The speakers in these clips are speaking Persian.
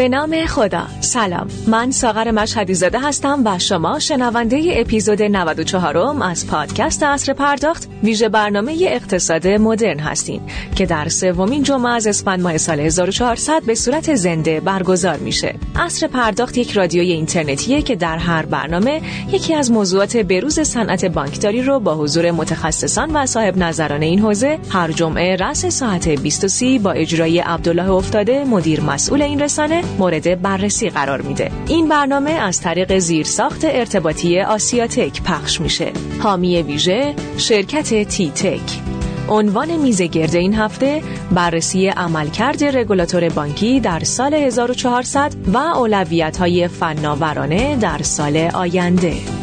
به نام خدا. سلام. من ساغر مشهدی زاده هستم و شما شنونده اپیزود 94 م از پادکست اصر پرداخت ویژه برنامه اقتصاد مدرن هستین که در سومین جمعه از اسفند ماه سال 1400 به صورت زنده برگزار میشه. اصر پرداخت یک رادیوی اینترنتیه که در هر برنامه یکی از موضوعات بروز صنعت بانکداری رو با حضور متخصصان و صاحب نظران این حوزه هر جمعه رأس ساعت 20 با اجرای عبدالله افتاده مدیر مسئول این رسانه مورد بررسی قرار میده. این برنامه از طریق زیرساخت ارتباطی آسیاتک پخش میشه. حامی ویژه شرکت تی تک عنوان میز گرد این هفته بررسی عملکرد رگولاتور بانکی در سال 1400 و اولویت های فناورانه در سال آینده.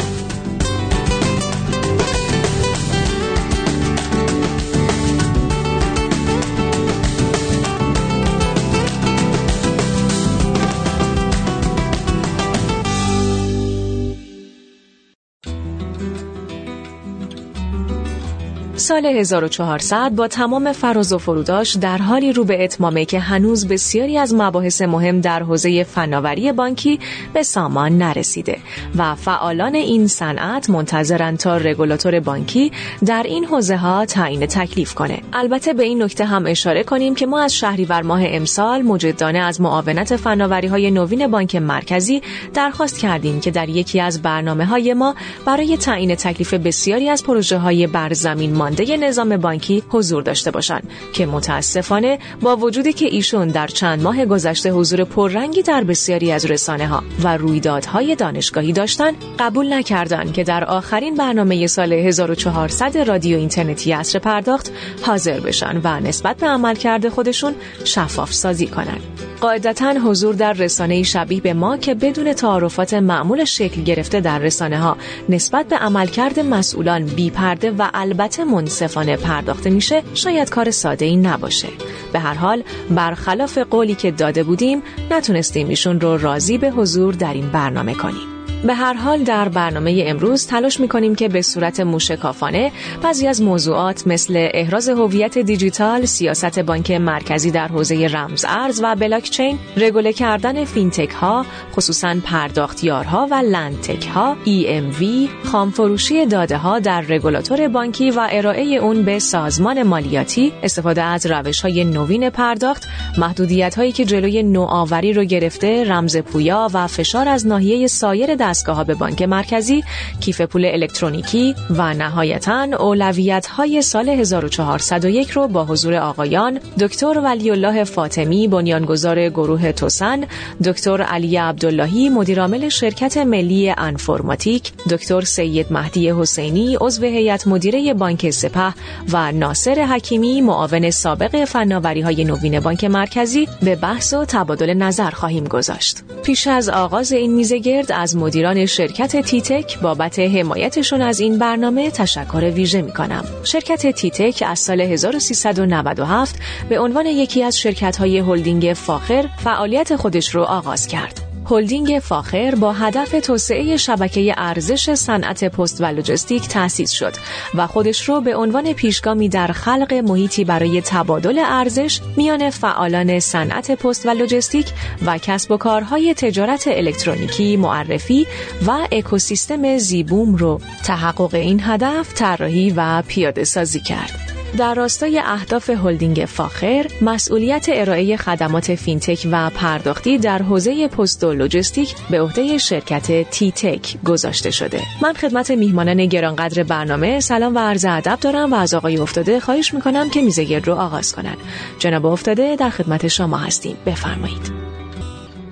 سال 1400 با تمام فراز و فروداش در حالی رو به اتمامه که هنوز بسیاری از مباحث مهم در حوزه فناوری بانکی به سامان نرسیده و فعالان این صنعت منتظرند تا رگولاتور بانکی در این حوزه ها تعیین تکلیف کنه. البته به این نکته هم اشاره کنیم که ما از شهریور ماه امسال مجدانه از معاونت فناوری های نوین بانک مرکزی درخواست کردیم که در یکی از برنامه های ما برای تعیین تکلیف بسیاری از پروژه های برزمین نماینده نظام بانکی حضور داشته باشند که متاسفانه با وجودی که ایشون در چند ماه گذشته حضور پررنگی در بسیاری از رسانه ها و رویدادهای دانشگاهی داشتن قبول نکردند که در آخرین برنامه سال 1400 رادیو اینترنتی اصر پرداخت حاضر بشن و نسبت به عملکرد خودشون شفاف سازی کنند. قاعدتا حضور در رسانه شبیه به ما که بدون تعارفات معمول شکل گرفته در رسانه ها نسبت به عملکرد مسئولان بی پرده و البته منصفانه پرداخته میشه شاید کار ساده ای نباشه. به هر حال برخلاف قولی که داده بودیم نتونستیم ایشون رو راضی به حضور در این برنامه کنیم. به هر حال در برنامه امروز تلاش می‌کنیم که به صورت موشکافانه بعضی از موضوعات مثل احراز هویت دیجیتال، سیاست بانک مرکزی در حوزه رمز ارز و بلاک چین، رگوله کردن فینتک ها، خصوصا پرداختیارها و لندتک ها، EMV، خامفروشی داده ها در رگولاتور بانکی و ارائه اون به سازمان مالیاتی، استفاده از روش های نوین پرداخت، محدودیت هایی که جلوی نوآوری رو گرفته، رمز پویا و فشار از ناحیه سایر دستگاه به بانک مرکزی، کیف پول الکترونیکی و نهایتا اولویت های سال 1401 رو با حضور آقایان دکتر ولی الله فاطمی بنیانگذار گروه توسن، دکتر علی عبداللهی مدیرعامل شرکت ملی انفرماتیک، دکتر سید مهدی حسینی عضو هیئت مدیره بانک سپه و ناصر حکیمی معاون سابق فناوری های نوین بانک مرکزی به بحث و تبادل نظر خواهیم گذاشت. پیش از آغاز این میزه گرد از مدیران شرکت تیتک بابت حمایتشون از این برنامه تشکر ویژه می کنم. شرکت تیتک از سال 1397 به عنوان یکی از شرکت های هلدینگ فاخر فعالیت خودش رو آغاز کرد. هلدینگ فاخر با هدف توسعه شبکه ارزش صنعت پست و لوجستیک تأسیس شد و خودش رو به عنوان پیشگامی در خلق محیطی برای تبادل ارزش میان فعالان صنعت پست و لوجستیک و کسب و کارهای تجارت الکترونیکی معرفی و اکوسیستم زیست‌بوم رو تحقق این هدف طراحی و پیاده سازی کرد. در راستای اهداف هلدینگ فاخر مسئولیت ارائه خدمات فینتک و پرداختی در حوزه پست و لوجستیک به عهده شرکت تی تک گذاشته شده. من خدمت میهمانان گرانقدر برنامه سلام و عرض ادب دارم و از آقای افتاده خواهش می‌کنم که میزگرد رو آغاز کنند. جناب افتاده در خدمت شما هستیم. بفرمایید.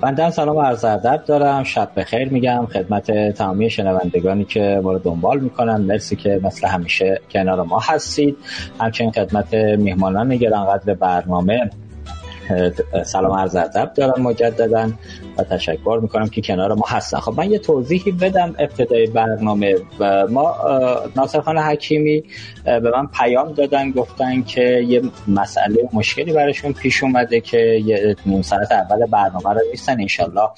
بنده سلام عرض ادب دارم. شب بخیر میگم. خدمت تمامی شنوندگانی که ما رو دنبال می‌کنن. مرسی که مثل همیشه کنار ما هستید. همچنین خدمت میهمانان گرانقدر برنامه سلام عرض ادب دارم مجددا. و تشکر می‌کنم که کنار ما هستن. خب من یه توضیحی بدم ابتدای برنامه. و ما ناصر خان حکیمی به من پیام دادن گفتن که یه مسئله مشکلی براشون پیش اومده که یه نیم ساعت اول برنامه رو نیستن. انشالله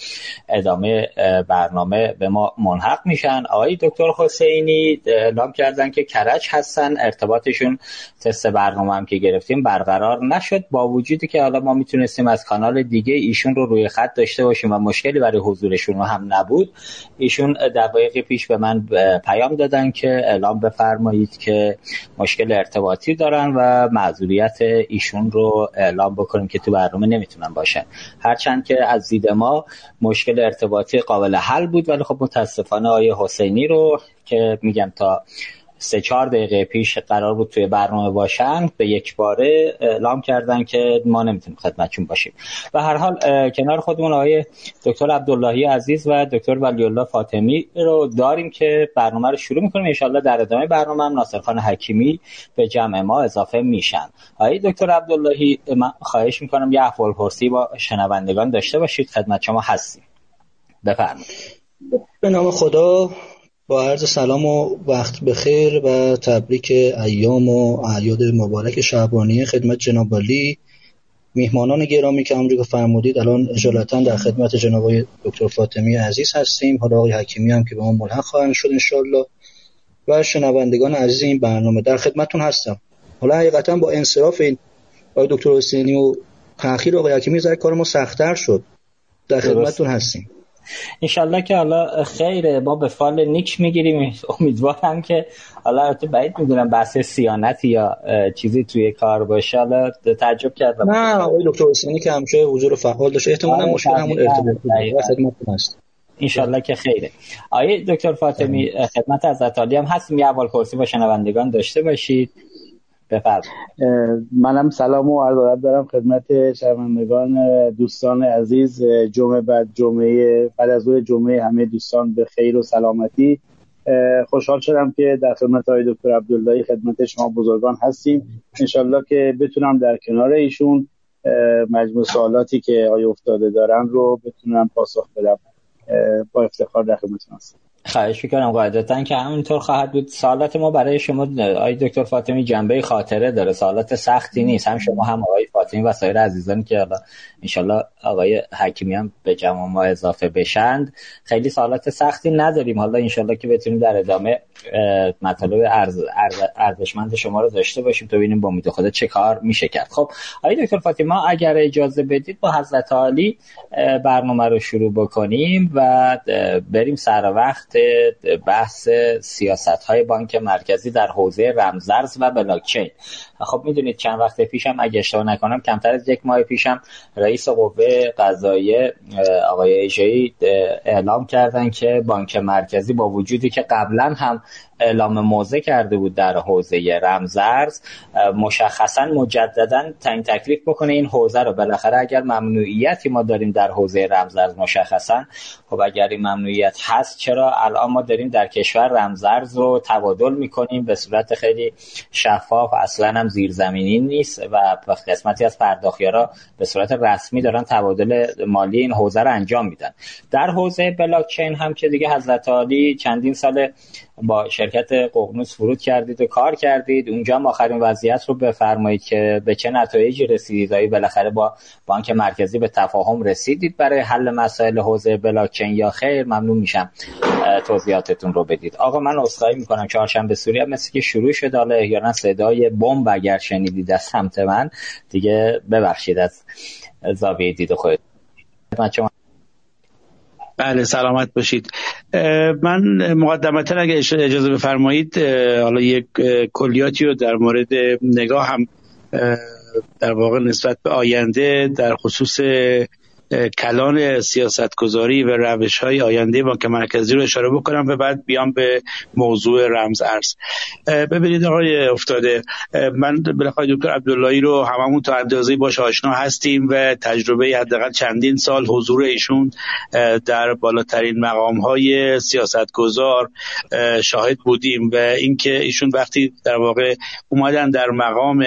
ادامه برنامه به ما منحق میشن. آقای دکتر حسینی اعلام کردن که کرج هستن. ارتباطشون تست برنامه هم که گرفتیم برقرار نشد. با وجودی که حالا ما می‌تونستیم از کانال دیگه ایشون رو روی خط داشته باشیم. و مشکلی برای حضورشون هم نبود. ایشون دقایقی پیش به من پیام دادن که اعلام بفرمایید که مشکل ارتباطی دارن و معذوریت ایشون رو اعلام بکنیم که تو برنامه نمی‌تونن باشن. هرچند که از دید ما مشکل ارتباطی قابل حل بود ولی خب متاسفانه آیه حسینی رو که میگم تا سه چهار دقیقه پیش قرار بود توی برنامه باشن به یک باره اعلام کردن که ما نمی‌تونیم خدمتشون باشیم. و هر حال کنار خودمون آقای دکتر عبداللهی عزیز و دکتر ولی الله فاطمی رو داریم که برنامه رو شروع می‌کنیم. انشالله در ادامه برنامه هم ناصرخان حکیمی به جمع ما اضافه میشن. آقای دکتر عبداللهی من خواهش می‌کنم یه احوال پرسی با شنوندگان داشته باشید. خدمت شما هستیم. بفرمایید. به نام خدا. با عرض سلام و وقت بخیر و تبریک ایام و اعیاد مبارک شعبانی خدمت جناب علی. میهمانان گرامی که امریکا فرمودید الان اجالتا در خدمت جناب دکتر فاطمی عزیز هستیم. حالا آقای حکیمی هم که به ما ملحق خواهند شد انشالله و شنوندگان عزیز این برنامه در خدمتون هستم. حالا حقیقتا با انصراف این آقای دکتر حسینی و تأخیر آقای حکیمی زای کار ما سختتر شد. در خدمتون هستیم. انشالله که حالا خیره ما به فال نیک می‌گیریم. امیدوارم که حالا البته بعید می‌دونم بحث سیانت یا چیزی توی کار باشه. حالا تعجب کردم. نه آقای دکتر حسینی که همیشه حضور فعال داشته احتمالاً آره، مشکل همون ارتباط هست انشالله که خیره آیه دکتر فاطمی خدمت. از هم هستیم یه اول کرسی با شنوندگان داشته باشید. منم سلام و عرض دارم خدمت شنوندگان دوستان عزیز جمعه بعد جمعه بعد از جمعه همه دوستان به خیر و سلامتی. خوشحال شدم که در خدمت های دکتر عبداللهی خدمت شما بزرگان هستیم. انشالله که بتونم در کنار ایشون مجموع سوالاتی که آیا افتاده دارن رو بتونم پاسخ بدم. با افتخار در خدمتتون هستم. خواهش می‌کنم قاعدتا که همینطور خواهد بود. سوالات ما برای شما آقای دکتر فاطمی جنبه خاطره داره. سوالات سختی نیست. هم شما هم آقای فاطمی و سایر عزیزانی که حالا انشالله آقای حکیمی هم به جمع ما اضافه بشند. خیلی سوالات سختی نداریم. حالا انشالله که بتونیم در ادامه مطالب ارز ارزشمند شما رو داشته باشیم تا ببینیم با امید خدا چه کار میشه کرد. خب آقای دکتر فاطمی ما اگر اجازه بدید با حضرت عالی برنامه رو شروع بکنیم و بریم سر وقت بحث سیاست های بانک مرکزی در حوزه رمزرز و بلاکچین. خب می‌دونید چند وقت پیشم اگه اشتباه نکنم کمتر از یک ماه پیشم رئیس قوه قضاییه آقای ایجایی اعلام کردن که بانک مرکزی با وجودی که قبلا هم اعلام موضع کرده بود در حوزه رمزرز مشخصا مجددا تعیین تکلیف بکنه این حوزه رو. بالاخره اگر ممنوعیتی ما داریم در حوزه رمزرز مشخصا خب اگر این ممنوعیت هست چرا الان ما داریم در کشور رمزرز رو تبادل می‌کنیم؟ به صورت خیلی شفاف اصلا زیرزمینی نیست و قسمتی از پرداخیارا به صورت رسمی دارن تبادل مالی این حوزه رو انجام میدن. در حوزه بلاکچین هم که دیگه حضرت عالی چندین سال با شرکت ققنوس فرود کردید و کار کردید. اونجا هم آخرین وضعیت رو بفرمایید که به چه نتایجی رسیدید آیا بالاخره با بانک مرکزی به تفاهم رسیدید برای حل مسائل حوزه بلاکچین یا خیر. ممنون میشم توضیحاتتون رو بدید. آقا من عذرخواهی می‌کنم چهارشنبه سوریه مثل که شروع شد حالا احیانا صدای بمب اگر شنیدید از سمت من دیگه ببخشید از زاویه دید خودت بله سلامت باشید. من مقدمتا اگه اجازه بفرمایید حالا یک کلیاتی رو در مورد نگاه هم در واقع نسبت به آینده در خصوص کلان سیاستگذاری و روش های آینده بانک مرکزی رو اشاره بکنم و بعد بیام به موضوع رمز ارز. ببینید آقای افتاده من بالاخره دکتر عبداللهی رو هممون تا اندازه باش آشنا هستیم و تجربه حداقل چندین سال حضور ایشون در بالاترین مقام های سیاستگذار شاهد بودیم و اینکه ایشون وقتی در واقع اومدن در مقام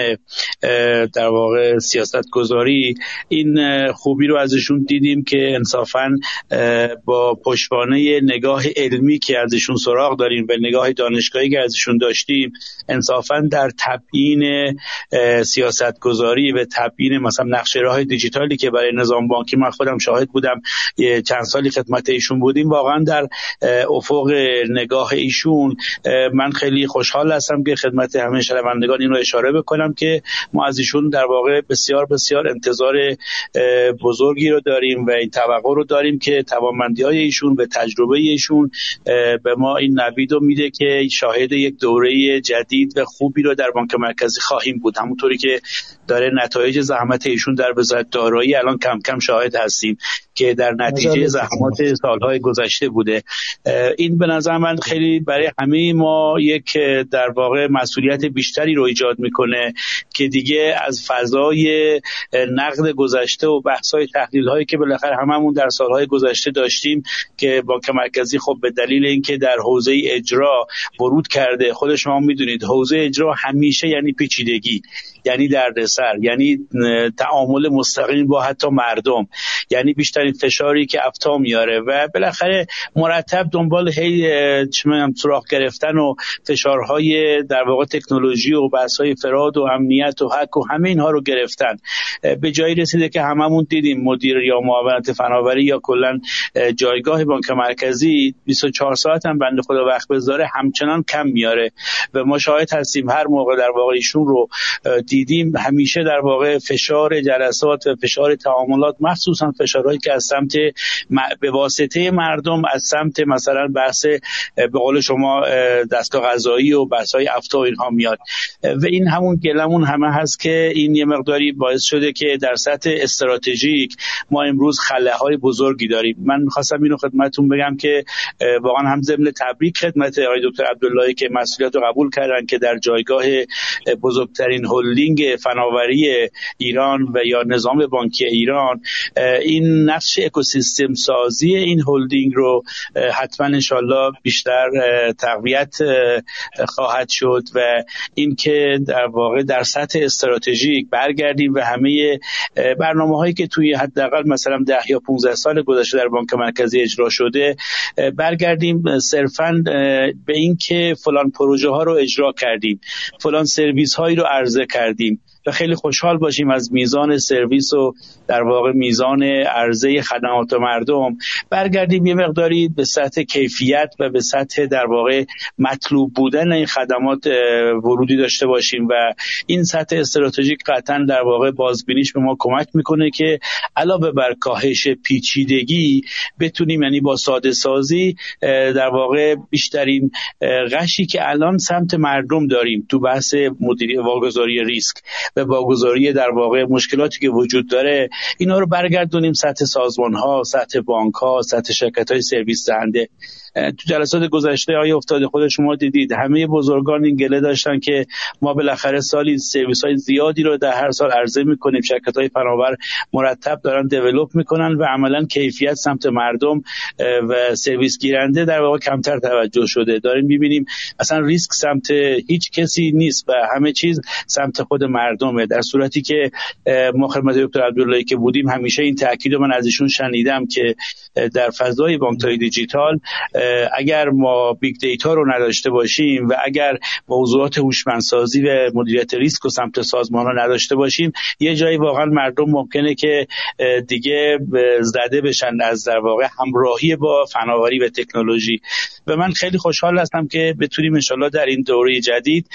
در واقع سیاستگذاری این خوبی رو ازشون ایشون دیدیم که انصافا با پشتوانه نگاه علمی که ازشون سراغ داریم و نگاه دانشگاهی که ازشون داشتیم انصافا در تبیین سیاست گذاری و تبیین مثلا نقشه راه دیجیتالی که برای نظام بانکی من خودم شاهد بودم چند سالی خدمت ایشون بودیم واقعا در افق نگاه ایشون من خیلی خوشحال هستم که خدمت همه شنوندگان این رو اشاره بکنم که ما از ایشون در واقع بسیار بسیار انتظار بزرگی رو داریم و این توقع رو داریم که توانمندی های ایشون و تجربه ایشون به ما این نوید رو میده که شاهد یک دوره جدید و خوبی رو در بانک مرکزی خواهیم بود. همونطوری که داره نتایج زحمت ایشون در وزارت دارایی الان کم کم شاهد هستیم که در نتیجه زحمات سالهای گذشته بوده. این به نظر من خیلی برای همه ما یک در واقع مسئولیت بیشتری رو ایجاد می‌کنه که دیگه از فضای نقد گذشته و بحث های تحلیل هایی که بالاخره هممون در سالهای گذشته داشتیم که بانک مرکزی خب به دلیل اینکه در حوزه اجرا ورود کرده خود شما می‌دونید حوزه اجرا همیشه یعنی پیچیدگی. یعنی دردسر یعنی تعامل مستقیم با حتی مردم. یعنی بیشترین فشاری که افتا میاره و بالاخره مرتب دنبال هی چه سراغ گرفتن و فشارهای در واقع تکنولوژی و بحث‌های فراد و امنیت و حق و همه اینها رو گرفتن. به جایی رسیده که هممون دیدیم مدیر یا معاونت فناوری یا کلا جایگاه بانک مرکزی 24 ساعت هم بنده خدا وقت بذاره همچنان کم میاره. و ما شاهد هستیم هر موقع در واقع ایشون رو دیدیم همیشه در واقع فشار جلسات و فشار تعاملات مخصوصا فشارهایی که از سمت به واسطه مردم از سمت مثلا بحث به قول شما دستگاه غذایی و بحث های افتا و اینها میاد. و این همون گلمون همه هست که این یه مقداری باعث شده که در سطح استراتژیک ما امروز خله های بزرگی داریم. من می‌خواستم اینو خدمتتون بگم که واقعا هم ضمن تبریک خدمت آقای دکتر عبداللهی که مسئولیت رو قبول کردن که در جایگاه بزرگترین هلدینگ فناوری ایران و یا نظام بانکی ایران این نقش اکوسیستم سازی این هلدینگ رو حتما انشالله بیشتر تقویت خواهد شد و اینکه در واقع در سطح استراتژیک برگردیم و همه برنامه هایی که توی حداقل مثلا ده یا 15 سال گذشته در بانک مرکزی اجرا شده برگردیم صرفا به اینکه فلان پروژه ها رو اجرا کردیم فلان سرویس هایی رو عرضه کردیم. و خیلی خوشحال باشیم از میزان سرویس و در واقع میزان عرضه خدمات مردم برگردیم یه مقداری به سطح کیفیت و به سطح در واقع مطلوب بودن این خدمات ورودی داشته باشیم و این سطح استراتژیک قطعا در واقع بازبینیش به ما کمک می‌کنه که علاوه بر کاهش پیچیدگی بتونیم یعنی با ساده سازی در واقع بیشترین غشی که الان سمت مردم داریم تو بحث مدیری واگذاری ریسک و واگذاری در واقع مشکلاتی که وجود داره اینا رو برگردونیم سطح سازمان ها سطح بانک ها سطح شرکت های سرویس دهنده. تو جلسات گذشته های افتاده؟ خود شما دیدید. همه بزرگان این گله داشتن که ما بالاخره سالی سرویس های زیادی رو در هر سال عرضه می‌کنیم. شرکت های فناور مرتب دارن develop می‌کنن و عملا کیفیت سمت مردم و سرویس گیرنده در واقع کمتر توجه شده. داریم می‌بینیم اصلا ریسک سمت هیچ کسی نیست و همه چیز سمت خود مردمه. در صورتی که ما خدمت دکتر عبداللهی که بودیم همیشه این تاکید من از شنیدم که در فضای بانک دیجیتال اگر ما big data رو نداشته باشیم و اگر موضوعات هوشمندسازی و مدیریت ریسک و سمت سازمان رو نداشته باشیم یه جایی واقعا مردم ممکنه که دیگه زده بشن از در واقع همراهی با فناوری و تکنولوژی. و من خیلی خوشحال هستم که بتونیم انشالله در این دوره جدید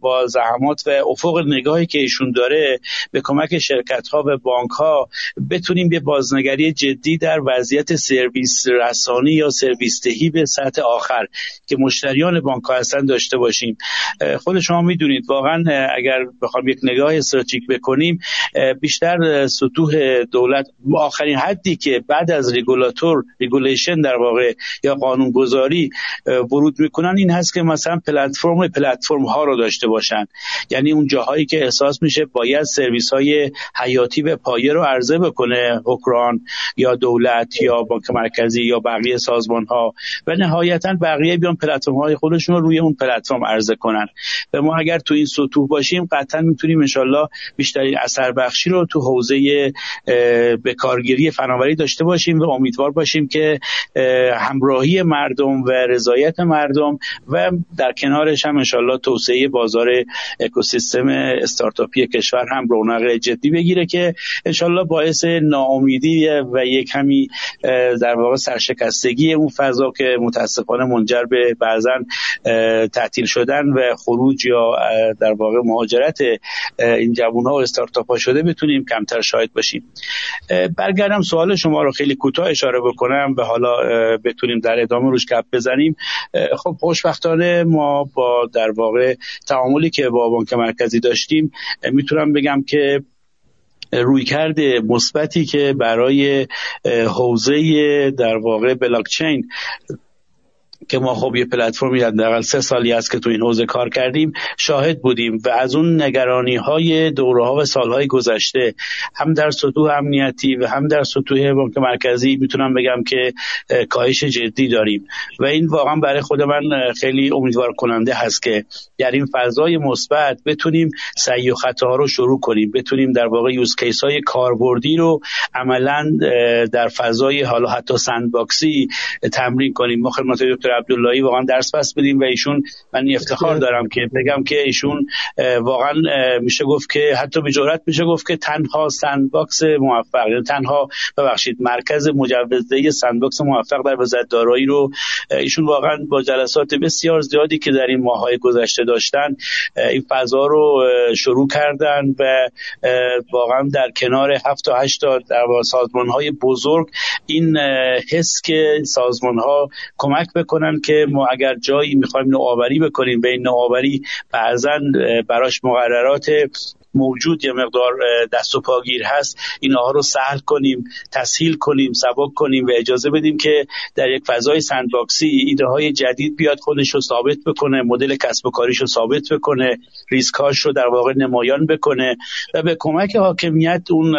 با زحمات و افق نگاهی که ایشون داره به کمک شرکت ها و بانک ها بتونیم یه بازنگری جدی در وضعیت سرویس رسانی یا سرویس دهی به سطح آخر که مشتریان بانک ها هستن داشته باشیم. خود شما می‌دونید واقعا اگر بخوام یک نگاه استراتژیک بکنیم بیشتر سطوح دولت آخرین حدی که بعد از regulator regulation در واقع یا قانون گذاری ورود می‌کنن این هست که مثلا پلتفرم پلتفرم ها رو داشته باشن. یعنی اون جاهایی که احساس میشه باید سرویس های حیاتی به پایه رو عرضه بکنه حکمران یا دولت یا بانک مرکزی یا بقیه سازمان ها و نهایتا بقیه بیان پلتفرم های خودشون رو روی اون پلتفرم عرضه کنن. و ما اگر تو این سطوح باشیم قطعا می‌تونیم انشالله بیشترین اثر بخشی رو تو حوزه به کارگیری فناوری داشته باشیم و امیدوار باشیم که همراهی مردم و رضایت مردم و در کنارش هم انشالله توسعه بازار اکوسیستم استارتاپی کشور هم رونق جدی بگیره که انشالله باعث ناامیدی و یک کمی در واقع سرشکستگی اون فضا که متاسفانه منجر به بعضا تعطیل شدن و خروج یا در واقع مهاجرت این جوان ها و استارتاپ ها شده بتونیم کمتر شاهد باشیم. برگردم سوال شما رو خیلی کوتاه اشاره بکنم به حالا بتونیم در ادامه روش گپ بزنیم. خب خوشبختانه ما با در واقع تعاملی که با بانک مرکزی داشتیم می‌تونم بگم که روی کرده مثبتی که برای حوزه در واقع بلاکچین که ما خب یه پلتفرمی حداقل سه سالی است که تو این حوزه کار کردیم شاهد بودیم و از اون نگرانی های دوره ها و سال های گذشته هم در سطوح امنیتی و هم در سطوح بانک مرکزی می‌تونم بگم که کاهش جدی داریم. و این واقعا برای خود من خیلی امیدوار کننده هست که در این فضای مثبت بتونیم سعی و خطاها رو شروع کنیم. بتونیم در واقع use case های کاربردی رو عملا در فضای حالا حتی sandbox ی تمرین کنیم. ما خدمت دکتر عبداللهی واقعا درس پس بدیم و ایشون من افتخار دارم که بگم که ایشون واقعا میشه گفت که حتی به جرات میشه گفت که تنها sandbox موفق یعنی تنها ببخشید مرکز مجوزدهی sandbox موفق در وزارت دارایی رو ایشون واقعا با جلسات بسیار زیادی که در این ماهای گذشته داشتن این فضا رو شروع کردن و واقعا در کنار هفت تا هشت تا در سازمان های بزرگ این حس که سازمان ها کمک بکنن که ما اگر جایی می‌خوایم نوآوری بکنیم به این نوآوری بعضا براش مقررات موجود یه مقدار دست و پاگیر هست. اینها رو سهل کنیم تسهیل کنیم سبک کنیم و اجازه بدیم که در یک فضای sandbox ی ایده های جدید بیاد خودش رو ثابت بکنه مدل کسب و کاریش رو ثابت بکنه ریسکاش رو در واقع نمایان بکنه و به کمک حاکمیت اون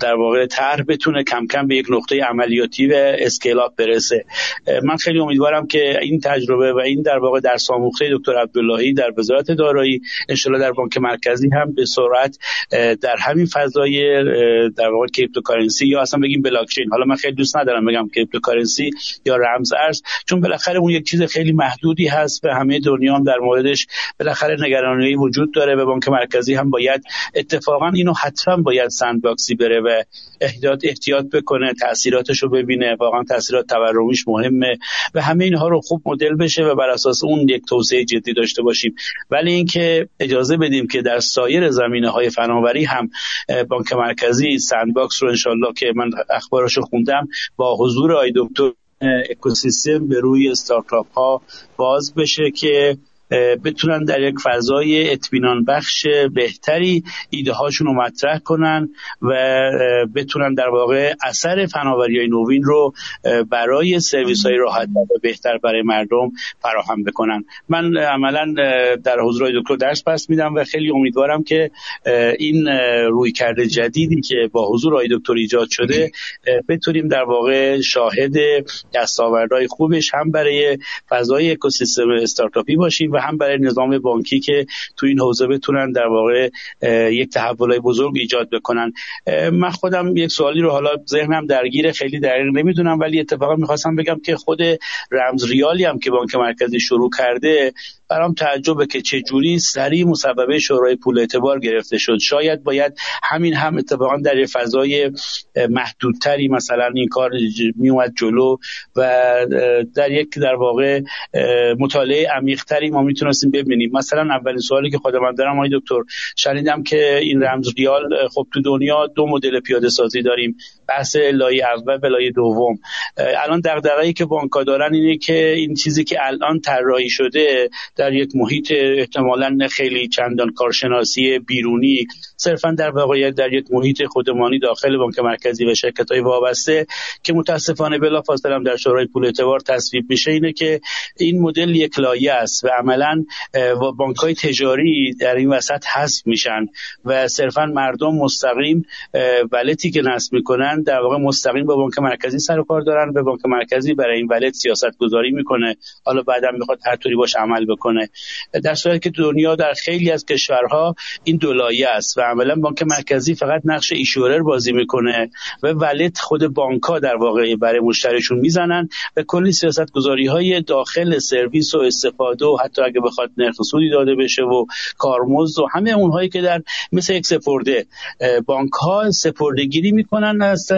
در واقع طرح بتونه کم کم به یک نقطه عملیاتی و scale برسه. من خیلی امیدوارم که این تجربه و این در واقع درس آموخته دکتر عبداللهی در وزارت دارایی الان در بانک مرکزی هم به سرعت در همین فضای در واقع cryptocurrency یا اصلا بگیم بلاکچین حالا من خیلی دوست ندارم بگم cryptocurrency یا رمز ارز چون بالاخره اون یک چیز خیلی محدودی هست و همه دنیا هم در موردش بالاخره نگرانی وجود داره و بانک مرکزی هم باید اتفاقا اینو حتما باید sandbox ی بره و احتیاط احتیاط بکنه تاثیراتش رو ببینه. واقعا تاثیرات تورمیش مهمه و همه اینها رو خوب مدل بشه و بر اساس اون یک توسعه جدی داشته باشیم. ولی اینکه اجازه بدیم که در سایر زمینه های فناوری هم بانک مرکزی sandbox رو انشالله که من اخبارش رو خوندم با حضور آقای دکتر اکوسیستم به روی استارتاپ ها باز بشه که بتونن در یک فضای اطمینان بخش بهتری ایده هاشون رو مطرح کنن و بتونن در واقع اثر فناوری های نوین رو برای سرویس های راحت و بهتر برای مردم فراهم بکنن. من عملا در حضور دکتر درس پس میدم و خیلی امیدوارم که این روی کرده جدیدی که با حضور آقای دکتر ایجاد شده بتونیم در واقع شاهد دستاوردهای خوبش هم برای فضای اکوسیستم استارتاپی باشیم و هم برای نظام بانکی که تو این حوزه بتونن در واقع یک تحولای بزرگ ایجاد بکنن. من خودم یک سوالی رو حالا ذهنم درگیر خیلی دقیق نمی‌دونم ولی اتفاقا می‌خواستم بگم که خود رمز ریالی هم که بانک مرکزی شروع کرده برام تعجبه که چه جوری سریع مصوبه شورای پول اعتبار گرفته شد. شاید باید همین هم اتفاقا در فضای محدودتری مثلا این کار میومد جلو و در یک در واقع مطالعه عمیقتری ما می‌تونستیم ببینیم. مثلا اولین سوالی که خودم دارم آقای دکتر شنیدم که این رمز ریال خب تو دنیا دو مدل پیاده سازی داریم. بحث لایه اول و لایه دوم. الان دغدغه‌ای که بانک‌ها دارن اینه که این چیزی که الان طراحی شده در یک محیط احتمالا خیلی چندان کارشناسی بیرونی صرفا در واقعیت در یک محیط خودمانی داخل بانک مرکزی و شرکت های وابسته که متاسفانه بلافاصله در شورای پول اعتبار تصویب میشه. اینه که این مدل یک لایه است و عملا بانک های تجاری در این وسط حذف میشن و صرفا مردم مستقیم ولتی که نصب می‌کنن در واقع مستقیم با بانک مرکزی سر و کار دارن به بانک مرکزی برای این ولت سیاست گذاری می‌کنه. حالا بعدا می‌خواد هر طوری باش عمل بکنه. در صورتی که دنیا در خیلی از کشورها این دولایه است و عملا بانک مرکزی فقط نقش ایشورر بازی می‌کنه و ولت خود بانک در واقع برای مشتریشون می‌زنن و کلی سیاست گذاری های داخل سرویس و استفاده و حتی اگه بخواد نرخ سودی داده بشه و کارمزد و همه اونهایی که در مثل یک سپرده بانک ها سپرده گیری می‌کنن از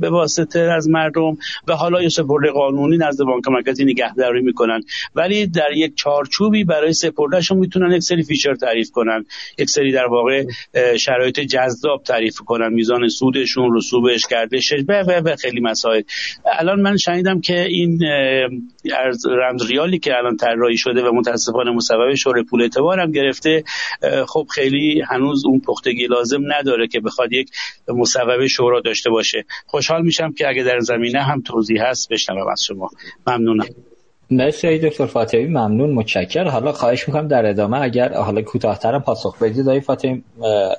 به واسطه از مردم و حالا یه سپرده قانونی نزد بانک مرکزی نگهداری می‌کنن. ولی در یک چارچوبی برای سپردهشون می‌تونن یک سری feature تعریف کنن. یک سری در واقع شرایط جذاب تعریف کنن. میزان سودشون رسوبش گردشش و خیلی مسائل. الان من شنیدم که این رمز ریالی که الان طراحی شده و متاسفانه مصوبه شورای پول اعتبار هم گرفته. خب خیلی هنوز اون پختگی لازم نداره که بخواد یک مصوبه شورا داشته باشه. خوشحال میشم که اگه در زمینه هم توضیح هست بشنوم از شما. ممنونم. مرسی دکتر فاطمی ممنون متشکر حالا خواهش می‌کنم در ادامه اگر حالا کوتاهتر پاسخ بدید آقای فاطمی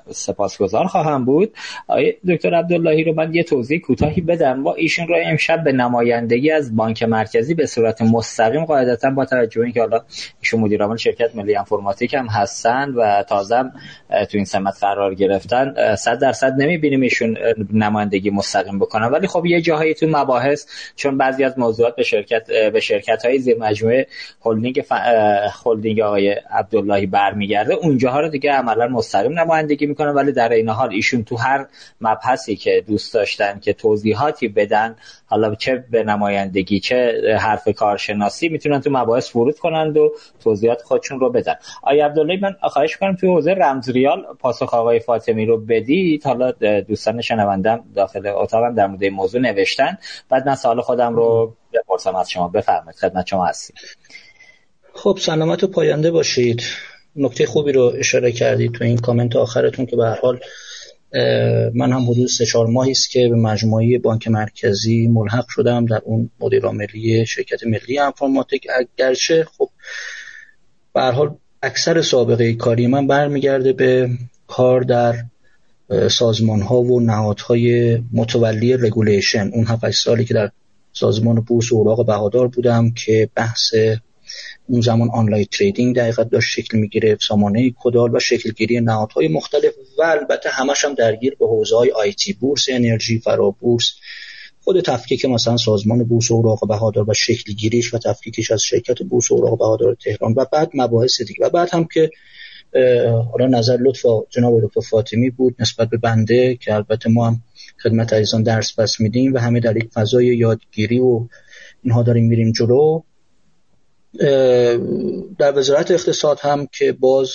سپاسگزار خواهم بود. آقای دکتر عبداللهی رو من یه توضیح کوتاهی بدم. با ایشون رو امشب به نمایندگی از بانک مرکزی به صورت مستقیم قاعدتا با توجه اینکه حالا ایشون مدیر عامل شرکت ملی انفرماتیک هم هستن و تازه تو این سمت قرار گرفتن 100 درصد نمی‌بینیم ایشون نمایندگی مستقیم بکنن. ولی خب یه جاهایی تو مباحث چون بعضی از موضوعات به شرکت به شرکت های زیر مجموعه هلدینگ ف... هلدینگ آقای عبداللهی برمیگرده. اونجاها رو دیگه عملا مستقیم نمایندگی می‌کنن ولی در این حال ایشون تو هر مبحثی که دوست داشتن که توضیحاتی بدن حالا چه به نمایندگی چه حرف کارشناسی می‌تونن تو مباحث ورود کنند و توضیحات خودشون رو بدن. آقای عبداللهی من خواهش کنم تو حوزه رمزریال پاسخ آقای فاطمی رو بدید. حالا دوستان شنوندم داخل اتاقم در مورد موضوع نوشتن. بعد من سوال خودم رو بپرسم از شما. بفرمایید خدمت شما هستیم. خب سلامت و پاینده باشید. نکته خوبی رو اشاره کردید تو این کامنت آخرتون که به هر حال من هم حدود سه چهار ماهی است که به مجموعه بانک مرکزی ملحق شدم در اون مدیر عاملی شرکت ملی انفرماتیک اگرچه خب به حال اکثر سابقه کاری من برمیگرده به کار در سازمان ها و نهادهای متولی regulation. اون 7 سالی که در سازمان بورس اوراق بهادار بودم که بحث اون زمان online trading دقیقا داشت شکل می‌گیره سامانه کدال و شکلگیری نهادهای مختلف و البته همش هم درگیر به حوزه های IT بورس انرژی فرابورس خود تفکیک مثلا سازمان بورس اوراق بهادار و شکلگیریش و تفکیکش از شرکت بورس اوراق بهادار تهران و بعد مباحث دیگه. و بعد هم که حالا نظر لطف جناب دکتر فاطمی بود نسبت به بنده که البته ما هم خدمت عزیزان درس پس میدیم و همه در یک فضای یادگیری و اینها داریم میریم جلو. در وزارت اقتصاد هم که باز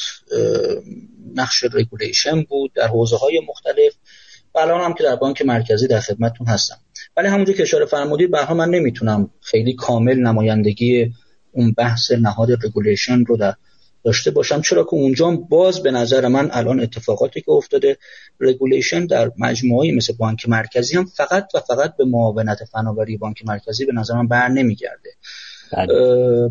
نقش رگولیشن بود در حوزه های مختلف و الان هم که در بانک مرکزی در خدمتتون هستم ولی همونجور که اشاره فرمودید به من نمی‌تونم خیلی کامل نمایندگی اون بحث نهاد regulation رو در داشته باشم چرا که اونجا باز به نظر من الان اتفاقاتی که افتاده regulation در مجموعه مثل بانک مرکزی هم فقط و فقط به معاونت فناوری بانک مرکزی به نظر من بر نمیگرده.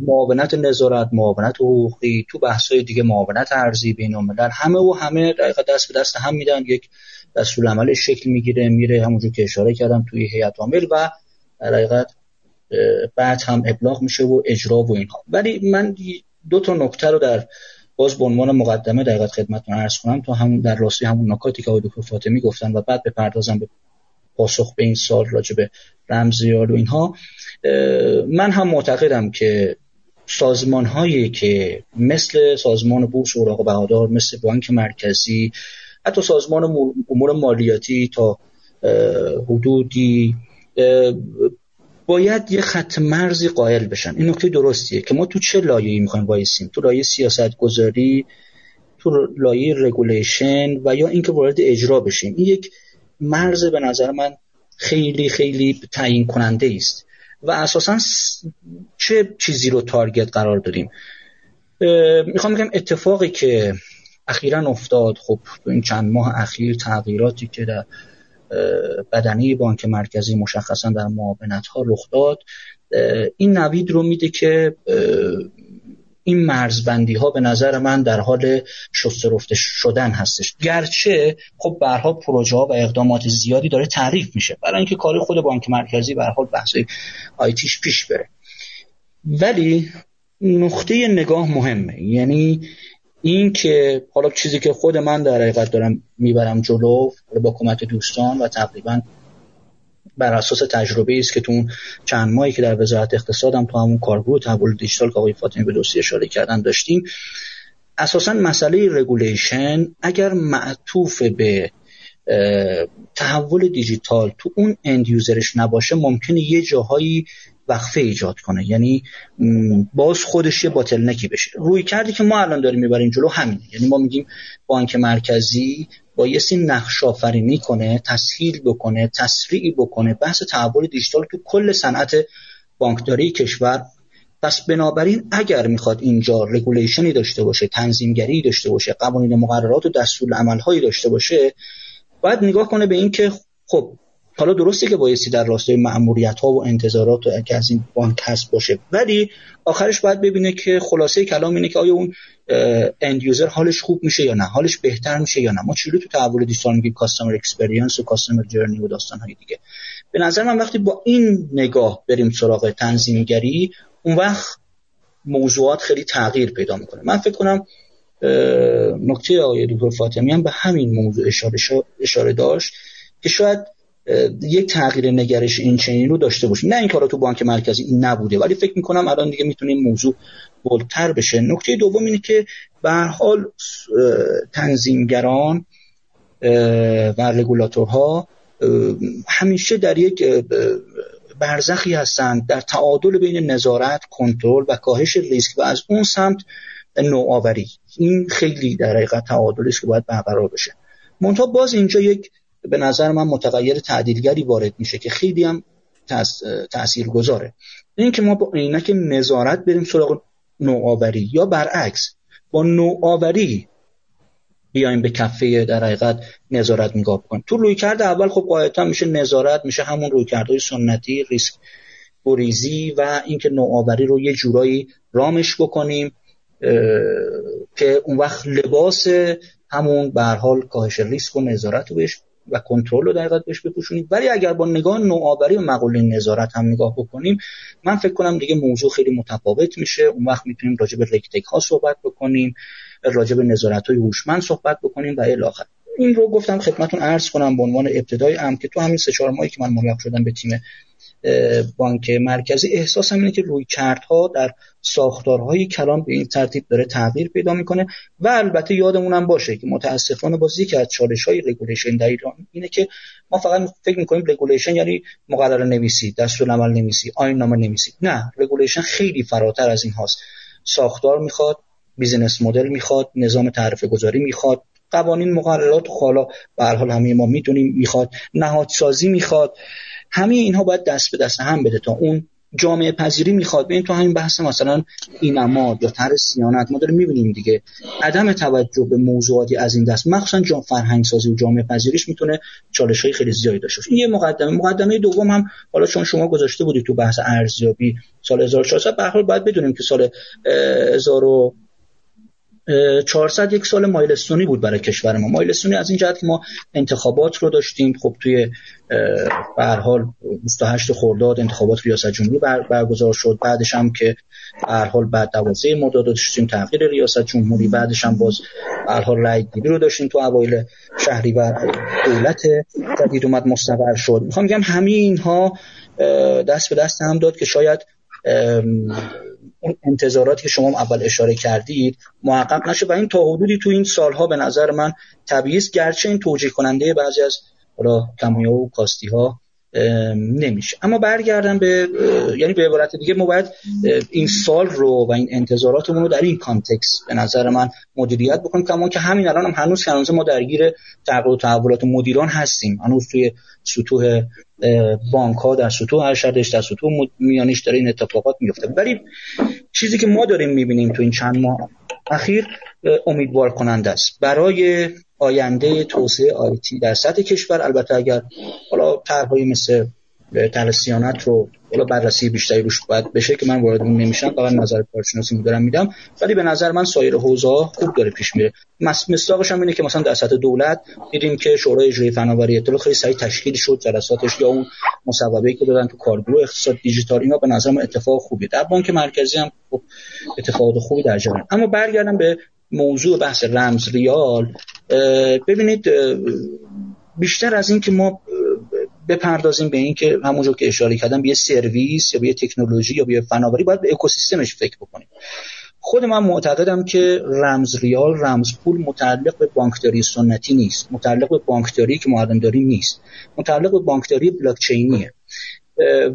معاونت نظارت معاونت حقوقی تو بحث‌های دیگه معاونت ارزی بین الملل همه و همه دقیقا دست به دست هم میدن. یک دستور عمل شکل می‌گیره میره همونجور که اشاره کردم توی هیئت عامل و در بعد هم ابلاغ میشه و اجرا و اینها. ولی من دو تا نکته رو در باز به عنوان مقدمه دقیقت خدمتتون عرض کنم. تا همون در راستی همون نکاتی که آقای دکتر فاطمی گفتن و بعد بپردازم به پاسخ به این سال راجع به رمزیال و اینها. من هم معتقدم که سازمان هایی که مثل سازمان بورس اوراق بهادار مثل بانک مرکزی حتی سازمان امور مالیاتی تا حدودی باید یه خط مرزی قائل بشن. این نکته درستیه که ما تو چه لایه‌ای می‌خوایم وایسیم؟ تو لایه سیاست گذاری تو لایه regulation و یا اینکه وارد اجرا بشیم. این یک مرز به نظر من خیلی خیلی تعیین کننده است و اساسا چه چیزی رو target قرار دادیم؟ می‌خوام بگم اتفاقی که اخیرا افتاد خب این چند ماه اخیر تغییراتی که در بدنه بانک مرکزی مشخصا در معاونت ها رخ داد این نوید رو میده که این مرزبندی ها به نظر من در حال شسترفته شدن هستش. گرچه خب حال پروژه ها و اقدامات زیادی داره تعریف میشه برای اینکه کار خود بانک مرکزی به حال بحث IT ش پیش بره. ولی نقطه نگاه مهمه یعنی این که حالا چیزی که خود من در حقیقت دارم می‌برم جلو با کمک دوستان و تقریبا بر اساس تجربه است که تو اون چند ماهی که در وزارت اقتصادم تو همون کارگروه تحول دیجیتال که آقای فاطمی به دوستی اشاره کردن داشتیم اساسا مسئله regulation اگر معطوف به تحول دیجیتال تو اون end user ش نباشه ممکنه یه جاهایی وقفه ایجاد کنه. یعنی باز خودش یه نکی بشه. روی کردی که ما الان داریم می‌بریم جلو همینه. یعنی ما میگیم بانک مرکزی بایستی نقش آفرینی کنه تسهیل بکنه تسریع بکنه بحث تحول دیجیتال تو کل صنعت بانکداری کشور. پس بنابراین اگر می‌خواد اینجا regulation ی داشته باشه تنظیمگری داشته باشه قوانین مقررات و دستور عملهایی داشته باشه باید نگاه کنه به اینکه خب حالا درسته که بایستی در راستای مأموریت ها و انتظارات که از این بانک هست باشه. ولی آخرش باید ببینه که خلاصه کلام اینه که آیا اون end user حالش خوب میشه یا نه حالش بهتر میشه یا نه. ما چیلو تو تحول دیجیتال میگیم customer experience و customer journey و داستان های دیگه؟ به نظر من وقتی با این نگاه بریم سراغ تنظیمگری اون وقت موضوعات خیلی تغییر پیدا می‌کنه. من فکر کنم نکته آقای دکتر فاطمی هم به همین موضوع اشاره, اشاره داشت که شاید یک تغییر نگرش این چنین رو داشته باشیم نه این کارا تو بانک مرکزی این نبوده ولی فکر می‌کنم الان دیگه می‌تونیم موضوع بلتر بشه. نکته دوم اینه که به حال تنظیمگران و رگولاتورها همیشه در یک برزخی هستند در تعادل بین نظارت کنترل و کاهش ریسک و از اون سمت نوآوری. این خیلی در حقیقت تعادلی است که باید برقرار بشه. منتها باز اینجا یک به نظر من متغیر تعدیلگری وارد میشه که خیلی هم تأثیر گذاره این که ما با عینک نظارت بریم سراغ نوآوری یا برعکس با نوآوری بیایم به کفه در حقیقت نظارت نگاه کنیم تو روی کرده اول خب قاعدتا میشه نظارت میشه همون روی کرده سنتی ریسک بریزی و اینکه نوآوری رو یه جورایی رامش بکنیم که اون وقت لباس همون به حال کاهش ریسک و نظارت رو بهش و کنترل رو در بهش بپوشونیم ولی اگر با نگاه نوآوری و مقوله نظارت هم نگاه بکنیم من فکر کنم دیگه موضوع خیلی متفاوت میشه. اون وقت می‌تونیم راجع به رکتک ها صحبت بکنیم راجع به نظارت های هوشمند صحبت بکنیم و الی این رو گفتم خدمتون عرض کنم به عنوان ابتدای ام که تو همین سه چهار ماهی که من ملحق شدم به تیم بانک مرکزی. احساسم اینه که روی کردها در ساختارهای کلان به این ترتیب داره تغییر پیدا می‌کنه و البته یادمونم باشه که متاسفانه باز یکی از چالش های regulation در ایران اینه که ما فقط فکر می‌کنیم regulation یعنی مقرره نویسی عمل نویسی آیین نامه نویسی. نه regulation خیلی فراتر از این هاست. ساختار می‌خواد business model می‌خواد نظام تعرفه گذاری می‌خواد قوانین مقررات حالا به هر حال همه ما می‌دونیم می‌خواد نهادسازی می‌خواد. همه اینها باید دست به دست هم بده تا اون جامعه پذیری می‌خواد. ببین تو همین بحث مثلا اینما یا تر سیانت ما داریم می‌بینیم دیگه عدم توجه به موضوعاتی از این دست. مخصوصا جام فرهنگ سازی و جامعه پذیریش می‌تونه چالش های خیلی زیادی داشته باشه. این یه مقدمه. مقدمه دوم هم حالا چون شما گذاشته بودید تو بحث ارزیابی سال 1400 به حال باید بدونیم که سال 1000 400 یک سال مایلستونی بود برای کشور ما. مایلستونی از این جهت که ما انتخابات رو داشتیم. خب توی به هر حال 28 خرداد انتخابات ریاست جمهوری بر برگزار شد. بعدش هم که به هر حال بعد 12 مرداد داشتیم تغییر ریاست جمهوری. بعدش هم باز به هر حال رأی گیری رو داشتیم تو اوایل شهریور دولت جدید اومد مستقر شد. می‌خوام بگم همه اینها دست به دست هم داد که شاید اون انتظاراتی که شما اول اشاره کردید محقق نشه. و این تا حدودی تو این سالها به نظر من طبیعی است. گرچه این توجیه کننده بعضی از حالا کمویا و کاستی ها نمیشه. اما برگردم به یعنی به عبارت دیگه. ما باید این سال رو و این انتظاراتمون رو در این کانتکس به نظر من مدیریت بکنیم. کما که همین الان هم هنوز هنوز ما درگیر تغییر و تحولات مدیران هستیم. هنوز توی سطوح بانک ها در سطوح ارشدش در سطوح میانیش داره این اتفاقات میفته. ولی چیزی که ما داریم می‌بینیم تو این چند ماه اخیر امیدوار کننده است. برای آینده توسعه آیتی در سطح کشور البته اگر حالا طرحهایی مثل طرح سیانت رو حالا بررسی بیشتری روش باید بشه که من وارد نمیشم فقط نظر کارشناسی دارم میدم. ولی به نظر من سایر حوزه خوب داره پیش میره. مصداقش هم اینه که مثلا در سطح دولت دیدیم که شورای اجرایی فناوری اطلاع خیلی سریع تشکیل شد جلساتش یا اون مصوبه‌ای که دادن تو کارگروه اقتصاد دیجیتال اینا به نظر من اتفاق خوبی. در بانک مرکزی هم خوب اتفاقات خوبی در جریان. اما برگردم به موضوع بحث رمز ریال. ببینید بیشتر از این که ما بپردازیم به این که همونجور که اشاره کردم به یه سرویس یا به یه تکنولوژی یا به یه فناوری باید به اکوسیستمش فکر بکنیم. خود من معتقدم که رمز ریال رمز پول متعلق به بانکداری سنتی نیست متعلق به بانکداری که معلمداری نیست متعلق به بانکداری بلاکچینیه.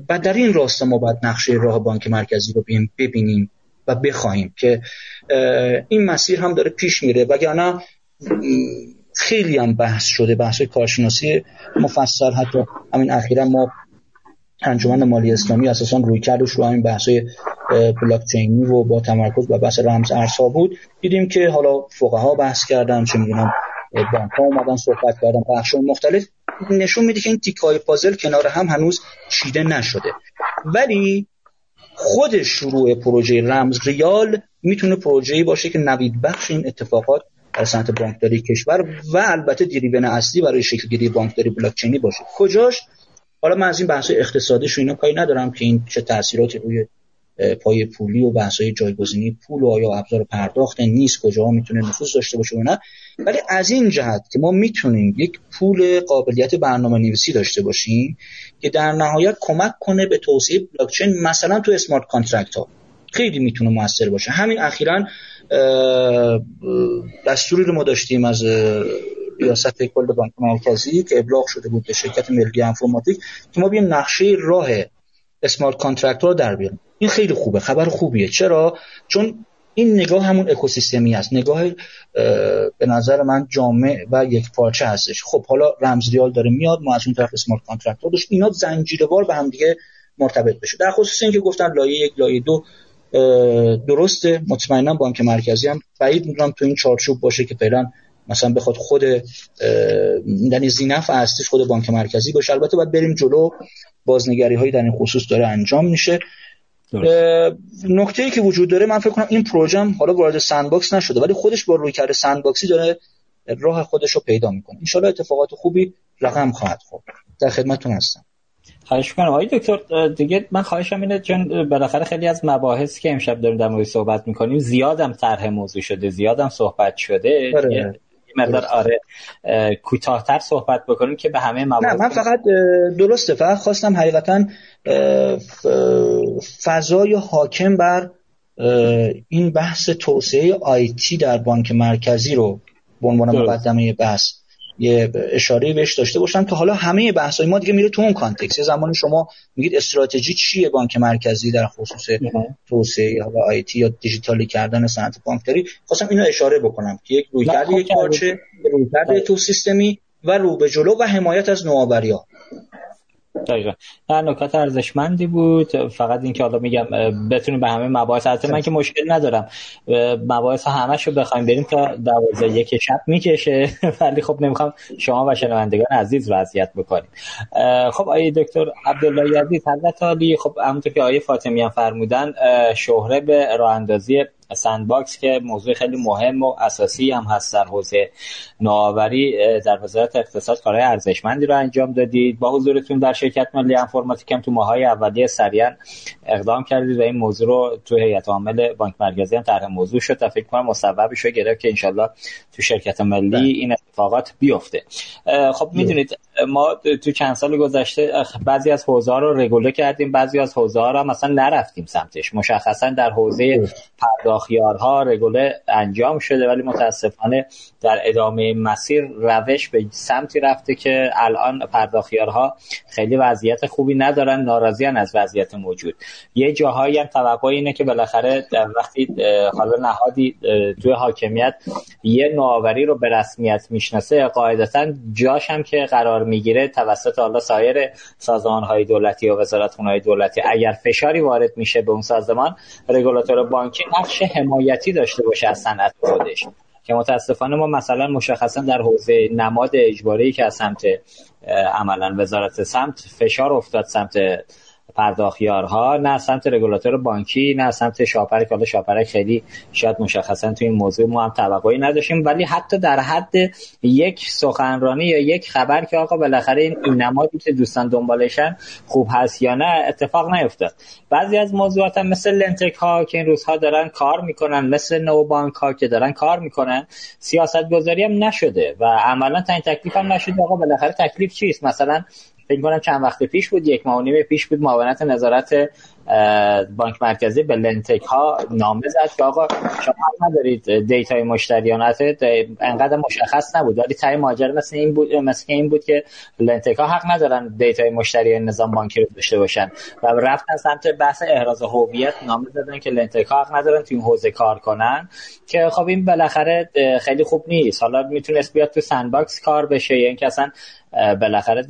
و در این راستا ما باید نقشه راه بانک مرکزی رو ببینیم و بخواهیم که این مسیر هم داره پیش میره. وگرنه خیلی هم بحث شده بحث کارشناسی مفصل. حتی همین اخیرا ما انجمن مالی اسلامی اساسا روی کردش رو همین بحث بلاک چینی و با تمرکز و بحث رمز ارزها بود. دیدیم که حالا فقها بحث کردن چه می‌دونم بانک ها اومدن صحبت کردن بخش مختلف. نشون میده که این تیکای پازل کنار هم هنوز چیده نشده. ولی خود شروع پروژه رمز ریال می‌تونه پروژه‌ای باشه که نوید بخش این اتفاقات در صنعت بانکداری کشور و البته دیریون اصلی برای شکلگیری بانکداری بلاکچینی باشه. کجاش؟ حالا من از این بحث اقتصادیش و اینا کاری ندارم که این چه تاثیراتی روی پای پولی و بحث‌های جایگزینی پول و آیا ابزار پرداخت نیست کجا می‌تونه نفوذ داشته باشه نه ولی از این جهت که ما می‌تونیم یک پول قابلیت برنامه نویسی داشته باشیم که در نهایت کمک کنه به توسعه بلاکچین مثلا تو smart contract ها خیلی می‌تونه موثر باشه. همین اخیرا دستوری رو ما داشتیم از ریاست کل بانک مرکزی که ابلاغ شده بود به شرکت ملی انفرماتیک که ما بیایم نقشه راه smart contract رو در بیاریم. این خیلی خوبه خبر خوبیه. چرا؟ چون این نگاه همون اکوسیستمی است نگاه به نظر من جامع و یک پارچه هستش. خب حالا رمزریال داره میاد ما از اون طرف smart contract داشت. اینا زنجیروار به هم دیگه مرتبط بشه. در خصوص اینکه گفتن لایه یک لایه دو درسته. مطمئنا بانک مرکزی هم بعید می‌دونم تو این چارچوب باشه که فعلا مثلا بخواد خود یعنی ذینفع هستش خود بانک مرکزی باشه. البته باید بریم جلو. بازنگری هایی در این خصوص داره انجام میشه. نکته ای که وجود داره من فکر کنم این پروژه هم حالا وارد sandbox نشده ولی خودش با رویکرد sandbox ی داره راه خودش رو پیدا می‌کنه. ان‌شاءالله اتفاقات خوبی رقم خواهد خورد. در خدمتتون هستم. خواهش کنم آقای دکتر دیگه من خواهشم اینه چون بالاخره خیلی از مباحثی که امشب داریم در مورد صحبت می‌کنیم زیادم طرح موضوع شده زیادم صحبت شده. بله. مقدار آره کوتاهتر صحبت بکنیم که به همه مباحث نه من فقط درسته فقط خواستم حقیقتا فضای حاکم بر این بحث توسعه آیتی در بانک مرکزی رو به عنوان مقدمه بحث یه اشاره بهش داشته باشم که حالا همه بحث های ما دیگه میره تو اون کانتکست. یه زمانی شما میگید استراتژی چیه بانک مرکزی در خصوص توسعه یا آیتی یا دیجیتالی کردن صنعت بانکداری؟ خواستم اینو اشاره بکنم که یک رویکرد یک پارچه رویکرد تو سیستمی و رو به جلو و حمایت از نوآوری دقیقا. نه نکات ارزشمندی بود. فقط اینکه حالا میگم بتونیم به همه مباحث البته من که مشکل ندارم. مباحث همش رو بخوایم بریم تا دوازده یک شب می‌کشه. ولی خب نمی‌خوام شما و شنوندگان عزیز رو اذیت بکنیم خب آیه دکتر عبدالله عزیز حضرت عالی. خب همونطور که آیه فاطمیان فرمودن شهره به راه اندازی box که موضوع خیلی مهم و اساسی هم هست در حوزه نوآوری در وزارت اقتصاد کارهای ارزشمندی رو انجام دادید با حضورتون در شرکت ملی انفرماتیک هم تو ماهای اولیه سریعا اقدام کردید و این موضوع رو تو هیئت عامل بانک مرکزی هم طرح موضوع شد تا فکر کنم مصوبش رو گرفت که انشالله تو شرکت ملی بله. این اتفاقات بیفته. خب می‌دونید ما تو چند سال گذشته بعضی از حوزه ها رو regulate کردیم بعضی از حوزه ها رو مثلا نرفتیم سمتش. مشخصا در حوزه پرداخیارها رگوله انجام شده ولی متاسفانه در ادامه مسیر روش به سمتی رفته که الان پرداخیارها خیلی وضعیت خوبی ندارن ناراضیان از وضعیت موجود. یه جاهایی هم توقع اینه که بالاخره وقتی حالا نهادی توی حاکمیت یه نوآوری رو به رسمیت می‌شناسه قاعدتا جاش هم که قرار می‌گیره توسط حالا سایر سازمان های دولتی و وزارت های دولتی اگر فشاری وارد میشه به اون سازمان رگولاتور بانکی نقش حمایتی داشته باشه از صنعت خودش. که متاسفانه ما مثلا مشخصا در حوزه نماد اجباری که از سمت عملا وزارت سمت فشار افتاد سمت پرداخیارها نه سمت رگولاتور بانکی نه سمت شاپرک. حالا شاپرک خیلی شاید مشخصا توی این موضوع ما هم توقعی نداشتیم ولی حتی در حد یک سخنرانی یا یک خبر که آقا بالاخره این نمادی که دوستان دنبالشن خوب هست یا نه اتفاق نیفتاد. بعضی از موضوعات هم مثل lendtech ها که این روزها دارن کار می‌کنن مثل neobank ها که دارن کار می‌کنن سیاست گذاری هم نشده و عملا تعیین تکلیف هم نشده. آقا بالاخره تکلیف چیست؟ مثلا فکر کنم چند وقت پیش بود یک ماه و نیم پیش بود معاونت نظارت بانک مرکزی به lendtech ها نامه زد که آقا شما ندارید data ی مشتریانات انقدر مشخص نبود. ولی تهِ ماجرا مثل این بود مثل این بود که lendtech ها حق ندارن data ی مشتری نظام بانکی رو داشته باشن. و رفتن سمت بحث احراز هویت نامه زدن که lendtech ها حق ندارن تو این حوزه کار کنن. که خب این بالاخره خیلی خوب نیست. حالا می‌تونست بیاد تو sandbox کار بشه. یا اینکه اصلا بالاخره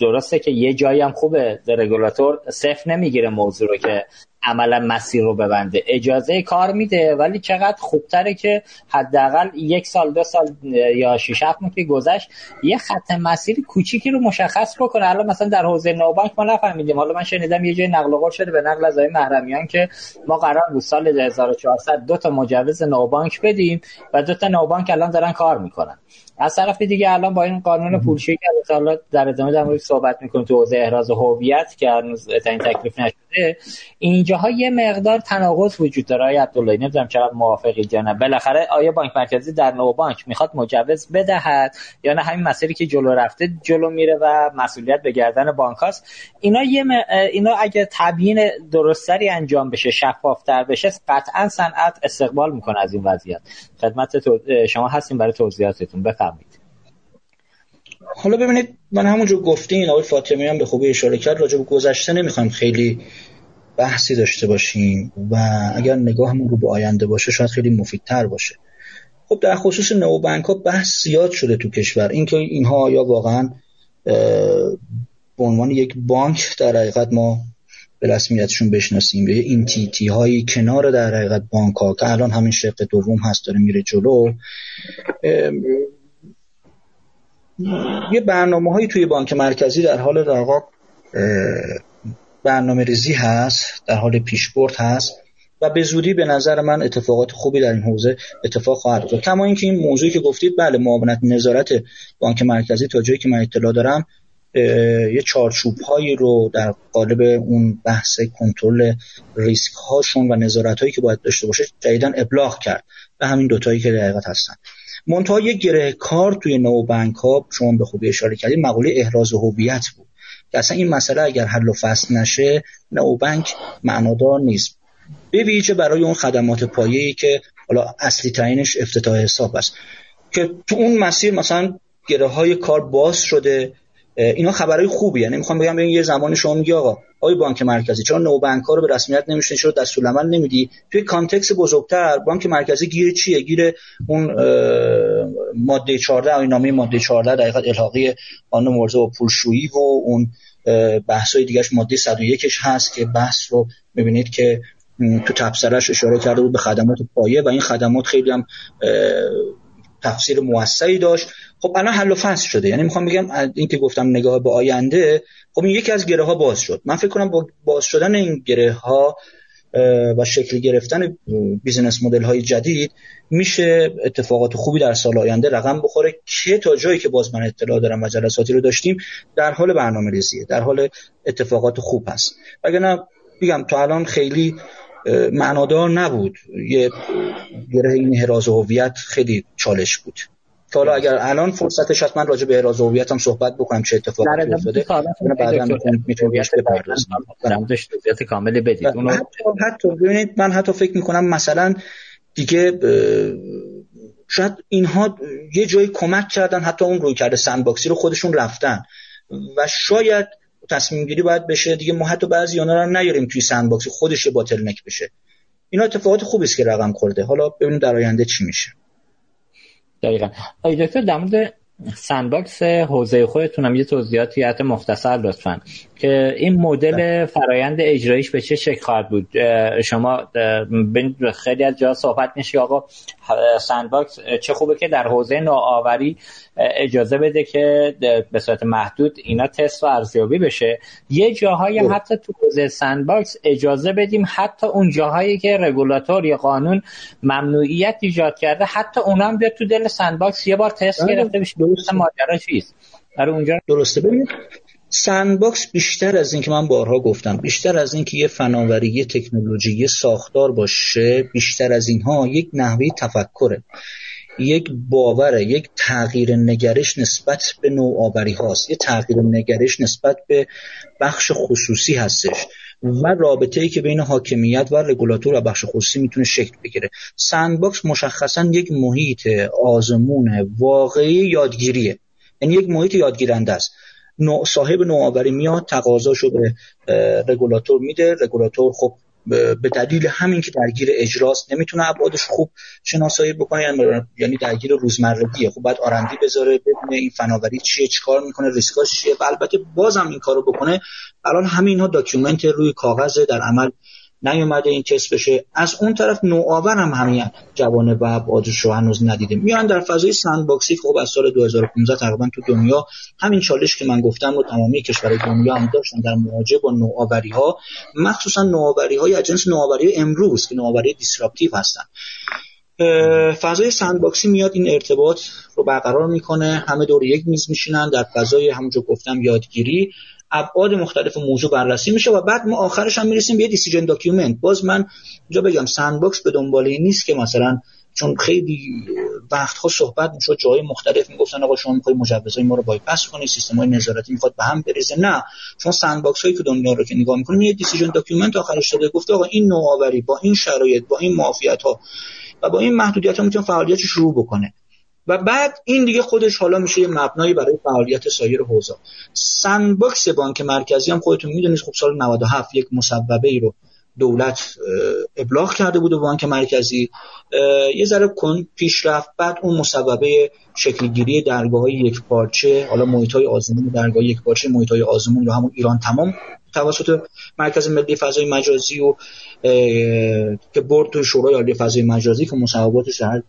درسته که یه جایی هم خوبه. رگولاتور سفت نمی‌گیره موضوع رو که عملا مسیر رو ببنده. اجازه کار میده ولی چقدر خوبتره که حداقل یک سال دو سال یا شش هفت که گذشت یه خط مسیر کوچیکی رو مشخص بکنه. الان مثلا در حوزه نوبانک ما نفهمیدیم. حالا من شنیدم یه جای نقل قول شده به نقل از محرمیان که ما قرار بود سال 1400 دو تا مجوز نوبانک بدیم و دو تا نوبانک الان دارن کار می‌کنن. از طرف دیگه الان با این قانون پولشویی که حالا در ادامه در مورد صحبت می‌کنیم تو حوزه احراز هویت که هنوز این تکلیف نشده اینجاها یه مقدار تناقض وجود داره. آیا عبدالله نمی‌دونم چقدر موافقی نه. بالاخره آیا بانک مرکزی در نو بانک می‌خواد مجوز بدهد یا نه؟ همین مسیری که جلو رفته جلو میره و مسئولیت به گردن بانک هست اینا یه م... اینا اگه تبیین درستری انجام بشه شفافتر بشه قطعا صنعت استقبال می‌کنه از این وضعیت. خدمت. شما هستیم برای توضیحاتتون. بفرمایید. حالا ببینید من همونجور گفتین آقای فاطمی هم به خوبی اشاره کرد راجع به گذشته نمی‌خوایم خیلی بحثی داشته باشیم و اگر نگاهمون رو به آینده باشه شاید خیلی مفیدتر باشه. خب در خصوص نوبنک ها بحث زیاد شده تو کشور. اینکه اینها یا واقعا به عنوان یک بانک در حقیقت ما به رسمیتشون بشناسیم. یا این تی تی هایی کنار در حقیقت بانک ها که الان همین شق دوم هست داره میره جلو. یه برنامه هایی توی بانک مرکزی در حال در برنامه ریزی هست در حال پیشبرد هست و به زودی به نظر من اتفاقات خوبی در این حوزه اتفاق خواهد افتاد. کما اینکه این موضوعی که گفتید بله معاونت نظارت بانک مرکزی تا جایی که من اطلاع دارم یه چارچوب هایی رو در قالب اون بحث کنترل ریسک هاشون و نظارت هایی که باید داشته باشه جدیدن ابلاغ کرد به همین دوتایی که در هستن. منتها یک گره کار توی نو بانک ها شما به خوبی اشاره کردید مقوله احراز هویت بود. که اصلا این مسئله اگر حل و فصل نشه نو بانک معنادار نیست. به ویژه برای اون خدمات پایه‌ای که حالا اصلی ترینش افتتاح حساب است. که تو اون مسیر مثلا گره های کار باز شده اینا خبرهای خوبیه. یعنی می‌خوام بگم یه زمانی شما میگی آقا آقای بانک مرکزی چرا نو بانک ها رو به رسمیت نمیشه چرا دستورالعمل نمیدی؟ توی کانتکست بزرگتر بانک مرکزی گیر چیه؟ گیر اون ماده 14 آیین نامه ماده 14 دقیقاً الحاقی قانون مرزه و پولشویی و اون بحث های دیگهش ماده 101 هست که بحث رو می‌بینید که تو تبصرش اشاره کرده بود به خدمات پایه و این خدمات خیلی هم تفسیر موثری داشت. خب الان حل و فصل شده. یعنی می‌خوام بگم این که گفتم نگاه به آینده خب این یکی از گره ها باز شد. من فکر کنم با باز شدن این گره ها و شکل گرفتن business model های جدید میشه اتفاقات خوبی در سال آینده رقم بخوره که تا جایی که باز من اطلاع دارم و جلساتی رو داشتیم در حال برنامه ریزیه در حال اتفاقات خوب هست. وگرنه بگم تا الان خیلی معنادار نبود. یه گره این حراز هویت خیلی چالش بود. که حالا اگر الان فرصتش هست من راجع به هویت هم صحبت بکنم چه اتفاقی افتاده بعدا می‌تونیم بهش بپردازیم کامل بدید حتی, حتی ببینید من حتی فکر می‌کنم مثلا دیگه شاید اینها یه جایی کمک کردن حتی اون رویکرد sandboxی رو خودشون رفتن و شاید تصمیم گیری باید بشه دیگه ما حتی بعضی اونا رو نیاریم توی sandbox خودش باتل‌نک بشه اینا اتفاقات خوبی است که رقم خورده حالا ببینیم در آینده چی میشه دقیقا. آقای دکتر در مورد sandbox حوزه خودتونم یه توضیحاتی حتی مختصر لطفا. که این مدل بله. فرایند اجرایش به چه شکل خواهد بود؟ شما خیلی از جا صحبت میشه آقا sandbox چه خوبه که در حوزه نوآوری اجازه بده که به صورت محدود اینا تست و ارزیابی بشه. یه جاهایی هم حتی تو حوزه sandbox اجازه بدیم حتی اون جاهایی که رگولاتور یا قانون ممنوعیت ایجاد کرده حتی اونا هم بیاد تو دل sandbox یه بار تست بله. گرفته بشه درسته. ماجرا چیست. برای اونجا درسته. ببینید sandbox بیشتر از اینکه من بارها گفتم بیشتر از اینکه یه فناوری یه تکنولوژی یه ساختار باشه بیشتر از اینها یک نحوه تفکره. یک باوره یک تغییر نگرش نسبت به نوآوری هاست. یه تغییر نگرش نسبت به بخش خصوصی هستش و رابطه ای که بین حاکمیت و رگولاتور و بخش خصوصی می‌تونه شکل بگیره. sandbox مشخصا یک محیط آزمون واقعی یادگیریه. یعنی یک محیط یادگیرنده است. صاحب نوآوری میاد تقاضاشو به رگولاتور میده. رگولاتور خب به دلیل همین که درگیر اجراست نمی‌تونه ابعادش خوب شناسایی بکنه یعنی, یعنی درگیر روزمرگیه. خب باید R&D بذاره ببینه این فناوری چیه چیکار می‌کنه ریسکاش چیه. و البته بازم این کارو بکنه. الان همین اینها document روی کاغذ در عمل نیومده این تست بشه. از اون طرف نوآور هم همین جوره و ابعادش رو هنوز ندیده میان در فضای sandboxی خب از سال 2015 تقریبا تو دنیا. همین چالش که من گفتم رو تمامی کشورهای دنیا هم داشتن در مواجهه با نوآوری ها مخصوصا نوآوری های از جنس نوآوری امروز که نوآوری disruptive هستن. فضای sandboxی میاد این ارتباط رو برقرار می‌کنه. همه دور یک میز میشینن. در فضای همونجور گفتم یادگیری. ابعاد مختلف موضوع بررسی میشه و بعد ما آخرش هم می‌رسیم به یه decision document باز من اینجا بگم sandbox به دنبال این نیست که مثلا چون خیلی وقتها صحبت می‌شد جای مختلف می‌گفتن آقا شما می‌خوای مجوزای ما رو بایپاس کنی سیستم های نظارتی می‌خواد به هم بریزه. نه چون sandbox هایی که دنیا رو که نگاه می‌کنیم یه decision document آخرش داده گفته آقا این نوآوری با این شرایط با این معافیت ها و با این محدودیت ها می‌تونه فعالیتش شروع بکنه. و بعد این دیگه خودش حالا میشه یه مبنایی برای فعالیت سایر حوزه. sandbox بانک مرکزی هم خودتون می‌دونید خب سال 97 یک مصوبه ای رو دولت ابلاغ کرده بود و بانک مرکزی یه ذره کند پیش رفت. بعد اون مصوبه شکلگیری درگاه های یک پارچه حالا محیط های آزمون درگاه یک پارچه محیط های آزمون یا همون ایران تمام توسط مرکز ملی فضای مجازی و که برد تو شورای عالی فضای مجازی که مصوباتش در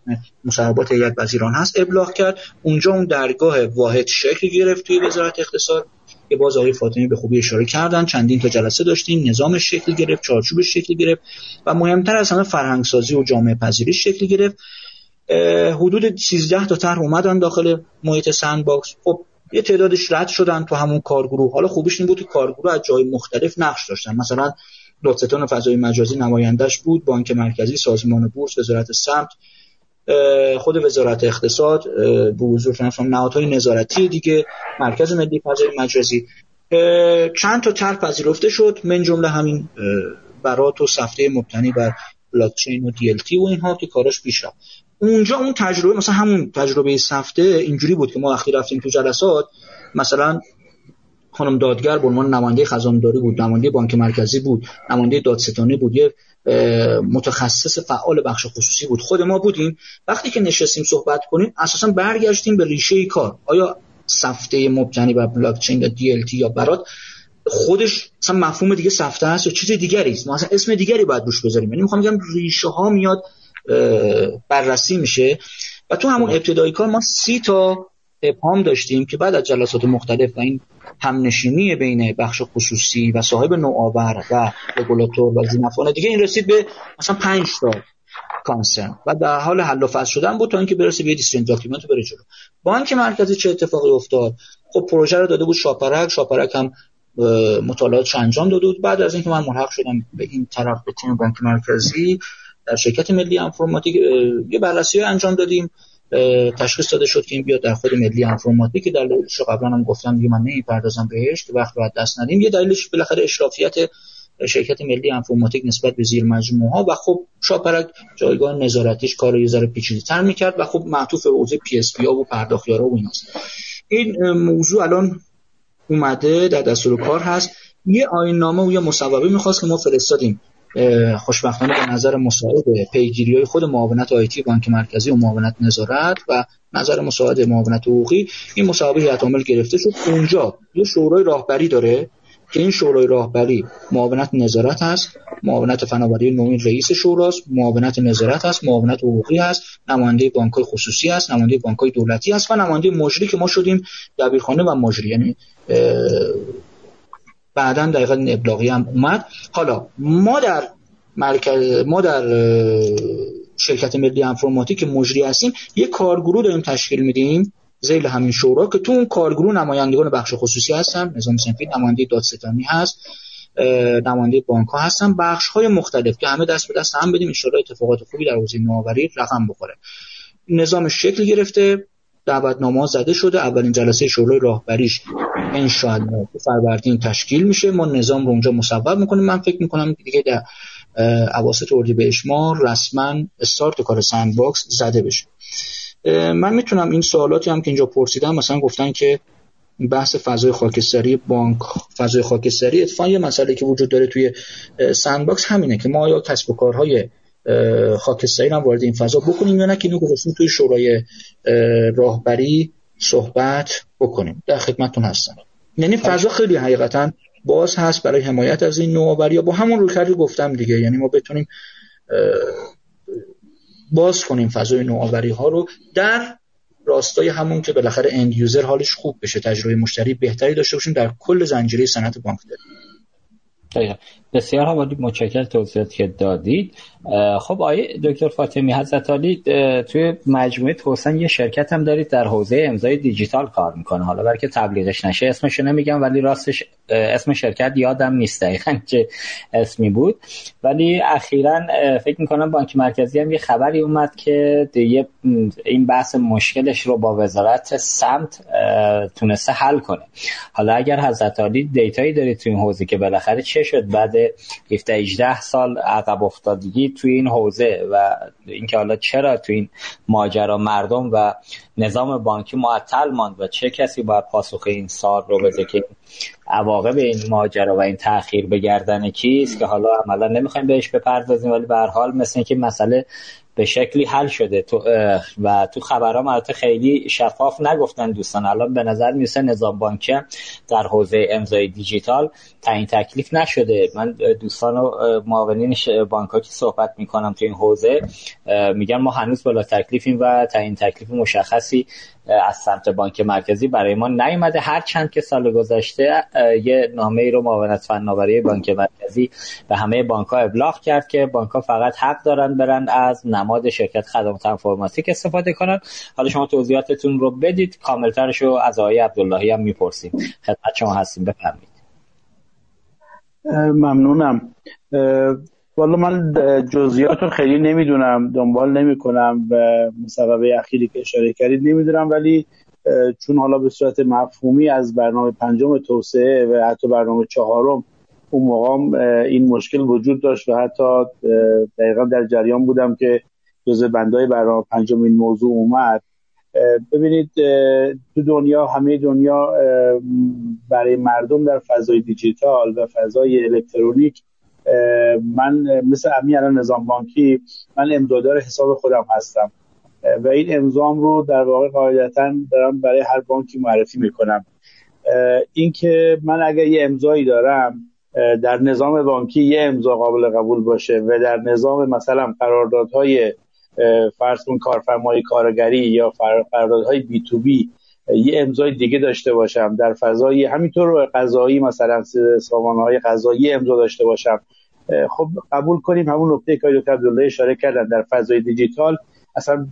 مصوبات هیئت وزیران هست ابلاغ کرد. اونجا اون درگاه واحد شکل گرفت توی وزارت اقتصاد که باز آقای فاطمی به خوبی اشاره کردن. چندین تا جلسه داشتیم نظامش شکل گرفت چارچوبش شکل گرفت و مهمتر از همه فرهنگسازی و جامعه پذیری شکل گرفت. حدود 13 تا طرح اومدن داخل محیط sandbox خب یه تعدادش رد شدن تو همون کارگروه. حالا خوبیش این بود که کارگروه از جای مختلف نقش داشتن. مثلا دادستان فضای مجازی نمایندش بود. بانک مرکزی سازمان بورس وزارت سمت خود وزارت اقتصاد به حضور نهادهای نظارتی دیگه مرکز ملی فضای مجازی. چند تا طرح پذیرفته شد. من جمله همین برات و صفحه مبتنی بر بلاکچین و دی و اینها که کاراش پیش رفت. اونجا اون تجربه مثلا همون تجربه سفته اینجوری بود که ما وقتی رفتیم تو جلسات مثلا خانم دادگر به عنوان نماینده خزانداری بود نماینده بانک مرکزی بود نماینده دادستانی بود یه متخصص فعال بخش خصوصی بود. خود ما بودیم. وقتی که نشستیم صحبت کنیم اساسا برگشتیم به ریشه کار. آیا سفته مبتنی بر بلاکچین یا دی یا برات خودش مثلا مفهوم دیگه سفته هست یا چیز دیگری است؟ ما اصلا اسم دیگری باید روش بذاریم. یعنی می‌خوام بگم ریشه ها میاد بررسی میشه. و تو همون ابتدایی کار ما سی تا ابهام داشتیم که بعد از جلسات مختلف و این همنشینی بین بخش خصوصی و صاحب نوآور و رگولاتور و ذینفعان دیگه این رسید به مثلا 5 تا concern. و در حال حل و فصل شدن بود تا اینکه برسه به decision document بره جلو. بانک مرکزی چه اتفاقی افتاد خب پروژه رو داده بود شاپرک. شاپرک هم مطالعاتش انجام داده بود. بعد از اینکه من ملحق شدم به این طرف به تیم بانک مرکزی در شرکت ملی انفورماتیک یه بررسی انجام دادیم. تشخیص داده شد که این بیاد در خود ملی انفورماتیک که شو قبلا هم گفتم دیگه من نمی‌پردازم بهش که وقت باید از دست ندیم. یه دلیلش بالاخره اشرافیت شرکت ملی انفورماتیک نسبت به زیر مجموعه ها و خب شاپرک جایگاه نظارتیش کار یه ذره پیچیده تر می‌کرد و خب معطوف به حوزه PSP ها و پرداخیارا و ایناست. این موضوع الان اومده در دستور کار هست. یه آیین نامه و یه مصوبه می‌خواست که ما فرستادیم. خوشبختانه به نظر مساعد پیگیری های خود معاونت آیتی بانک مرکزی و معاونت نظارت و نظر مساعد معاونت حقوقی این مصاحبه هیئت عامل گرفته شد. اونجا یه شورای راهبری داره که این شورای راهبری معاونت نظارت هست معاونت فناوری نوین رئیس شوراست معاونت نظارت هست معاونت حقوقی هست نماینده بانک‌های خصوصی هست نماینده بانک‌های دولتی هست و نماینده مجری که ما شدیم دبیرخانه و مجری. یعنی بعدا دقیقا ابلاغی هم اومد. حالا ما در مرکز ما در شرکت ملی انفرماتیک مجری هستیم یه کارگروه داریم تشکیل میدیم زیل همین شورا که تو اون کارگروه نمایندگان بخش خصوصی هستن. نظام سنفی نماینده دادستانی هست نماینده بانک ها هستن. بخش های مختلف که همه دست به دست هم بدیم ان اتفاقات خوبی در حوزه نوآوری رقم بخوره. نظام شکل گرفته. دعوتنامه زده شده. اولین جلسه شورای راهبریش الان فروردین تشکیل میشه. ما نظام رو اونجا مصوب می‌کنیم. من فکر می‌کنم دیگه در اواسط اردیبهشت ماه رسما استارت کار sandbox زده بشه. من می‌تونم این سوالاتی هم که اینجا پرسیدم مثلا گفتن که بحث فضای خاکستری بانک فضای خاکستری اتفاقا یه مسئله که وجود داره توی sandbox همینه که ما یا کسب و کارهای خاکستری هم وارد این فضا. بکنیم یا نه که اینو گذاشتیم توی شورای راهبری صحبت بکنیم. در خدمتتون هستم. یعنی فضا خیلی حقیقتا باز هست برای حمایت از این نوآوری با همون رویکردی گفتم دیگه. یعنی ما بتونیم باز کنیم فضای نوآوری ها رو در راستای همون که بالاخره اند یوزر حالش خوب بشه تجربه مشتری بهتری داشته باشیم در کل زنجیره صنعت بانک داریم. بسیار حوالی متشکر توضیحاتی که دادید. خب آیه دکتر فاطمی حضرت علی توی مجموعه توسن یه شرکت هم دارید در حوزه امضای دیجیتال کار می‌کنه. حالا برای که تبلیغش نشه اسمشو نمیگم ولی راستش اسم شرکت یادم نیست دقیقا چه اسمی بود. ولی اخیرا فکر می‌کنم بانک مرکزی هم یه خبری اومد که یه این بحث مشکلش رو با وزارت سمت تونسته حل کنه. حالا اگر حضرت علی دیتایی دارید تو این حوزه که بالاخره چه شد بعد 17 18 سال عقب افتادگی توی این حوزه و اینکه حالا چرا توی این ماجرا مردم و نظام بانکی معطل ماند و چه کسی باید پاسخ این سال رو بده که عواقب این ماجرا و این تاخیر به گردن کیست که حالا عملا نمی‌خوایم بهش بپردازیم ولی به هر حال مثل اینکه مسئله به شکلی حل شده. تو و تو خبرها البته خیلی شفاف نگفتن دوستان. الان به نظر میسه نظام بانکی در حوزه امضای دیجیتال تعیین تکلیف نشده. من دوستان و معاونین بانک که صحبت می‌کنم تو این حوزه میگن ما هنوز بالا تکلیفیم و تعیین تکلیف مشخصی از سمت بانک مرکزی برای ما نیومده. هر چند که سال گذشته یه نامه ای رو معاونت فناوری بانک مرکزی به همه بانک ها ابلاغ کرد که بانک ها فقط حق دارن برن از نماد شرکت خدمات انفرماتیک استفاده کنن. حالا شما توضیحاتتون رو بدید. کاملترش رو از آقای عبداللهی هم می‌پرسیم. خدمت شما هستیم. بفرمایید. ممنونم. والا من جزئیات رو خیلی نمی‌دونم دنبال نمی‌کنم و مسببه اخیری که اشاره کردید نمی‌دونم ولی چون حالا به صورت مفهومی از برنامه پنجم توسعه و حتی برنامه چهارم اون موقع این مشکل وجود داشت و حتی دقیقا در جریان بودم که جزء بندای برنامه پنجم این موضوع اومد. ببینید تو دنیا همه دنیا برای مردم در فضای دیجیتال و فضای الکترونیک من مثل امی الان نظام بانکی من امضادار حساب خودم هستم. و این امضام رو در واقع قاعدتا دارم برای هر بانکی معرفی می‌کنم. اینکه من اگر یه امضایی دارم در نظام بانکی یه امضا قابل قبول باشه و در نظام مثلا قراردادهای فرض کارفرمای کارگری یا قراردادهای بی تو بی یه امضای دیگه داشته باشم. در فضای همینطور قضایی مثلا سامانه قضایی امضا داشته باشم. خب قبول کنیم همون نکته که دکتر عبدالله اشاره کردن. در فضای دیجیتال اصلا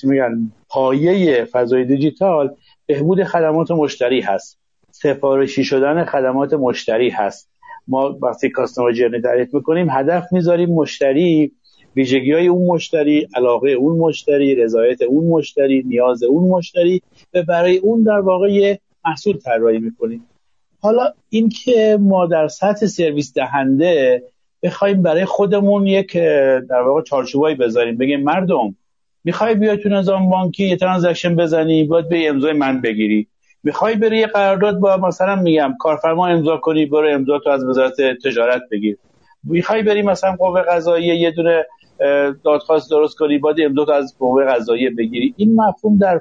چی میگن؟ پایه فضای دیجیتال بهبود خدمات مشتری هست. سفارشی شدن خدمات مشتری هست. ما وقتی کاستمر جرنی تعریف می‌کنیم هدف می‌ذاریم مشتری ویژگی های اون مشتری علاقه اون مشتری رضایت اون مشتری نیاز اون مشتری برای اون در واقع محصول طراحی می‌کنیم. حالا اینکه ما در سطح سرویس دهنده بخوایم برای خودمون یک در واقع چارچوبایی بذاریم بگیم مردم می‌خوای بیای تو نظام بانکی یه ترانزکشن بزنی باید به امضای من بگیری. می‌خوای بری یه قرارداد با مثلا میگم کارفرما امضا کنی برو امضا تو از وزارت تجارت بگیر. می‌خوای بریم مثلا قوه قضاییه یه دونه دادخواست درست کنی باید امضا از قوه قضاییه بگیری. این مفهوم در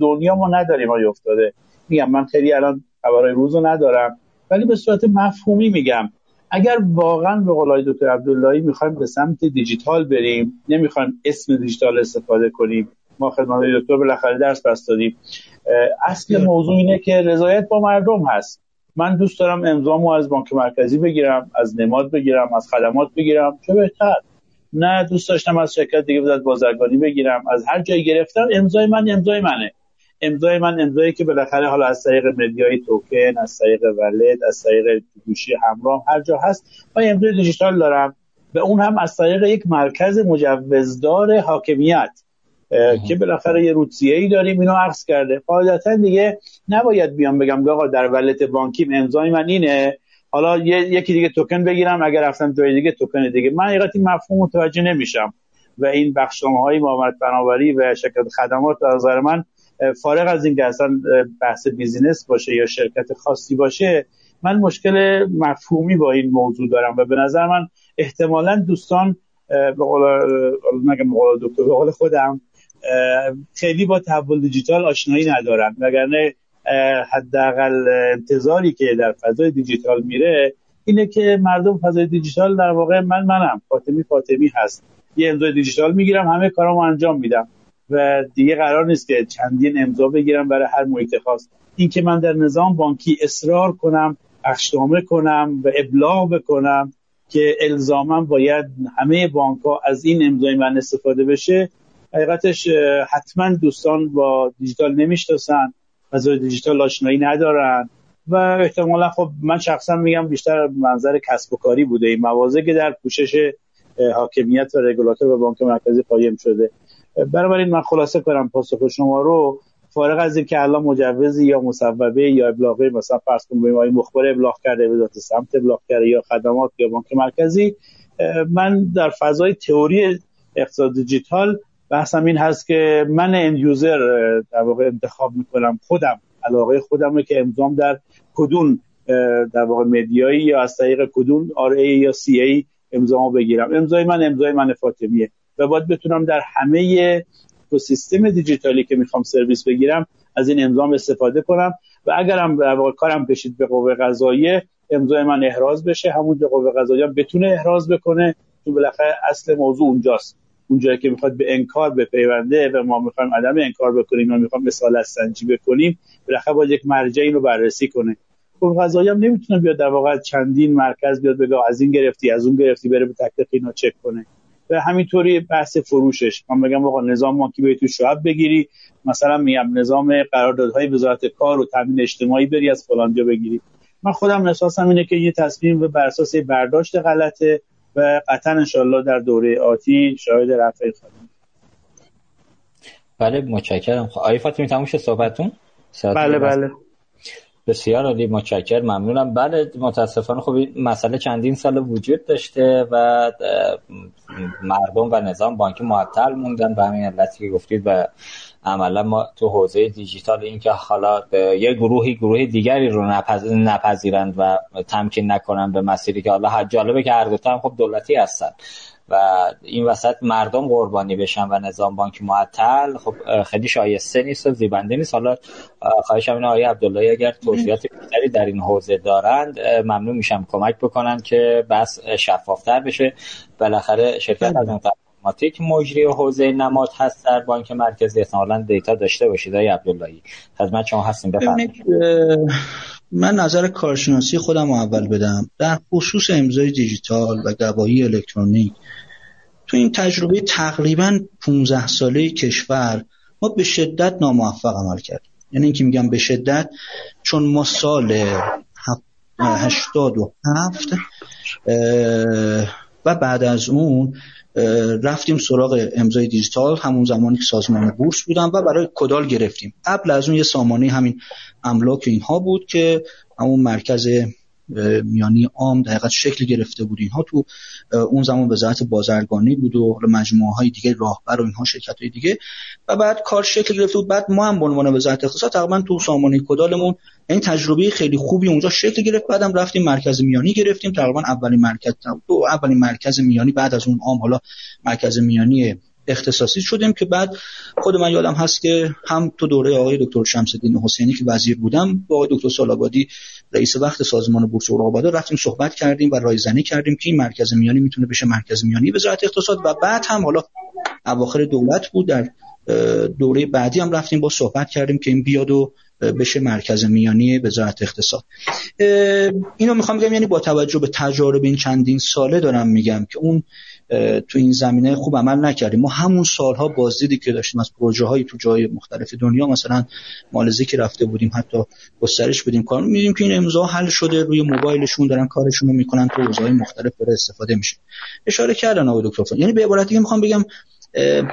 دنیا ما نداریم های افتاده؟ میگم من خیلی الان خبرهای روزو ندارم ولی به صورت مفهومی میگم. اگر واقعا به قول دکتر عبداللهی می‌خوایم به سمت دیجیتال بریم نمی‌خوایم اسم دیجیتال استفاده کنیم. ما خدمت دکتر بالاخره درس بس دادیم. اصل موضوع اینه که رضایت با مردم هست. من دوست دارم امضامو از بانک مرکزی بگیرم از نماد بگیرم از خدمات بگیرم. چه بهتر؟ نه دوست داشتم از شرکت دیگه از بازرگانی بگیرم. از هر جایی گرفتم امضای من امضای منه. امضای من امضایی که بالاخره حالا از طریق مدیای توکن از طریق ولد از طریق گوشی همراه هر جا هست من امضای دیجیتال دارم. و اون هم از طریق یک مرکز مجوزدار حاکمیت که بالاخره یه روتسیه ای داریم اینو عکس کرده. قاعدتا دیگه نباید بیام بگم آقا در ولت بانکیم امضای من اینه. حالا یکی دیگه توکن بگیرم اگر رفتم جای دیگه توکن دیگه. من حقیقت مفهوم متوجه نمیشم. و این بخشنامه های معاملات بناوری و شرکت خدمات به نظر من فارغ از این که اصلا بحث بیزینس باشه یا شرکت خاصی باشه من مشکل مفهومی با این موضوع دارم و به نظر من احتمالا دوستان به قول دکتر به قول خودم خیلی با تحول دیجیتال آشنایی ندارن. وگرنه حداقل انتظاری که در فضای دیجیتال میره اینه که مردم فضای دیجیتال در واقع من منم فاطمی فاطمی هست. یه امضای دیجیتال می‌گیرم همه کارامو انجام میدم. و دیگه قرار نیست که چندین امضا بگیرم برای هر محیط خاص. این که من در نظام بانکی اصرار کنم اخشنامه کنم و ابلاغ بکنم که الزاما باید همه بانک ها از این امضای من استفاده بشه حقیقتش حتما دوستان با دیجیتال نمی‌شناسن. از دیجیتال آشنایی ندارن. و احتمالا خب من شخصا میگم بیشتر منظر کسب و کاری بوده. این موازه که در پوشش حاکمیت و رگولاتور و بانک مرکزی قایم شده. بنابراین من خلاصه کنم پاسخ شما رو. فارغ از اینکه الان مجوزی یا مصوبه یا ابلاغی مثلا فرض کنیم مخبر ابلاغ کرده وزارت سمت ابلاغ کرده یا خدمات یا بانک مرکزی من در فضای تئوری اقتصاد دیجیتال بحثم این هست که من end user در واقع انتخاب می‌کنم خودم علاقه خودم که امضام در کدوم در واقع mediaیی یا از طریق کدوم RA یا CA امضامو بگیرم. امضای من امضای من فاطمیه و باید بتونم در همه سیستم دیجیتالی که می‌خوام سرویس بگیرم از این امضام استفاده کنم و اگرم در واقع کارم کشید به قوه قضاییه امضای من احراز بشه. همون قوه قضاییه بتونه احراز بکنه. چون بالاخره اصل موضوع اونجاست. اونجایی که می‌خواد به انکار بپیونده و ما می‌خوایم عدم انکار بکنیم و می‌خوایم مثال سنجی بکنیم بالاخره باید یک مرجعی رو بررسی کنه. خب قضایی هم نمی‌تونه بیاد در واقع چندین مرکز بیاد بگه از این گرفتی از اون گرفتی بره به تک اینا چک کنه. و همینطوری بحث فروشش. من بگم آقا نظام ما کی تو شعب بگیری. مثلا میگم نظام قراردادهای وزارت کار و تامین اجتماعی بری از فلان جا بگیری. من خودم احساسم اینه که یه تصمیم به بر اساس برداشت غلطه. و قطعا انشالله در دوره آتی شاهد رفع خواهیم. بله متشکرم. خب، آقای فاطمی تموم شد صحبتتون؟ بله بله. بسیار عالی متشکر ممنونم. بله متاسفانه خب این مسئله چندین سال وجود داشته و مردم و نظام بانکی معطل موندن. به همین علتی که گفتید و عملا ما تو حوزه دیجیتال این که حالا یه گروهی گروه دیگری رو نپذیرند و تمکین نکنن به مسیری که حالا جالبه که هر دوتا هم خب دولتی هستن. و این وسط مردم قربانی بشن و نظام بانک معطل خب خیلی شایسته نیست و زیبنده نیست. حالا خواهشم این آقای عبدالله اگر توضیحات بیشتری در این حوزه دارند ممنون میشم کمک بکنن که بس شفافتر بشه. بالاخره شرکت از اتوماتیک مجری حوزه نماد هست در بانک مرکزی. احتمالاً دیتا داشته باشید آقای عبداللهی. خدمت شما هستیم بفرمایید. من نظر کارشناسی خودم رو اول بدم. در خصوص امضای دیجیتال و گواهی الکترونیک تو این تجربه تقریبا 15 ساله کشور ما به شدت ناموفق عمل کردیم. یعنی اینکه میگم به شدت چون ما سال 87 و بعد از اون رفتیم سراغ امضای دیجیتال همون زمانی که سازمان بورس بودم و برای کدال گرفتیم. قبل از اون یه سامانه همین املاک اینها بود که همون مرکز میانی عام دقیقا شکل گرفته بود. اینها تو اون زمان وزارت بازرگانی بود و مجموعه های دیگه راهبر و اینها شرکت های دیگه. و بعد کار شکل گرفته بود. بعد ما هم به عنوان وزارت اقتصاد تقریبا تو سامانه کدالمون این تجربه خیلی خوبی اونجا شکل گرفت. بعدم رفتیم مرکز میانی گرفتیم. تقریبا اولین مرکز تو اولین مرکز میانی بعد از اون عام حالا مرکز میانی اختصاصی شدیم که بعد خود من یادم هست که هم تو دوره آقای دکتر شمس الدین حسینی که وزیر بودم با آقای دکتر سالابادی رئیس وقت سازمان بورس اوراق رفتیم صحبت کردیم و رایزنی کردیم که این مرکز میانی می‌تونه بشه مرکز میانی وزارت اقتصاد و بعد هم حالا اواخر دولت بود در دوره بعدی هم رفتیم با صحبت کردیم که این بیاد و بشه مرکز میانی وزارت اقتصاد. اینو می‌خوام بگم یعنی با توجه به تجارب این چندین ساله دارم میگم که اون تو این زمینه خوب عمل نکردیم. ما همون سالها بازدیدی که داشتیم از پروژه های تو جای مختلف دنیا مثلا مالزی که رفته بودیم حتی گسترش بدیم. کار میدیم که این امضا حل شده روی موبایلشون دارن کارشون رو می‌کنن تو حوزه‌های مختلف داره استفاده میشه. اشاره کردن آقای دکتر یعنی به عبارت دیگه می‌خوام بگم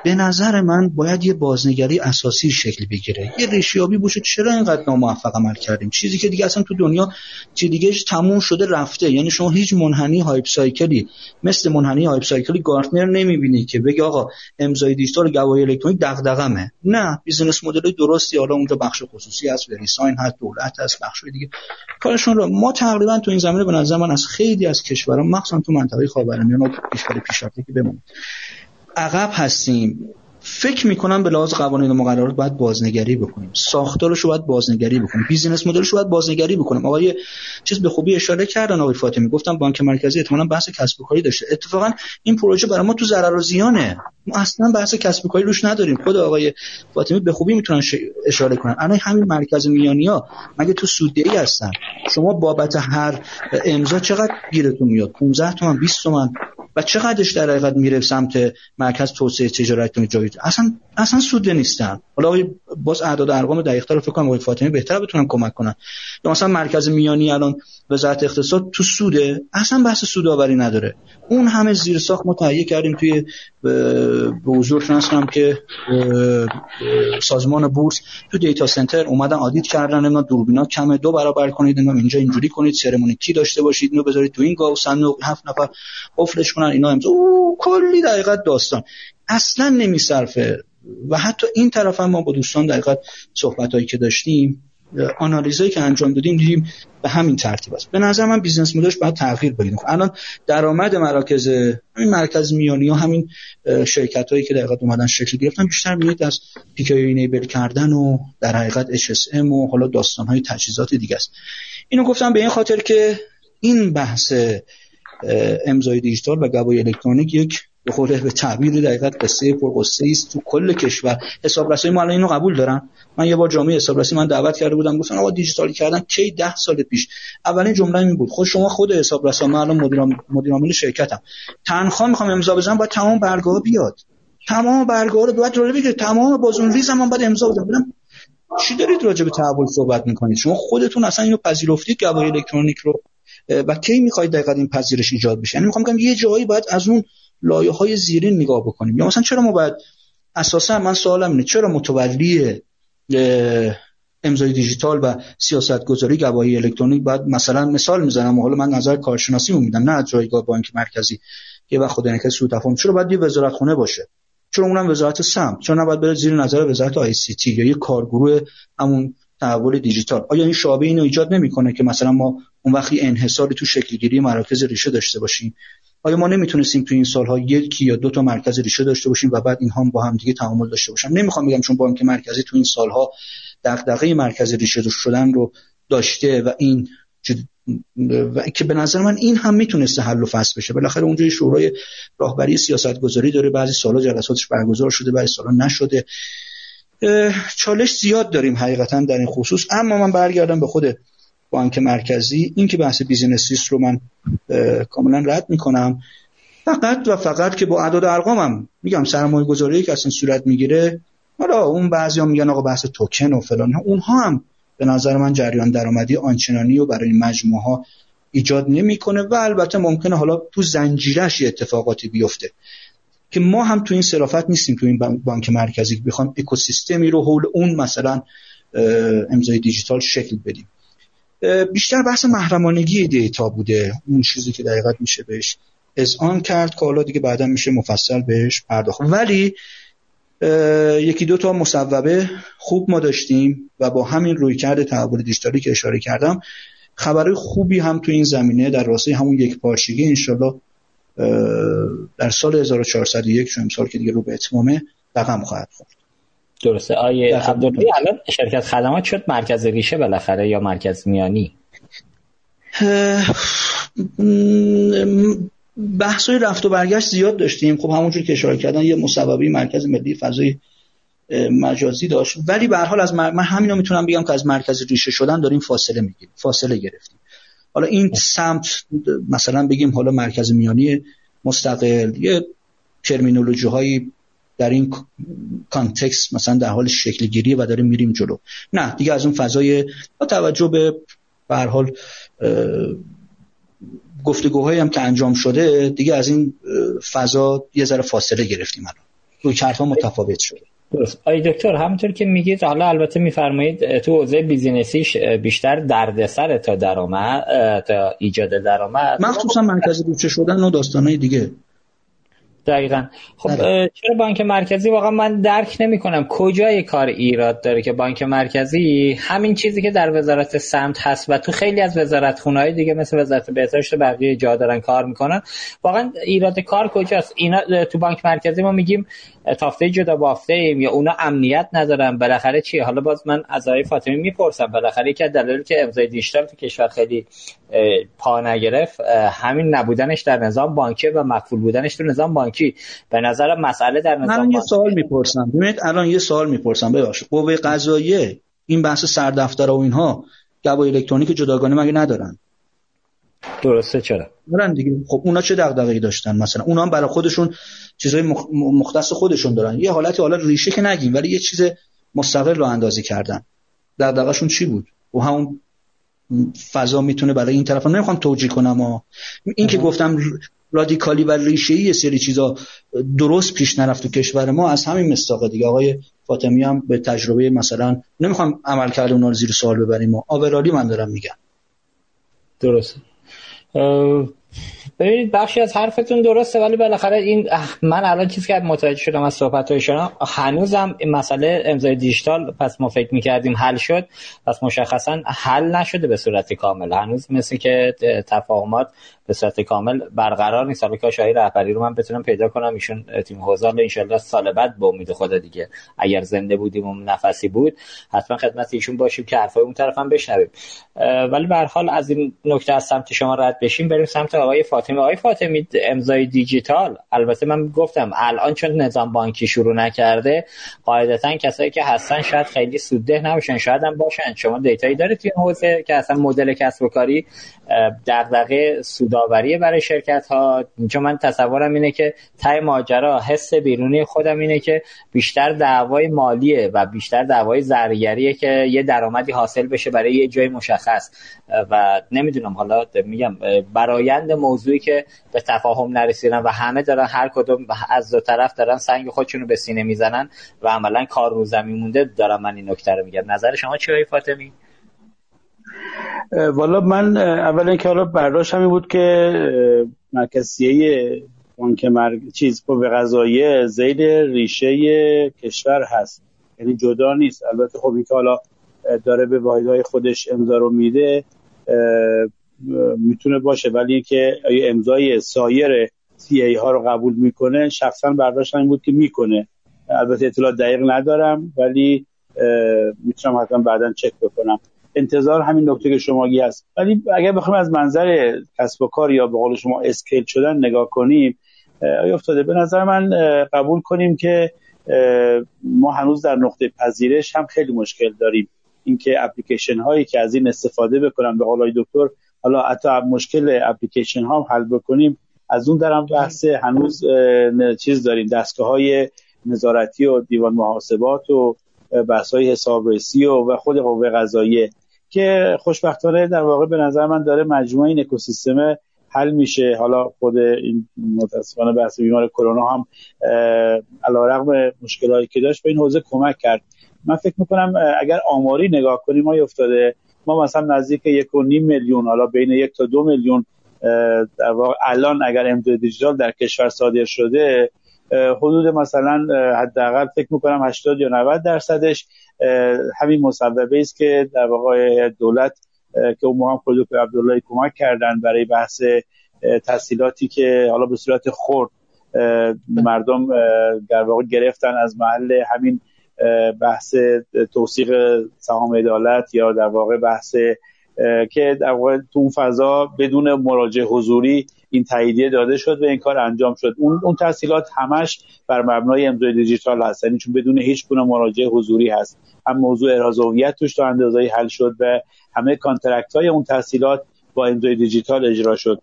به نظر من باید یه بازنگری اساسی شکل بگیره. یه ریشه‌یابی باشه چرا اینقدر ناموفق عمل کردیم؟ چیزی که دیگه اصلا تو دنیا چی دیگه تموم شده رفته. یعنی شما هیچ منحنی hype cycle ی مثل منحنی hype cycle ی گارتنر نمی‌بینی که بگه آقا امضای دیجیتال گواهی الکترونیک دغدغه‌مه. نه business model درستی حالا اونجا بخش خصوصی هست VeriSign هست دولت هست بخش دیگه. کارشون رو ما تقریبا تو این زمینه به نظر من از خیلی از کشورها مخصوصا تو منطقه خاورمیانه پیشرفته که بمونیم. عقب هستیم. فکر می‌کنم به لحاظ قوانین و مقررات باید بازنگری بکنیم. ساختارش رو باید بازنگری بکنیم. business model ش رو باید بازنگری بکنیم. آقای چیز به خوبی اشاره کردن آقای فاطمی. گفتم بانک مرکزی احتمالاً بحث کسب و کاری داشته. اتفاقا این پروژه برای ما تو ضرر و زیانه. ما اصلا بحث کسب و کاری روش نداریم. خود آقای فاطمی به خوبی می‌تونن اشاره کنن. الان همین مرکز میانیا مگه تو سوددهی هستن؟ شما بابت هر امضا چقدر گیرتون میاد؟ 15 تومن 20 تومن و چقدرش در حقیقت میره سمت مرکز توسعه تجارت جایی اصلا اصلا سود نیستن. حالا باز اعداد ارقام دقیق رو فکر کنم آقای فاطمی بهتر بتونن کمک کنن. یا مثلا مرکز میانی الان وزارت اقتصاد تو سوده اصلا بحث سودآوری نداره. اون همه زیر ساخت ما تهیه کردیم توی به حضور هستم که سازمان بورس تو دیتا سنتر اومدن آدیت کردن اینا دوربینا کمه دو برابر کنید اینا اینجا اینجوری کنید سرمونی کی داشته باشید اینو بذارید تو این گاو صندوق هفت نفر قفلش کنن اینا امضا. کلی دقیقت داستان. اصلا نمیصرفه. و حتی این طرف هم ما با دوستان دقیقت صحبت هایی که داشتیم آنالیزایی که انجام دادیم دیدیم به همین ترتیب است. به نظر من business model ش باید تغییر بدیم. الان درآمد مراکز همین مرکز میانی ها همین شرکت هایی که در حقیقت اومدن شکل گرفتن بیشتر میاد از PKI enable کردن و در حقیقت HSM و حالا داستان های تجهیزات دیگه است. اینو گفتم به این خاطر که این بحث امضای دیجیتال و گواهی الکترونیک یک به خود به تعبیر دقیقت قصه قصه است تو کل کشور. حسابرسی ما الان اینو قبول دارن. من یه بار جامعه حسابرسی من دعوت کرده بودم گفتن آقا دیجیتالی کردن کی ده سال پیش؟ اولین جمله این بود خود شما خود حسابرس من الان مدیر عامل شرکتم. تنخواه می‌خوام امضا بزنم باید تمام برگاه بیاد. تمام برگاه رو باید رول بگیره. تمام بازون ریزم من باید امضا بزنم چی دارید راجع به تحول صحبت می‌کنید؟ شما خودتون اصلا اینو پذیرفتید گواهی الکترونیک رو و کی می‌خواید دقیقاً این پذیرش ایجاد بشه؟ یعنی می‌خوام بگم یه جایی باید از اون لایه های زیرین نگاه بکنیم. یا مثلا چرا ما باید اساسا من سوالم اینه چرا متولی امضای دیجیتال و سیاست گذاری گواهی الکترونیک باید مثلا مثال می‌زنم حالا من نظر کارشناسی میدم نه از جایگاه بانک مرکزی یه وقت خدا نکرد سود تفاهم. چرا باید یه وزارت خونه باشه؟ چرا اونم وزارت سمت چرا نباید بره زیر نظر وزارت آی سی تی یا یه کارگروه همون تحول دیجیتال؟ آیا این شابه اینو ایجاد نمی‌کنه که مثلا ما اون وقتی انحصاری تو شکلگیری مراکز ریشه داشته باشیم آیا ما نمی‌تونستیم تو این سالها یکی یا دو تا مرکز ریشه داشته باشیم و بعد اینها با هم دیگه تعامل داشته باشن؟ نمی‌خوام بگم چون بانک مرکزی تو این سالها دغدغه مرکز ریشه شدن رو داشته و این و که به نظر من این هم می‌تونسته حل و فصل بشه. بالاخره اونجا شورای راهبری سیاست گذاری داره. بعضی سالا جلساتش برگزار شده بعضی سالا نشده. چالش زیاد داریم حقیقتا در این خصوص. اما من برگردم به خود بانک مرکزی. این که بحث بیزینس رو من کاملا رد می‌کنم. فقط و فقط که با اعداد ارقامم میگم سرمایه گذاری که اصلا صورت می‌گیره. حالا اون بعضی هم میگن آقا بحث توکن و فلان. اونها هم به نظر من جریان درآمدی آنچنانی و برای مجموعه ها ایجاد نمی‌کنه و البته ممکنه حالا تو زنجیرش اتفاقاتی بیفته. که ما هم تو این صرافت نیستیم تو این بانک مرکزی بخوام اکوسیستمی رو حول اون مثلا امضای دیجیتال شکل بدیم. بیشتر بحث محرمانگی دیتا بوده اون چیزی که دقیقت میشه بهش آن کرد که حالا دیگه بعدا میشه مفصل بهش پرداخت. ولی یکی دو تا مصوبه خوب ما داشتیم و با همین رویکرد تحول دیجیتالی که اشاره کردم خبرهای خوبی هم تو این زمینه در راستای همون یک پارچگی انشالله در سال 1401 چون امسال که دیگه رو به اتمامه رقم خواهد خورد. درسته. آیه عبدالله الان شرکت خدمات شد مرکز ریشه بالاخره یا مرکز میانی؟ بحث های رفت و برگشت زیاد داشتیم. خب همونجور که اشاره کردن یه مصوبه مرکز ملی فضای مجازی داشت. ولی به حال از من همینو می‌تونم بگم که از مرکز ریشه شدن داریم فاصله می‌گیریم فاصله گرفتیم. حالا این سمت مثلا بگیم حالا مرکز میانی مستقل یه terminology هایی در این context مثلا در حال شکل گیری و داریم میریم جلو. نه دیگه از اون فضای با توجه به به حال گفتگوهایی هم که انجام شده دیگه از این فضا یه ذره فاصله گرفتیم الان. روی کارت متفاوت شده. درست. آقای دکتر همونطور که میگید حالا البته میفرمایید تو حوزه business یش بیشتر دردسر تا درآمد تا ایجاد درآمد. مخصوصا مرکز بودجه شدن و داستانهای دیگه. دقیقا. خب بله. چرا بانک مرکزی واقعا من درک نمی کنم کجای کار ایراد داره که بانک مرکزی همین چیزی که در وزارت سمت هست و تو خیلی از وزارت خونهای دیگه مثل وزارت بهداشت بقیه جا دارن کار می‌کنن. واقعا ایراد کار کجاست؟ اینا تو بانک مرکزی ما میگیم تافته جدا بافته ایم یا اونا امنیت ندارن بالاخره چی حالا باز من از آقای فاطمی می‌پرسم. بالاخره که دلیلی که امضای دیجیتال تو کشور خیلی پا نگرفت همین نبودنش در نظام بانکی و مقفول بودنش تو نظام بانکی. به نظر مسئله در نظام من یه سوال می‌پرسم. ببینید الان یه سوال می‌پرسم. ببخشید. قوه قضاییه این بحث سردفتر و اینها گواهی الکترونیک جداگانه مگه ندارن؟ درسته چرا؟ دارن دیگه. خب اونا چه دغدغه‌ای داشتن مثلا؟ اونا هم برای خودشون چیزای مختص خودشون دارن. یه حالتی حالا ریشه که نگیم ولی یه چیز مستقل رو اندازی کردن. دغدغه‌شون چی بود؟ و همون فضا می‌تونه برای این طرف نمی‌خوام توجیه کنم و این که گفتم رادیکالی و ریشه یه سری چیزا درست پیش نرفت تو کشور ما از همین مستاقه دیگه. آقای فاطمی هم به تجربه مثلا نمی‌خوام عمل کرده اونا رو زیر سوال ببریم و آورالی من دارم میگم. درست ببینید بخشی از حرفتون درسته ولی بالاخره این من الان چیزی که متوجه شدم از صحبت های شما هنوزم مسئله امضای دیجیتال پس ما فکر می‌کردیم حل شد پس مشخصا حل نشده به صورت کامل. هنوز مثل که تفاهمات به صورت کامل برقرار نیست. حالا که شاهی رهبری رو من بتونم پیدا کنم. ایشون تیم حوزه. ان سال بعد به امید خدا دیگه اگر زنده بودیم و نفسی بود حتما خدمت ایشون باشیم که حرفای اون طرف هم بشنویم. ولی به حال از این نکته از سمت شما رد بشیم بریم سمت آقای فاطمی آقای فاطمی امضای دیجیتال. البته من گفتم الان چون نظام بانکی شروع نکرده قاعدتا کسایی که هستن شاید خیلی سودده نباشن شاید هم باشن. شما دیتایی دارید توی حوزه که اصلا مدل کسب و کاری دغدغه سوداوری برای شرکت ها چون من تصورم اینه که تای ماجرا حس بیرونی خودم اینه که بیشتر دعوای مالیه و بیشتر دعوای زرگریه که یه درآمدی حاصل بشه برای یه جای مشخص. و نمی‌دونم حالا میگم برایند موضوعی که به تفاهم نرسیدن و همه دارن هر کدوم از دو طرف دارن سنگ خودشونو به سینه می‌زنن و عملا کار رو زمین مونده. دارم من این نکته رو میگم. نظر شما چی فاطمی؟ والا من اولا که حالا برداشت همین بود که مرکزیه بانک مرگ چیز به قضایه زید ریشه کشور هست. یعنی جدا نیست. البته خب این که حالا داره به واحدهای خودش امضا رو میده می‌تونه باشه. ولی اینکه امضای سایر سی ای ها رو قبول می‌کنه شخصا برداشت این بود که می‌کنه. البته اطلاع دقیق ندارم ولی می‌تونم حتما بعدا چک بکنم. انتظار همین نکته که شما هست. ولی اگر بخوایم از منظر کسب و کار یا به قول شما اسکیل شدن نگاه کنیم آیا افتاده؟ به نظر من قبول کنیم که ما هنوز در نقطه پذیرش هم خیلی مشکل داریم. اینکه اپلیکیشن هایی که از این استفاده بکنن به قول دکتر حالا حتی مشکل اپلیکیشن ها حل بکنیم. از اون درم بحث هنوز چیز داریم. دستگاه های نظارتی و دیوان محاسبات و بحث های حسابرسی و, و خود قوه قضاییه که خوشبختانه در واقع به نظر من داره مجموعه این اکوسیستم حل میشه. حالا خود این متاسفانه بحث بیمار کرونا هم علیرغم مشکلاتی که داشت به این حوزه کمک کرد. من فکر می‌کنم اگر آماری نگاه کنیم ما افتاده ما مثلا نزدیک یک و نیم میلیون حالا بین یک تا دو میلیون در واقع الان اگر امضای دیجیتال در کشور صادر شده حدود مثلا حداقل فکر می‌کنم 80 یا 90 درصدش همین مصوبه است که در واقع دولت که اون هم خود عبدالله کمک کردن برای بحث تحصیلاتی که حالا به صورت خرد مردم در واقع گرفتن از محل همین بحث توثیق سهام عدالت یا در واقع بحث که در واقع تو اون فضا بدون مراجعه حضوری این تاییدیه داده شد و این کار انجام شد. اون اون تسهیلات همش بر مبنای امضای دیجیتال هست. یعنی چون بدون هیچ گونه مراجعه حضوری هست. هم موضوع احراز هویت توش تا اندازه‌ای حل شد و همه contract های اون تسهیلات با امضای دیجیتال اجرا شد.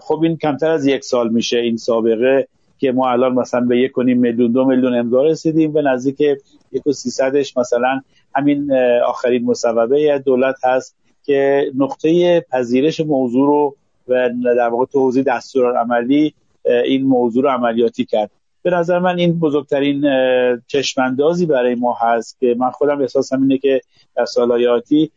خب این کمتر از یک سال میشه این سابقه که ما الان مثلا به یک کنیم میلیون دو میلیون امضا رسیدیم. به نزدیک یک و سیصدش مثلا همین آخرین مصوبه دولت هست که نقطه پذیرش موضوع رو و در واقع توضیح عملی این موضوع رو عملیاتی کرد. به نظر من این بزرگترین چشماندازی برای ما هست که من خودم احساسم اینه که در سال آتی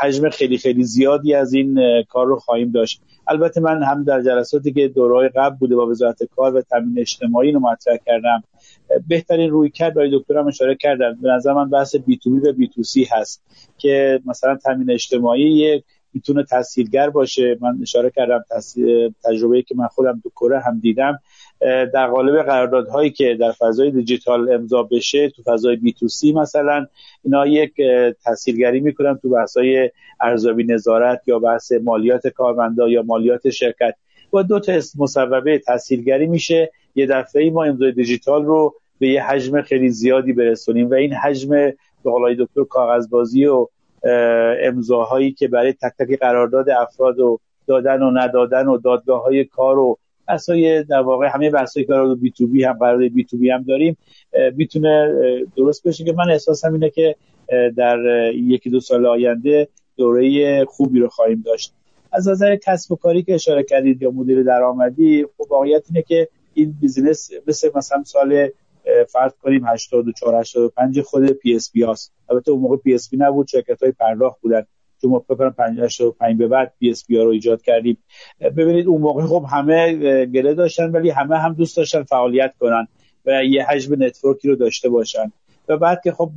حجم خیلی خیلی زیادی از این کار رو خواهیم داشت. البته من هم در جلساتی که دورهای قبل بوده با وزارت کار و تامین اجتماعی رو مطرح کردم بهترین روی کرد برای دکترم اشاره کردم به نظر من بحث بی تو بی و بی تو سی هست که مثلا تامین اجتماعی یک می‌تونه تسهیلگر باشه. من اشاره کردم تجربه که من خودم تو کره هم دیدم. در قالب قراردادهایی که در فضای دیجیتال امضا بشه تو فضای بی تو سی مثلا اینا یک تسهیلگری می‌کنن تو بحثای ارزیابی نظارت یا بحث مالیات کارمندا یا مالیات شرکت. با دو تا مصوبه تسهیلگری میشه. یه دفعه ما امضای دیجیتال رو به یه حجم خیلی زیادی برسونیم و این حجم به قولای دکتر کاغذبازی و امضاهایی که برای تک تک قرارداد افراد و دادن و ندادن و دادگاه های کار و بحثای در واقع همه بحثای کار بی تو بی هم قرار بی تو بی هم داریم. می‌تونه درست بشه که من احساسم اینه که در یکی دو سال آینده دوره خوبی رو خواهیم داشت. از نظر کسب و کاری که اشاره کردید یا مدل درآمدی خب واقعیت اینه که این business مثل مثلا سال فرض کنیم 84 85 خود PSP هاست. البته اون موقع PSP نبود شرکت های پرداخت بودن. چون ما فکر کنم 85 به بعد PSP ها رو ایجاد کردیم. ببینید اون موقع خب همه گله داشتن ولی همه هم دوست داشتن فعالیت کنن و یه حجم network ی رو داشته باشن. و بعد که خب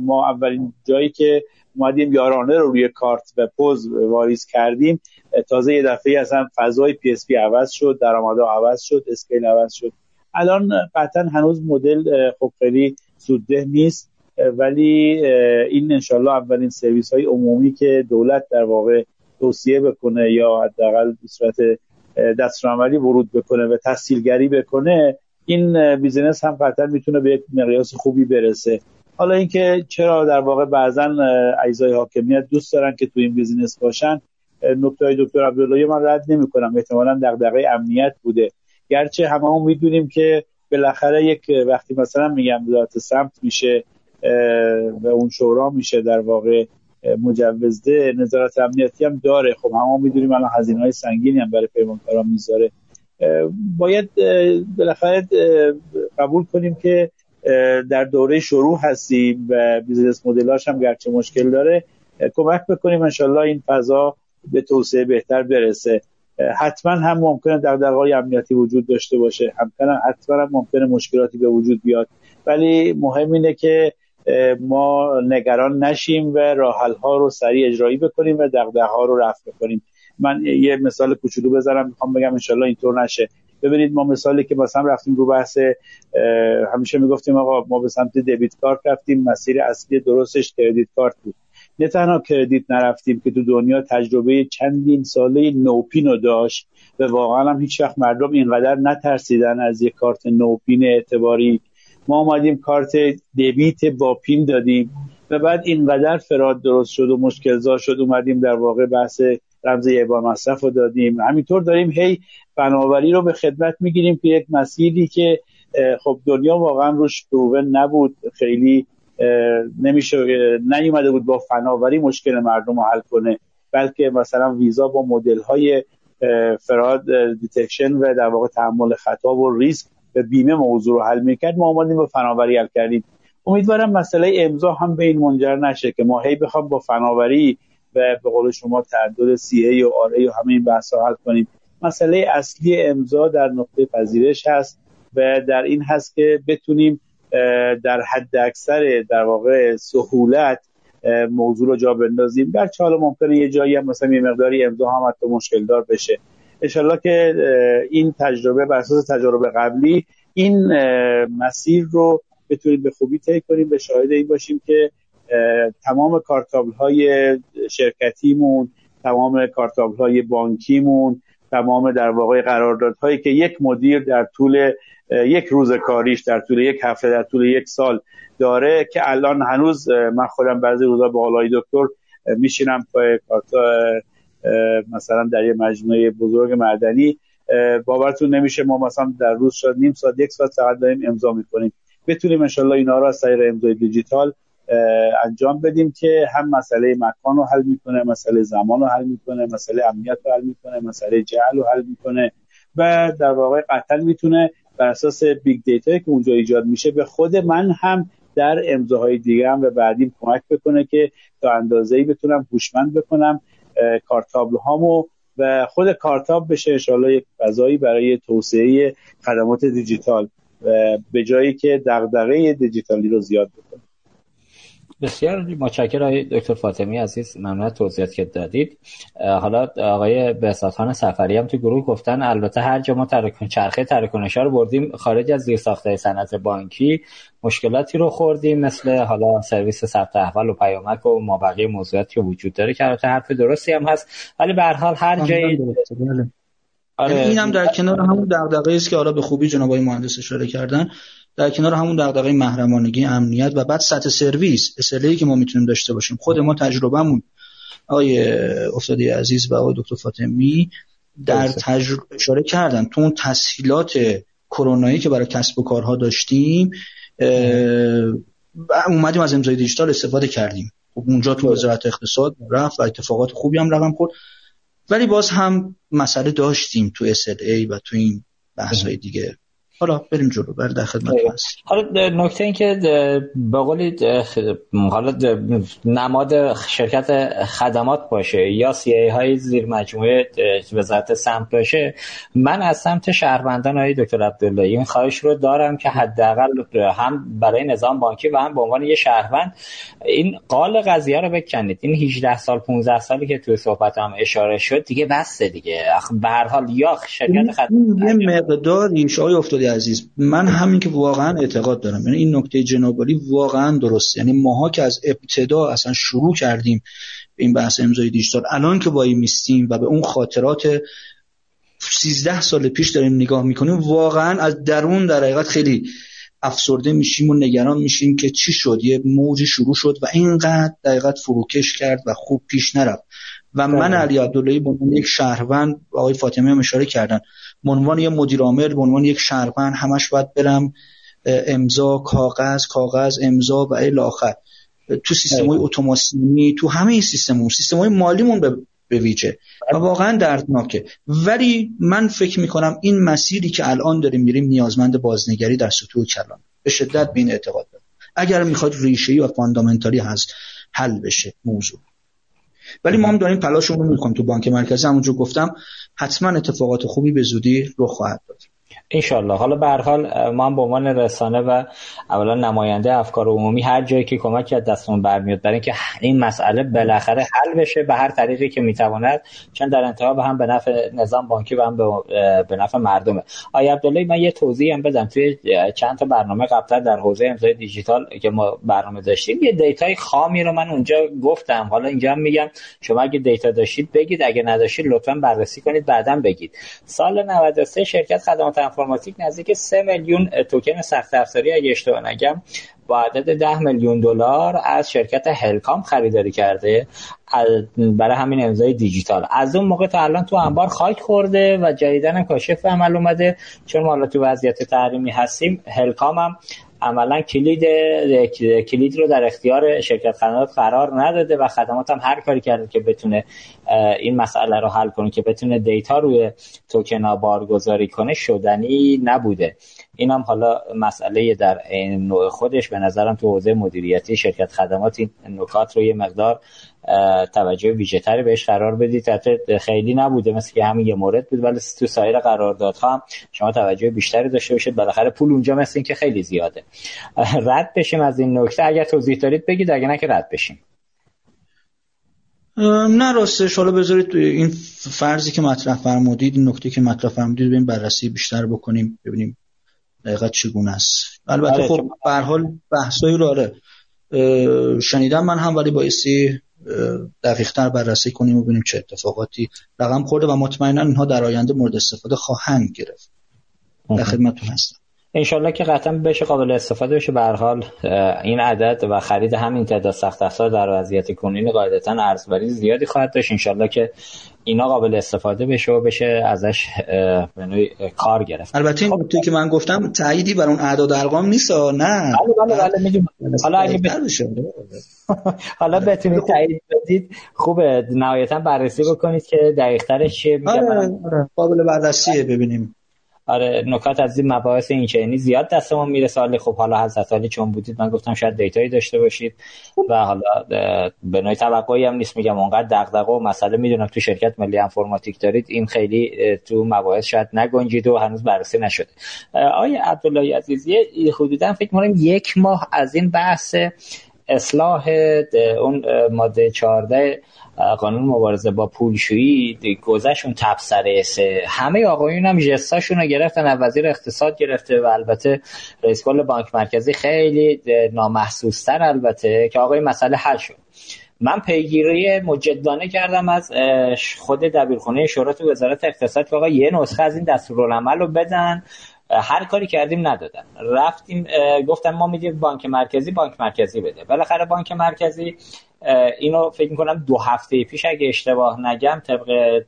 ما اولین جایی که اومدیم یارانه رو روی کارت و پوز واریز کردیم تازه یه دفعه اصلا فضای PSP عوض شد درآمدها عوض شد scale عوض شد. الان قطعا هنوز مدل خب خیلی سودده نیست ولی این انشالله اولین سرویس های عمومی که دولت در واقع توصیه بکنه یا حداقل به صورت دستورالعملی ورود بکنه و تسهیلگری بکنه این business هم قطعا می‌تونه به یک مقیاس خوبی برسه. حالا اینکه چرا در واقع بعضا اجزای حاکمیت دوست دارن که تو این business باشن نکته دکتر عبدالله من رد نمی کنم احتمالا دغدغه امنیت بوده. گرچه همه هم می‌دونیم که بالاخره یک وقتی مثلا میگم وزارت سمت میشه و اون شورا میشه در واقع مجوزده نظارت امنیتی هم داره. خب همه می‌دونیم الان هزینه های سنگینی هم برای پیمانکاران می‌ذاره. باید بالاخره قبول کنیم که در دوره شروع هستیم و business model اش هم گرچه مشکل داره. کمک بکنیم انشالله این فضا به توسعه بهتر برسه. حتما هم ممکنه دغدغه‌های امنیتی وجود داشته باشه همکنه حتما هم ممکنه مشکلاتی به وجود بیاد. ولی مهم اینه که ما نگران نشیم و راحل ها رو سریع اجرایی بکنیم و دغدغه ها رو رفع بکنیم. من یه مثال کوچولو بذارم می‌خوام بگم انشالله اینطور نشه. ببینید ما مثالی که مثلا رفتیم رو بحث همیشه می‌گفتیم آقا ما به سمت دبیت کارت رفتیم مسیر اصلی درستش کردیت کارت بود. نه تنها کردیت نرفتیم که تو دنیا تجربه چندین ساله نوپین رو داشت و واقعا هم هیچ وقت مردم اینقدر نترسیدن از یک کارت نوپین اعتباری. ما آمدیم کارت debit با PIN دادیم و بعد اینقدر fraud درست شد و مشکل شد اومدیم در واقع بحث رمز یه بار مصرف رو دادیم. همینطور داریم هی فناوری رو به خدمت می‌گیریم که یک مسیری که خب دنیا واقعا روش proven نبود. خیلی نمیشه نیومده بود با فناوری مشکل مردم رو حل کنه بلکه مثلا ویزا با مدل های fraud detection و در واقع تحمل خطا و ریسک به بیمه موضوع رو حل می‌کرد. ما آمدیم با فناوری حل کردیم. امیدوارم مسئله امضا هم به این منجر نشه که ما هی بخوام با فناوری و به قول شما تعدد سی ای و آر ای و همه این بحث حل کنیم. مسئله اصلی امضا در نقطه پذیرش هست و در این هست که بتونیم در حد اکثر در واقع سهولت موضوع رو جا بندازیم. گرچه حالا ممکنه یه جایی هم مثلا یه مقداری امضا هم حتی مشکل دار بشه. انشالله که این تجربه بر اساس تجربه قبلی این مسیر رو بتونیم به خوبی طی کنیم به شاهد این باشیم که تمام کارتابل های شرکتیمون تمام کارتابل های بانکیمون تمام در واقع قراردادهایی که یک مدیر در طول یک روز کاریش در طول یک هفته در طول یک سال داره که الان هنوز من خودم بعضی روزا با آقای دکتر میشینم پای کارتابل مثلا در یه مجموعه بزرگ معدنی. باورتون نمیشه ما مثلا در روز شد نیم ساعت یک ساعت فقط داریم امضا می‌کنیم. بتونیم انشالله اینا رو از طریق امضای دیجیتال انجام بدیم که هم مسئله مکان رو حل می‌کنه مسئله زمان رو حل می‌کنه مسئله امنیت رو حل می‌کنه مسئله جعل رو حل می‌کنه و در واقع قطعا می‌تونه بر اساس big data که اونجا ایجاد میشه به خود من هم در امضاهای دیگه هم و بعدیم کمک بکنه که تا اندازه ای بتونم هوشمند بکنم کارتابل هامو و خود کارتاب بشه انشاءالله یک فضایی برای توسعه خدمات دیجیتال به جایی که دغدغه دیجیتالی رو زیاد بکنه. بسیار متشکرم آقای دکتر فاطمی عزیز. ممنون توضیحات که دادید. حالا آقای بساطان سفری هم تو گروه گفتن البته هر جا ما ترکن چرخه ترکنشا رو بردیم خارج از زیر ساخته صنعت بانکی مشکلاتی رو خوردیم مثل حالا سرویس ثبت احوال و پیامک و ما بقیه موضوعاتی که وجود داره که البته حرف درستی هم هست. ولی به هر حال هر جایی بله. آره. یعنی اینم در کنار همون دغدغه‌ای است که حالا به خوبی جناب مهندس اشاره کردن. در کنار همون دغدغه محرمانگی امنیت و بعد سطح سرویس اسلایی که ما می‌تونیم داشته باشیم. خود ما تجربهمون آقای افتادی عزیز و آقای دکتر فاطمی در تجربه اشاره کردن. تو اون تسهیلات کرونایی که برای کسب و کارها داشتیم اومدیم از امضای دیجیتال استفاده کردیم. خب اونجا تو وزارت اقتصاد رفت و اتفاقات خوبی هم رقم خورد. ولی باز هم مسئله داشتیم تو SLA و تو این بحث های دیگه. حالا بریم جلو بر در خدمت هست. حالا نکته این که به حالا نماد شرکت خدمات باشه یا سی ای های زیر مجموعه وزارت سمت باشه من از سمت شهروندان های دکتر عبدالله این خواهش رو دارم که حداقل هم برای نظام بانکی و هم به عنوان یه شهروند این قال قضیه رو بکنید. این 18 سال 15 سالی که توی صحبت هم اشاره شد دیگه بسته دیگه. به هر حال یا شرکت خدمات یه مقداری شای افتادی عزیز من همین که واقعا اعتقاد دارم. یعنی این نکته جنابالی واقعا درست یعنی ماها که از ابتدا اصلا شروع کردیم به این بحث امضای دیجیتال الان که وای میستیم و به اون خاطرات 13 سال پیش داریم نگاه می‌کنیم واقعا از درون در حقیقت خیلی افسرده میشیم و نگران میشیم که چی شد. یه موجی شروع شد و اینقدر دقیقت فروکش کرد و خوب پیش نرفت. و من بله. علی عبداللهی به عنوان یک شهروند آقای فاطمه هم اشاره کردن. به عنوان یک مدیر عامل به عنوان یک شهروند همش باید برم امضا کاغذ کاغذ امضا و الی آخر. تو سیستم های اتوماسیونی تو همه سیستم سیستم های مالیمون به به ویژه. و واقعا دردناکه. ولی من فکر می‌کنم این مسیری که الان داریم میریم نیازمند بازنگری در سطوح کلان. به شدت به این اعتقاد دارم. اگر می‌خواد ریشه و فاندامنتالی هست حل بشه موضوع. ولی ما هم داریم تلاشمون رو می‌کنیم تو بانک مرکزی. همونجور گفتم حتما اتفاقات خوبی به زودی رخ خواهد داد. انشالله حالا به هر حال ما هم به عنوان رسانه و اولا نماینده افکار عمومی هر جایی که کمک از دستمون برمیاد برای اینکه این مسئله بالاخره حل بشه به هر طریقی که می‌تواند چون در انتها به هم به نفع نظام بانکی و هم به نفع مردمه. آقای عبدالله من یه توضیح هم بدم. توی چند تا برنامه قبلا در حوزه امضای دیجیتال که ما برنامه داشتیم یه data ی خامی رو من اونجا گفتم. حالا اینجا هم میگم شما اگه data داشتید بگید اگه نداشتید لطفا بررسی کنید بعدا بگید. سال 93 شرکت خدمات انفورماتیک نزدیک 3 میلیون توکن سخت افزاری اگه اشتباه نگم با عدد 10 میلیون دلار از شرکت هلکام خریداری کرده برای همین امضای دیجیتال. از اون موقع تا الان تو انبار خاک خورده و جدیدن کاشف عمل اومده. چون ما تو وضعیت تحریمی هستیم هلکام هم عملا کلید کلید رو در اختیار شرکت خدمات قرار نداده و خدمات هم هر کاری کرده که بتونه این مسئله رو حل کنه که بتونه دیتا روی توکن بارگذاری کنه شدنی نبوده. این هم حالا مسئله در این نوع خودش. به نظرم تو حوزه مدیریتی شرکت خدمات این نکات رو یه مقدار توجه ویژه‌تری بهش قرار بدید. حتی خیلی نبوده مثل که همین یه مورد بود ولی تو سایر قراردادها هم شما توجه بیشتری داشته باشید. بالاخره پول اونجا مثل این که خیلی زیاده. رد بشیم از این نکته. اگر توضیح دارید بگید اگه نه که رد بشیم. نه راستش. حالا بذارید این فرضی که مطرح فرمودید این نکته که مطرح فرمودید ببین بررسی بیشتر بکنیم ببینیم دقیقا چگونه است. البته آره، خب به حال بحثایی رو آره شنیدم من هم ولی بایستی دقیق تر بررسی کنیم و ببینیم چه اتفاقاتی رقم خورده و مطمئنا اینها در آینده مورد استفاده خواهند گرفت. در خدمتتون هستم. انشالله که قطعا بشه قابل استفاده بشه. به حال این عدد و خرید همین تعداد سخت افزار در وضعیت کنونی قاعدتا ارزبری زیادی خواهد داشت. انشالله که اینا قابل استفاده بشه و بشه ازش به نوعی کار گرفت. البته این خب که من گفتم تاییدی بر اون اعداد ارقام نیست نه. بله بله بله حالا اگه حالا بتونید تایید بدید. خوبه. نهایتا بررسی بکنید که دقیق ترش چیه آره، آره. قابل بررسیه ببینیم. آره نکات از این مباحث این چنینی زیاد دستمون می‌رسه. ولی خب حالا حضرت علی چون بودید من گفتم شاید دیتایی داشته باشید و حالا به نوعی توقعی هم نیست. میگم اونقدر دغدغه و مسئله می‌دونم تو شرکت ملی انفرماتیک دارید این خیلی تو مباحث شاید نگنجید و هنوز بررسی نشده. آیا عبدالله عزیزی حدودا فکر کنم یک ماه از این بحث اصلاح اون ماده 14 قانون مبارزه با پولشویی گذشت اون تبصره سه همه آقایون هم جستاشون رو گرفتن وزیر اقتصاد گرفته و البته رئیس کل بانک مرکزی خیلی نامحسوستر البته که آقای مسئله حل شد. من پیگیری مجدانه کردم از خود دبیرخونه شورا تو وزارت اقتصاد که آقا یه نسخه از این دستورالعمل رو بدن هر کاری کردیم ندادن. رفتیم گفتم ما میدیم بانک مرکزی بانک مرکزی بده. بالاخره بانک مرکزی اینو فکر می‌کنم دو هفته پیش اگه اشتباه نگم طبق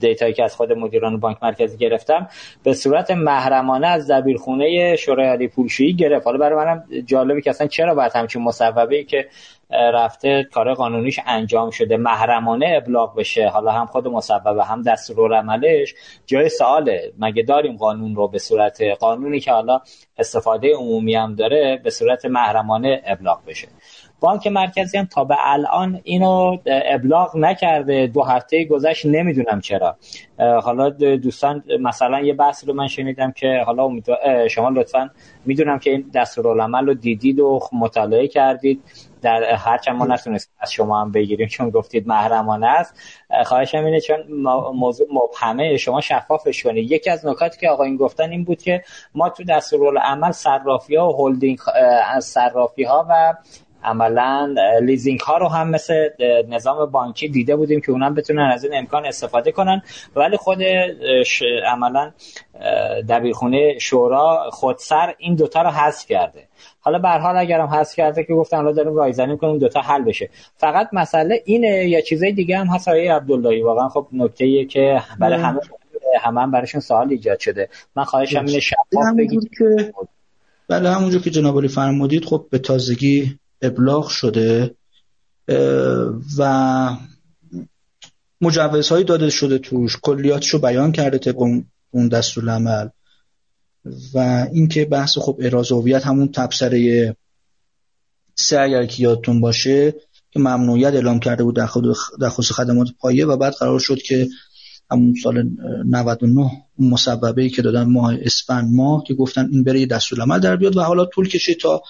دیتایی که از خود مدیران بانک مرکزی گرفتم به صورت محرمانه از دبیرخونه شورای عالی پولشویی گرفت. حالا برای منم جالبه که اصلا چرا باید همچین مصوبه که رفته کار قانونیش انجام شده محرمانه ابلاغ بشه؟ حالا هم خود مصوبه هم دستورالعملش جای سواله. مگه داریم قانون رو به صورت قانونی که حالا استفاده عمومی هم داره به صورت محرمانه ابلاغ بشه؟ بانک مرکزی هم تا به الان اینو ابلاغ نکرده. دو هفته گذشت نمی‌دونم چرا. حالا دوستان مثلا یه بحث رو من شنیدم که حالا شما لطفا می‌دونم که این دستورالعمل رو دیدید و مطالعه کردید. در هرچند ما نتونستیم از شما هم بگیریم چون گفتید محرمانه است. خواهشم اینه چون موضوع مبهمه شما شفافش کنید. یکی از نکاتی که آقایون گفتن این بود که ما تو دستورالعمل صرافی ها و هولدینگ از صرافی ها و عملا لیزینگ ها رو هم مثل نظام بانکی دیده بودیم که اونم بتونن از این امکان استفاده کنن. ولی خود عملا دبیرخونه شورا خودسر این دوتا رو حذف کرده. حالا به حال اگرم حذف کرده که گفتن حالا داریم رایزنی کنیم دوتا حل بشه. فقط مسئله اینه یا چیزای دیگه هم هست آقای عبداللهی. واقعا خب نکته که برای همه همه هم براشون سوال ایجاد شده. من خواهشم اینه شفاف بگید. که بله همونجور که جناب فرمودید خب به تازگی ابلاغ شده و مجوزهایی داده شده توش کلیاتش رو بیان کرده طبق اون دستور عمل. و اینکه بحث خب هویت همون تبصره سه اگر که یادتون باشه که ممنوعیت اعلام کرده بود در خصوص خدمات پایه و بعد قرار شد که همون سال 99 مصوبه ای که دادن ماه اسفند ماه که گفتن این بره دستور عمل در بیاد و حالا طول کشید تا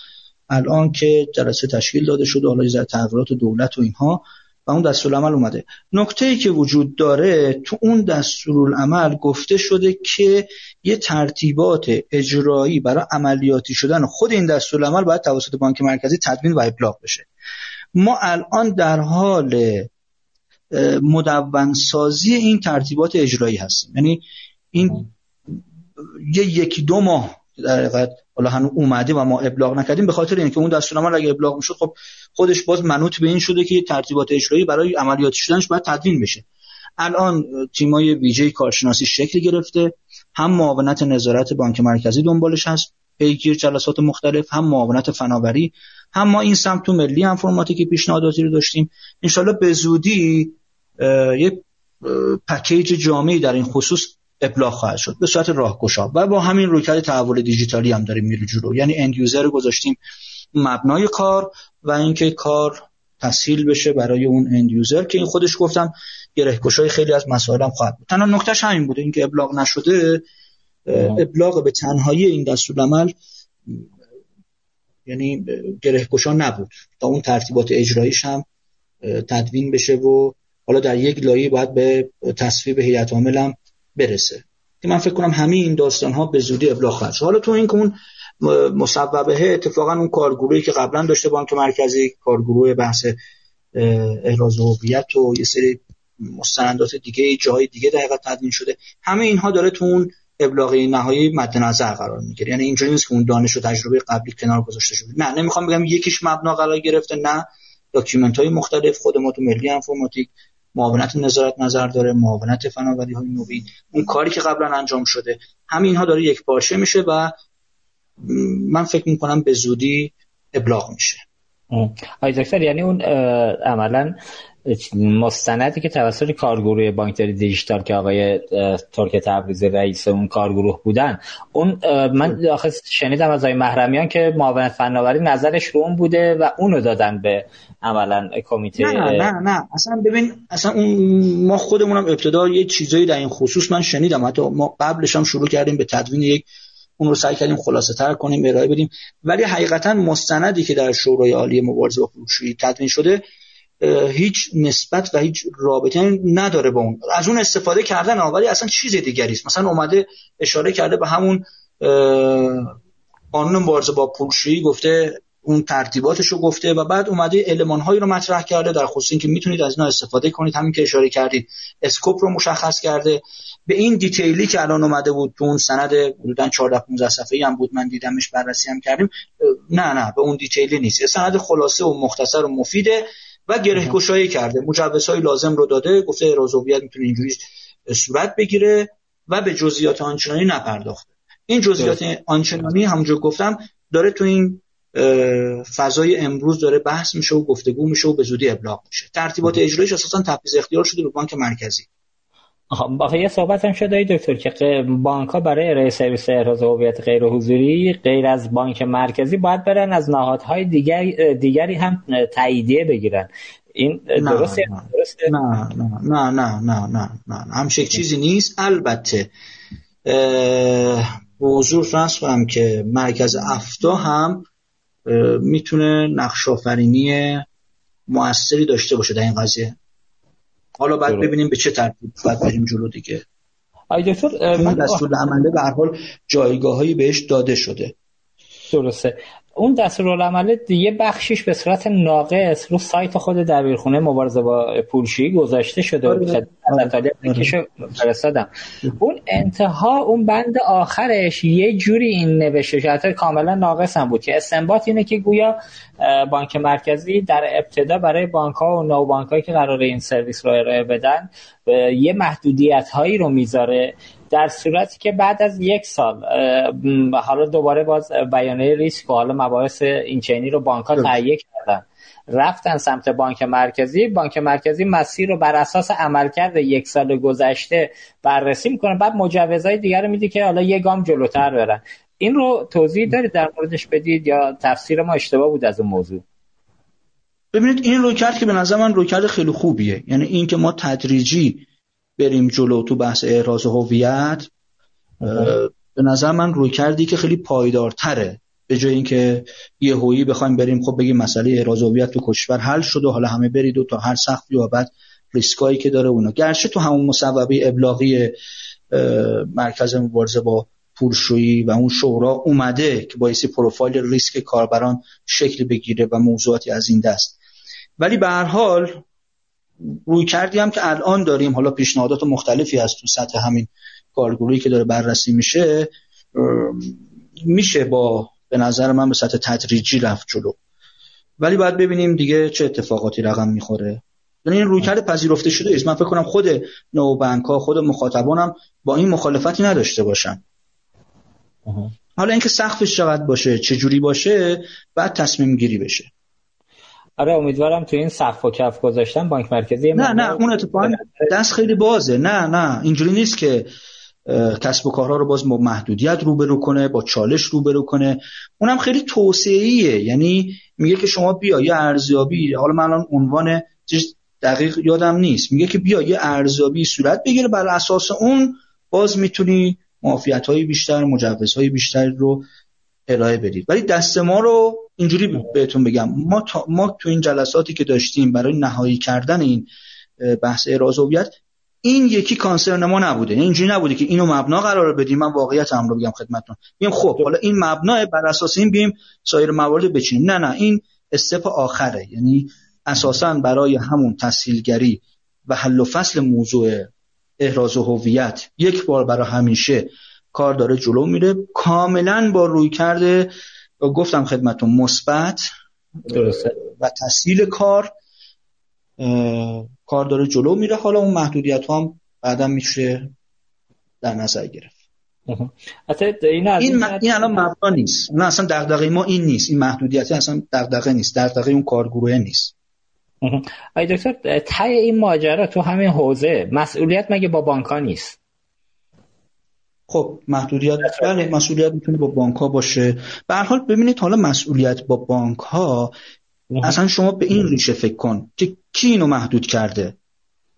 الان که جلسه تشکیل داده شده حالا یه تغییرات دولت و اینها و اون دستورالعمل اومده. نکته ای که وجود داره تو اون دستورالعمل گفته شده که یه ترتیبات اجرایی برای عملیاتی شدن خود این دستورالعمل باید توسط بانک مرکزی تدوین و ابلاغ بشه. ما الان در حال مدون سازی این ترتیبات اجرایی هستیم. یعنی این یه یکی دو ماه در حقیقت حالا هنوز اومده و ما ابلاغ نکردیم به خاطر اینکه اون دستورالعمل اگه ابلاغ می‌شد خب خودش باز منوط به این شده که ترتیبات اجرایی برای عملیاتی شدنش باید تدوین بشه. الان تیمای ویژه کارشناسی شکل گرفته هم معاونت نظارت بانک مرکزی دنبالش هست پیگیر جلسات مختلف هم معاونت فناوری هم ما این سمت تو ملی انفرماتیک پیشنهاداتی رو داشتیم. انشالله به زودی یک پکیج جامعی در این خصوص ابلاغ خواهد شد. به صورت راهگشا. و با همین رویکرد تحول دیجیتالی هم داریم میره جلو. یعنی اند یوزر گذاشتیم مبنای کار و اینکه کار تسهیل بشه برای اون اند یوزر که این خودش گفتم گرهگشای خیلی از مسائلم خواهد بود. تنها نکتهش همین بوده. اینکه ابلاغ نشده ابلاغ به تنهایی این دستور عمل یعنی گرهگشا نبود. تا اون ترتیبات اجراییش هم تدوین بشه و حالا در یک لایه باید به تصویب هیئت عامل هم برسه. که من فکر کنم همین این داستان ها به زودی ابلاغ خواهد حالا تو این که اون مصوبه اتفاقا اون کارگروهی که قبلا داشته بانک مرکزی کارگروه بحث احراز هویت و یه سری مستندات دیگه جای دیگه دقیقا تدوین شده. همه اینها داره تو اون ابلاغی نهایی مد نظر قرار می‌گیره. یعنی اینجوری نیست که اون دانش و تجربه قبلی کنار گذاشته شده. نه نمی‌خوام بگم یکیش مبنا قرار گرفته نه. document های مختلف خود ما تو ملی انفرماتیک معاونت نظارت نظر داره معاونت فناوری های نوین. اون کاری که قبلا انجام شده. همین اینها داره یک پارچه میشه و من فکر می‌کنم به زودی ابلاغ میشه. آی دکتر یعنی اون عملا مستندی که توسط کارگروه بانکداری دیجیتال که آقای ترک تبریزی رئیس اون کارگروه بودن اون من آخه شنیدم از آقای محرمیان که معاونت فناوری نظرش رو اون بوده و اونو دادن به عملا کمیته. نه نه نه اصلا ببین اصلا اون ما خودمونم ابتدا یه چیزایی در این خصوص من شنیدم. حتی ما قبلش هم شروع کردیم به تدوین یک اون رو سعی کردیم خلاصه تر کنیم ارائه بدیم. ولی حقیقتا مستندی که در شورای عالی مبارزه با فروشی تدوین شده هیچ نسبت و هیچ رابطه نداره با اون. از اون استفاده کردن ولی اصلا چیز دیگری است. مثلا اومده اشاره کرده به همون قانون مبارزه با پولشویی گفته اون ترتیباتش رو گفته و بعد اومده المان هایی رو مطرح کرده در خصوص اینکه می‌تونید از اینا استفاده کنید. همین که اشاره کردید scope رو مشخص کرده. به این detail ی که الان اومده بود تو اون سند حدودا 14 15 صفحه‌ای هم بود من دیدمش بررسی هم کردیم. نه نه به اون detail ی نیست. سند خلاصه و مختصر و مفیده. و گره گشایی کرده. مجوزهای لازم رو داده. گفته احراز می‌تونه اینجوری صورت بگیره و به جزئیات آنچنانی نپرداخته. این جزئیات آنچنانی همونجور گفتم داره تو این فضای امروز داره بحث میشه و گفتگو میشه و به زودی ابلاغ میشه. ترتیبات اجرایش اساسا تفویض اختیار شده به بانک مرکزی. آخه یه صحبت هم شده ای دکتر که بانک ها برای ارائه سرویس احراز هویت غیر حضوری غیر از بانک مرکزی باید برن از نهادهای دیگر دیگری هم تاییدیه بگیرن. این درسته؟ نه. درسته؟ نه نه نه نه نه نه, نه. چیزی نیست. البته به حضور فرنس کنم که مرکز افتا هم می‌تونه نقش آفرینی موثری داشته باشه در این قضیه. حالا بعد ببینیم به چه ترتیب باید بریم جلو دیگه. دکتر من دستور عمله به هر حال جایگاهایی بهش داده شده. درسته. اون دستورالعمل یه بخشیش به صورت ناقص رو سایت خود دبیرخونه مبارزه با پولشی گذاشته شده. آره. آره. فرستادم. اون انتها اون بند آخرش یه جوری این نوشته شده کاملا ناقص هم بود که استنباط اینه که گویا بانک مرکزی در ابتدا برای بانک ها و نو بانک هایی که قرار این سرویس رو ارائه بدن یه محدودیت هایی رو می‌ذاره. در صورتی که بعد از یک سال حالا دوباره باز بیانیه ریسک و حالا مباحث اینچینی رو بانک ها تهیه کردن. رفتن سمت بانک مرکزی بانک مرکزی مسیر رو بر اساس عملکرد یک سال گذشته بررسی می‌کنه. بعد مجوزهای دیگر رو میده که حالا یه گام جلوتر برن. این رو توضیح دارید در موردش بدید یا تفسیر ما اشتباه بود از اون موضوع؟ ببینید این رویکرد که به نظر من رویکرد خیلی خوبیه. یعنی این که ما تدریجی بریم جلو تو بحث احراز هویت به نظر من روی کردی که خیلی پایدارتره. به جای اینکه یه هویی بخوایم بریم خب بگیم مسئله احراز هویت تو کشور حل شد و حالا همه برید و تا هر سختی و بعد ریسکایی که داره اونا. گرچه تو همون مصوبه ابلاغی مرکز مبارزه با پولشویی و اون شورا اومده که باعث پروفایل ریسک کاربران شکل بگیره و موضوعاتی از این دست. ولی به هر حال روی کردی هم که الان داریم. حالا پیشنهادات مختلفی از تو سطح همین کارگروهی که داره بررسی میشه. میشه با به نظر من به سطح تدریجی رفت جلو. ولی باید ببینیم دیگه چه اتفاقاتی رقم می‌خوره. یعنی این رویکرد پذیرفته شده است من فکر کنم خود نو بانک ها خود مخاطبانم با این مخالفتی نداشته باشن. حالا اینکه سقفش چقدر باشه چه جوری باشه بعد تصمیم گیری بشه. آره امیدوارم تو این صف و کف گذاشتن بانک مرکزی نه نه اون اتفاقا دست خیلی بازه. نه نه اینجوری نیست که کسب و کارها رو باز با محدودیت روبرو کنه با چالش روبرو کنه. اونم خیلی توسعه‌ایه. یعنی میگه که شما بیا یه ارزیابی. حالا من الان عنوان دقیق یادم نیست. میگه که بیا یه ارزیابی صورت بگیره. بر اساس اون باز می‌تونی معافیت های بیشتر مجوزهای بیشتر رو ارائه بدید ولی دست ما رو اینجوری بهتون بگم. ما, ما تو این جلساتی که داشتیم برای نهایی کردن این بحث اعراض این یکی کانسرن ما نبوده. یعنی اینجوری نبوده که اینو مبنا قرار بدیم. من واقعیت هم رو بگم خدمتتون. میگم خب حالا این مبنا بر اساس این بیم سایر موارد بچینیم. نه نه این استپ آخره. یعنی اساسا برای همون تسهیلگری و حل و فصل موضوع احراز هویت یک بار برای همیشه کار داره جلو میره. کاملا با روی کرده گفتم خدمتون مثبت و تسهیل کار کار داره جلو میره. حالا اون محدودیت هم بعدا میشه در نظر گرفت. این, این, این الان مبنا نیست. نه اصلا دغدغه ما این نیست. این محدودیت اصلا دغدغه نیست. دغدغه اون کارگروه نیست. آی دکتر تای این ماجرا تو همین حوزه مسئولیت مگه با بانک ها نیست؟ خب محدودیت بله مسئولیت می‌تونه با بانک ها باشه. به هر حال ببینید حالا مسئولیت با بانک ها اصلا شما به این ریشه فکر کن که کی اینو محدود کرده؟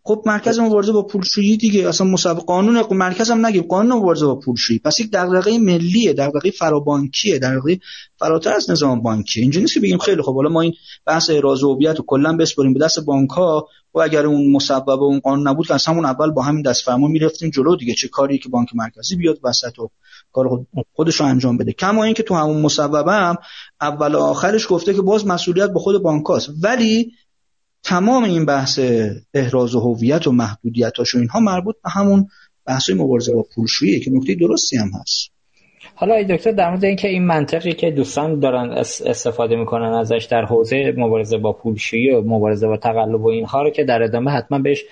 خب مرکز مبارزه با پولشویی دیگه. اصلا مسابقه قانون مرکز هم نگیم. قانون مبارزه با پولشویی. پس یک دغدغه ملیه دغدغه فرابانکیه دغدغه فراتر از نظام بانکی. اینجوری نیست که بگیم خیلی خب. حالا ما این بحث اعراض هویت رو کلا بسپریم به دست بانک ها و اگر اون مسبب اون قانون نبود که از همون اول با همین دست فرما می‌رفتیم جلو دیگه. چه کاری که بانک مرکزی بیاد وسط و کار خودش رو انجام بده. کما اینکه تو همون مسبب هم اول و آخرش گفته که باز مسئولیت به خود بانک ولی تمام این بحث احراز و هویت و محدودیتاش و اینها مربوط به همون بحث مبارزه با پولشویی که نکته درستی هم هست. حالا ای دکتر در مورد اینکه این منطقی که دوستان دارن استفاده می‌کنن ازش در حوزه مبارزه با پولشویی و مبارزه با تقلب و اینها رو که در ادامه حتما بهش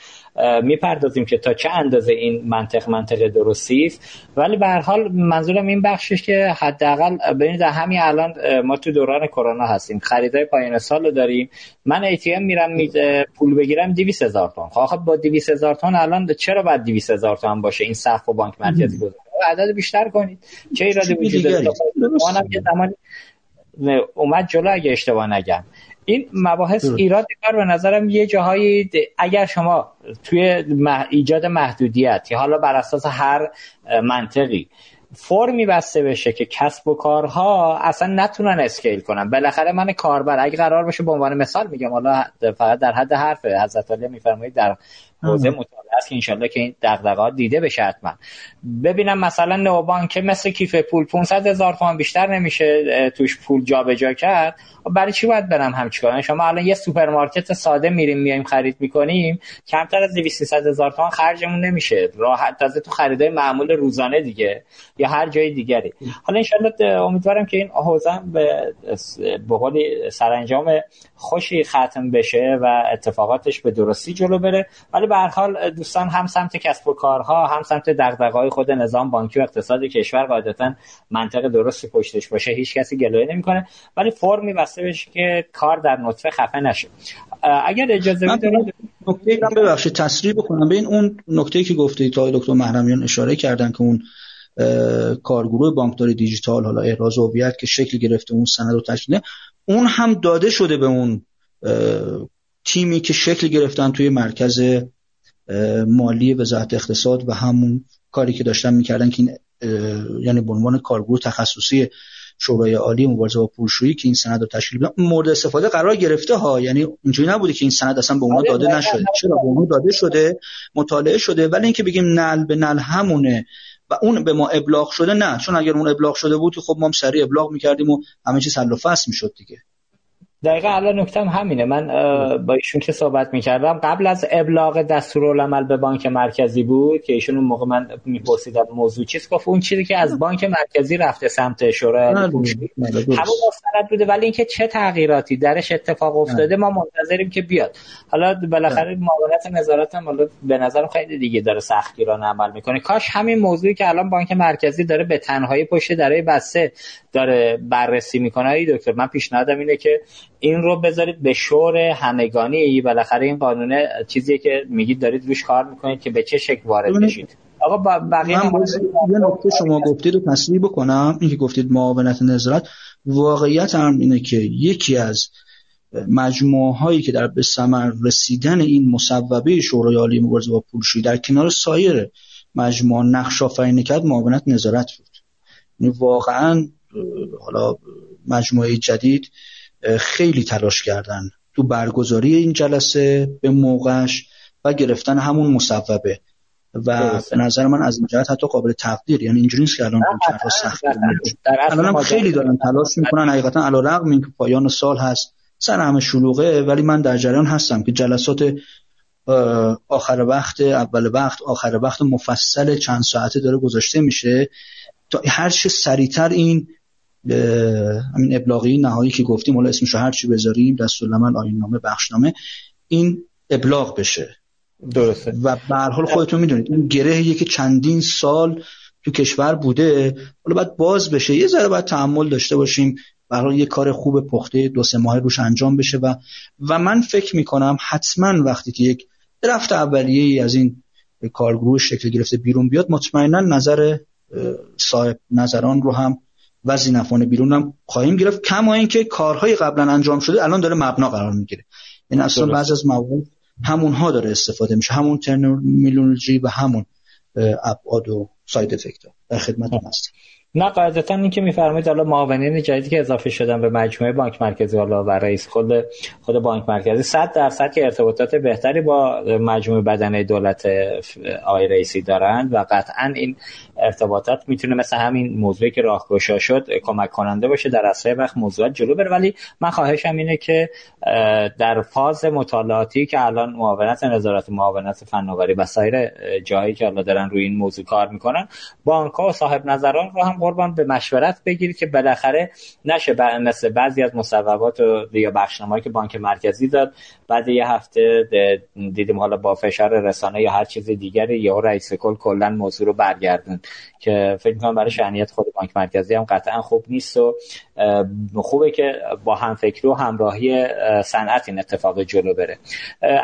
می‌پردازیم که تا چه اندازه این منطق منطق درستی است. ولی به هر حال منظورم این بخشش که حداقل ببینید همین الان ما تو دوران کرونا هستیم. خریدای پایان سال رو داریم. من ای میرم پول بگیرم 200 هزار تومان. خب با 200 هزار تومان الان چرا باید 200 هزار تومان باشه این سقف بانک مرکزی گذاره عدد بیشتر کنید. چه ایرادی وجود داره؟ یه زمانی اومد جلو اگه اشتباه نگم. این مباحث ایراد کار به نظرم یه جاهایی اگر شما توی ایجاد محدودیت یا حالا بر اساس هر منطقی فرمی بسته بشه که کسب و کارها اصلا نتونن اسکیل کنن. بالاخره من کاربر اگه قرار باشه به عنوان مثال میگم حالا فقط در حد حرف حضرت علی میفرمایید در حوزه مطالعه است که انشالله که این دغدغه‌ها دیده بشه حتما. ببینم مثلا نوبانک مثل کیف پول 500 هزار تومان بیشتر نمیشه توش پول جابجا جا کرد. خب برای چی باید برم هم چیکار؟ شما الان یه سوپرمارکت ساده میریم میایم خرید می‌کنیم کمتر از 200 هزار تومان خرجمون نمیشه. راحت تازه تو خریدای معمول روزانه دیگه یا هر جای دیگری. حالا ان امیدوارم که این حوزه به به قول سرانجام خوشی ختم بشه و اتفاقاتش به درستی جلو بره. ولی به حال دوستان هم سمت کسب و کارها هم سمت دغدغه‌های خود نظام بانکی و اقتصاد کشور قاعدتا منطق درستی پشتش باشه هیچ کسی گلایه نمی‌کنه. ولی فرمی بسته بشه که کار در نطفه خفه نشه. اگر اجازه بدید نکته ببخشید تصریح بکنم. ببین اون نکته که گفته تا دکتر محرمیان اشاره کردن که اون کارگروه بانکدار دیجیتال حالا احراز هویت که شکل گرفته اون سند رو تشکیل اون هم داده شده به اون تیمی که شکل گرفتن توی مرکز مالی وزارت اقتصاد و همون کاری که داشتن می‌کردن که این یعنی به عنوان کارگروه تخصصی شورای عالی مبارزه با پولشویی که این سند رو تشکیل مورد استفاده قرار گرفته ها. یعنی اینجوری نبوده که این سند اصلا به اونا آره، داده نشده. چرا به اونا داده شده؟ مطالعه شده. ولی اینکه بگیم نل به نل همونه و اون به ما ابلاغ شده نه. چون اگر اون ابلاغ شده بود خب ما هم سریع ابلاغ می‌کردیم و همه چیز حل و فصل می‌شد دیگه. دقیقا الان نکتم همینه. من با ایشون که صحبت می‌کردم قبل از ابلاغ دستورالعمل به بانک مرکزی بود که ایشون اون موقع من میپرسیدم موضوع چیست گفت اون چیزی که از بانک مرکزی رفته سمت شورای همون مستند بوده. ولی اینکه چه تغییراتی درش اتفاق افتاده ما منتظریم که بیاد. حالا بالاخره معاونت نظارت هم به نظرم خیلی دیگه داره سختگیرانه عمل می‌کنه. کاش همین موضوعی که الان بانک مرکزی داره به تنهایی پشت درای بسته داره بررسی می‌کنه. ای دکتر من پیشنهادم اینه که این رو بذارید به شور همگانی بالاخره این قانونه چیزیه که میگید دارید روش کار می‌کنید که به چه شکل وارد بشید. آقا بقیه من یه نکته شما گفتید و تصریح بکنم اینکه گفتید معاونت نظارت. واقعیت هم اینه که یکی از مجموعه هایی که در به ثمر رسیدن این مصوبه شورای عالی مبارزه با پولشویی در کنار سایر مجموعه نقش آفرینی کرد معاونت نظارت بود. یعنی واقعا حالا مجموعه جدید خیلی تلاش کردن تو برگزاری این جلسه به موقعش و گرفتن همون مصوبه. و به نظر من از این جهت حتی قابل تقدیر. یعنی اینجوری نیست که الان کارها سخت الان خیلی دارن تلاش می‌کنن. حقیقتا علیرغم اینکه پایان سال هست سر همه شلوغه. ولی من در جریان هستم که جلسات آخر وقت اول وقت آخر وقت مفصل چند ساعته داره گذاشته میشه. تا هر چه سریعتر این همین ابلاغی نهایی که گفتیم حالا اسمشو هر چی بذاریم دستورالعمل آیین نامه بخشنامه این ابلاغ بشه. درسته. و به هر حال خودتون می‌دونید این گرهیه که چندین سال تو کشور بوده حالا باید باز بشه. یه ذره باید تحمل داشته باشیم. برای یه کار خوب پخته دو سه ماه روش انجام بشه و و من فکر می‌کنم حتما وقتی که یک درفت اولیه ای از این کارگروه شکل گرفته بیرون بیاد مطمئنا نظر صاحب نظران رو هم و زینفان بیرون هم خواهیم گرفت کما اینکه کارهای قبلا انجام شده الان داره مبنا قرار می‌گیره. این یعنی اصلا بعض از موارد همونها داره استفاده میشه همون ترمینولوژی و همون ابعاد و ساید افکت در خدمت هستیم نه قاعدتا این که میفرمایید حالا معاونین جدیدی که اضافه شدن به مجموعه بانک مرکزی حالا و رئیس خود خود بانک مرکزی 100 درصد که ارتباطات بهتری با مجموعه بدنه دولت آقای رئیسی دارند و قطعا این ارتباطات می‌تونه مثل همین موضوعی که راهگشا شد کمک کننده باشه در اسرع وقت موضوعات جلو بره. ولی من خواهشم اینه که در فاز مطالعاتی که الان معاونت نظارت معاونت فناوری و سایر جایی که حالا دارن روی این موضوع کار می‌کنن بانک ها و صاحب نظران رو هم قربان به مشورت بگیرید که بالاخره نشه مثل بعضی از مصوبات و یا بخشنامه‌ای که بانک مرکزی داد بعد یه هفته دیدیم حالا با فشار رسانه یا هر چیز دیگری یا رئیس کل کلا موضوع رو برگردون که فکر می‌کنم برای شأنیت خود بانک مرکزی هم قطعا خوب نیست و خوبه که با همفکری و همراهی صنعت این اتفاق جلو بره.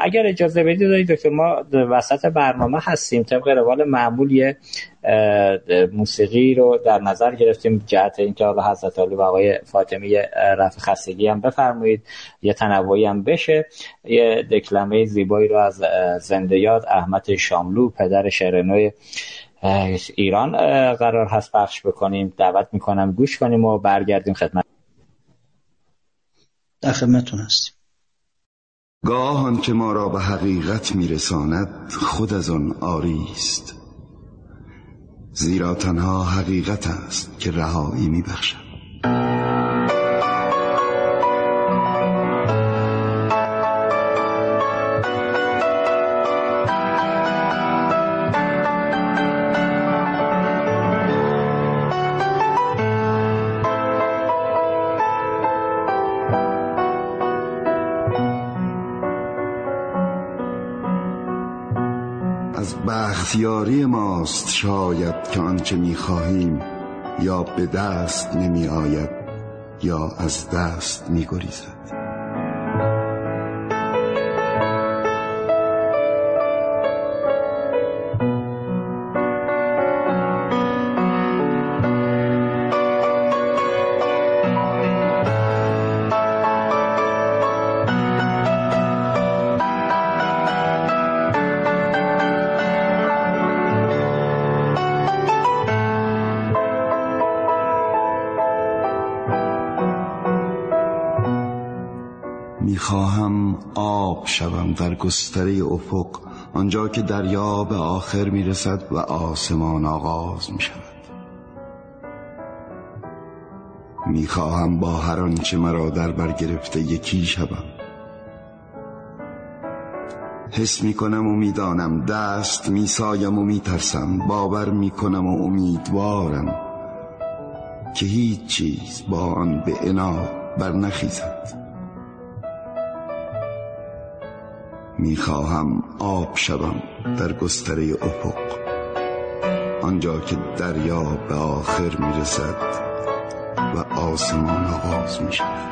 اگر اجازه بدید دکتر ما وسط برنامه هستیم. طبق روال معمول یه موسیقی رو در نظر گرفتیم جهت اینکه حالا حضرت علی و آقای فاطمی رفع خستگی هم بفرمایید یه تنوعی هم بشه. یه دکلمه زیبایی رو از زنده یاد احمد شاملو پدر شعر ایران قرار هست پخش بکنیم. دعوت می‌کنم گوش کنیم و برگردیم خدمت. در خدمتتون هستیم. گاه که ما را به حقیقت میرساند خود از آن آری است. زیرا تنها حقیقت است که رهایی میبخشد. بختیاری ماست شاید که آنچه می‌خواهیم یا به دست نمی آید یا از دست می گریزد در گستره افق آنجا که دریا به آخر می رسد و آسمان آغاز می شود می خواهم با هر آنچه مرا در بر گرفته یکی شوم. حس می کنم و می دانم دست می سایم و می ترسم باور می کنم و امیدوارم که هیچ چیز با آن به انا بر می‌خواهم آب شوم در گستره افق. آنجا که دریا به آخر می‌رسد و آسمان آغاز می‌شود.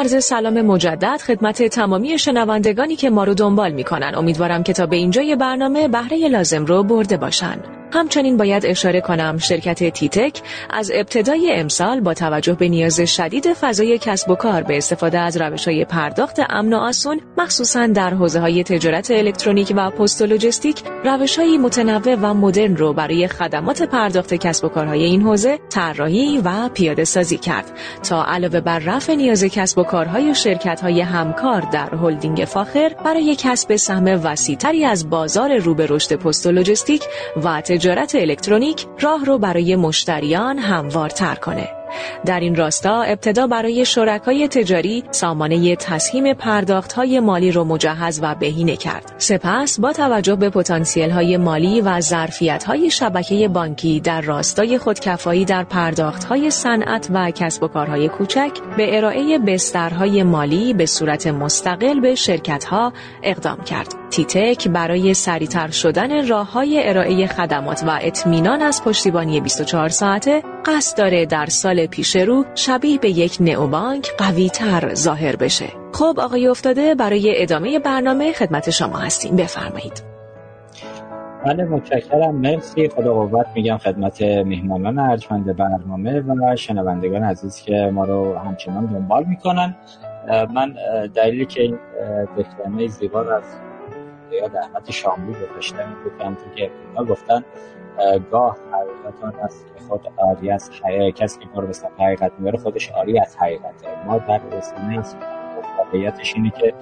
عرض سلام مجدد خدمت تمامی شنوندگانی که ما رو دنبال می‌کنن. امیدوارم که تا به اینجای برنامه بهره لازم رو برده باشن. همچنین باید اشاره کنم شرکت تیتک از ابتدای امسال با توجه به نیاز شدید فضای کسب و کار به استفاده از روش های پرداخت امن و آسون مخصوصا در حوزه های تجارت الکترونیک و پست و لوجستیک روش های متنوع و مدرن رو برای خدمات پرداخت کسب و کارهای این حوزه طراحی و پیاده سازی کرد تا علاوه بر رفع نیاز کسب و کارهای شرکت های همکار در هلدینگ فاخر برای کسب سهم وسیعتری از بازار رو به رشد پست و لوجستیک و تجارت الکترونیک راه رو برای مشتریان هموارتر کنه. در این راستا ابتدا برای شرکای تجاری سامانه تسهیم پرداخت های مالی رو مجهز و بهینه کرد. سپس با توجه به پتانسیل های مالی و ظرفیت های شبکه بانکی در راستای خودکفایی در پرداخت های صنعت و کسب و کارهای کوچک به ارائه بسترهای مالی به صورت مستقل به شرکت ها اقدام کرد. تیتک برای سریعتر شدن راه های ارائه خدمات و اطمینان از پشتیبانی 24 ساعته قصد داره در سال پیش رو شبیه به یک نئوبانک قوی تر ظاهر بشه. خب آقای افتاده برای ادامه برنامه خدمت شما هستیم بفرمایید. بله متشکرم مرسی خدا قوت میگم خدمت میهمانان ارجمند برنامه و شنوندگان عزیز که ما رو همچنان دنبال می‌کنن من دلیلی که این دکلمه زیبا از یاد احمد شاملو گذاشتم این بود که گفتن گاه حقیقت آن است که خود آری از حقیقت کسی که ما رو به حقیقت می‌بره خودش آری از حقیقته. ما در رسانه است واقعیتش اینه که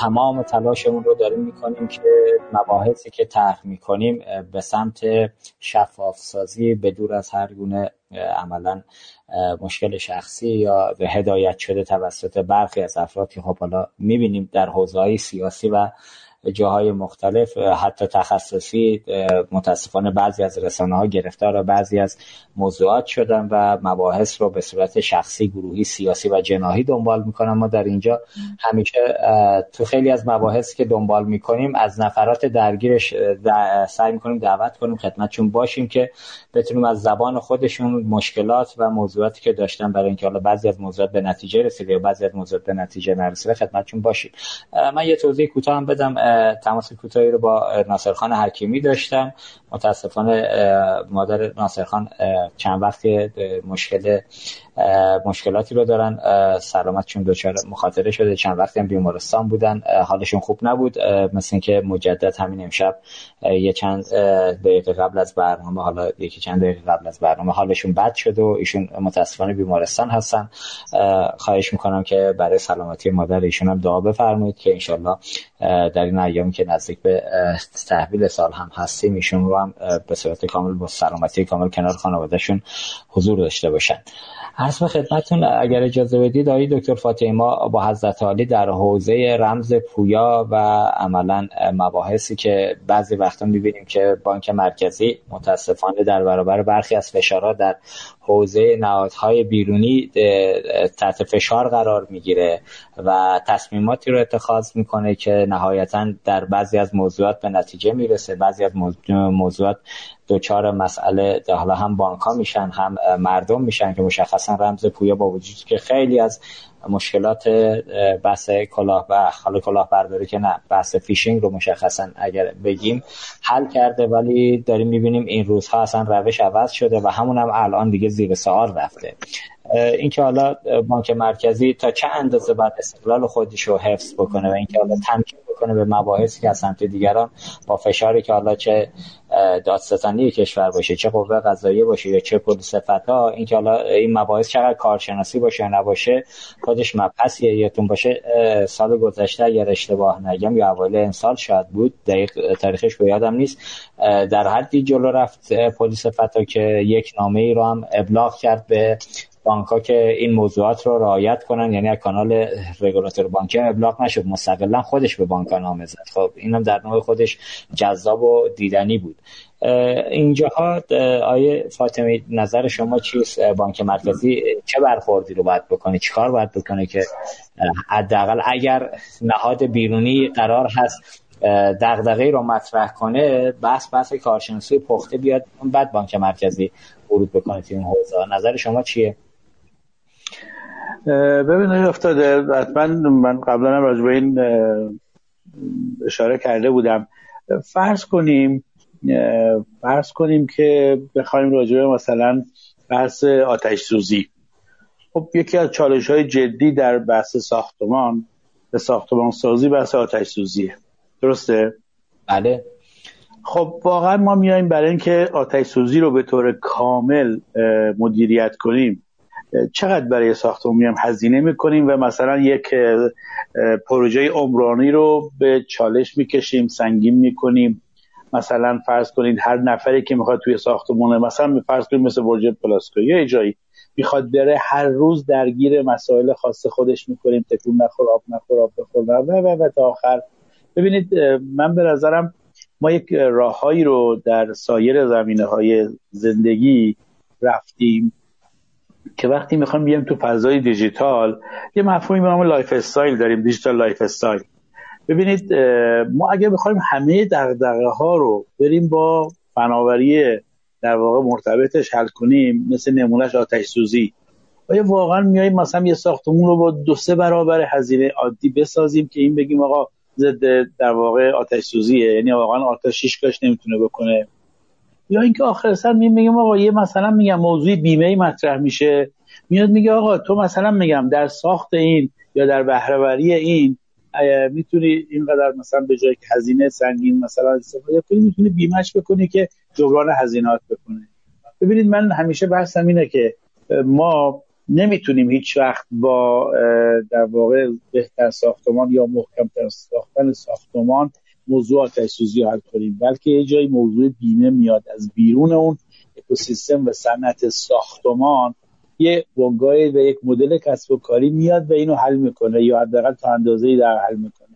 تمام تلاشمون رو داریم می‌کنیم که مباحثی که طرح می‌کنیم به سمت شفاف سازی به دور از هر گونه عملا مشکل شخصی یا هدایت شده توسط برخی از افراد که خب حالا می‌بینیم در حوزه سیاسی و جاهای مختلف حتی تخصصی متاسفانه بعضی از رسانه ها گرفتار بعضی از موضوعات شدن و مباحث رو به صورت شخصی گروهی سیاسی و جناهی دنبال می‌کنن. ما در اینجا همیشه تو خیلی از مباحثی که دنبال می‌کنیم از نفرات درگیرش سعی می‌کنیم دعوت کنیم خدمتشون باشیم که بتونیم از زبان خودشون مشکلات و موضوعاتی که داشتن برای اینکه حالا بعضی از موضوعات به نتیجه رسیده یا بعضی از موضوعات به نتیجه نرسیده خدمتشون باشیم. من یه توضیح کوتاه هم بدم تماس کوتاهی رو با ناصرخان حکیمی داشتم. متاسفانه مادر ناصرخان چند وقت مشکل مشکلاتی رو دارن. سلامتشون دچار مخاطره شده. چند وقتی هم بیمارستان بودن. حالشون خوب نبود. مثل اینکه مجدد همین امشب یه چند دقیقه قبل از برنامه حالا یکی چند دقیقه قبل از برنامه حالشون بد شده و ایشون متاسفانه بیمارستان هستن. خواهش می‌کنم که برای سلامتی مادر ایشون هم دعا بفرمایید که انشالله در این ایامی که نزدیک به تحویل سال هم هستیم ایشون رو به صورت کامل با سلامتی کامل کنار خانوادهشون حضور داشته باشن. عرض به خدمتتون اگر اجازه بدید آقای دکتر فاطمه با حضرت عالی در حوزه رمز پویا و عملا مباحثی که بعضی وقتا می‌بینیم که بانک مرکزی متاسفانه در برابر برخی از فشارات در حوزه نهادهای بیرونی تحت فشار قرار می‌گیره و تصمیماتی رو اتخاذ می‌کنه که نهایتا در بعضی از موضوعات به نتیجه می‌رسه. بعضی از موضوعات دوچار مسئله حالا هم بانک ها میشن هم مردم میشن که مشخصا رمز پویا با وجود که خیلی از مشکلات بحث کلاه و حالا کلاه برداری که نه بحث فیشینگ رو مشخصا اگر بگیم حل کرده ولی داریم می‌بینیم این روزها اصلا روش عوض شده و همون هم الان دیگه زیر سوال رفته. اینکه حالا بانک مرکزی تا چه اندازه باید استقلال خودش رو حفظ بکنه و اینکه حالا تمکین بکنه به مباحثی که از سمت دیگران با فشاری که حالا چه دادستانی کشور باشه چه قوه قضاییه باشه یا چه پلیس فتا اینکه حالا این مباحث چقدر کارشناسی باشه یا نباشه خودش مبحثیه یادتون باشه سال گذشته اگر اشتباه نگم یا اوایل امسال شاید بود دقیق تاریخش به یادم نیست در حدی جلو رفت پلیس فتا که یک نامه ای رو هم ابلاغ کرد به بانک ها که این موضوعات رو رعایت کنن یعنی از کانال رگولاتور بانکی ابلاغ نشد. مستقلا خودش به بانک نامه زد خب اینم در نوع خودش جذاب و دیدنی بود. اینجاها آیه فاطمی نظر شما چیست؟ بانک مرکزی چه برخوردی رو باید بکنه؟ چیکار باید بکنه که حداقل اگر نهاد بیرونی قرار هست دغدغه رو مطرح کنه بحث بحث کارشناسی پخته بیاد بعد بانک مرکزی ورود بکنه تو این حوزه. نظر شما چیه؟ ببین افتاده حتما من قبلا هم راجع به این اشاره کرده بودم. فرض کنیم فرض کنیم که بخوایم راجع به مثلا بحث آتش سوزی. خب یکی از چالش های جدی در بحث ساختمان به ساختمان سازی بحث آتش سوزیه. درسته؟ بله. خب واقعا ما میایم برای اینکه آتش سوزی رو به طور کامل مدیریت کنیم. چقدر برای ساختمان میایم هزینه می‌کنیم و مثلا یک پروژه عمرانی رو به چالش می‌کشیم سنگین می‌کنیم. مثلا فرض کنید هر نفری که می‌خواد توی ساختمون مثلا فرض کنید مثل برج پلاسکو یا جایی می‌خواد بره هر روز درگیر مسائل خاص خودش می‌کنیم تکون نخور آب نخور آب بخور و و و تا آخر. ببینید من به نظرم ما یک راههایی رو در سایر زمینه های زندگی رفتیم. که وقتی می‌خوایم بیایم تو فضای دیجیتال یه مفهومی به نام lifestyle داریم digital lifestyle. ببینید ما اگه بخوایم همه دغدغه ها رو بریم با فناوری در واقع مرتبطش حل کنیم مثل نمونهش آتش سوزی. آیا واقعا میاییم مثلا یه ساختمون رو با دو سه برابر هزینه عادی بسازیم که این بگیم آقا ضد در واقع آتش سوزیه؟ یعنی واقعا آتش شیشکاش نمی‌تونه بکنه. یا اینکه آخر سر میگم آقا یه مثلا میگم موضوع بیمه مطرح میشه. میاد میگه آقا تو مثلا میگم در ساخت این یا در بهرهوری این می‌تونی اینقدر مثلا به جای هزینه سنگین مثلا استفاده کنی می‌تونی بیمش بکنی که جبران هزینات بکنه. ببینید من همیشه بحثم اینه که ما نمی‌تونیم هیچ وقت با در واقع بهتر ساختمان یا محکمتر ساختن ساختمان موضوع آتش سوزی حل کنیم بلکه یه جایی موضوع بیمه میاد. از بیرون اون اکوسیستم و صنعت ساختمان یه بنگاه و یک مدل کسب و کاری میاد و اینو حل می‌کنه یا حداقل تا اندازه‌ای در حل می‌کنه.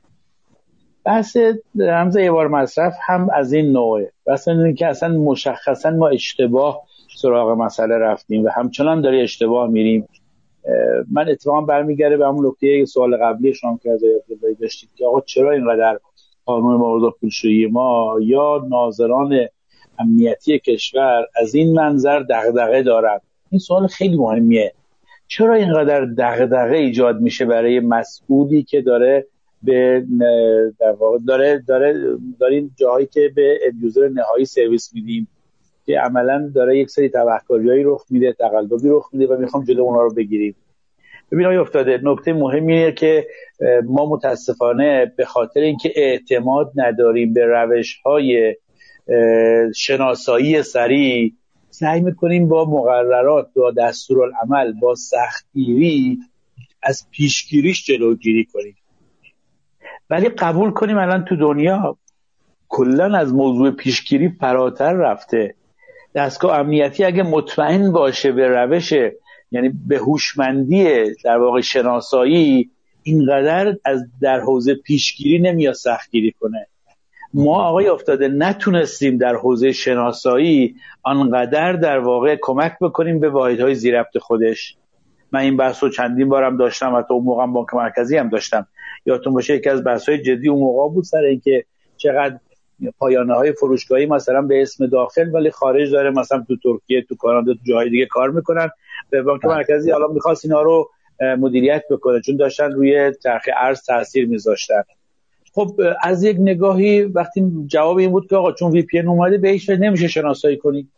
بحث رمز ایوار مصرف هم از این نوعه. بحث اینه که اصلا مشخصا ما اشتباه سراغ مسئله رفتیم و همچنان داری اشتباه میریم. من اتفاقا برمیگرده به همون نکته سوال قبلی شما که از داشتید که آقا چرا اینقدر قانون مورد پولشویی ما یا ناظران امنیتی کشور از این منظر دغدغه دارند این سوال خیلی مهمیه. چرا اینقدر دغدغه ایجاد میشه برای مسئولی که داره به در واقع داره داره داریم جاهایی که به اندیوزر نهایی سرویس میدیم که عملا داره یک سری تبهکاریایی رخ میده تقلبی رخ میده و می‌خوام جلو اونا رو بگیریم. ببین آیا افتاده نکته مهمیه که ما متاسفانه به خاطر اینکه اعتماد نداریم به روش های شناسایی سریع سعی می‌کنیم با مقررات با دستورالعمل با سختگیری از پیشگیریش جلوگیری کنیم. ولی قبول کنیم الان تو دنیا کلا از موضوع پیشگیری فراتر رفته. دستگاه امنیتی اگه مطمئن باشه به روش یعنی به هوشمندی در واقع شناسایی اینقدر از در حوزه پیشگیری نمیاد سختگیری کنه. ما آقای افتاده نتونستیم در حوزه شناسایی آنقدر در واقع کمک بکنیم به واحدهای زیربط خودش. من این بحث رو چندین بارم داشتم حتی اون موقع بانک مرکزی هم داشتم. یادتون باشه یکی از بحث های جدی اون موقع بود سر اینکه چقدر پایانه های فروشگاهی مثلا به اسم داخل ولی خارج داره مثلا تو ترکیه تو کانادا تو جاهای دیگه کار می‌کنن. به بانک. مرکزی حالا می‌خواست اینا رو مدیریت بکنه چون داشتن روی چرخ ارز تاثیر میذاشتن. خب از یک نگاهی وقتی جواب این بود که آقا چون وی پی اومده بهش نمیشه شناسایی کنیم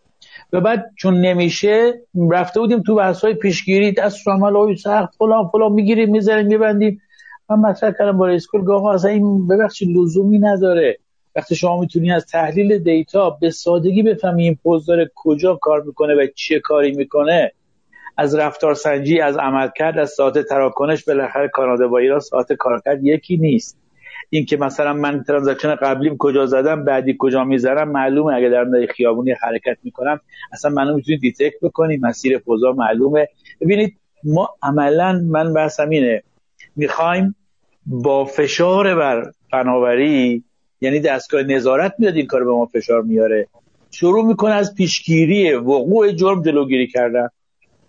و بعد چون نمیشه رفته بودیم تو بحث های پیشگیری دستورالعمل های سخت فلان فلان می‌گیریم می‌ذاریم میبندیم. من مطرح کردم با رئیس کل گاه اصلا این ببخشید لزومی نداره. وقتی شما می‌تونی از تحلیل data به سادگی بفهمی این پوز داره کجا کار می‌کنه و چه کاری می‌کنه از رفتار سنجی از عملکرد از ساعت تراکنش بالاخره کانادا با ایران ساعت کارکرد یکی نیست. این که مثلا من transaction قبلیم کجا زدم بعدی کجا می‌ذارم معلومه. اگه در خیابونی حرکت می‌کنم اصلا منو می‌تونید detect بکنید مسیر پوزا معلومه. ببینید ما عملا من بحثم اینه می‌خوایم با فشار بر فناوری یعنی دستگاه نظارت میاد این کار به ما فشار میاره. شروع می‌کنه از پیشگیری وقوع جرم جلوگیری کردن.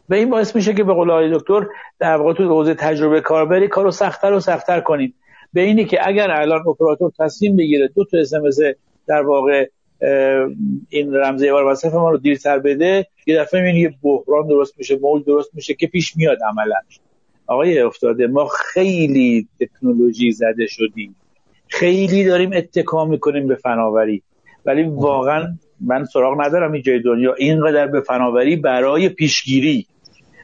و این باعث میشه که به قول آقای دکتر در واقع تو حوزه تجربه کاربری کارو سختتر و سختتر کنیم. به اینی که اگر الان اپراتور تصمیم بگیره دو تا اس در واقع این رمز ایوار مصرف ما رو دیرتر بده یه دفعه این یه بحران درست میشه موج درست میشه که پیش میاد عملا. آقای افتاده ما خیلی تکنولوژی زده شدیم. خیلی داریم اتکا می‌کنیم به فناوری. ولی واقعا من سراغ ندارم این جای دنیا. اینقدر به فناوری برای پیشگیری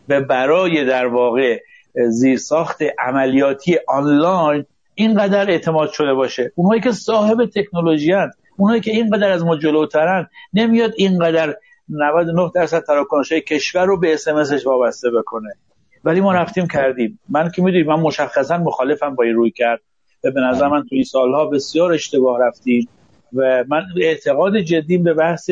و برای در واقع زیرساخت عملیاتی آنلاین اینقدر اعتماد شده باشه. اونهایی که صاحب تکنولوژی هست اونهایی که اینقدر از ما جلوترن نمیاد اینقدر 99 درصد تراکنش کشور رو به اسمسش وابسته بکنه. ولی ما رفتیم کردیم. من که می‌دونی من مشخصا مخالفم با این روی کرد. و به نظر من تو این سالها بسیار اشتباه رفتیم و من اعتقاد جدیم به بحث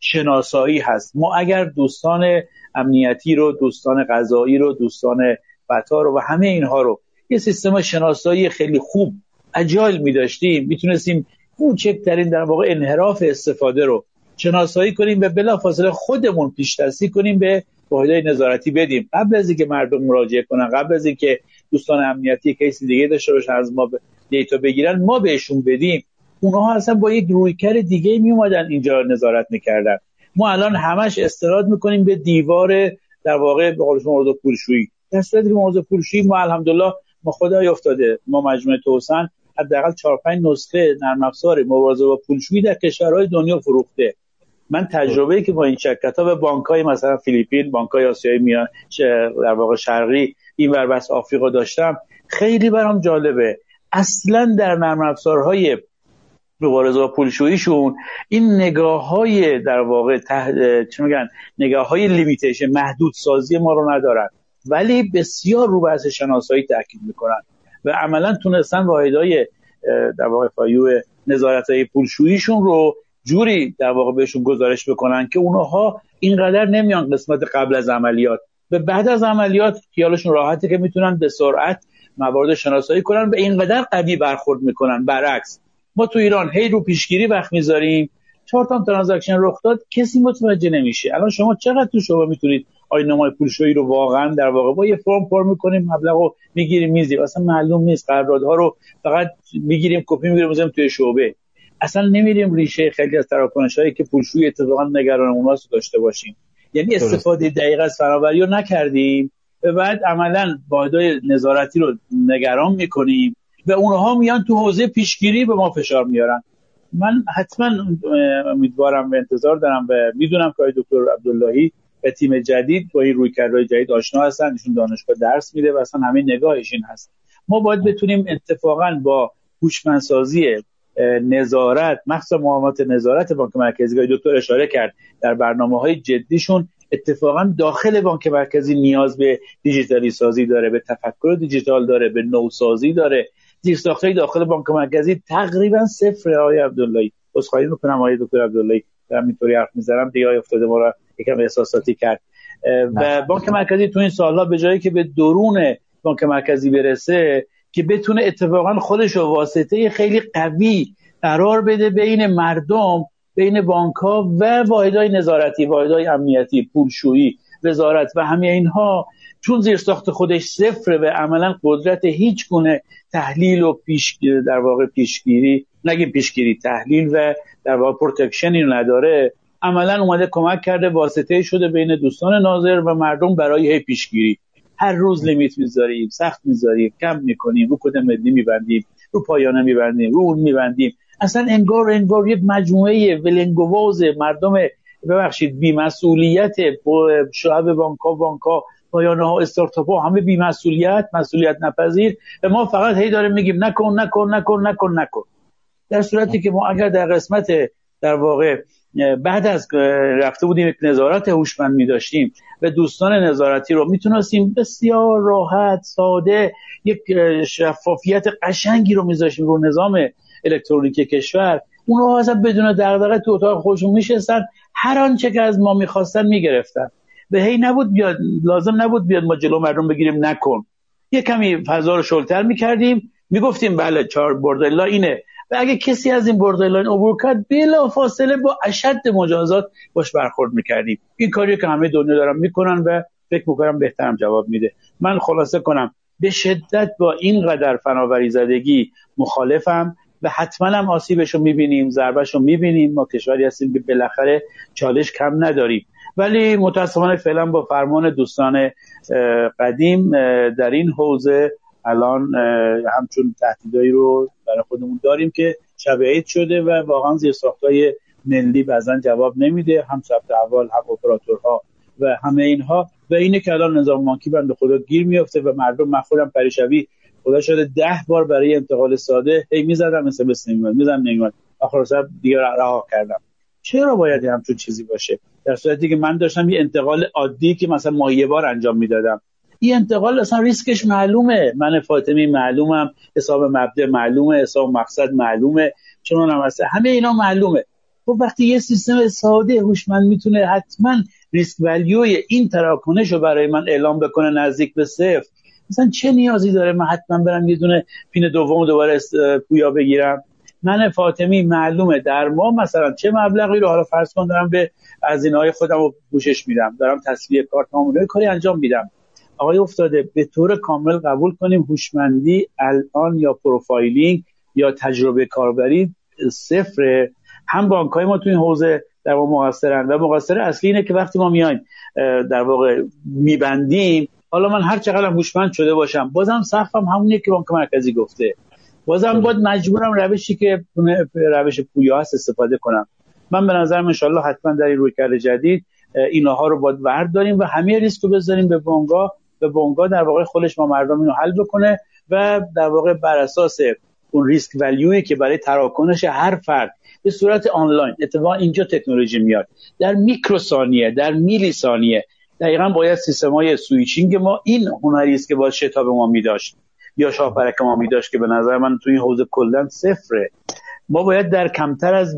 شناسایی هست. ما اگر دوستان امنیتی رو دوستان قضایی رو دوستان بتا رو و همه اینها رو یه سیستم شناسایی خیلی خوب اجایل می داشتیم می‌تونستیم کوچکترین در واقع انحراف استفاده رو شناسایی کنیم و بلافاصله خودمون پیش کنیم به واحدهای نظارتی بدیم. قبل از اینکه مردم مراجعه کنن قبل از اینکه دوستان امنیتی کیسی دیگه داشته باشن از ما دیتا بگیرن ما بهشون بدیم. اونها اصلا با یک رویکر دیگه می اومدن اینجا نظارت می‌کردن. ما الان همش استناد می‌کنیم به دیوار در واقع به قول شما پولشویی. در صورتی که موضوع پولشویی ما الحمدلله ما خدای افتاده ما مجموعه توسن حداقل 4 5 نسخه نرم افزار مبارزه با پولشویی در کشورهای دنیا فروخته. من تجربه که با این شرکت ها به بانک های مثلا فیلیپین بانک های آسیایی میان در واقع شرقی این ور بس آفریقا داشتم خیلی برام جالبه. اصلا در نرم افزارهای مبارزه با پولشوییشون این نگاه های در واقع تحت چه میگن نگاه های limitation محدود سازی ما رو ندارن. ولی بسیار رو بحث شناسایی تاکید می‌کنن. و عملا تونستن واحدهای در واقع FIU نظارت های پولشوییشون رو جوری در واقع بهشون گزارش بکنن که اونها اینقدر نمیان قسمت قبل از عملیات. به بعد از عملیات خیالشون راحته که می‌تونن به سرعت موارد شناسایی کنن و اینقدر قوی برخورد می‌کنن. برعکس ما تو ایران هی رو پیشگیری وقت می‌ذاریم. چهار تا transaction رخ داد کسی متوجه نمیشه. الان شما چقدر تو شما می‌تونید آیین‌نامه پولشویی رو واقعا در واقع با یه فرم پر می‌کنیم مبلغ رو می‌گیریم میزیم. اصلا معلوم نیست قراردادها رو فقط می‌گیریم کپی می‌گیریم توی شعبه. اصلا نمیریم ریشه خیلی از تراکنش هایی که پولشویی اتفاقا نگران اوناست داشته باشیم. یعنی استفاده دقیق از فناوری رو نکردیم و بعد عملا واحدهای نظارتی رو نگران می‌کنیم و اونها میان تو حوزه پیشگیری به ما فشار میارن. من حتما امیدوارم و انتظار دارم و می‌دونم که دکتر عبداللهی و تیم جدید با این رویکردهای جدید آشنا هستن ایشون دانشگاه درس میده و اصلا همین نگاهش این هست. ما باید بتونیم اتفاقا با هوشمندسازی نظارت مخصوصا معاملات نظارت بانک مرکزی که دکتر اشاره کرد در برنامه های جدیشون اتفاقا داخل بانک مرکزی نیاز به دیجیتالی سازی داره به تفکر دیجیتال داره به نوسازی داره. زیرساختهای داخل بانک مرکزی تقریبا صفر آقای عبداللهی. عذرخواهی می‌کنم آقای دکتر عبداللهی. در اینطوری حرف می‌زنم دیگه افتاده ما را یکم احساساتی کرد. و بانک مرکزی تو این سالها به جایی که به درون بانک مرکزی برسه که بتونه اتفاقا خودش رو واسطه خیلی قوی قرار بده بین مردم بین بانک ها و واحدهای نظارتی واحدهای امنیتی پولشویی وزارت و همه اینها. چون زیر ساخت خودش صفر و عملا قدرت هیچ گونه تحلیل و پیش در واقع پیشگیری نگیم پیشگیری تحلیل و در واقع protection ی نداره. عملا اومده کمک کرده واسطه شده بین دوستان ناظر و مردم برای پیشگیری. هر روز limit می‌ذاریم سخت می‌ذاریم کم می‌کنیم رو کد ملی میبندیم رو پایانه میبندیم رو اون میبندیم. اصلا انگار انگار یک مجموعه ولنگ و واز مردم ببخشید بیمسئولیت شعب بانکا بانکا پایانه ها استارتاپ ها همه بیمسئولیت مسئولیت نپذیر و ما فقط هی داریم میگیم نکن نکن نکن نکن نکن. در صورتی که ما اگر در قسمت در واقع بعد از رفته بودیم یک نظارت هوشمند می داشتیم و دوستان نظارتی رو می‌تونستیم بسیار راحت ساده یک شفافیت قشنگی رو میذاشیم رو نظام الکترونیک کشور. اونها اصلا بدون دغدغه تو اتاق خودشون میشستن. هر آنچه که از ما می‌خواستن می‌گرفتن. به هی نبود بیاد لازم نبود بیاد ما جلو مردم بگیریم نکن. یه کمی فضا رو شلتر می‌کردیم. می‌گفتیم بله چهار بردلا اینه. و اگه کسی از این بردلاین عبور کرد بلا فاصله با اشد مجازات باش برخورد می‌کردیم. این کاری که همه دنیا دارن می‌کنن و فکر می‌کنم بهترم جواب میده. من خلاصه کنم به شدت با این قدر فناوری زدگی مخالفم و حتما هم آسیبش رو می‌بینیم ضربش رو می‌بینیم. ما کشوری هستیم که بالاخره چالش کم نداریم. ولی متاسفانه فعلا با فرمان دوستان قدیم در این حوزه الان همچون تهدیدایی رو برای خودمون داریم که شب عید شده و واقعا زیر ساختای ملی بعضا جواب نمیده. هم ثبت اول هم اپراتورها و همه اینها. و اینه که الان نظام بانکی بنده خدا گیر میافته و مردم من خودم پریشبی خدا شده ده بار برای انتقال ساده هی می‌زدم مثل بس نمیمد می‌زدم نمیمد آخر سر دیگه رها کردم. چرا باید همچون چیزی باشه؟ در صورتی که من داشتم یه انتقال عادی که مثلا ما یه بار انجام می‌دادم. این انتقال اصلا ریسکش معلومه. من فاطمی معلومم حساب مبدا معلومه حساب مقصد معلومه. چون هم هست. همه اینا معلومه. خب وقتی یه سیستم ساده هوشمند می‌تونه حتما ریسک ولیوی این تراکنش رو برای من اعلام بکنه نزدیک به صفر مثلا چه نیازی داره من حتما برم یه دونه پین دوم دوباره پویا بگیرم؟ من فاطمی معلومه. در ما مثلا چه مبلغی رو حالا فرض کن دارم به از های خودم رو پوشش میدم. دارم تصویه کارت نامونه کاری انجام میدم. آقای افتاده به طور کامل قبول کنیم هوشمندی الان یا پروفایلینگ یا تجربه کاربری صفر هم بانک های ما تو این حوزه در واقع مقصرن و مقصر اصلی اینه که وقتی ما میایم در واقع میبندیم حالا من هر چقدر هوشمند شده باشم بازم سقفم همونیه که بانک مرکزی گفته. بازم باید مجبورم روشی که روش پویا هست استفاده کنم. من به نظرم انشالله حتما در این رویکرد جدید اینها رو باید ورد داریم و همه ریسک رو بذاریم به بانگا به بانگا در واقع خودش ما مردم اینو حل بکنه و در واقع بر اساس اون risk value ی که برای تراکنش هر فرد به صورت آنلاین اتفاقا اینجا تکنولوژی میاد در میکروثانیه در میلی ثانیه دقیقا باید سیستم های switching ما این هنری است که باید شتاب ما میداشت یا شاپرک ما میداشت که به نظر من توی این حوزه کلا صفره. ما باید در کمتر از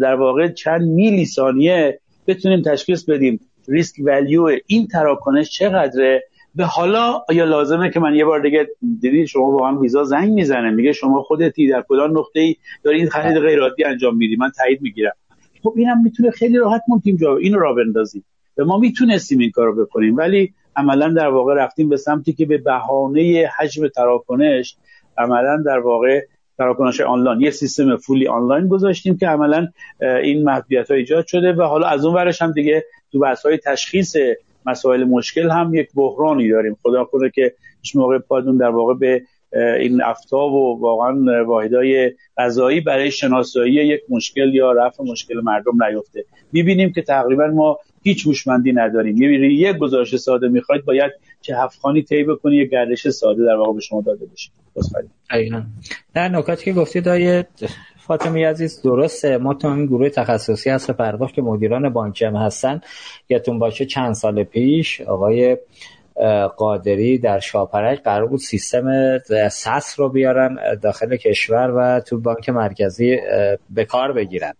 در واقع چند میلی ثانیه بتونیم تشخیص بدیم risk value این تراکنش چقدره به حالا آیا لازمه که من یه بار دیگه دیدید شما واقعا ویزا زنگ می‌زنه؟ میگه شما خودتی در کدام نقطه ای داری این خرید غیر عادی انجام میدی. من تایید می‌گیرم. خب اینم می‌تونه خیلی راحت ممکن جا اینو را بندازیم. و ما می‌تونستیم این کارو بکنیم ولی عملا در واقع رفتیم به سمتی که به بهانه حجم تراکنش عملا در واقع تراکنش آنلاین یه سیستم فولی آنلاین گذاشتیم که عملا این محدودیت ها ایجاد شده و حالا از اون ورش هم دیگه تو بحث های تشخیص مسائل مشکل هم یک بحرانی داریم. خدا کنه که هیچ موقع پادون در واقع به این افتاب و واقعا واحدای غذایی برای شناسایی یک مشکل یا رفع مشکل مردم نیفته. می‌بینیم که تقریبا ما هیچ هوشمندی نداریم. می‌بینید یک گزارش ساده می‌خواید باید چه هفخانی طی بکنی یک گردش ساده در واقع به شما داده بشه. در نکاتی که گفتید آیه فاطمی عزیز درسته. ما تو این گروه تخصصی هست. پرداخت که مدیران بانک هم هستن. یادتون باشه چند سال پیش آقای قادری در شاپرک قرار بود سیستم SAS رو بیارن داخل کشور و تو بانک مرکزی به کار بگیرن.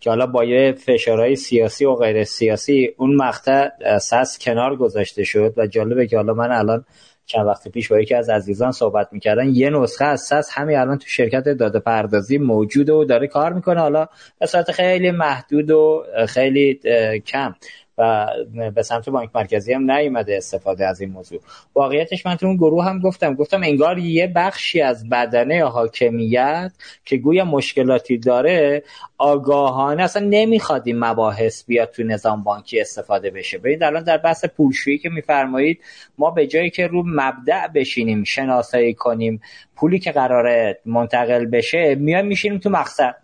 که حالا با یه فشارهای سیاسی و غیر سیاسی اون مقطع SAS کنار گذاشته شد و جالبه که حالا من الان چند وقت پیش با یکی از عزیزان صحبت می‌کردن. یه نسخه از SAS همین الان تو شرکت داده پردازی موجود و داره کار می‌کنه. حالا به صورت خیلی محدود و خیلی کم. و به سمت بانک مرکزی هم نیومده استفاده از این موضوع. واقعیتش من تو اون گروه هم گفتم. گفتم انگار یه بخشی از بدنه حاکمیت که گویا مشکلاتی داره آگاهانه اصلا نمی‌خواد این مباحث بیاد تو نظام بانکی استفاده بشه. ببینید الان در بحث پولشویی که میفرمایید ما به جایی که رو مبدع بشینیم شناسایی کنیم پولی که قراره منتقل بشه میایم میشینیم تو مقصد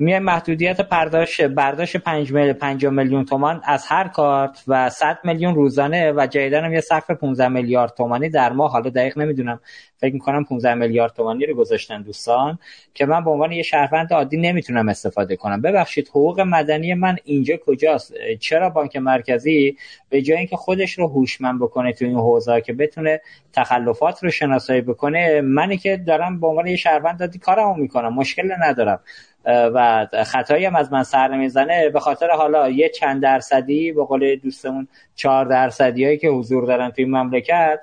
میای محدودیت پرداش برداشت 5 میلیون 5 میلیون تومان از هر کارت و 100 میلیون روزانه و جدیدن هم یه سقف 15 میلیارد تومانی در ماه. حالا دقیق نمی‌دونم. فکر می‌کنم 15 میلیارد تومانی رو گذاشتن دوستان که من به عنوان یه شهروند عادی نمی‌تونم استفاده کنم. ببخشید حقوق مدنی من اینجا کجاست؟ چرا بانک مرکزی به جای اینکه خودش رو هوشمند بکنه تو این حوزه که بتونه تخلفات رو شناسایی بکنه منی که دارم به عنوان یه شهروند عادی کارمو می‌کنم. مشکل ندارم. و خطایی هم از من سر نمی‌زنه. به خاطر حالا یه چند درصدی به قول دوستمون چهار درصدی هایی که حضور دارن توی مملکت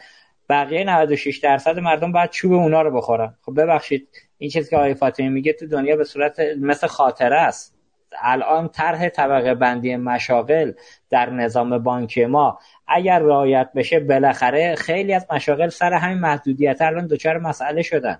بقیه 96 درصد مردم باید چوب اونا رو بخورن. خب ببخشید این چیزی که آقای فاطمی میگه تو دنیا به صورت مثل خاطره است. الان طرح طبقه بندی مشاغل در نظام بانکی ما اگر رعایت بشه بالاخره خیلی از مشاغل سر همین محدودیت الان دچار مسئله شدن.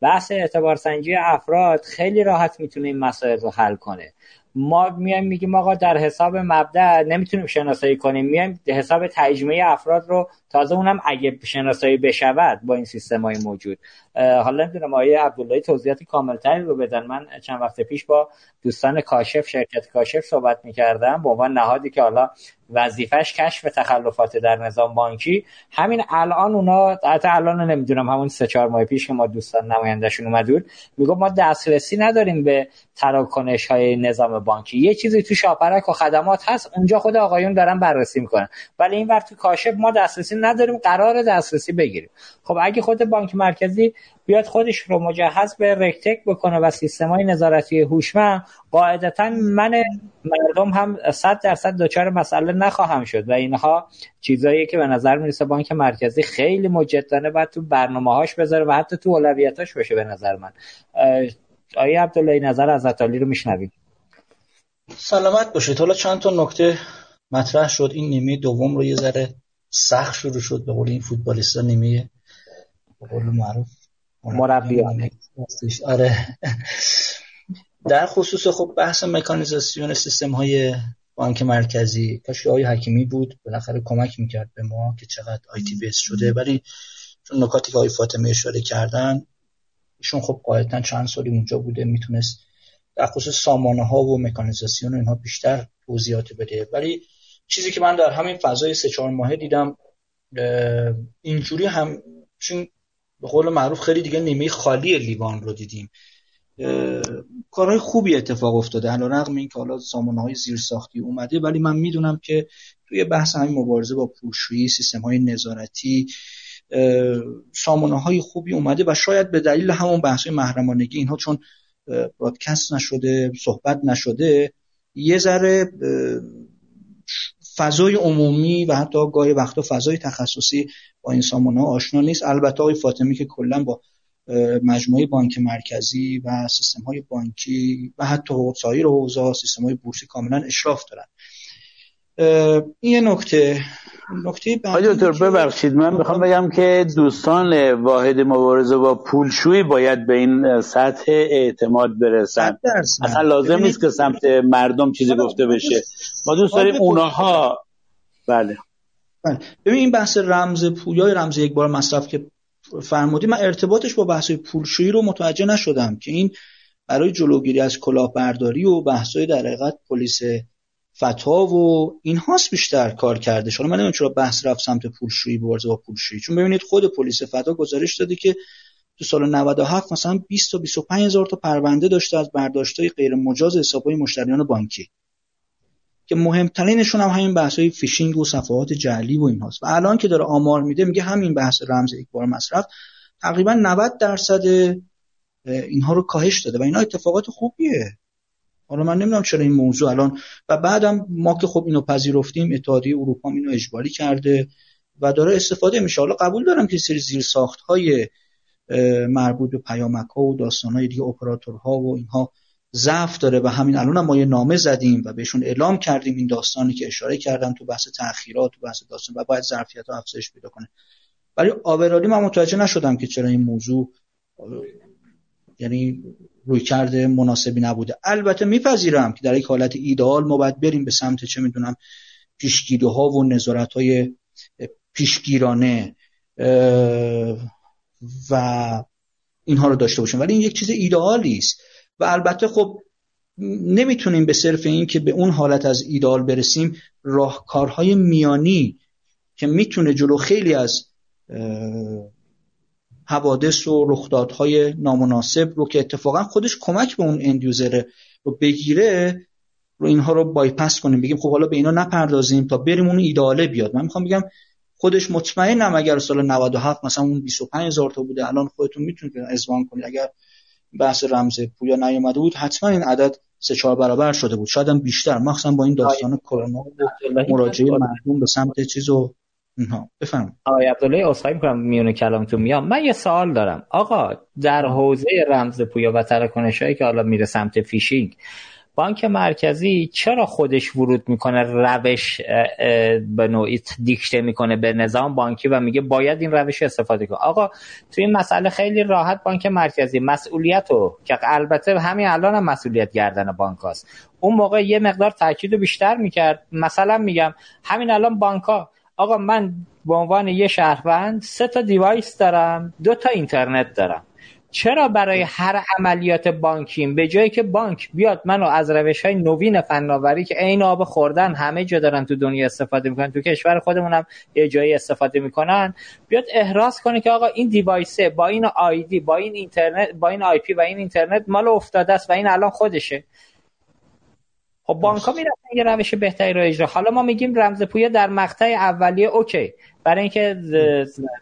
بحث اعتبار سنجی افراد خیلی راحت می‌تونه این مسائل رو حل کنه. ما میایم میگیم آقا در حساب مبدا نمی‌تونیم شناسایی کنیم. میایم حساب تجمعی افراد رو تازه اونم اگه شناسایی بشود با این سیستم های موجود حالا نمی‌دونم آقای عبداللهی توضیحات کاملتری رو بدن. من چند وقت پیش با دوستان کاشف شرکت کاشف صحبت می‌کردم. به عنوان نهادی که حالا وظیفش کشف تخلفات در نظام بانکی. همین الان اونا حتی الان نمی‌دونم همون سه چهار ماه پیش که ما دوستان نمایندهشون اومد بود میگو ما دسترسی نداریم به تراکنش های نظام بانکی. یه چیزی تو شاپرک و خدمات هست اونجا خود آقایون دارن بررسی می‌کنن. ولی این وقت تو کاشف ما دسترسی نداریم قرار دسترسی بگیریم. خب اگه خود بانک مرکزی بیاد خودش رو مجهز به رکتک بکنه و سیستم های نظارتی هوشمند قاعدتا من مردم هم صد درصد دچار مسئله نخواهم شد و اینها چیزایی که به نظر می‌رسه بانک مرکزی خیلی مجدانه باید تو برنامه هاش بذاره و حتی تو اولویتاش باشه به نظر من. آیه عبدالله نظر از عطالی رو میشنوید سلامت باشید. حالا چند تا نکته مطرح شد. این نیمه دوم رو یه ذره سخت شروع شد به قول این فوتبالیستا نیمه به قول معروف. مربیان آره. در خصوص خب بحث مکانیزاسیون سیستم های بانک مرکزی کاش آقای حکیمی بود بالاخره کمک می‌کرد به ما که چقدر آیتی بیس شده. ولی چون نکاتی که آقای فاطمه اشاره کردن ایشون خب قاعدتا چند سالی اونجا بوده می‌تونست در خصوص سامانه ها و مکانیزاسیون و اینها بیشتر توضیحات بده. ولی چیزی که من در همین فضای سه چهار ماهه دیدم اینجوری هم چون به قول معروف خیلی دیگه نیمه خالی لیوان رو دیدیم. کارهای خوبی اتفاق افتاده. علا رقم این که حالا سامانه های زیر ساختی اومده ولی من می‌دونم که توی بحث همین مبارزه با پولشویی سیستم های نظارتی سامانه های خوبی اومده و شاید به دلیل همون بحث محرمانگی اینها چون برادکست نشده صحبت نشده یه ذره فضای عمومی و حتی گاهی وقتا فضای تخصصی با این سامانه آشنا نیست. البته آقای فاطمی که کلا با مجموعه بانک مرکزی و سیستم های بانکی و حتی سایر حوزه سیستم های بورسی کاملا اشراف دارن. این یه نکته نکته دکتر ببخشید من می‌خوام بگم که دوستان واحد مبارزه با پولشویی باید به این سطح اعتماد برسن. اصلا لازم نیست که سمت مردم چیزی گفته بشه. ما دوست داریم اونها بله. بله. ببین این بحث رمز پویا رمز یک بار مصرف که فرمودی من ارتباطش با بحث پولشویی رو متوجه نشدم که این برای جلوگیری از کلاهبرداری و بحث‌های در حقیقت پلیس فتا و این هاست بیشتر کار کرده. حالا من چرا بحث رفت سمت پولشویی بارز با پولشویی. چون ببینید خود پلیس فتا گزارش داده که تو سال 97 مثلا 20 تا 25 هزار تا پرونده داشته از برداشت‌های غیر مجاز حساب‌های مشتریان بانکی. که مهمترینشون هم همین بحث های فیشینگ و صفحات جعلی و این هاست. و الان که داره آمار میده میگه همین بحث رمز یک بار مصرف تقریبا 90 درصد اینها رو کاهش داده. و اینا اتفاقات خوبیه. حالا من نمی‌دونم چرا این موضوع الان و بعدم ما که خب اینو پذیرفتیم اتحادیه اروپا اینو اجباری کرده و داره استفاده میشه. حالا قبول دارم که سری زیر ساخت های مربوط به پیامک ها و داستان های دیگه اپراتورها و اینها ضعف داره و همین الان هم ما یه نامه زدیم و بهشون اعلام کردیم این داستانی که اشاره کردم تو بحث تأخیرات تو بحث داستان و باید ظرفیت ها افزایش پیدا کنه. ولی آورالی من متوجه نشدم که چرا این موضوع یعنی روی کرده مناسبی نبوده. البته میپذیرم که در یک حالت ایدئال ما باید بریم به سمت چه می‌دونم پیشگیری ها و نظارت های پیشگیرانه و اینها رو داشته باشیم. ولی این یک چیز ایدئالی است. و البته خب نمی‌تونیم به صرف این که به اون حالت از ایدال برسیم راهکارهای میانی که می‌تونه جلو خیلی از حوادث و رخدادهای نامناسب رو که اتفاقا خودش کمک به اون اندیوزر رو بگیره رو اینها رو بایپس کنیم. بگیم خب حالا به اینا نپردازیم تا بریم اون ایداله بیاد. من می‌خوام بگم خودش مطمئنم اگر سال 97 مثلا اون 25 هزار تا بوده الان خودتون می‌تونید ازوان کنید. اگر بحث رمز پویا نیومده بود حتما این عدد سه چهار برابر شده بود. شاید هم بیشتر. مخصوصا با این داستان کرونا و مراجعه مردم به سمت چیز و اینها بفهم آقای عبدالله اصخایی می‌کنم میونه کلامتون میام. من یه سوال دارم. آقا در حوزه رمز پویا و تراکنش هایی که حالا میره سمت فیشینگ بانک مرکزی چرا خودش ورود می‌کنه روش به نوعی دیکته می‌کنه به نظام بانکی و میگه باید این روش استفاده کن آقا توی این مسئله خیلی راحت بانک مرکزی مسئولیت رو که البته همین الان هم مسئولیت گردن بانک هست. اون موقع یه مقدار تاکید بیشتر می‌کرد. مثلا میگم همین الان بانک ها آقا من به عنوان یه شهروند سه تا device دارم دو تا اینترنت دارم. چرا برای هر عملیات بانکیم؟ به جایی که بانک بیاد منو از روش های نوین فناوری که عین آب خوردن همه جا دارن تو دنیا استفاده می‌کنن تو کشور خودمونم یه جایی استفاده می‌کنن بیاد احراز کنه که آقا این device ه با این ID با این اینترنت با این IP و این اینترنت مال افتاده است و این الان خودشه. خب بانک ها می‌رفتن یه روش بهتری رو اجرا. حالا ما میگیم رمز پویا در مقطع اولیه okay. برای اینکه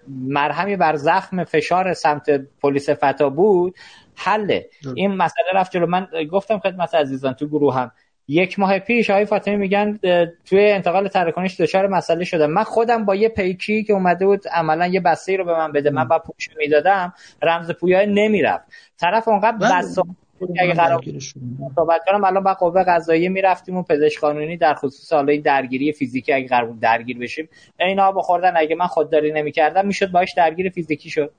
مرهمی بر زخم فشار سمت پلیس فتا بود حله. این مسئله رفت جلو. من گفتم خدمت عزیزان تو گروه هم یک ماه پیش آقای فاطمی میگن توی انتقال تراکنش دچار مسئله شده من خودم با یه پیکی که اومده بود عملا یه بسته رو به من بده. من با پوش می‌دادم رمز پویا نمی‌رفت. طرف اونقدر بله. بس اگه قرار صحبت کنم الان با قوه قضاییه می‌رفتیم و پزشک قانونی در خصوص حالا این درگیری فیزیکی اگه قرار درگیر بشیم اینا بخوردن اگه من خودداری نمی‌کردم می‌شد باش درگیر فیزیکی شد.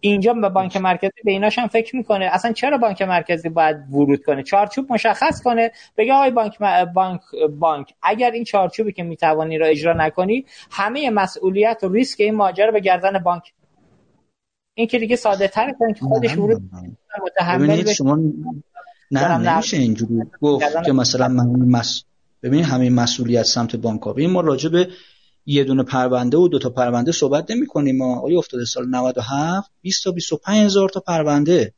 اینجا به بانک مرکزی به ایناش هم فکر می‌کنه. اصلا چرا بانک مرکزی باید ورود کنه؟ چارچوب مشخص کنه. بگه آقای بانک بانک بانک اگر این چارچوبی که می‌توانی را اجرا نکنی همه مسئولیت و ریسک این ماجرا به گردن بانک این که دیگه ساده تر که خودش ورود متحمل شما نه نمیشه اینجوری گفت که مثلا من مس... ببینید همه مسئولیت سمت بانک ها ما راجع به یه دونه پرونده و دو تا پرونده صحبت نمی کنیم ما. آیا افتاده سال 97 20 تا 25 هزار تا پرونده.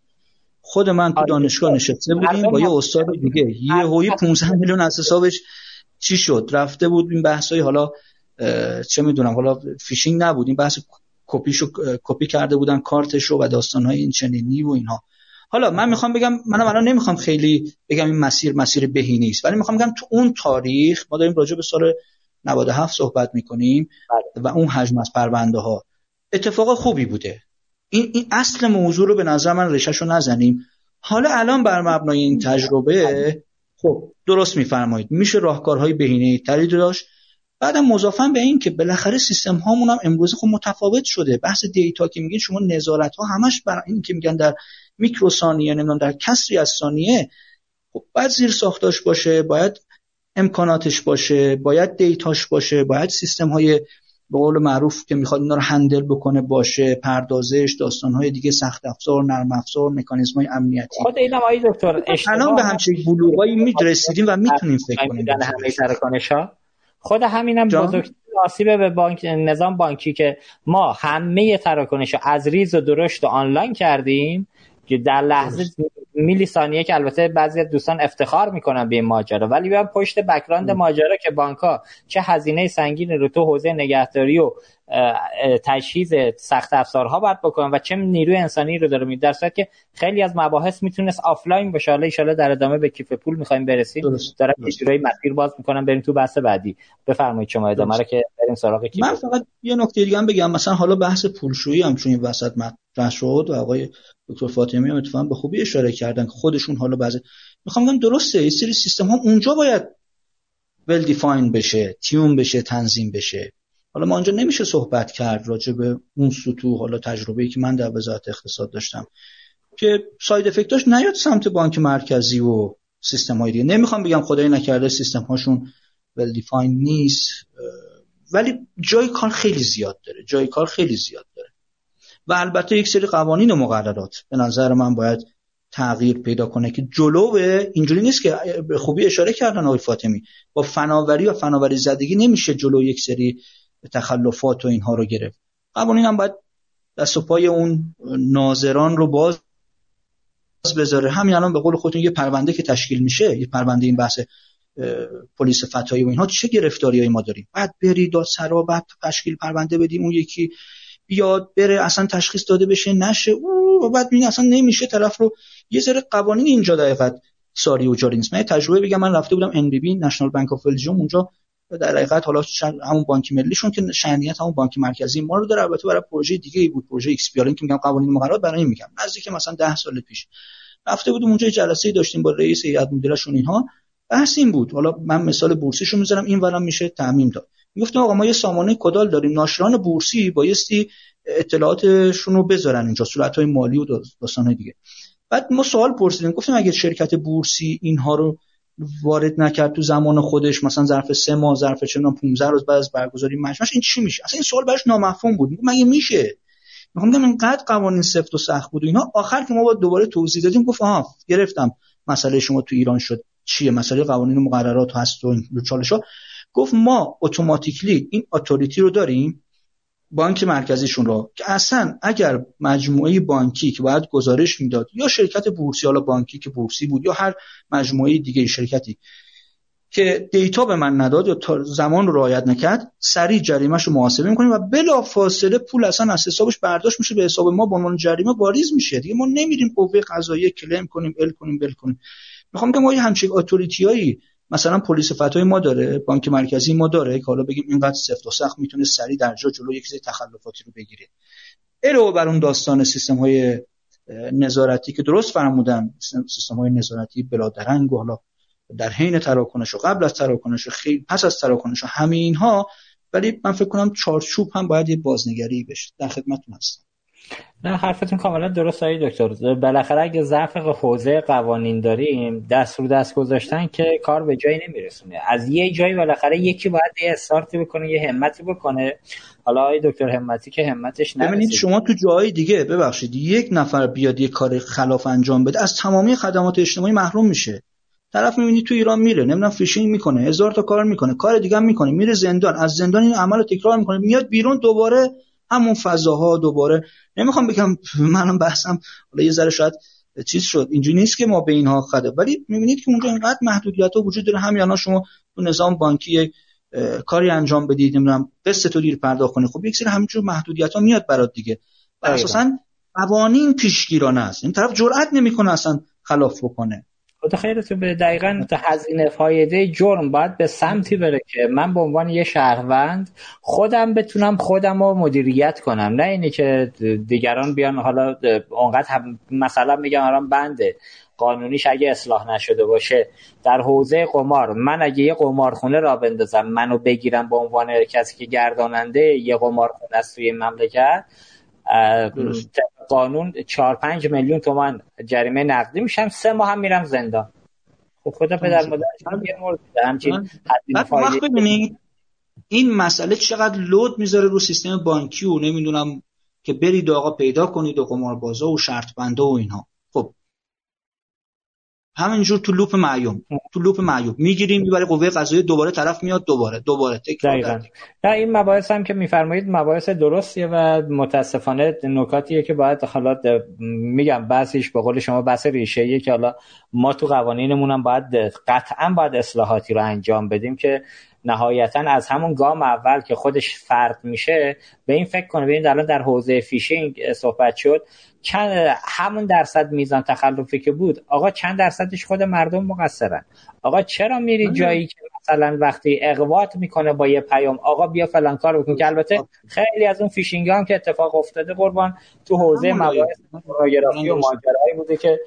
خود من تو آره. دانشگاه نشسته بودیم با یه استاد دیگه. یهویی 15 میلیون از حسابش چی شد؟ رفته بود این بحثای حالا چه می‌دونم حالا فیشینگ نبود. این بحث کپیشو کپی کرده بودن کارتشو و داستانهای این چنینی و اینها. حالا من می‌خوام بگم منم الان نمی‌خوام خیلی بگم این مسیر مسیر بهینه است ولی می‌خوام بگم تو اون تاریخ ما داریم راجع به سال 97 صحبت می‌کنیم بله. و اون حجم از پرونده ها اتفاق خوبی بوده. این, این اصل موضوع رو به نظر من رشش رو نزنیم. حالا الان بر مبنای این تجربه خب درست میفرمایید. میشه راهکارهای بهینه تری داشت. بعدم مضافا به این که بالاخره سیستم هامون هم امروز خب متفاوت شده. بحث دیتا که میگین شما نظارت ها همش برای این که میگن در میکروثانیه نمی‌دونم در کسری از ثانیه خب باید زیر ساختاش باشه باید امکاناتش باشه باید data ش باشه باید سیستم های به قول معروف که می‌خواد اینا رو handle بکنه باشه پردازش داستان های دیگه سخت افزار نرم افزار مکانیزم های امنیتی. خود اینم آقای دکتر الان به همچین بلوغایی می‌رسیدیم و می‌تونیم فکر کنیم. همه خود همینم بزرگ آسیب به بانک نظام بانکی که ما همه تراکنش از ریز و درشت و آنلاین کردیم که در لحظه میلی ثانیه که البته بعضی دوستان افتخار می‌کنن به این ماجرا ولی بیان پشت background ماجرا که بانک ها چه هزینه سنگین رو تو حوزه نگهداری و تجهیز سخت افزارها باید بکنن و چه نیروی انسانی رو داره در صورت که خیلی از مباحث می‌تونست آفلاین باشه. حالا ان در ادامه به کیف پول می‌خوایم برسیم. دارم یه مسیر باز می‌کنم بریم تو بحث بعدی. بفرمایید شما ادامه رو که بریم سراغ کیف من فقط یه نکته دیگه هم بگم. مثلا حالا بحث پولشویی هم چون این وسط شد و آقای دکتر فاطمی هم اتفاقا به خوبی اشاره کردن خودشون حالا بعضی می‌خوام بگم درسته یه سری سیستم ها اونجا باید ول دیفاین بشه تیون بشه تنظیم بشه. حالا ما اونجا نمیشه صحبت کرد راجع به اون سطوح حالا تجربه‌ای که من در وزارت اقتصاد داشتم که ساید افکتاش نیاد سمت بانک مرکزی و سیستم های دیگه. نمی‌خوام بگم خدای نکرده سیستم هاشون ول دیفاین نیست ولی جای کار خیلی زیاد داره جای کار خیلی زیاد داره. و البته یک سری قوانین و مقررات. به نظر من باید تغییر پیدا کنه که جلو اینجوری نیست که به خوبی اشاره کردن آقای فاطمی. با فناوری و فناوری زدگی نمیشه جلو یک سری تخلفات و اینها رو گرفت. قوانین هم باید دست و پای اون ناظران رو باز بذاره. همین الان به قول خودتون یه پرونده که تشکیل میشه یه پرونده این بحث پلیس فتایی و اینها چه گرفتاری ما داریم؟ بعد بری دادسرا بعد تشکیل پرونده بدیم اون یکی بیاد بره اصلا تشخیص داده بشه نشه. او بعد ببین اصلا نمیشه طرف رو. یه ذره قوانین اینجا دقیقت ساری و نیست. من تجربه بگم من رفته بودم NBB National Bank of Belgium اونجا. در حقیقت حالا همون بانک ملیشون که شأنیت همون بانک مرکزی ما رو داره. البته برای پروژه دیگه ای بود پروژه X که میگم قوانین مقررات برای این میگم. نزدیک مثلا 10 سال پیش. رفته بودیم اونجا جلسه داشتیم با رئیس هیئت مدیرشون اینها. بحث این بود. حالا من مثال بورسیشو می‌ذارم. این میشه تعمیم داد. می‌گفتم آقا ما یه سامانه کدال داریم. ناشران بورسی بایستی اطلاعاتشون رو بذارن اینجا صورت های مالی و داستان های دیگه. بعد ما سوال پرسیدیم گفتیم اگه شرکت بورسی اینها رو وارد نکرد تو زمان خودش مثلا ظرف سه ماه ظرف چه 15 روز بعد از برگزاری مجمعش این چی میشه؟ اصلا این سوال براش نامفهوم بود. مگه میشه؟ می‌خوام بگم اینقدر قوانین سفت و سخت بود و اینا. آخر که ما با دوباره توضیح دادیم گفت آها گرفتم. مسئله شما تو ایران شد. چیه؟ مسئله قوانین و مقررات هست و چالشا گفت ما اتوماتیکلی این اتوریتی رو داریم بانک مرکزیشون رو که اصلا اگر مجموعه بانکی که باید گزارش می‌داد یا شرکت بورسی حالا بانکی که بورسی بود یا هر مجموعه دیگه شرکتی که دیتا به من نداد یا زمان رو رعایت نکرد سریع جریمهش رو محاسبه می‌کنیم و بلا فاصله پول اصلا از حسابش برداشت میشه به حساب ما به عنوان جریمه واریز میشه. دیگه ما نمیریم قوه قضاییه کلیم کنیم ال کنیم بل کنیم. می‌خوام بگم ما یه همچین اتوریتیایی مثلا پلیس فتای ما داره بانک مرکزی ما داره که حالا بگیم اینقدر سفت و سخت می‌تونه سریع در جا جلو یک تخلفاتی رو بگیره. الو بر اون داستان سیستم های نظارتی که درست فرمودن سیستم های نظارتی بلادرنگ و حالا در حین تراکنش و قبل از تراکنش و خیلی پس از تراکنش و همه اینها ولی من فکر کنم چارچوب هم باید یه بازنگری بشه. در خدمتتون هستم. نه حرفتون کاملا درست های دکتر. بالاخره اگه ضعف حوزه قوانین داریم دست رو دست گذاشتن که کار به جایی نمیرسونه. از یه جایی بالاخره یکی باید یه استارتی بکنه یه همتی بکنه. حالا آقای دکتر همتی که همتش نرسید. شما تو جای دیگه ببخشید یک نفر بیاد یه کار خلاف انجام بده از تمامی خدمات اجتماعی محروم میشه. طرف می‌بینی تو ایران میره نمی‌دونم فیشینگ می‌کنه هزار تا کار می‌کنه کار دیگه هم می‌کنه میره زندان از زندان این عمل تکرار می‌کنه میاد بیرون دوباره همون فضاها دوباره. نمی‌خوام بگم منم بحثم حالا یه ذره شاید چیز شد. اینجوری نیست که ما به اینها خده. ولی می‌بینید که اونجا اینقدر محدودیت ها وجود داره. همین شما تو نظام بانکی کاری انجام بدید نمی‌دونم قسط تو دیر پرداخت کنید. خب یک سری همینجور محدودیت ها میاد برات دیگه. اساسا قوانین پیشگیرانه است. این طرف جرئت نمی‌کنه اصلا خلاف بکنه. خدا خیرتون به دقیقا هزینه فایده جرم باید به سمتی بره که من به عنوان یه شهروند خودم بتونم خودم رو مدیریت کنم. نه اینی که دیگران بیان حالا اونقدر هم مثلا میگم الان بنده. قانونیش اگه اصلاح نشده باشه. در حوزه قمار من اگه یه قمارخونه را بندازم منو بگیرم به عنوان کسی که گرداننده یه قمارخونه است توی مملکت قانون 4 5 میلیون تومان جریمه نقدی میشم سه ماه هم میرم زندان. خب خدا پدر مادر هم یه مورد همچین وقت ببینید این مسئله چقدر لود می‌ذاره رو سیستم بانکی و نمی‌دونم که برید آقا پیدا کنید و قماربازا و شرط بنده و اینها. همینجور تو لوپ معیوم. تو لوپ معیوم. می‌گیریم می‌بره قوه قضاییه دوباره طرف میاد دوباره دوباره. تکرار نه این مباحث هم که میفرمایید مباحث درستیه و متاسفانه نکاتیه که باید حالا میگم بحثش به قول شما بحث ریشه که حالا ما تو قوانینمون هم باید قطعا باید اصلاحاتی رو انجام بدیم که نهایتا از همون گام اول که خودش فرد میشه به این فکر کنه. ببینید الان در حوزه فیشینگ صحبت شد. چند همون درصد میزان تخلفی که بود آقا چند درصدش خود مردم مقصرن؟ آقا چرا میری بله. جایی که مثلا وقتی اغوات می‌کنه با یه پیام آقا بیا فلان کار بکن که البته خب. خیلی از اون فیشینگ هم که اتفاق افتاده قربان تو حوزه مباحث پورنوگرافی و ماجرایی بوده که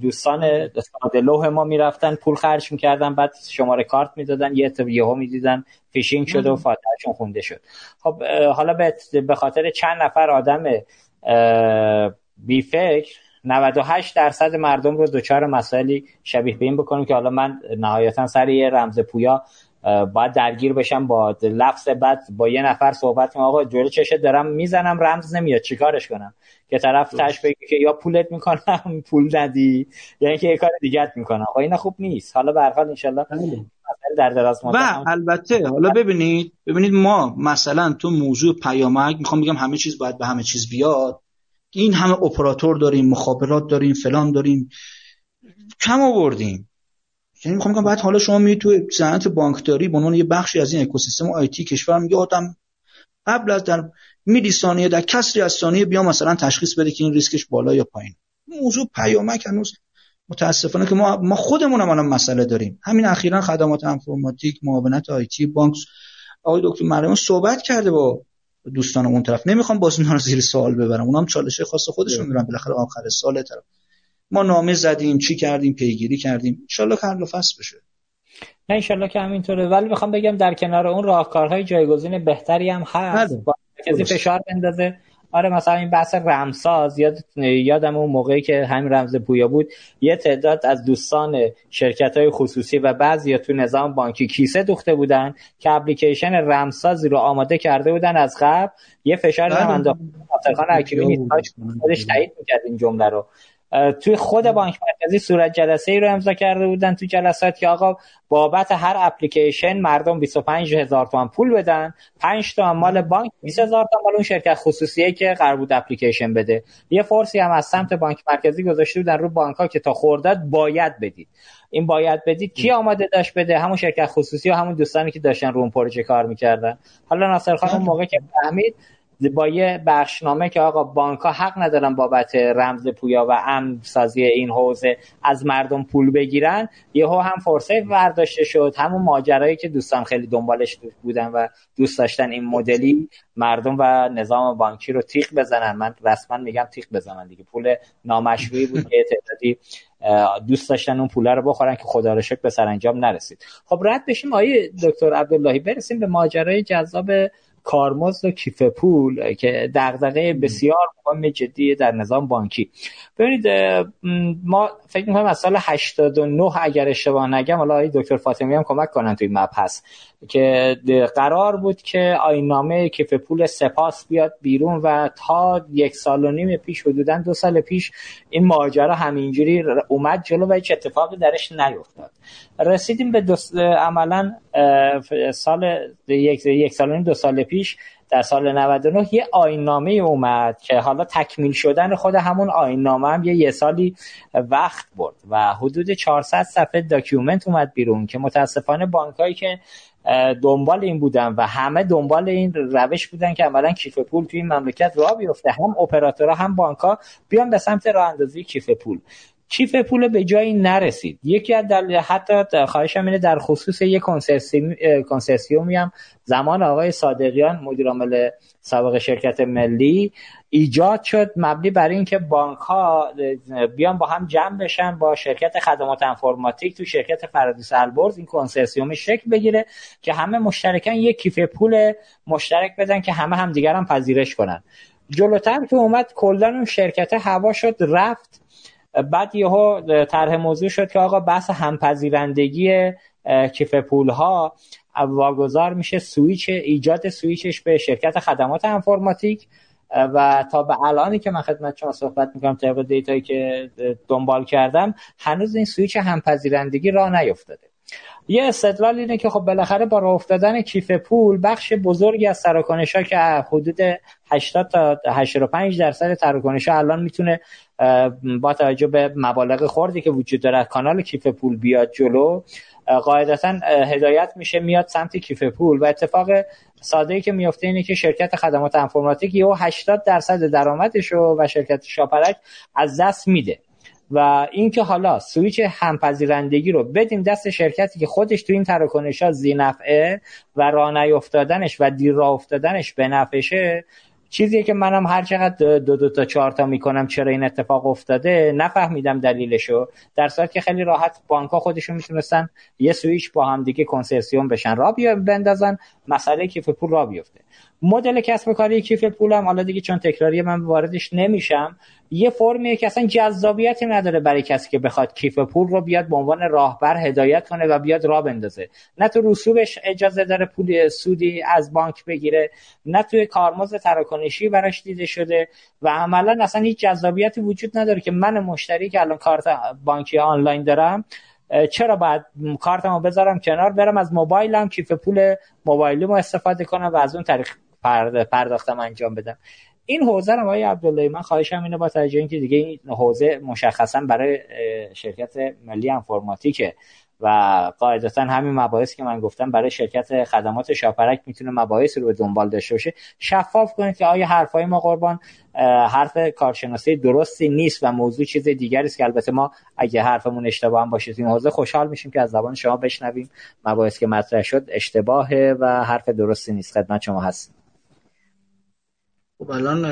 دوستان ساده لوح ما می‌رفتن پول خرج می‌کردن بعد شماره کارت می‌دادن یه یهو می‌دیدن فیشینگ شده و فاتحهشون خونده شد. خب حالا به خاطر چند نفر آدم بی فکر 98 درصد مردم رو دچار مسائلی شبیه به این بکنیم که حالا من نهایتا سر یه رمز پویا باید درگیر بشم با لفظ بعد با یه نفر صحبت کنم. آقا جلو چشمه دارم می‌زنم رمز نمیاد. چیکارش کنم؟ که طرف تش بگه که یا پولت می‌کنم پول ندی یا اینکه یه کار دیگه می‌کنم. آقا اینا خوب نیست. حالا به هر حال ان بله. در دراز و البته حالا ببینید ببینید ما مثلا تو موضوع پیامک می‌خوام بگم همه چیز باید به همه چیز بیاد. این همه اپراتور داریم مخابرات داریم فلان داریم. کم آوردیم. یعنی می‌خوام بگم بعد حالا شما می تو صنعت بانکداری به یه بخشی از این اکوسیستم آیتی کشور میگه آدم قبل از در میلی ثانیه در کسری از ثانیه بیا مثلا تشخیص بده که این ریسکش بالا یا پایین. موضوع پیامک هنوز متاسفانه که ما ما خودمون هم مسئله داریم. همین اخیرا خدمات انفرماتیک معاونت آیتی بانک. آقای دکتر مریم صحبت کرده با دوستان اون طرف. نمی‌خوام باز رو زیر سوال ببرم. اونم چالش خاص خودشون دارن بالاخره آخر سال طرف. ما نامه زدیم چی کردیم پیگیری کردیم. ان که حل و فصل بشه. نه انشالله که همینطوره. ولی می‌خوام بگم در کنار اون راهکارهای جایگزین بهتری هم هست. بله. با کسی فشار بندازه. آره مثلا این بحث رمساز یاد یادم اون موقعی که همین رمز پویا بود یه تعداد از دوستان شرکت های خصوصی و بعضی تو نظام بانکی کیسه دوخته بودن که اپلیکیشن رمسازی رو آماده کرده بودن از قبل. یه فشار هم انداخت. خان خودش تایید می‌کرد این جمله رو. توی خود بانک مرکزی صورت جلسه ای رو امضا کرده بودن تو جلسات که آقا بابت هر اپلیکیشن مردم 25 هزار تومان پول بدن 5 تا مال بانک 20 هزار تومان مال اون شرکت خصوصیه که قرار بود اپلیکیشن بده. یه فورسی هم از سمت بانک مرکزی گذاشته بودن رو بانک ها که تا خورداد باید بدید. این باید بدید کی آماده داشت بده؟ همون شرکت خصوصی و همون دوستانی که داشتن رو اون پروژه کار می‌کردن. حالا ناصر خان اون موقع که فهمید با یه بخشنامه که آقا بانک ها حق ندارن بابت رمز پویا و امن سازی این حوزه از مردم پول بگیرن یهو هم فرصه برداشته شد. همون ماجرایی که دوستان خیلی دنبالش بودن و دوست داشتن این مدلی مردم و نظام بانکی رو تیغ بزنن. من رسما میگم تیغ بزنن دیگه. پول نامشروعی بود که تعدادی دوست داشتن اون پول رو بخورن که خدا رو شکر به سرانجام نرسید. خب رد بشیم آیه دکتر عبداللهی. برسیم به ماجرای جذاب کارمزد و کیف پول که دغدغه بسیار مهم جدی در نظام بانکی. ببینید ما فکر می‌کنم از سال 89 اگر اشتباه نگم حالا دکتر فاطمی هم کمک کنن توی مبحث که قرار بود که آینامه کیف پول سپاس بیاد بیرون و تا یک سال و نیم پیش حدودا دو سال پیش این ماجرا همینجوری اومد جلو و هیچ اتفاقی درش نیفتاد. رسیدیم به عملا سال یک, یک سال دو سال پیش در سال 99 یه آیین‌نامه اومد که حالا تکمیل شدن خود همون آیین‌نامه هم یه, یه سالی وقت برد و حدود 400 صفحه document اومد بیرون که متاسفانه بانکایی که دنبال این بودن و همه دنبال این روش بودن که اولا کیف پول توی این مملکت راه بیفته هم اپراتورها هم بانک‌ها بیان به سمت راه اندازی کیف پول. کیف پول به جایی نرسید. یکی از دل... حتی خواهشم اینه در خصوص یک کنسرسیومی هم زمان آقای صادقیان مدیر عامل سابق شرکت ملی ایجاد شد مبنی بر اینکه بانک ها بیان با هم جمع بشن با شرکت خدمات انفرماتیک تو شرکت فرادیس البرز این کنسرسیوم شکل بگیره که همه مشترکن یک کیف پول مشترک بدن که همه هم دیگر هم پذیرش کنن. جلوتر که اومد کلا اون شرکت هوا شد رفت بعد یهو طرح موضوع شد که آقا بحث همپذیرندگی کیف پول ها واگذار میشه سویچ ایجاد سویچش به شرکت خدمات انفرماتیک. و تا به الانی که من خدمت شما صحبت می‌کنم طبق data یی که دنبال کردم هنوز این سویچ همپذیرندگی را نیفتاده. یه استدلال اینه که خب بالاخره با راه افتادن کیف پول بخش بزرگی از تراکنش ها که حدود 80 تا 85 درصد تراکنش ها الان می‌تونه با توجه به مبالغ خوردی که وجود داره کانال کیف پول بیاد جلو قاعدتا هدایت میشه میاد سمت کیف پول. و اتفاق ساده ای که میفته اینه که شرکت خدمات انفرماتیک یهو 80 درصد درآمدش و شرکت شاپرک از دست میده. و اینکه حالا سویچ همپذیرندگی رو بدیم دست شرکتی که خودش تو این تراکنش ها زینفعه و راه نیفتادنش و دیر راه افتادنش به نفشه چیزی که منم هر چقدر دو دو تا چهار تا می‌کنم چرا این اتفاق افتاده نفهمیدم دلیلشو. در صورت که خیلی راحت بانک ها خودشون می‌تونستن یه سویچ با هم دیگه کنسرسیوم بشن. را بندازن مسئله کیف پول را بیفته. مدل کسب کاری کیف پولم حالا دیگه چون تکراری من واردش نمیشم. یه فرمیه که اصلا جذابیتی نداره برای کسی که بخواد کیف پول رو بیاد به عنوان راهبر هدایت کنه و بیاد راه بندازه. نه تو رسوبش اجازه داره پول سودی از بانک بگیره نه توی کارمزد تراکنشی براش دیده شده و عملا اصلا هیچ جذابیتی وجود نداره که من مشتری که الان کارت بانکی آنلاین دارم چرا باید کارتمو بذارم کنار برم از موبایلم کیف پول موبایلمو استفاده کنم و از اون طریق پرداختم انجام بدم. این حوزه رو آقای عبدالله من خواهشم اینه با توجه اینکه دیگه این حوزه مشخصا برای شرکت ملی انفرماتیکه و قاعدتا همین مباحث که من گفتم برای شرکت خدمات شاپرک می‌تونه مباحث رو به دنبال داشته باشه. شفاف کنید که آیا حرفای ما قربان حرف کارشناسی درستی نیست و موضوع چیز دیگری است که البته ما اگه حرفمون اشتباه باشه این حوزه خوشحال میشیم که از زبان شما بشنویم. مباحث که مطرح شد اشتباهه و حرف درستی نیست. خدمت شما هست خب الان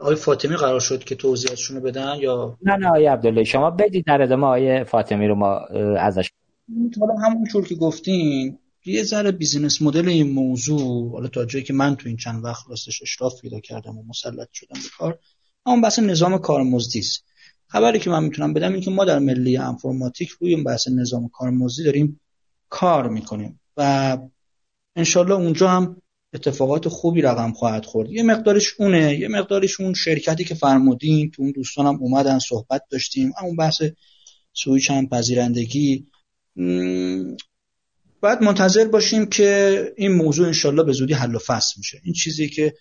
آقای فاطمی قرار شد که توضیحاتشون رو بدن یا؟ نه نه آقای عبدالله شما بدید در ادامه آقای فاطمی رو ما ازش. حالا همونجور که گفتین یه ذره بیزینس مدل این موضوع حالا تا جایی که من تو این چند وقت راستش اشراف پیدا کردم و مسلط شدم به کار اون بحث نظام کارمزدی است خبری که من می‌تونم بدم این که ما در ملی انفرماتیک روی اون بحث نظام کارمزدی داریم کار می‌کنیم و انشالله اونجا هم اتفاقات خوبی رقم خواهد خورد. یه مقدارش اونه یه مقدارش اون شرکتی که فرمودین تو اون دوستانم اومدن صحبت داشتیم. اون بحث سویچ هم پذیرندگی باید منتظر باشیم که این موضوع انشالله به زودی حل و فصل میشه. این چیزی که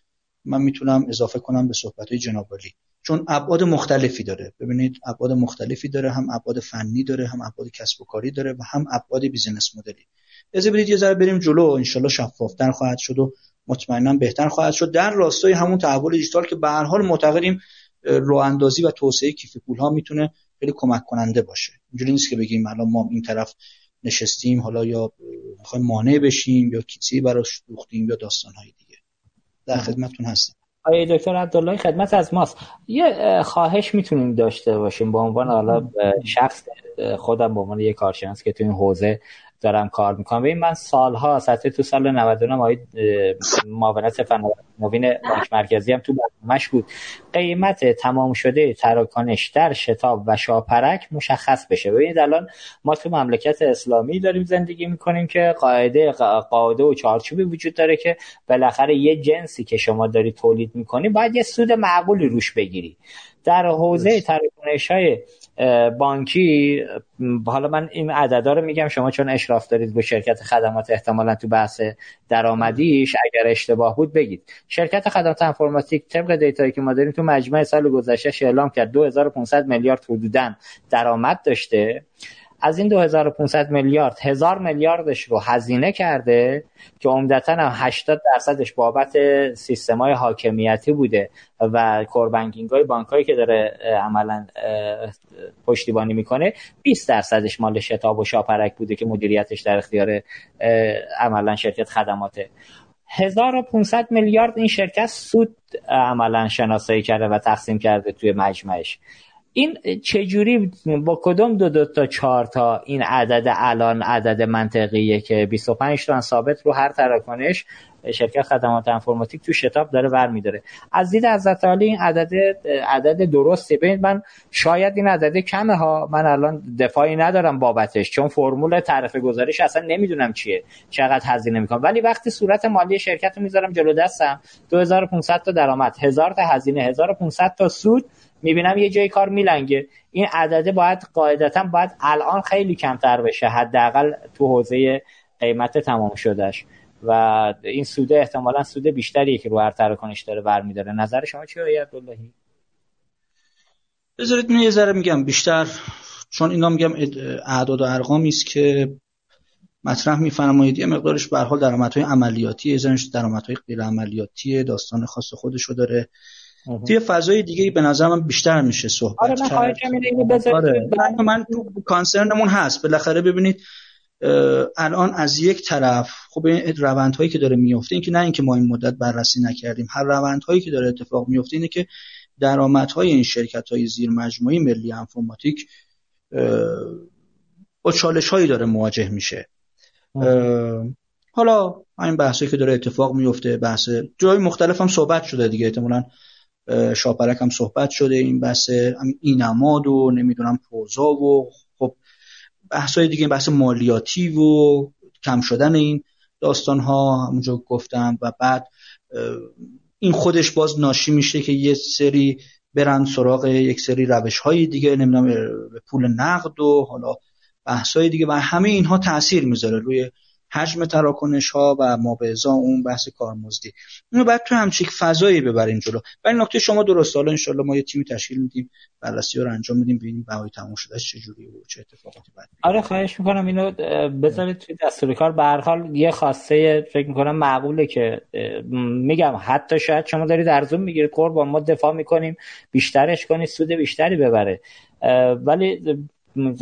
من می‌تونم اضافه کنم به صحبت های جنابالی چون ابعاد مختلفی داره. ببینید ابعاد مختلفی داره هم ابعاد فنی داره هم ابعاد کسب و کاری داره و هم ابعاد business model ی اجازه بدید یه ذره بریم جلو. انشالله شفافتر خواهد شد و مطمئنا بهتر خواهد شد. در راستای همون تحول دیجیتال که به هر حال معتقدیم راه اندازی و توسعه کیف پول ها می‌تونه خیلی کمک کننده باشه. اینجوری نیست که بگیم الان ما این طرف نشستیم حالا یا می‌خوایم مانع بشیم یا کیسی براش دوختیم یا داستانهای دیگه. در خدمتتون هستم. آقای دکتر عبدالله خدمت از ماست. یه خواهش می‌تونیم داشته باشیم به عنوان حالا شخص خودم به عنوان یه کارشناس که تو این حوزه دارم کار می‌کنم این من سالها حتی تو سال 99 آقای معاونت نوین بانک مرکزی هم تو برنامه‌اش بود. قیمت تمام شده تراکنش در شتاب و شاپرک مشخص بشه. ببینید الان ما تو مملکت اسلامی داریم زندگی می‌کنیم که قاعده قاعده و چارچوبی وجود داره که بالاخره یه جنسی که شما داری تولید می‌کنی باید یه سود معقولی روش بگیری. در حوزه تراکنش های بانکی حالا من این عددا رو میگم شما چون اشراف دارید به شرکت خدمات احتمالا تو بحث درآمدیش اگر اشتباه بود بگید. شرکت خدمات انفرماتیک طبق دیتایی که ما داریم تو مجمع سال گذشته اعلام کرد 2500 میلیارد حدودا درآمد داشته. از این 2500 میلیارد هزار میلیاردش رو هزینه کرده که عمدتا هم 80 درصدش بابت های حاکمیتی بوده و کوربنکینگ های بانک که داره عملا پشتیبانی می‌کنه 20 درصدش مال شتاب و شاپرک بوده که مدیریتش در اختیار عملا شرکت خدماته. 1500 میلیارد این شرکت سود عملا شناسایی کرده و تقسیم کرده توی مجمعش. این چجوری با کدوم دو دو تا چهار تا این عدد الان عدد منطقیه که 25 تومن ثابت رو هر تراکنش شرکت خدمات انفرماتیک تو شتاب داره ور میداره. از دید حضرت عالی این عدد عدد درسته. ببینید من شاید این عدد کمه ها. من الان دفاعی ندارم بابتش چون فرمول تعرفه گزارش اصلا نمی‌دونم چیه چقدر هزینه می‌کنم. ولی وقتی صورت مالی شرکت رو می‌ذارم جلو دستم 2500 تا درآمد 1000 تا هزینه 1500 تا سود می‌بینم یه جای کار میلنگه. این عدده باید قاعدتا باید الان خیلی کمتر بشه حداقل تو حوزه قیمت تمام شدهش. و این سوده احتمالا سود بیشتریه که رو هر تراکنش داره برمیداره. نظر شما چیه آقای عبداللهی؟ بذارید من یه ذره میگم بیشتر چون اینا میگم اعداد و ارقامی است که مطرح میفرمایید. یه مقدارش به حال درآمدهای عملیاتی یه درآمدهای غیر عملیاتی داستان خاص خودشو داره. توی فضای دیگه به نظر من بیشتر میشه صحبت آره من آره. من تو کانسرنمون هست. بالاخره ببینید الان از یک طرف خب این روندهایی که داره میفته این که نه اینکه ما این مدت بررسی نکردیم هر روندهایی که داره اتفاق میفته اینه که درآمدهای این شرکت های زیر مجموعه ملی انفرماتیک با چالش هایی داره مواجه میشه. حالا این بحثی که داره اتفاق میفته بحث جای مختلف هم صحبت شده دیگه احتمالاً شاپرک هم صحبت شده این بحث اینماد و نمی‌دونم پوزا و خب بحثای دیگه بحث مالیاتی و کم شدن این داستان ها همونجا گفتم و بعد این خودش باز ناشی میشه که یه سری برن سراغ یک سری روش های دیگه نمی‌دونم پول نقد و حالا بحث های دیگه و همه اینها تاثیر می‌ذاره. روی حجم تراکنش ها و ما اون بحث کارمزدی. اینو بعد تو همچین فضایی ببریم جلو. ولی نکته شما درست. حالا ان ما یه تیمی تشکیل میدیم بررسی رو انجام میدیم ببینیم بهای تموم شده چه جوری و چه اتفاقاتی بعد آره خواهش می‌کنم اینو بذارید توی دستور کار. به هر حال یه خواسته فکر می‌کنم معقوله که میگم حتی شاید شما دارید ارزون می‌گیرید. قربان ما دفاع می‌کنیم بیشترش کنید سود بیشتری ببره. ولی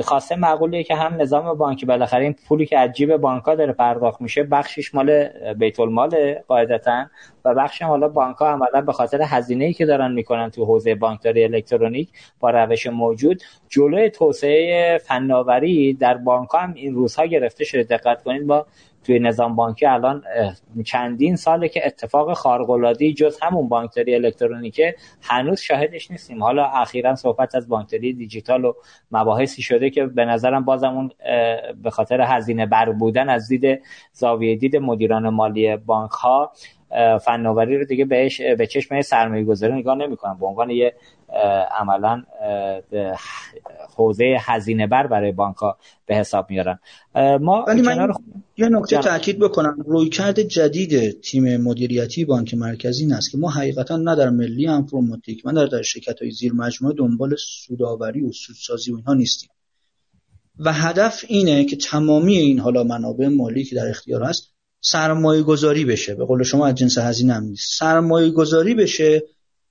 خواسته معقولیه که هم نظام بانکی بالاخره این پولی که از جیب بانک‌ها داره پرداخت میشه بخشش مال بیت المال قاعدتا و بخش حالا بانک ها عملا به خاطر هزینه‌ای که دارن می‌کنن تو حوزه بانکداری الکترونیک با روش موجود. جلوی توسعه فناوری در بانک هم این روزها گرفته شده. دقت کنید با توی نظام بانکی الان چندین ساله که اتفاق خارق‌العاده‌ای جز همون بانکداری الکترونیکه هنوز شاهدش نیستیم. حالا اخیرا صحبت از بانکداری دیجیتال و مباحثی شده که به نظرم بازمون به خاطر هزینه بر بودن از دید زاویه دید مدیران مالی بانک ها فناوری رو دیگه بهش به چشم سرمایه گذاری نگاه نمی‌کنن به عنوان یه عملا حوزه هزینه بر برای بانک ها به حساب میارن. ما ولی من یه نکته تاکید بکنم. رویکرد جدید تیم مدیریتی بانک مرکزی این است که ما حقیقتا نه در ملی انفرماتیک من در, در شرکت های زیر مجموعه دنبال سوداوری و سودسازی و اینها نیستیم. و هدف اینه که تمامی این حالا منابع مالی که در اختیار هست سرمایه گذاری بشه. به قول شما از جنس هزینه هم نیست. سرمایه گذاری بشه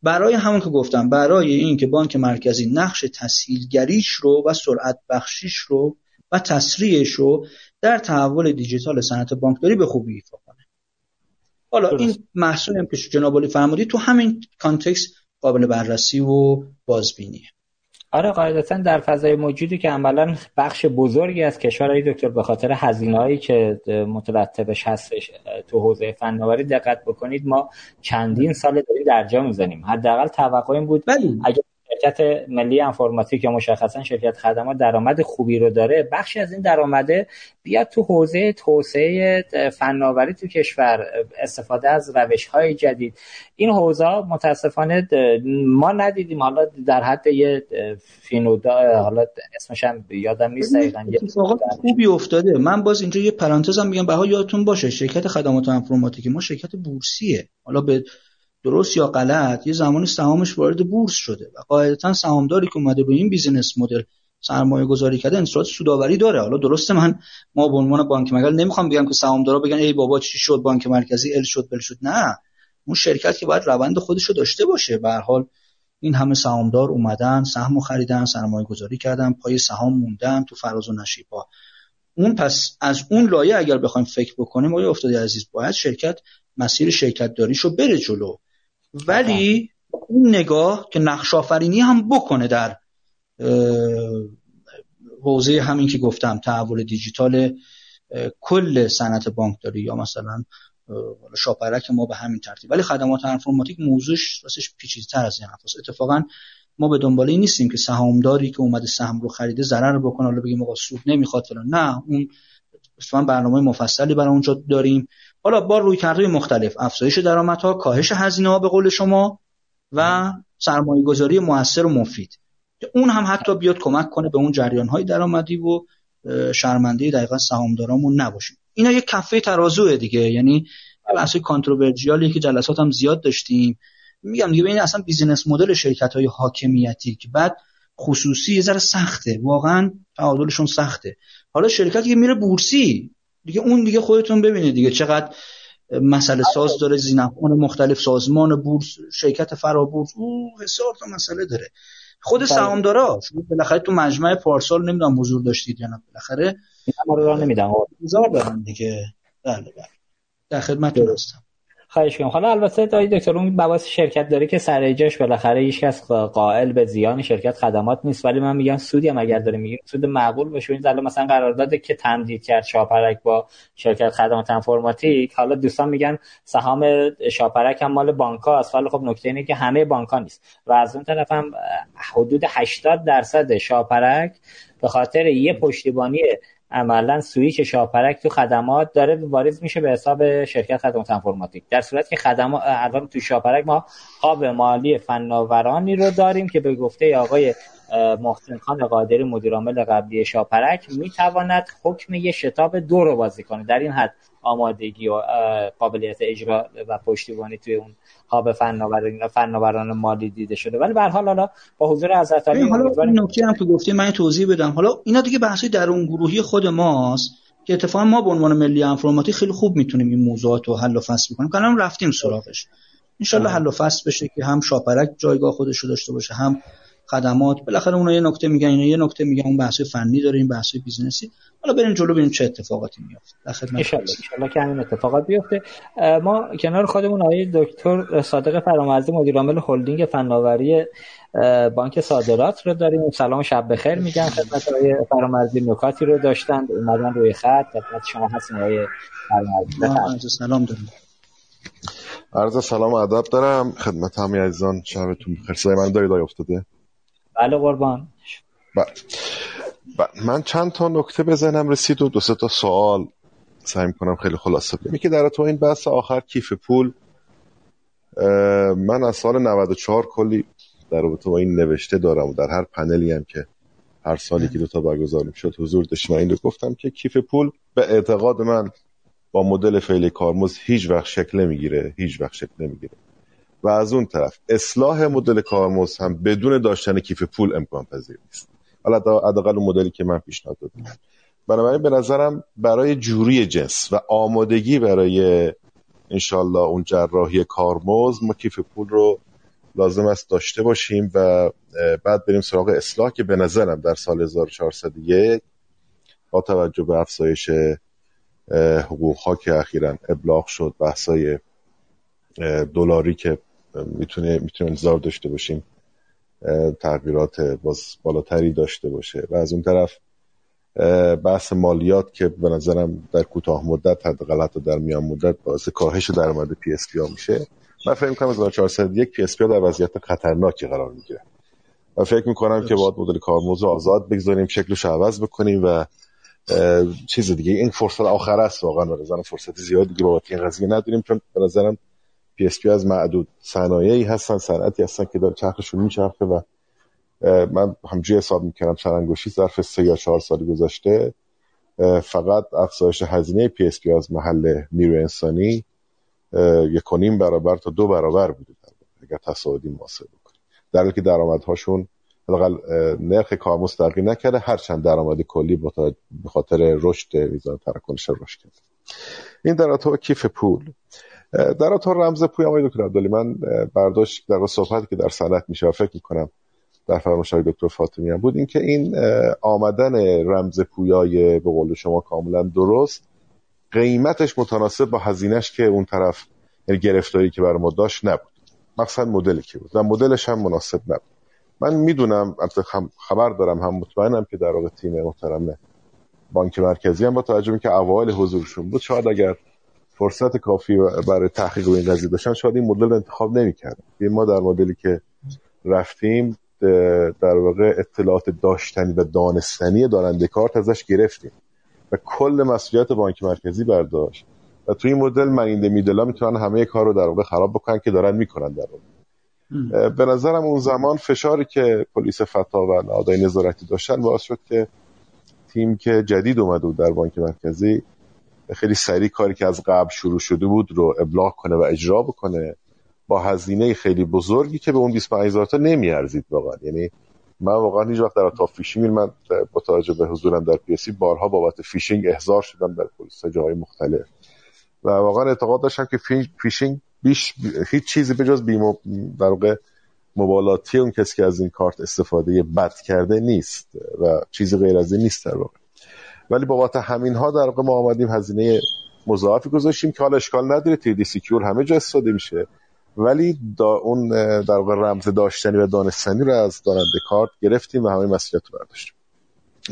برای همون که گفتم برای این که بانک مرکزی نقش تسهیلگریش رو و سرعت بخشیش رو و تسریعش رو در تحول دیجیتال صنعت بانکداری به خوبی ایفا کنه. حالا این محصول هم که جناب فرمودی تو همین کانتکست قابل بررسی و بازبینیه. آره قاعدتا در فضای موجودی که عملا بخش بزرگی از کشورهای دکتر به خاطر هزینه‌هایی که مترتبش هستش تو حوزه فناوری دقت بکنید ما چندین سال داریم در جا می‌زنیم حداقل توقع این بود بلی. اگر شرکت ملی انفرماتیک یا مشخصا شرکت خدمات درآمد خوبی رو داره. بخشی از این درآمده بیاد تو حوزه توسعه فناوری تو کشور استفاده از روش های جدید. این حوزه متاسفانه ما ندیدیم. حالا در حد یه فینودا حالا اسمش هم یادم نیست دقیقاً خوبی افتاده. من باز اینجا یه پرانتزم میگم. بها یادتون باشه شرکت خدمات انفرماتیک ما شرکت بورسیه. حالا به درست یا غلط یه زمانی سهامش وارد بورس شده و قاعدتا سهامداری که اومده به این بیزینس مدل سرمایه گذاری کرده انصراف سوداوری داره. حالا درسته من ما به عنوان بانک مرکزی نمی‌خوام بگم که سهامدارا بگن ای بابا چی شد؟ بانک مرکزی ال شد بل شد. نه. اون شرکت که باید روند خودش رو داشته باشه. به حال این همه سهامدار اومدن سهم خریدن سرمایه گذاری کردن پای سهام موندن تو فراز و نشیبا اون پس از اون لایه اگر بخوایم فکر بکنیم آقای افتادی عزیز باید شرکت مسیر شرکت داریشو بره جلو. ولی اون نگاه که نقش آفرینی هم بکنه در حوزه همین که گفتم تحول دیجیتال کل صنعت بانکداری یا مثلا شاپرک ما به همین ترتیب. ولی خدمات انفرماتیک موضوعش واسش پیچیده‌تر از این حرفاست اتفاقا ما به دنبال این نیستیم که سهامداری که اومده سهم رو خریده ضرر بکنه حالا بگیم آقا سود نمی‌خواد فلان. نه اون اصلا برنامه مفصلی برای اونجا داریم. حالا با روی کرده مختلف افزایش درآمدها کاهش هزینه ها به قول شما و سرمایه گذاری موثر و مفید. اون هم حتی بیاد کمک کنه به اون جریان های درآمدی و شرمنده دقیقا سهامدارامون نباشیم. اینا یه کفه ترازوه دیگه. یعنی بحث controversial ای که جلسات هم زیاد داشتیم. میگم دیگه این اصلا business model شرکت های حاکمیتی که بعد خصوصی یه ذره سخته. واقعا تعادلشون سخته. حالا شرکتی که میره بورسی دیگه اون دیگه خودتون ببینید دیگه چقدر مسئله ساز داره ذینفعان مختلف سازمان بورس شرکت فرابورس او هزار تا مسئله داره. خود بله. سهامدارا شما بالاخره تو مجمع پارسال نمی‌دونم حضور داشتید یا نه بالاخره رو نمیدم هزار دارن دیگه. بله بله. در خدمتتون هستم خواهش کنم حالا البته دایی دکتر اون بواس شرکت داره که سر جاش بالاخره هیچ کس قائل به زیان شرکت خدمات نیست. ولی من میگم سودی هم اگر داره میگیم سود معقول باشه. این الان مثلا قرارداد که تمدید کرد شاپرک با شرکت خدمات انفرماتیک. حالا دوستان میگن سهام شاپرک هم مال بانک است. ولی خب نکته اینه که همه بانک نیست. و از اون طرف هم حدود 80 درصد شاپرک به خاطر یه پشتیبانی عملا سویچ شاپرک تو خدمات داره واریز میشه به حساب شرکت خدمات انفرماتیک در صورت که خدمات الان تو شاپرک ما هاب مالی فناورانی رو داریم که به گفته آقای محسن خان قادری مدیرعامل قبلی شاپرک می‌تواند حکم یه شتاب دو رو بازی کنه. در این حد آمادگی و قابلیت اجرا و پشتیبانی توی اون هاب فناوران فناوران مالی دیده شده. ولی به حال حالا با حضور حضرتعالی حالا نکته هم که گفتی من توضیح بدم. حالا اینا دیگه بحثی در اون گروهی خود ماست که اتفاقا ما به عنوان ملی انفورماتیک خیلی خوب می‌تونیم این موضوعات رو حل و فصل بکنیم. الان رفتیم سراغش. انشالله حل و فصل بشه که هم شاپرک جایگاه خودش رو داشته باشه هم خدمات بالاخره اونها یه نکته میگن اینا یه نکته میگن اون بحث فنی داره این بحث business ی حالا بریم جلو ببینیم چه اتفاقاتی میفته در خدمت ان که همین اتفاقات بیفته. ما کنار خودمون آقای دکتر صادق فرامرزی مدیر عامل هلدینگ فناوری بانک صادرات رو داریم. سلام شب بخیر میگم. خدمت آقای فرامرزی نکاتی رو داشتن اومدن روی خط. خدمت شما هستیم آقای فرامرزی. سلام دارم عرض سلام و ادب دارم. خدمت همه عزیزان. شبتون بخیر. صدای من داری افتاده؟ بله قربان. بله. من چند تا نکته بزنم رسید و دو سه تا سوال سعی کنم خیلی خلاصه بگم. که در تو این بحث آخر کیف پول من از سال 94 کلی در رابطه با این نوشته دارم و در هر پنلی هم که هر سالی که دو تا برگزار شد حضور داشتم این رو گفتم که کیف پول به اعتقاد من با مدل فعلی کارمز هیچ وقت شکل نمی‌گیره هیچ وقت شکل نمی‌گیره. و از اون طرف اصلاح مدل کارمز هم بدون داشتن کیف پول امکان پذیر نیست. حالا حداقل اون مدلی که من پیشنهاد دادم. بنابراین به نظرم برای جوری جنس و آمادگی برای انشالله اون جراحی کارمز ما کیف پول رو لازم است داشته باشیم و بعد بریم سراغ اصلاح که به نظرم در سال 1401 با توجه به افزایش حقوق ها که اخیرا ابلاغ شد بحثای دلاری که می‌تونه می‌تونه انتظار داشته باشیم تغییرات باز بالاتری داشته باشه. و از اون طرف بحث مالیات که به نظرم در کوتاه مدت حداقل حتی در میان مدت باعث کاهش درآمد PSP میشه. من فکر می‌کنم 1401 PSP در وضعیت خطرناکی قرار می‌گیره. و فکر می‌کنم که باید مدل کارمزد آزاد بگذاریم شکلش عوض بکنیم و چیز دیگه. این فرصت آخر است واقعا. به نظرم فرصت زیاد دیگه بابت این قضیه نداریم چون به نظرم PSP از معدود صنایعی هستن صنعتی هستن که داره چرخشون میچرخه و من همینجوری حساب می‌کردم سرانگشتی ظرف سه یا چهار سال گذشته. فقط افزایش هزینه PSP از محل نیروی انسانی یک نیم برابر تا دو برابر بوده اگر تصاعدی محاسبه بکنیم. در حالی که درآمدهاشون حداقل نرخ کارمزد تغییر نکرده هرچند درآمد کلی به خاطر رشد میزان تراکنش رشد کرده. این در کیف پول. در تو رمز پول آقای دکتر عبدالی من برداشت در صحبتی که در صنعت میشه فکر می‌کنم در فرمایش دکتر فاطمی هم بود اینکه این آمدن رمز پویای به قول شما کاملا درست قیمتش متناسب با هزینهش که اون طرف یعنی گرفتاری که برای ما داشت نبود. مقصد مدلی که بود. و مدلش هم مناسب نبود. من می‌دونم خبر دارم هم مطمئنم که در واقع تیم محترم بانک مرکزی هم با توجه که اوایل حضورشون بود شاید اگر فرصت کافی برای تحقیق این قضیه داشتن شاید این مدل انتخاب نمی‌کردن. ما در مدلی که رفتیم در واقع اطلاعات داشتنی و دانستنی دارنده کارت ازش گرفتیم و کل مسئولیت بانک مرکزی برداشت. و توی این مدل منینده میدلا می‌تونن همه کار رو در واقع خراب بکنن که دارن می‌کنن در واقع. به نظرم اون زمان فشاری که پلیس فتا و نهادهای نظارتی داشتن باعث شد که تیم که جدید اومده بود در بانک مرکزی خیلی سریع کاری که از قبل شروع شده بود رو ابلاغ کنه و اجرا بکنه با هزینه خیلی بزرگی که به اون 25 هزار تا نمیارزید واقعا. یعنی من واقعا هیچ وقت در تا فیشینگ من با توجه به حضورم در پی بارها بابت فیشینگ احضار شدم در پلیس جای مختلف. و واقعا اعتقاد داشتم که فیشینگ بیش هیچ چیزی به جز بی در واقع مبالاتی اون کسی که از این کارت استفاده بد کرده نیست و چیزی غیر از این نیست در واقع. ولی بابت همین ها در واقع ما آمدیم هزینه مضاعفی گذاشتیم که حالا اشکال نداره تی سیکیور همه جا استفاده میشه. ولی دا اون در واقع رمز داشتنی و دانستنی رو از داننده کارت گرفتیم و همه مسئولیت رو برداشتیم.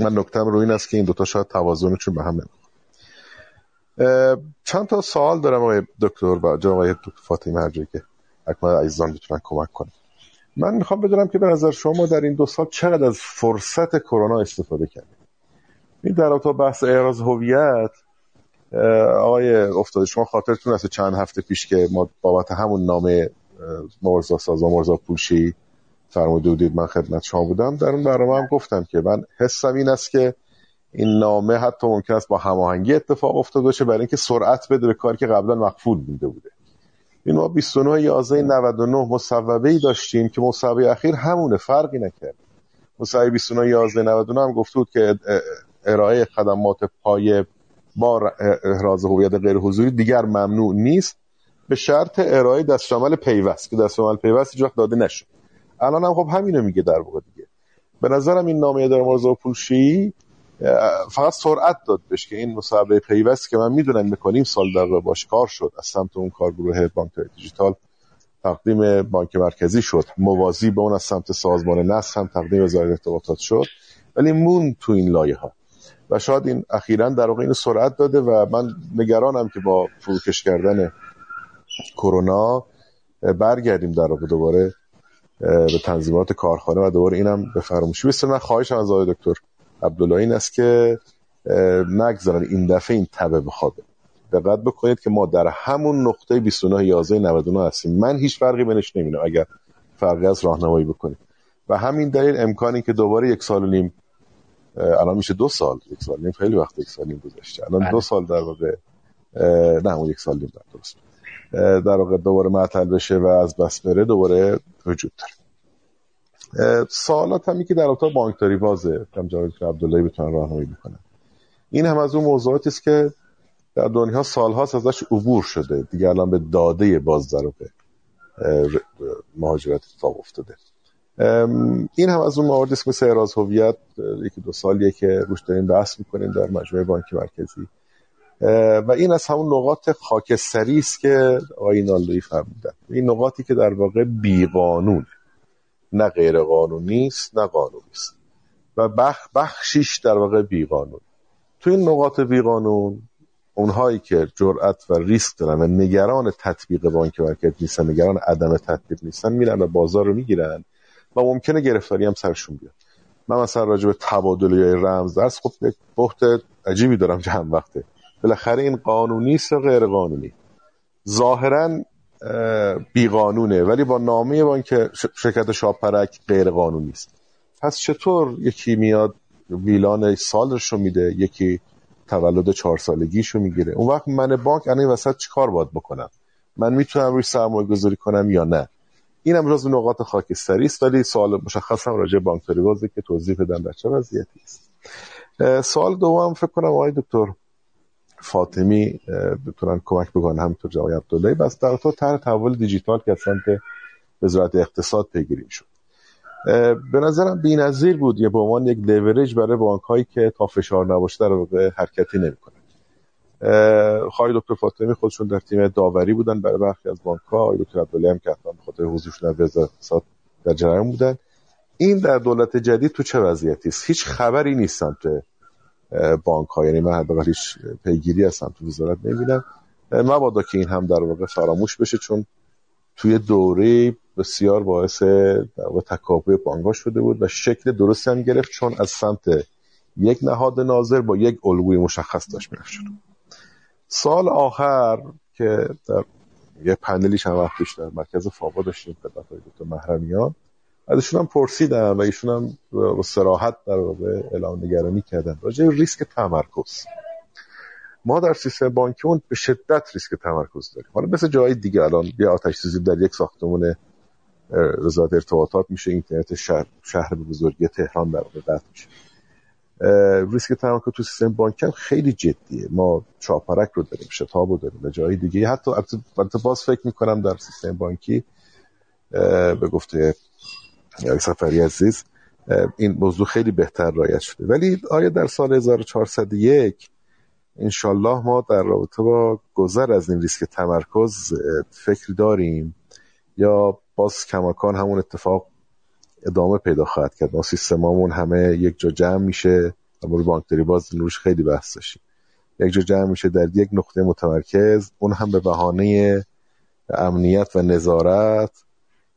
من نکتم رو این است که این دوتا شاید توازنشون به هم چند تا سوال دارم آقای دکتر و جناب آقای دکتر فاطمه هرجایی که اکمال عزیزان بتونن کمک کنم من می‌خوام بدونم که به نظر شما در این دو سال چقدر از فرصت کرونا استفاده کردید این در تا بحث اعراض هویت آقای افتاده شما خاطرتون هست چند هفته پیش که ما بابت همون نامه مرزا سازا مرزا پوشی فرموده بودید من خدمت شما بودم. در اون برنامه هم گفتم که من حسم این است که این نامه حتی ممکن است با هماهنگی اتفاق افتاده باشه برای اینکه سرعت بده به کاری که قبلا مقفول بوده بوده. این ما 29 11 99 مصوبه ای داشتیم که مصوبه اخیر همونه فرقی نکرد. مصوبه 29 11 99 هم گفته بود که ارائه خدمات پایه با احراز هویت غیر حضوری دیگر ممنوع نیست به شرط ارائه دستشامل پیوست که دستشامل پیوست هیچ داده نشد. الان هم خب همینو میگه در واقع دیگه. به نظرم این نامه اداره مرزا پولشی فقط سرعت داد بهش که این مصاحبه پیوست که من می‌دونم می‌کنیم سال در باش کار شد از سمت اون کارگروه بانک دیجیتال تقدیم بانک مرکزی شد. موازی به اون از سمت سازمان نصر هم تقدیم وزارت ارتباطات شد. ولی مون تو این لایه ها و شاید این اخیرا در واقع این سرعت داده و من نگرانم که با فروکش کردن کرونا برگردیم در واقع دوباره به تنظیمات کارخانه و دوباره اینم به فراموشی بسید من خواهشم از آقای دکتر عبدالله این است که نگذارن این دفعه این تبه بخوابه. دقت بکنید که ما در همون نقطه 29 11 99 هستیم. من هیچ فرقی بینش نمی‌بینم اگر فرقی از راهنمایی بکنیم. و همین دلیل امکانی که دوباره یک سال و نیم الان میشه دو سال یک سال نیم خیلی وقت یک سال نیم گذشته. الان دو بله. سال در واقع نه اون یک سال نیم در درست. در واقع دوباره معطل بشه و از بس بره دوباره وجود داره. سوالات همی که در اتاق بانکداری بازه. کم جاوید عبدالله بتونن راهنمایی بکنن این هم از اون موضوعاتی است که در دنیا سالهاست ازش عبور شده. دیگه الان به داده باز در مهاجرت اتفاق افتاده. این هم از اون مواردی است مثل اعراض هویت یکی دو سالیه که روش داریم بحث می‌کنیم در مجموعه بانک مرکزی. و این از همون نقاط خاکستری است که آقای نالوی فرمودن. این نقاطی که در واقع بیقانون نه غیر قانونی است نه قانونی است. و بخ بخشیش در واقع بیقانون. تو این نقاط بیقانون اونهایی که جرأت و ریسک دارن و نگران تطبیق بانک مرکز نیستن نگران عدم تطبیق نیستن میرن و بازار رو می‌گیرن. و ممکنه گرفتاری هم سرشون بیاد. من مثلا راجع به تبادل یا رمز درس خب یک بحت عجیبی دارم چند وقته. بالاخره این قانونی است و غیر قانونی ظاهرا بیقانونه ولی با نامه بانک شرکت شاپرک غیر قانونی است. پس چطور یکی میاد ویلان سالش رو میده یکی تولد چهار سالگیشو می‌گیره؟ اون وقت من بانک الان وسط چیکار باید بکنم؟ من می‌تونم روی سرمایه گذاری کنم یا نه؟ این هم جزو نقاط خاکستری است ولی سوال مشخص هم راجع بانکداری بازه که توضیح بدم در چه وضعیتی است. سوال دوم فکر کنم آقای دکتر فاطمی بتونن کمک بکنن همینطور جوای عبدالله بس در تو طرح تحول دیجیتال که از سمت وزارت اقتصاد پیگیری شد به نظرم بی‌نظیر بود یه به عنوان یک لیوریج برای بانک هایی که تا فشار نباشه در به حرکتی نمی‌کنه خواهی دکتر فاطمی خودشون در تیم داوری بودن برای برخی از بانک ها دکتر عبدالله هم که حتما به خاطر حضورشون در وزارت در جریان بودن. این در دولت جدید تو چه وضعیتی است؟ هیچ خبری نیست سمت بانک ها یعنی من حداقل هیچ پیگیری از سمت وزارت نمی‌بینم. مبادا که این هم در واقع فراموش بشه چون توی دوره بسیار باعث در تکاپوی بانک شده بود و شکل درستی هم گرفت چون از سمت یک نهاد ناظر با یک الگوی مشخص داشت می‌رفت سال آخر که در یه پنلی چند وقت پیش در مرکز فاوا داشتیم خدمت های دکتر محرمیان ازشون هم پرسیدم و ایشون هم با سراحت در واقع اعلام نگرانی کردن. راجع ریسک تمرکز. ما در سیستم بانکیمون به شدت ریسک تمرکز داریم. حالا مثل جای دیگه الان یه آتش سوزی در یک ساختمون وزارت ارتباطات میشه اینترنت شهر شهر بزرگی تهران در واقع قطع میشه. ریسک تمرکز تو سیستم بانکی هم خیلی جدیه. ما چاپرک رو داریم شتاب رو داریم به جای دیگه. حتی البته باز فکر می‌کنم در سیستم بانکی به گفته سفری عزیز این موضوع خیلی بهتر رایت شده. ولی آیا در سال 1401 انشالله ما در رابطه با گذر از این ریسک تمرکز فکری داریم یا باز کماکان همون اتفاق ادامه پیدا خواهد کرد. ما سیستمامون همه یک جا جمع میشه. مورد بانکداری باز روش خیلی بحث داشتیم. یک جا جمع میشه در یک نقطه متمرکز. اون هم به بهانه امنیت و نظارت.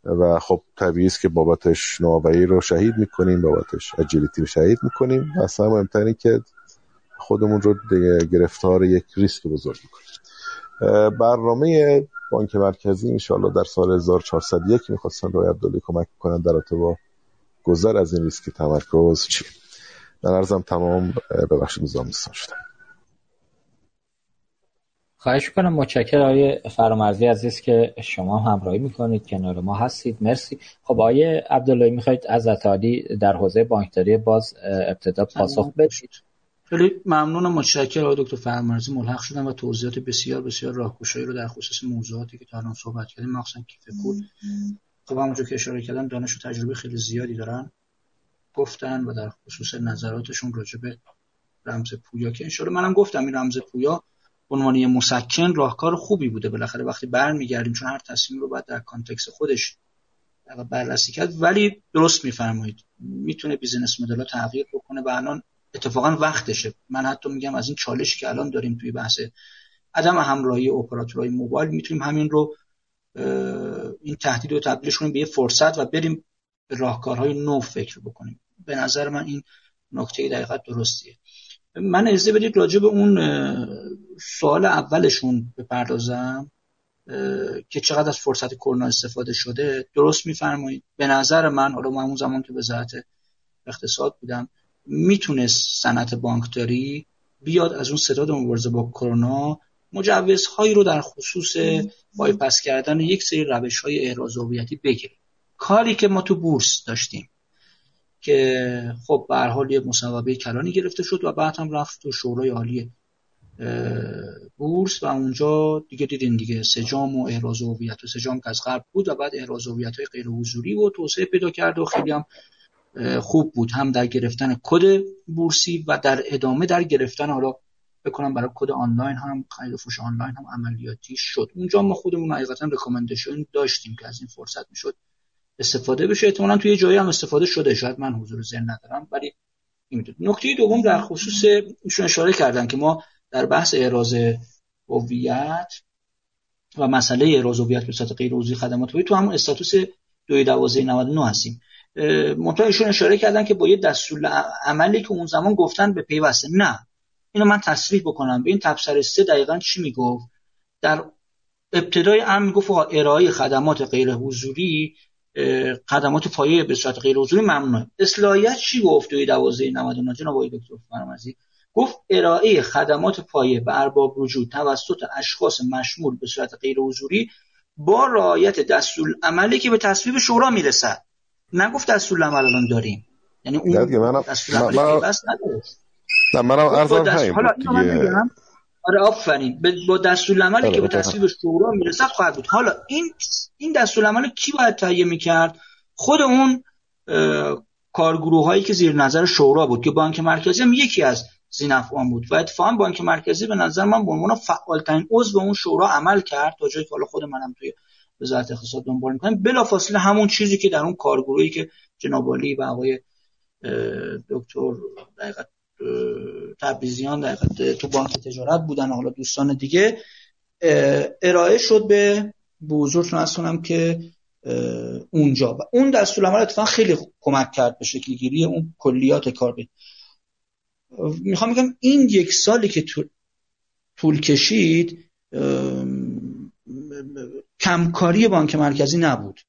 و خب طبیعی است که بابتش نوآوری رو شهید می‌کنیم بابتش اجیلیتی رو شهید می‌کنیم. و اصلا مهمتر که خودمون رو گرفتار یک ریسک بزرگ می‌کنیم. برنامه بانک مرکزی انشاءالله در سال 1401 می‌خواستن روی عبدالله کمک کنن در با گذر از این ریسک تمرکز چی؟ در عرضم تمام ببخشید نظام شدم. خواهش کنم متشکر آقای فرامرزی عزیز که شما همراهی می‌کنید کنار ما هستید. مرسی. خب آقای عبدالله می‌خواید از علی در حوزه بانکداری باز ابتدا پاسخ بدید. خیلی ممنونم متشکرم آقای دکتر فرامرزی ملحق شدم و توضیحات بسیار بسیار راهگشایی رو در خصوص موضوعاتی که تا الان صحبت کردیم مخصوصا کیف پول. خب همونجور که اشاره کردم دانش و تجربه خیلی زیادی دارن. گفتن و در خصوص نظراتشون راجع به رمز پویا که انشالله منم گفتم این رمز پویا عنوان مسکن راهکار خوبی بوده. بالاخره وقتی برمیگردیم چون هر تصمیم رو باید در کانتکس خودش بررسی کرد ولی درست میفرمایید. می‌تونه بیزینس مدل تغییر بکنه و الان اتفاقا وقتشه. من حتی میگم از این چالشی که الان داریم توی بحث عدم همراهی اپراتورهای موبایل می‌تونیم همین رو این تهدید رو تبدیلش کنیم به یه فرصت و بریم به راهکارهای نو فکر بکنیم. به نظر من این نکته دقیقت درستیه. من اجازه بدید راجع به اون سوال اولشون بپردازم که چقدر از فرصت کرونا استفاده شده. درست میفرمایید. به نظر من حالا من اون زمان که وزارت اقتصاد بودم می‌تونست صنعت بانکداری بیاد از اون ستاد مبارزه با کرونا مجوزهایی رو در خصوص بایپس کردن یک سری روش های احراز هویتی بگیره. کاری که ما تو بورس داشتیم که خب به حال یه مصوبه کلانی گرفته شد و بعد هم رفت تو شورای عالی بورس و اونجا دیگه دیدین دیگه سجام و احراز هویت و سجام که از قبل بود و بعد احراز هویت های غیر حضوری و توسعه پیدا کرد و خیلی هم خوب بود هم در گرفتن کد بورسی و در ادامه در گرفتن حالا بکنم برای کد آنلاین هم خرید فروش آنلاین هم عملیاتی شد. اونجا ما خودمون حقیقتا رکامندیشن داشتیم که از این فرصت می‌شد استفاده بشه. احتمالاً توی جایی هم استفاده شده. شاید من حضور ذهن ندارم ولی نکته دوم در خصوص ایشون اشاره کردن که ما در بحث اعراض هویت و مسئله اعراض هویت به صورت غیر عضوی خدمات تو همون استاتوس 21299 هستیم. منتها ایشون اشاره کردن که با یه دستور عملی که اون زمان گفتن به پیوسته. نه. اینو من تصریح بکنم. به این تبصره سه دقیقا چی می‌گفت؟ در ابتدای امر می‌گفت ارائه خدمات غیر حضوری خدمات پایه به صورت غیر حضوری ممنوعه. اصلاحیت چی گفت توی 1299 جناب آقای دکتر فرمازی گفت ارائه خدمات پایه به ارباب رجوع توسط اشخاص مشمول به صورت غیر حضوری با رعایت دستور عملی که به تصویب شورا می‌رسد. نگفت دستور عمل الان داریم. یعنی اون عملی بس نداره نه منم ارزم همین حالا اینو من بگم. آره آفرین. با دستور عملی که به تصویب شورا می‌رسد خواهد بود. حالا این این دستور عمل کی باید تهیه می‌کرد؟ خود اون کارگروه هایی که زیر نظر شورا بود که بانک مرکزی هم یکی از زینفعان بود. و اتفاقا بانک مرکزی به نظر من به عنوان فعالترین عضو اون شورا عمل کرد. تا جایی که حالا خود منم توی وزارت اقتصاد دنبال می‌کنم بلافاصله همون چیزی که در اون کارگروهی که جناب و آقای دکتر دقیقت تبریزیان دقیقت تو بانک تجارت بودن حالا دوستان دیگه ارائه شد به بزرگتون. کنم که اونجا. و اون دستورالعمل اتفاقا خیلی کمک کرد به شکل گیری اون کلیات کار. می‌خوام بگم این یک سالی که طول کشید کمکاری بانک مرکزی نبود.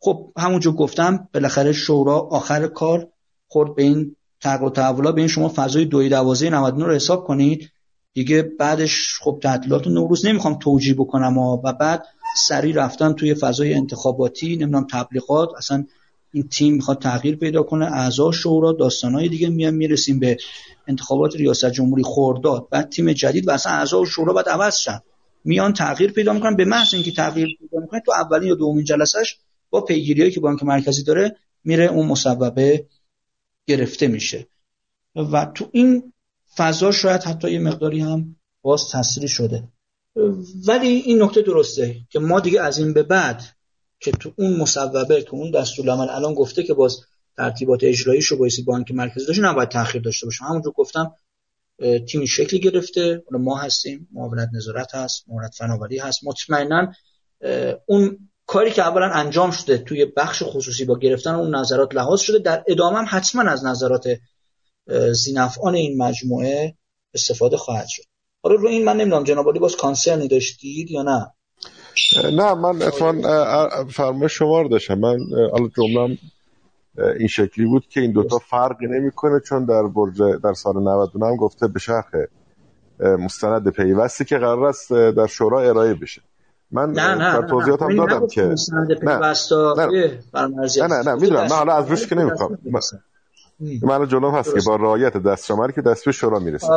خب همونجور گفتم بالاخره شورا آخر کار خورد به این تغییر و تحولا به این شما فضای دوی دوازه 99 رو حساب کنید. دیگه بعدش خب تعطیلات نوروز نمی‌خوام توجیه بکنم و بعد سریع رفتن توی فضای انتخاباتی نمی‌دونم تبلیغات اصلا این تیم می‌خواد تغییر پیدا کنه. اعضا شورا داستانهای دیگه میان می‌رسیم به انتخابات ریاست جمهوری خورداد بعد تیم جدید و اصلا اعضا شورا باید عوض شن. میان تغییر پیدا می‌کنن. به محض اینکه تغییر پیدا می‌کنه تو اولین یا دومین جلسش با پیگیریایی که بانک مرکزی داره میره اون مسببه گرفته میشه. و تو این فضا شاید حتی یه مقداری هم باز تسریع شده. ولی این نکته درسته که ما دیگه از این به بعد که تو اون مصوبه که اون دستورالعمل الان گفته که باز ترتیبات اجراییش رو بایستی بانک مرکزی داشته نباید تاخیر داشته باشه همونجور گفتم تیمی شکلی گرفته. ما هستیم معاونت نظارت هست معاونت فناوری هست. مطمئنا اون کاری که اولا انجام شده توی بخش خصوصی با گرفتن اون نظرات لحاظ شده در ادامه هم حتما از نظرات زینفعان این مجموعه استفاده خواهد شد. حالا رو این من نمی‌دونم جناب باز کانسرنی داشتید یا نه؟ نه من اتفاقا فرمایش شما رو داشتم. من حالا جملم این شکلی بود که این دوتا فرقی نمی‌کنه چون در برج در سال 99 هم گفته به شرح مستند پیوستی که قرار است در شورا ارائه بشه. من نه نه در توضیحاتم دادم که نه نه نه نه می‌دونم. من حالا از روش که نمی‌خوام. من جلوم هست که با رعایت دستشماری که دست به شورا می‌رسه.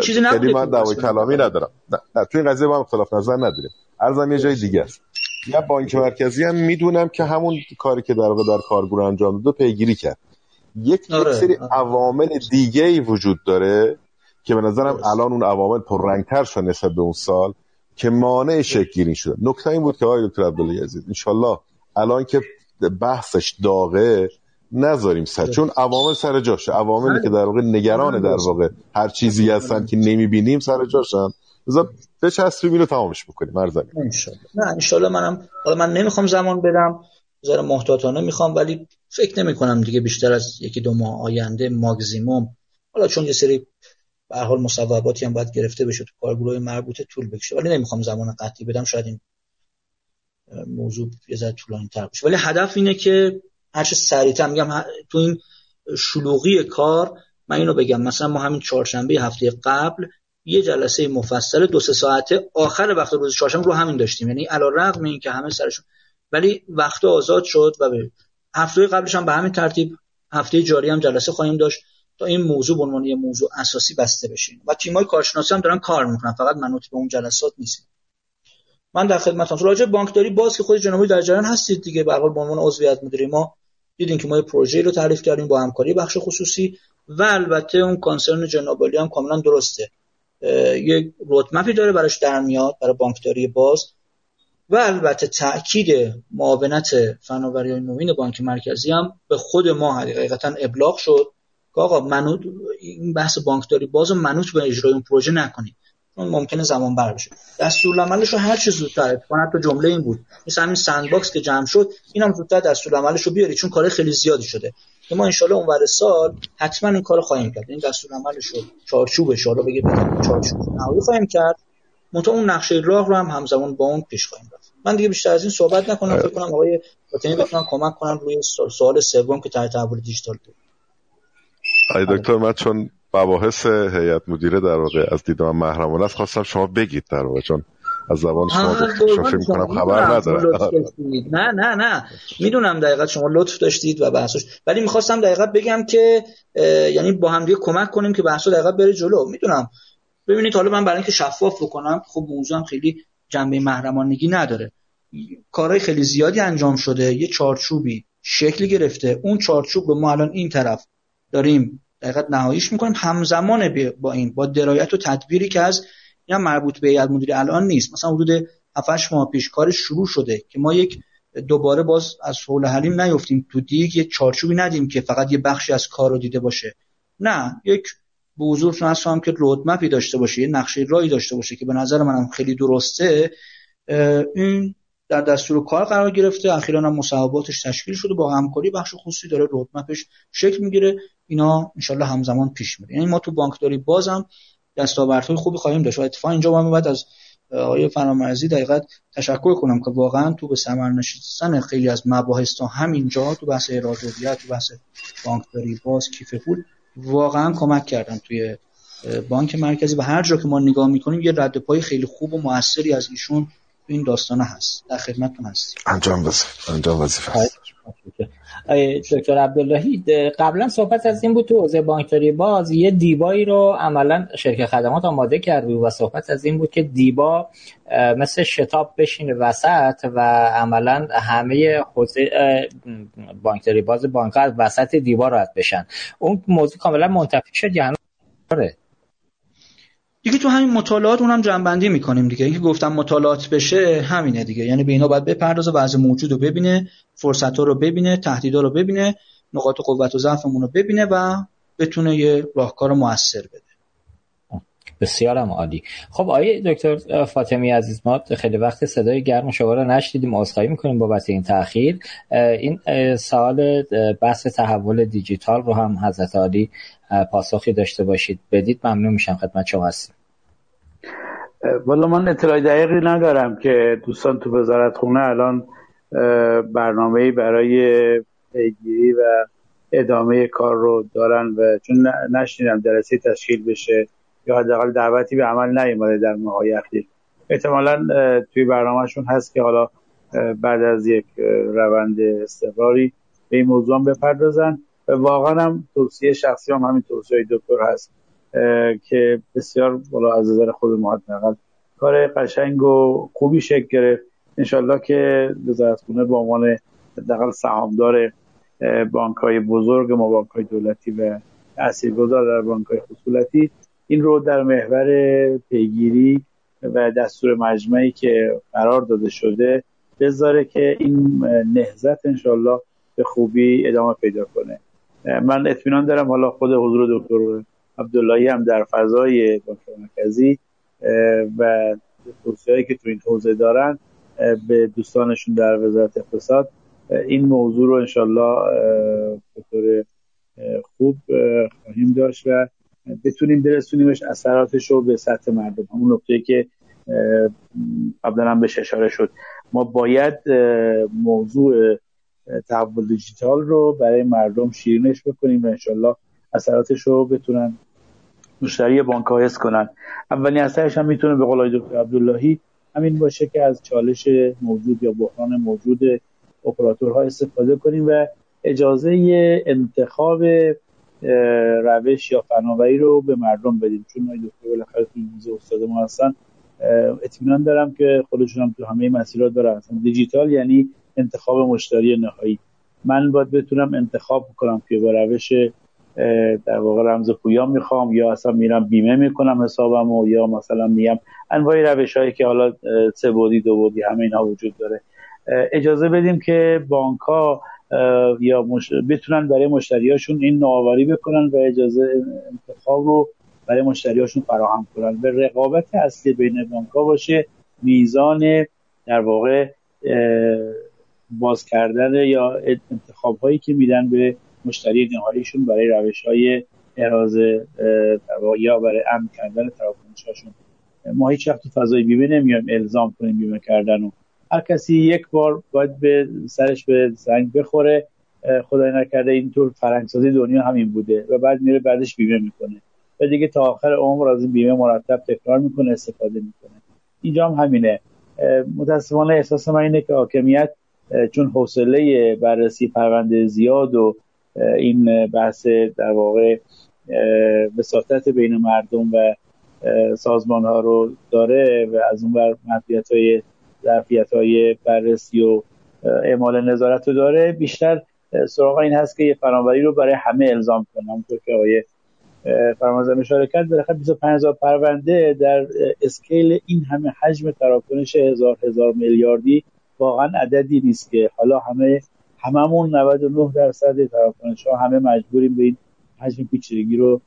چیزی نبوده من دعوای کلامی ندارم. نه تو این قضیه با هم اختلاف نظر نداریم. ارزم یه جای دیگه است. یا بانک مرکزی هم می‌دونم که همون کاری که در واقع در کارگروه انجام داده پیگیری کرد. یک آره. سری آره. عوامل دیگه ای وجود داره که به نظرم الان اون عوامل پررنگتر شد نسبت به اون سال که مانع شکل شده. نکته این بود که آقای دکتر عبدالله یزید انشالله الان که بحثش داغه نذاریم سر. چون عوامل سر جاشه. عواملی که در واقع نگران در واقع هر چیزی هستن که نمی‌بینیم سر جاشن. بذار بچسبیم اینو تمامش بکنیم مرزمی نه انشالله منم حالا من نمی‌خوام زمان بدم ذره محتاطانه می‌خوام ولی فکر نمی کنم دیگه بیشتر از یکی دو ماه آینده ماکزیموم. حالا چون یه سری به حال مصوباتی هم باید گرفته بشه تو کارگروه مربوطه طول بکشه ولی نمی‌خوام زمان قطعی بدم شاید این موضوع یه ذره طولانی تر بشه ولی هدف اینه که هر چه سریعتر میگم تو این شلوغی کار من اینو بگم مثلا ما همین چهارشنبه هفته قبل یه جلسه مفصل دو سه ساعته. آخر وقت روز چهارشنبه رو همین داشتیم. یعنی علی رغم این که همه سرشون. ولی وقت آزاد شد و به هفته قبلش هم به همین ترتیب هفته جاری هم جلسه خواهیم داشت تا این موضوع به عنوان یه موضوع اساسی بسته بشه. و تیمای کارشناسی هم دارن کار می‌کنن. فقط منوط به اون جلسات نیست من در خدمتتون. راجع بانکداری باز که خود جنابی در جریان هستید دیگه. به حال به عنوان عضویت مدیری ما دیدیم که ما یه پروژه رو تعریف کردیم با همکاری بخش خصوصی. و البته اون کانسرن جنابالی هم کاملا درسته. یک رودمپی داره براش در میاد برای بانکداری باز. و البته تاکید معاونت فناوری نوین بانک مرکزی هم به خود ما حقیقتا ابلاغ شد که آقا منوط این بحث بانکداری باز منوط به اجرای اون پروژه نکنید. چون ممکنه زمان بر بشه. دستورالعملش رو هر چه زودتر کنه حتی جمله این بود. مثل همین sandbox که جمع شد اینم زودتر دستورالعملش رو بیاری چون کار خیلی زیادی شده. که ما ان اونور سال حتما این کارو خواهیم کرد. این دستورالعملش رو چارچوبش حالا بگه چارچوب. نهایی خواهیم کرد. منتها اون نقشه راه رو هم همزمان با اون پیش خواهیم رفت. من دیگه بیشتر از این صحبت نکنم. فکر کنم آقای فاطمی بتونن کمک کنن روی سوال سوم که تحت تحول دیجیتال بود. آقای دکتر من چون مباحث هیئت مدیره در واقع از دیدم محرمانه است خواستم شما بگید در واقع چون از زبان شما فکر می‌کنم خبر ندارم نه نه نه. می‌دونم دقیقا شما لطف داشتید و بحثش. ولی می‌خواستم دقیقا بگم که یعنی با هم دیگه کمک کنیم که بحث دقیقا بره جلو. می‌دونم. ببینید حالا من برای اینکه شفاف بکنم خب موضوع هم خیلی جنبه محرمانگی نداره. کارهای خیلی زیادی انجام شده. یه چارچوبی شکلی گرفته. اون چارچوب رو ما الان این طرف داریم دقیقت نهاییش می‌کنیم. همزمان با این با درایت و تدبیری که از یا مربوط به هیئت مدیره الان نیست. مثلا حدود 7 ماه پیش کار شروع شده که ما یک دوباره باز از حول حلیم نیفتیم. تو دیگ یک چارچوبی ندیم که فقط یه بخشی از کار رو دیده باشه. نه یک به حضور هم که رودمپی داشته باشه یه نقشه رایی داشته باشه که به نظر منم خیلی درسته. این در دستور کار قرار گرفته. اخیرا هم مصاحباتش تشکیل شده. با همکاری بخش خصوصی داره رودمپش شکل می‌گیره. اینا انشالله همزمان پیش میره. یعنی ما تو بانکداری بازم دستاوردهای خوبی خواهیم داشت. و اتفاقا اینجا من بعد از آقای فرامرزی دقیقت تشکر کنم که واقعا تو به ثمر نشستن خیلی از مباحث تا همینجا تو بحث ارادویت تو بحث بانکداری باز کیف پول واقعا کمک کردن توی بانک مرکزی و هر جا که ما نگاه می‌کنیم یه رد پای خیلی خوب و موثری از ایشون این داستانه هست. در خدمتتون هستیم. انجام وظیفه انجام وظیفه. دکتر عبداللهی قبلا صحبت از این بود تو حوزه بانکداری باز یه دیبایی رو عملا شرکت خدمات آماده کرد و صحبت از این بود که دیبا مثل شتاب بشینه وسط و عملا همه حوزه بانکداری باز بانک وسط دیبا رد بشن اون موضوع کاملا منتفی شد یا آره. دیگه تو همین مطالعات اونم جنبندی می‌کنیم دیگه. اینکه گفتم مطالعات بشه همینه دیگه. یعنی به اینا باید بپردازه وضع موجود رو ببینه فرصت ها رو ببینه تهدیدا رو ببینه نقاط قوت و ضعفمون رو ببینه و بتونه یه راهکار موثر بده. بسیارم عالی. خب آیه دکتر فاطمی عزیز ما خیلی وقت صدای گرم شما رو نشدیدیم عذرخواهی می‌کنیم بابت این تاخیر. این سوال بحث تحول دیجیتال رو هم حضرت عالی پاسخی داشته باشید. بدید ممنون میشم خدمت شما هستیم. والا من اطلاع دقیقی ندارم که دوستان تو وزارت خونه الان برنامه برای پیگیری و ادامه کار رو دارن و چون نشنیدم جلسه تشکیل بشه یا حداقل دعوتی به عمل نیومده در ماهای اخیر. احتمالا توی برنامهشون هست که حالا بعد از یک روند استقراری به این موضوع بپردازن. واقعا هم توصیه شخصی هم همین توصیه دکتر هست. که بسیار بالا از نظر خود ما حداقل کار قشنگ و خوبی شکل گرفت. انشالله که وزارت خونه به عنوان حداقل سهامدار بانک های بزرگ ما بانک های دولتی و گذار در بانک های خصولتی این رو در محور پیگیری و دستور مجمعی که قرار داده شده بذاره که این نهزت انشالله به خوبی ادامه پیدا کنه. من اطمینان دارم حالا خود حضور دکتر عبداللهی هم در فضای بانک مرکزی و توصیه‌ای که تو این حوزه دارن به دوستانشون در وزارت اقتصاد. این موضوع رو انشالله به طور خوب خواهیم داشت و بتونیم برسونیمش اثراتش رو به سطح مردم. همون نقطه که قبلا هم بهش اشاره شد. ما باید موضوع تحول دیجیتال رو برای مردم شیرینش بکنیم و انشالله اثراتش رو بتونن مشتری بانک حس کنن. اولین اثرش هم می‌تونه به قول دکتر عبداللهی همین باشه که از چالش موجود یا بحران موجود اپراتورها استفاده کنیم و اجازه انتخاب روش یا فناوری رو به مردم بدیم. چون ما دکتر بالاخره تو موزه استاد ما هستن اطمینان دارم که خودشون هم تو همه مسیرات دارن. دیجیتال یعنی انتخاب مشتری نهایی. من باید بتونم انتخاب کنم که با روش در واقع رمز پویا می‌خوام یا اصلا میرم بیمه می‌کنم حسابم و یا مثلا میگم انواع روش هایی که حالا سه بودی دو بودی همه اینا وجود داره. اجازه بدیم که بانک ها یا بتونن برای مشتریاشون این نوآوری بکنن و اجازه انتخاب رو برای مشتریاشون فراهم کنن. به رقابت اصلی بین بانک ها باشه میزان در واقع باز کردن یا انتخاب هایی که میدن به مشتری نهاییشون برای روش های ارازه یا برای امن کردن تراکنش ما هیچ وقت تو فضای بیمه نمیایم الزام کنیم بیمه کردن و هر کسی یک بار باید به سرش به زنگ بخوره خدای نکرده اینطور فرنگسازی دنیا همین بوده و بعد میره بعدش بیمه می‌کنه. و دیگه تا آخر عمر از این بیمه مرتب تکرار می‌کنه استفاده می‌کنه. اینجا هم همینه. متاسفانه احساس من اینه که حاکمیت چون حوصله بررسی پرونده زیاد و این بحث در واقع وساطت بین مردم و سازمان ها رو داره و از اون بر های ظرفیت های بررسی و اعمال نظارت رو داره. بیشتر سراغ این هست که یه فناوری رو برای همه الزام کنه. همونطور که آقای فرمانزم اشاره کرد بالاخره 25 پرونده در اسکیل این همه حجم تراکنش هزار هزار میلیاردی واقعا عددی نیست که حالا همه هممون 99 درصد ها همه مجبوریم به این حجم پیچیدگی رو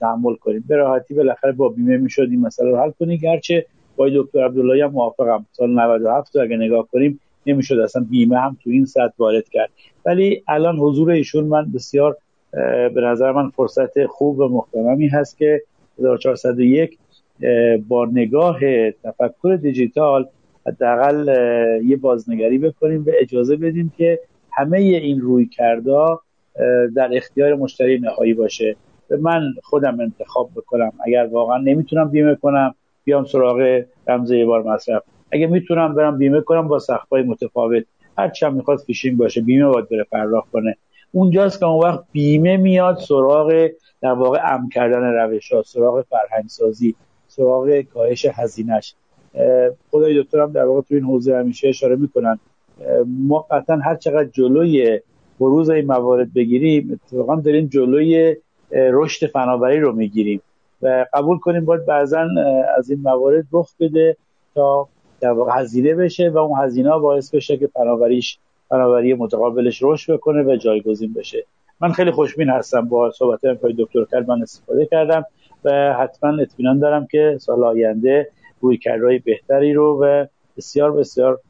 تحمل کنیم. به راحتی بالاخره با بیمه می‌شد این مسئله رو حل کنیم. گرچه با دکتر عبداللهی هم موافقم. سال 97 اگه نگاه کنیم نمی‌شد. اصلا بیمه هم تو این سطح وارد کرد. ولی الان حضور ایشون من بسیار به نظر من فرصت خوب و محترمی هست که 1401 با نگاه تفکر دیجیتال حداقل یه بازنگری بکنیم و اجازه بدیم که همه این روی کردا در اختیار مشتری نهایی باشه. من خودم انتخاب بکنم. اگر واقعا نمی‌تونم بیمه کنم بیام سراغ رمز یه بار مصرف. اگه می‌تونم برم بیمه کنم با سختای متفاوت. هر چند می‌خواد فیشینگ باشه بیمه باید بره پرداخت کنه. اونجاست که اون وقت بیمه میاد سراغ در واقع ام کردن روش ها سراغ فرهنگ سازی سراغ کاهش هزینهش. خدای دکترم در واقع تو این حوزه همیشه اشاره می‌کنن. ما قطعا هر چقدر جلوی بروز این موارد بگیریم اتفاقا داریم جلوی رشد فناوری رو می‌گیریم و قبول کنیم باید بعضا از این موارد رخ بده تا در واقع هزینه بشه و اون هزینه باعث بشه که فناوریش فناوری متقابلش رشد بکنه و جایگزین بشه. من خیلی خوشبین هستم با صحبت های دکتر من استفاده کردم و حتما اطمینان دارم که سال آینده روی بهتری رو و بسیار بسیار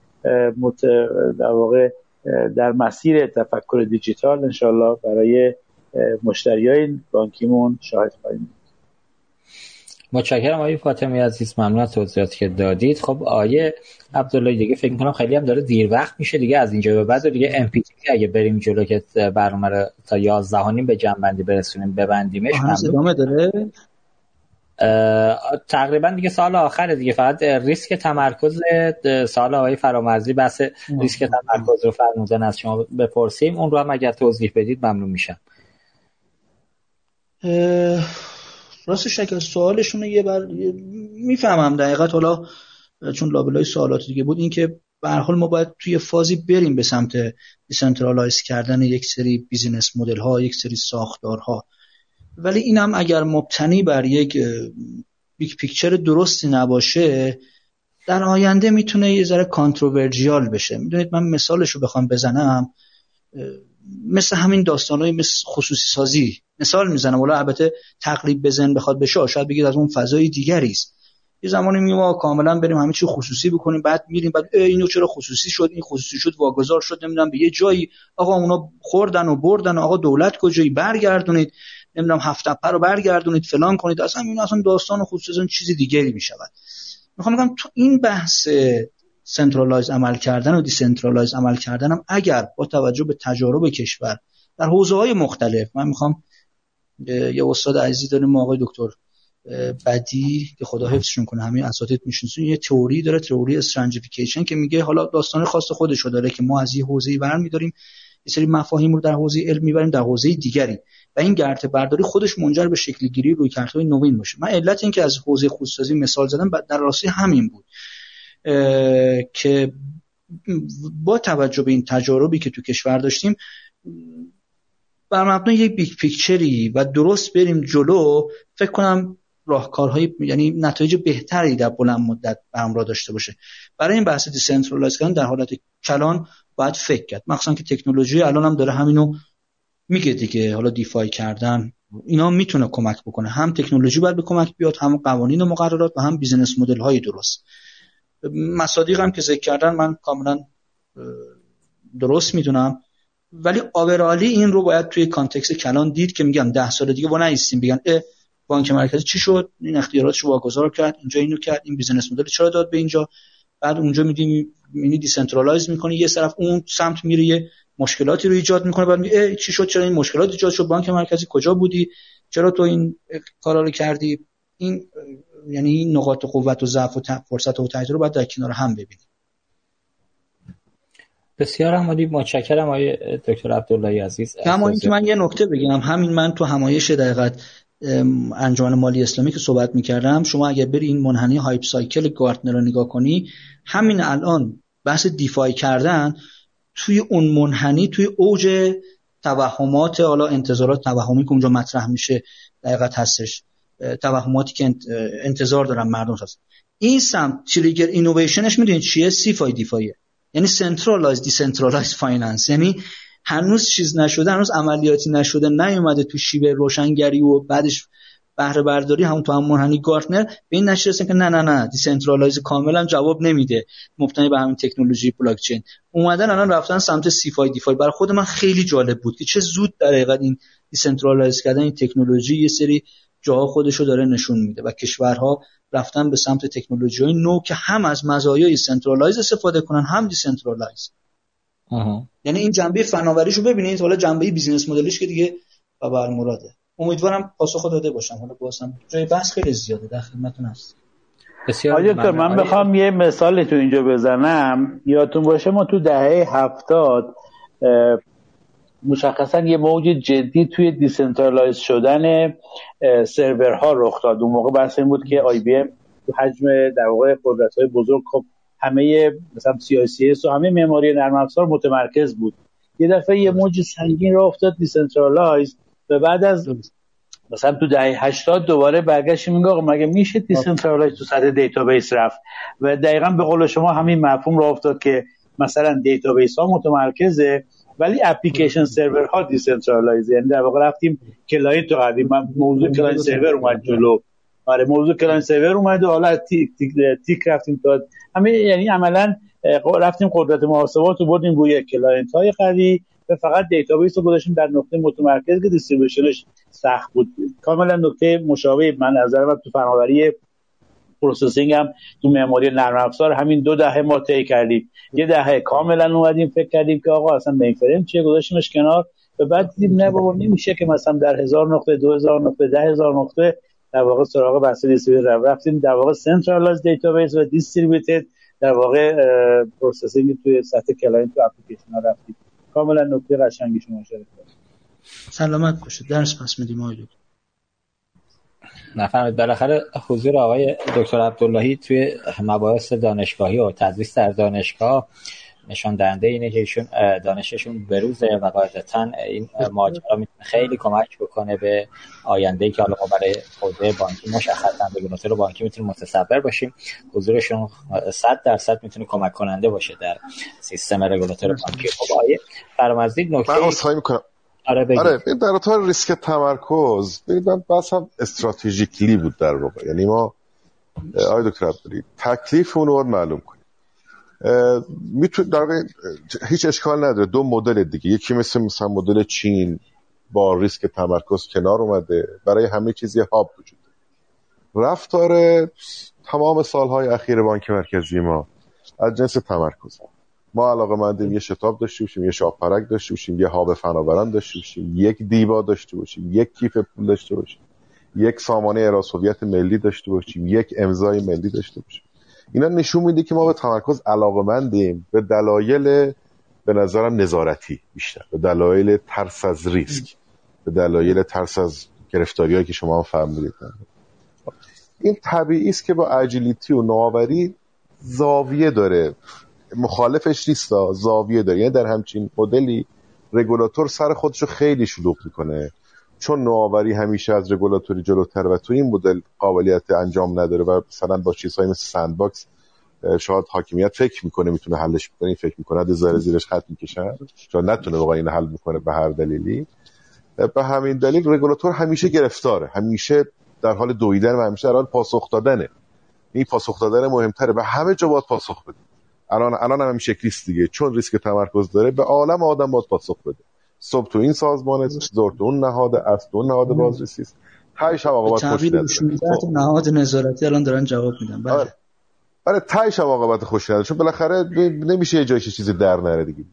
مت در واقع در مسیر تفکر دیجیتال انشالله برای مشتری های بانکیمون شاهد خواهیم متشکرم آقای فاطمی عزیز ممنون از توضیحاتی که دادید. خب آیه عبدالله دیگه فکر کنم خیلی هم داره دیر وقت میشه دیگه از اینجا به بعد دیگه ام پی اگه بریم جلو که برنامه رو تا 11 به جنبندی برسونیم ببندیمش. ادامه داره؟ تقریبا دیگه سال آخره دیگه فقط ریسک تمرکز سال آقای فرامرزی بحث ریسک تمرکز رو فرمودن از شما بپرسیم. اون رو هم اگر توضیح بدید ممنون میشم. راستش اگر سوالشون یه بر می‌فهمم دقیقت حالا چون لابلای سوالات دیگه بود این که به حال ما باید توی فازی بریم به سمت decentralize کردن یک سری business model ها یک سری ساختارها. ولی اینم اگر مبتنی بر یک big picture درستی نباشه در آینده می‌تونه یه ذره controversial بشه. می‌دونید من مثالش رو بخوام بزنم. مثل همین های مثل خصوصی سازی. مثال می‌زنم. ولی البته تقریب بزن بخواد بشه شاید بگید از اون فضای دیگری است. یه زمانی می ما کاملا بریم همه چی خصوصی بکنیم بعد میریم بعد اینو چرا خصوصی شد؟ این خصوصی شد واگذار شد نمی‌دونم به یه جایی. آقا اونا خوردن و بردن آقا دولت کجایی؟ برگردونید. نمی‌دونم هفت رو برگردونید فلان کنید. اصلا این اصلا داستان خصوصی چیزی دیگری می‌شود. می‌خوام بگم تو این بحث centralize عمل کردن و decentralize عمل کردنم اگر با توجه به تجارب کشور در حوزه های مختلف من می‌خوام یه استاد عزیزی داریم آقای دکتر بدی که خدا حفظشون کنه همین اساتید میشناسنشون یه تئوری داره تئوری strangification که میگه حالا داستان خاص خودشو داره که ما از یه حوزه‌ای برمی‌داریم یه سری مفاهیم رو در حوزه علم می‌بریم در حوزه دیگری. و این گرته برداری خودش منجر به شکل گیری رویکردهای نوین باشه. من علت این که از حوزه خصوصی مثال زدم در راستای همین بود. که با توجه به این تجاربی که تو کشور داشتیم بر مبنای یک big picture ی و درست بریم جلو فکر کنم راهکارهای یعنی نتایج بهتری در بلند مدت همراه داشته باشه. برای این بحث decentralize کردن در حالت کلان باید فکر کرد. مخصوصا که تکنولوژی الان هم داره همینو میگه دیگه حالا DeFi کردن اینا می‌تونه کمک بکنه. هم تکنولوژی باید به کمک بیاد هم قوانین و مقررات و هم business model های درست. مصادیق هم که ذکر کردن من کاملا درست می‌دونم. ولی overally این رو باید توی context کلان دید که میگم ده سال دیگه با نیستیم بگن بانک مرکزی چی شد؟ این اختیاراتش رو واگذار کرد اینجا اینو کرد این business model چرا داد به اینجا؟ بعد اونجا میدیم یعنی decentralize می‌کنه یه طرف اون سمت میره یه مشکلاتی رو ایجاد می‌کنه. بعد میگه چی شد؟ چرا این مشکلات ایجاد شد؟ بانک مرکزی کجا بودی؟ چرا تو این کارا رو کردی؟ این یعنی این نقاط قوت و ضعف و فرصت و تهدید رو باید در کنار هم ببینیم. بسیار عالی. متشکرم آقای دکتر عبداللهی عزیز. اما اینکه من یه نکته بگم. همین من تو همایش دقیقت انجمن مالی اسلامی که صحبت می‌کردم شما اگر بری این منحنی hype cycle گارتنر رو نگاه کنی همین الان بحث DeFi کردن توی اون منحنی توی اوج توهمات حالا انتظارات توهمی که اونجا مطرح میشه دقیقت هستش. توهماتی که انتظار دارن مردم هست این سمت trigger innovation ش می‌دونید چیه؟ CeDeFi ه یعنی centralized decentralized finance یعنی هنوز چیز نشده هنوز عملیاتی نشده نیومده تو شیب روشنگری و بعدش بهره برداری همون تو هم منحنی گارتنر به این نشه که نه نه نه decentralize کاملا جواب نمیده مبتنی به همین تکنولوژی بلاک چین اومدن الان رفتن سمت CeFi DeFi. برای خود من خیلی جالب بود که چه زود در حقیقت این decentralize کردن این تکنولوژی یه سری جاها خودشو داره نشون میده و کشورها رفتن به سمت تکنولوژی نو که هم از مزایای centralize استفاده کنن هم decentralize. یعنی این جنبه فناوریشو ببینید حالا جنبه business model ش که دیگه بر مراده امیدوارم پاسخ داده باشم. حالا بازم جای بحث خیلی زیاده در خدمتتون هست بسیار من بخوام یه مثال تو اینجا بزنم. یادتون باشه ما تو دهه هفتاد مشخصا یه موج جدی توی decentralize شدن سرورها رخ داد. اون موقع بحث این بود که IBM تو حجم در واقع قدرت های بزرگ خب همه مثلا سی و همه معماری نرم افزار متمرکز بود. یه دفعه یه موج سنگین را افتاد decentralize. و بعد از مثلا تو دهه 80 دوباره برگشتیم میگه آقا مگه میشه decentralize تو سطح database رفت؟ و دقیقا به قول شما همین مفهوم را افتاد که مثلا database ها متمرکزه ولی application server ها decentralize یعنی در واقع رفتیم client رو قدیم موضوع client server اومد جلو. آره موضوع client server اومد و حالا تیک, تیک, تیک رفتیم تا همه یعنی عملا رفتیم قدرت محاسبات رو بردیم روی client های قوی. و فقط database رو گذاشتیم در نقطه متمرکز که distribution ش سخت بود. کاملا نکته مشابه من نظر من تو فناوری processing هم تو معماری نرم افزار همین دو دهه ما طی کردیم. یه دهه کاملا اومدیم فکر کردیم که آقا اصلا mainframe چیه؟ گذاشتیمش کنار. و بعد دیدیم نه بابا نمیشه که مثلا در هزار نقطه دو هزار نقطه ده هزار نقطه در واقع سراغ بحث distributed رفتیم در واقع centralize database و distributed در واقع processing توی سطح client و اپلیکیشن ها رفتیم. کاملا نکته قشنگی شما شده سلامت باشید. درس پس میدیم آقای نفهمید. بالاخره حضور آقای دکتر عبداللهی توی مباحث دانشگاهی و تدریس در دانشگاه نشان دهنده اینه که ایشون دانششون بروزه و قاعدتا این ماجرا می‌تونه خیلی کمک بکنه به آینده ای که حالا برای حوزه بانکی مشخصا رگولاتور بانکی می‌تونه متصور باشیم. حضورشون 100 درصد می‌تونه کمک کننده باشه در سیستم رگولاتور بانکی. خب آیه فرامرزی نکته من می‌کنم. آره بگید. آره در ریسک تمرکز من بس هم استراتژیکلی بود در واقع یعنی ما آقای دکتر عبدالی تکلیف اون رو معلوم کنیم. میتون در هیچ اشکال نداره. دو مدل دیگه. یکی مثل مثلا مدل چین با ریسک تمرکز کنار اومده. برای همه چیزی هاب وجود رفتار تمام سالهای اخیر بانک مرکزی ما از جنس تمرکز. ما علاقه مندیم یه شتاب داشته باشیم یه شاپرک داشته باشیم یه هاب فناوران داشته باشیم یک دیبا داشته باشیم یک کیف پول داشته باشیم یک سامانه اراس ملی داشته باشیم یک امضای ملی داشته باشیم. اینا نشون میده که ما به تمرکز علاقمندیم به دلایل به نظرم نظارتی بیشتر به دلایل ترس از ریسک به دلایل ترس از گرفتاری که شما هم فرمودید این طبیعی است که با agility و نوآوری زاویه داره. مخالفش نیست زاویه داره. یعنی در همچین مدلی رگولاتور سر خودشو خیلی شلوغ می‌کنه. چون نوآوری همیشه از رگولاتوری جلوتر و تو این مدل قابلیت انجام نداره و مثلا با چیزهای مثل sandbox شاید حاکمیت فکر می‌کنه می‌تونه حلش بکنه فکر می‌کنه. زیر زیرش خط می‌کشن. شاید نتونه واقعا این حل می‌کنه به هر دلیلی. به همین دلیل رگولاتور همیشه گرفتاره. همیشه در حال دویدن و همیشه در حال پاسخ دادنه. این پاسخ دادن مهمتره. به همه جا باید پاسخ بده الان الان هم شکلی دیگه. چون ریسک تمرکز داره به عالم آدم باید پاسخ بده. صبح تو این سازمان ظهر تو اون نهاد اصل اون نهاد بازرسی. است تایش هم عاقبت خوش خب. نهاد نظارتی الان دارن جواب میدن. بله. آره، تایش هم عاقبت خوش نداره چون بالاخره نمیشه یه جایش چیزی در نره دیگه.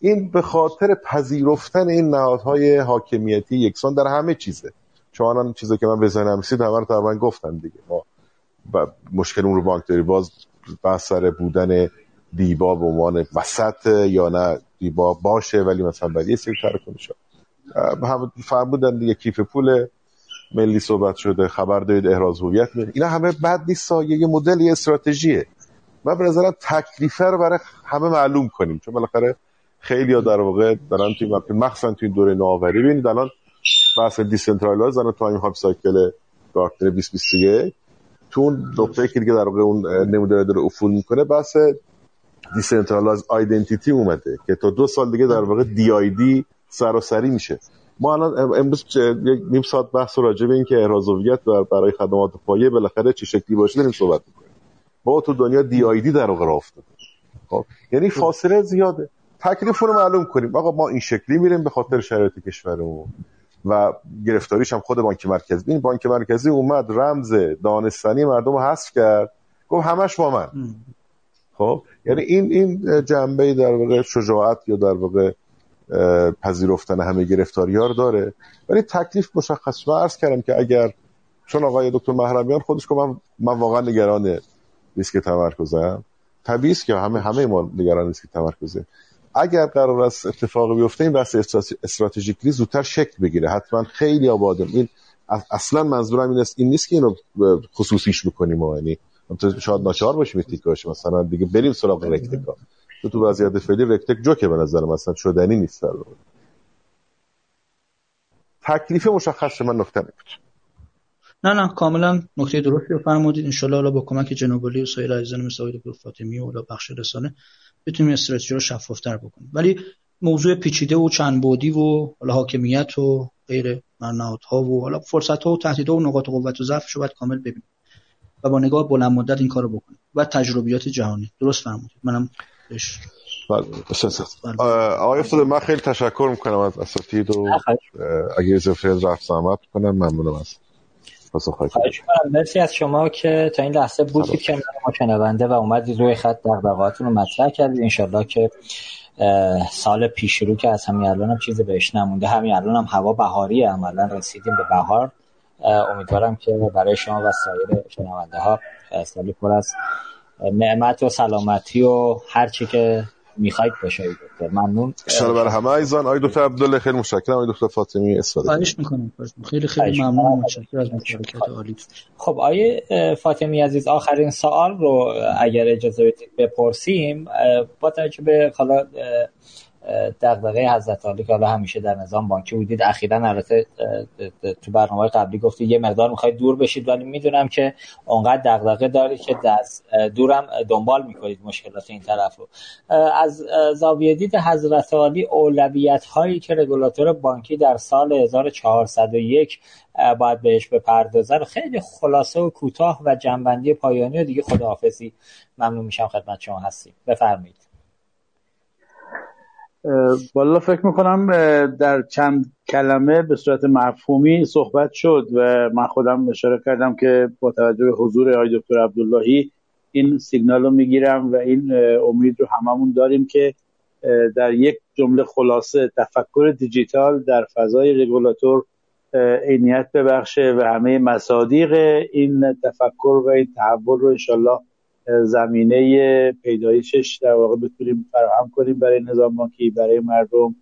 این به خاطر پذیرفتن این نهادهای حاکمیتی یکسان در همه چیزه. چون الان چیزی که من به ذهنم رسید همه رو تقریبا گفتم دیگه. ما مشکل اون رو بانک داری باز بحث سر بودن دیبا به عنوان وسط یا نه دیبا باشه ولی مثلا برای یه سری هم فرمودن دیگه کیف پول ملی صحبت شده خبر دارید احراز هویت اینا همه بد نیست یه مدل یه استراتژیه. من به نظرم تکلیفه رو برای همه معلوم کنیم. چون بالاخره خیلی ها در واقع دارن توی مخصوصا توی دوره نوآوری. ببینید الان بحث decentralize الان همین hype cycle Gartner 2021 تو اون نقطه که دیگه در واقع اون نمودار داره افول می‌کنه بحث decentralized identity اومده که تا دو سال دیگه در واقع DID سراسری میشه. ما الان امروز یک نیم ساعت بحث راجع به این که احراز هویت برای خدمات پایه بالاخره چه شکلی باشه داریم صحبت می‌کنیم. با تو دنیا دی آی دی در واقع افتاده. خب یعنی فاصله زیاده. تکلیف رو معلوم کنیم. آقا ما این شکلی میریم به خاطر شرایط کشورمون. و گرفتاریش هم خود بانک مرکزی. این بانک مرکزی اومد رمز دانستانی مردم رو حذف کرد. گفت همش با من. خب؟ یعنی این این جنبه در واقع شجاعت یا در واقع پذیرفتن همه گرفتاری ها رو داره. ولی تکلیف مشخص من عرض کردم که اگر چون آقای دکتر محرمیان خودش که من, من واقعا نگران ریسک تمرکزم. طبیعی که همه همه ما نگران ریسک تمرکزه. اگر قرار است اتفاقی بیفته این بحث استراتژیکلی زودتر شکل بگیره. حتما خیلی آبادم. این اصلا منظورم این است این نیست که اینو خصوصیش می‌کنیم یعنی شاید ناچار باشیم تیکاش مثلا دیگه بریم سراغ رکتکا. تو تو وضعیت فعلی رکتک جوکه به نظر مثلا شدنی نیست در تکلیف مشخص من نکته بود نه نه کاملا نکته درستی رو فرمودید. ان حالا با کمک جناب و سایر عزیزان مثل آقای فاطمی و بخش رسانه بتونیم استراتژی رو شفافتر بکنیم. ولی موضوع پیچیده و چند بودی و حالا حاکمیت و غیر ها و حالا فرصت ها و تهدیدها و نقاط قوت و ضعفش رو باید کامل ببینیم. و با نگاه بلند مدت این کارو بکنیم و تجربیات جهانی. درست فرمودید منم بهش بله آقای افتاده من خیلی تشکر می‌کنم از اساتید و اگه اضافه رفت زحمت کنم ممنونم از مرسی از شما که تا این لحظه بودید که ما شنونده و اومدید روی خط دغدغه‌هاتون رو مطرح کردید انشالله که سال پیش رو که از همین الان هم چیزی بهش نمونده. همین الان هم هوا بهاری عملا رسیدیم به بهار. امیدوارم که برای شما و سایر شنونده ها سالی پر از نعمت و سلامتی و هر چی که می‌خواید باشه. دکتر ممنون. شما برای همه ایزان آی دکتر عبدالله خیلی متشکرم. آی دکتر فاطمی استفاده خواهش می‌کنم. خیلی خیلی ممنون. متشکرم از مشارکت عالی. خب آیه فاطمی عزیز آخرین سوال رو اگر اجازه بدید بپرسیم. با توجه به حالا دغدغه حضرت علی که حالا همیشه در نظام بانکی بودید. اخیرا البته تو برنامه قبلی گفتید یه مقدار می‌خواید دور بشید ولی می‌دونم که اونقدر دغدغه دارید که دست دورم دنبال می‌کنید مشکلات این طرف رو. از زاویه دید حضرت علی اولویت هایی که رگولاتور بانکی در سال 1401 باید بهش بپردازه رو خیلی خلاصه و کوتاه و جنبندی پایانی و دیگه خداحافظی. ممنون میشم خدمت شما هستیم. بفرمایید. والا فکر می‌کنم در چند کلمه به صورت مفهومی صحبت شد و من خودم اشاره کردم که با توجه به حضور آقای دکتر عبداللهی این سیگنال رو می‌گیرم و این امید رو هممون داریم که در یک جمله خلاصه تفکر دیجیتال در فضای رگولاتور عینیت ببخشه و همه مصادیق این تفکر و این تحول رو انشالله زمینه پیدایشش در واقع بتونیم فراهم کنیم برای نظام بانکی برای مردم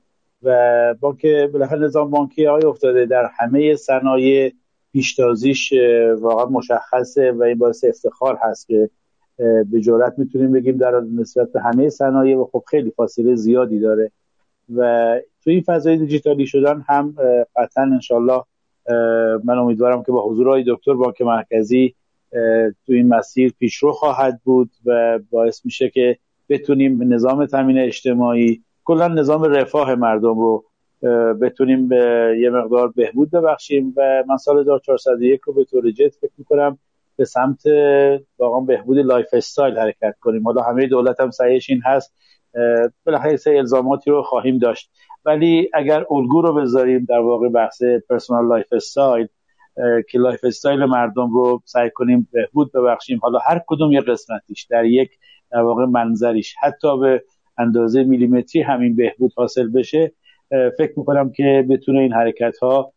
و بانک بالاخره نظام بانکی های افتاده در همه صنایع پیشتازیش واقعا مشخصه و این باعث افتخار هست که به جرات می‌تونیم بگیم در نسبت به همه صنایع و خب خیلی فاصله زیادی داره و تو این فضای دیجیتالی شدن هم قطعا انشالله من امیدوارم که با حضور های دکتر بانک مرکزی تو این مسیر پیشرو خواهد بود و باعث میشه که بتونیم نظام تامین اجتماعی کلا نظام رفاه مردم رو بتونیم به یه مقدار بهبود ببخشیم و من سال 1401 رو به طور جد فکر می‌کنم به سمت واقعا بهبود lifestyle حرکت کنیم. حالا همه دولت هم سعیش این هست بالاخره یه الزاماتی رو خواهیم داشت. ولی اگر الگو رو بذاریم در واقع بحث personal lifestyle که lifestyle مردم رو سعی کنیم بهبود ببخشیم. حالا هر کدوم یه قسمتیش در یک در واقع منظریش. حتی به اندازه میلیمتری همین بهبود حاصل بشه. فکر می‌کنم که بتونه این حرکت ها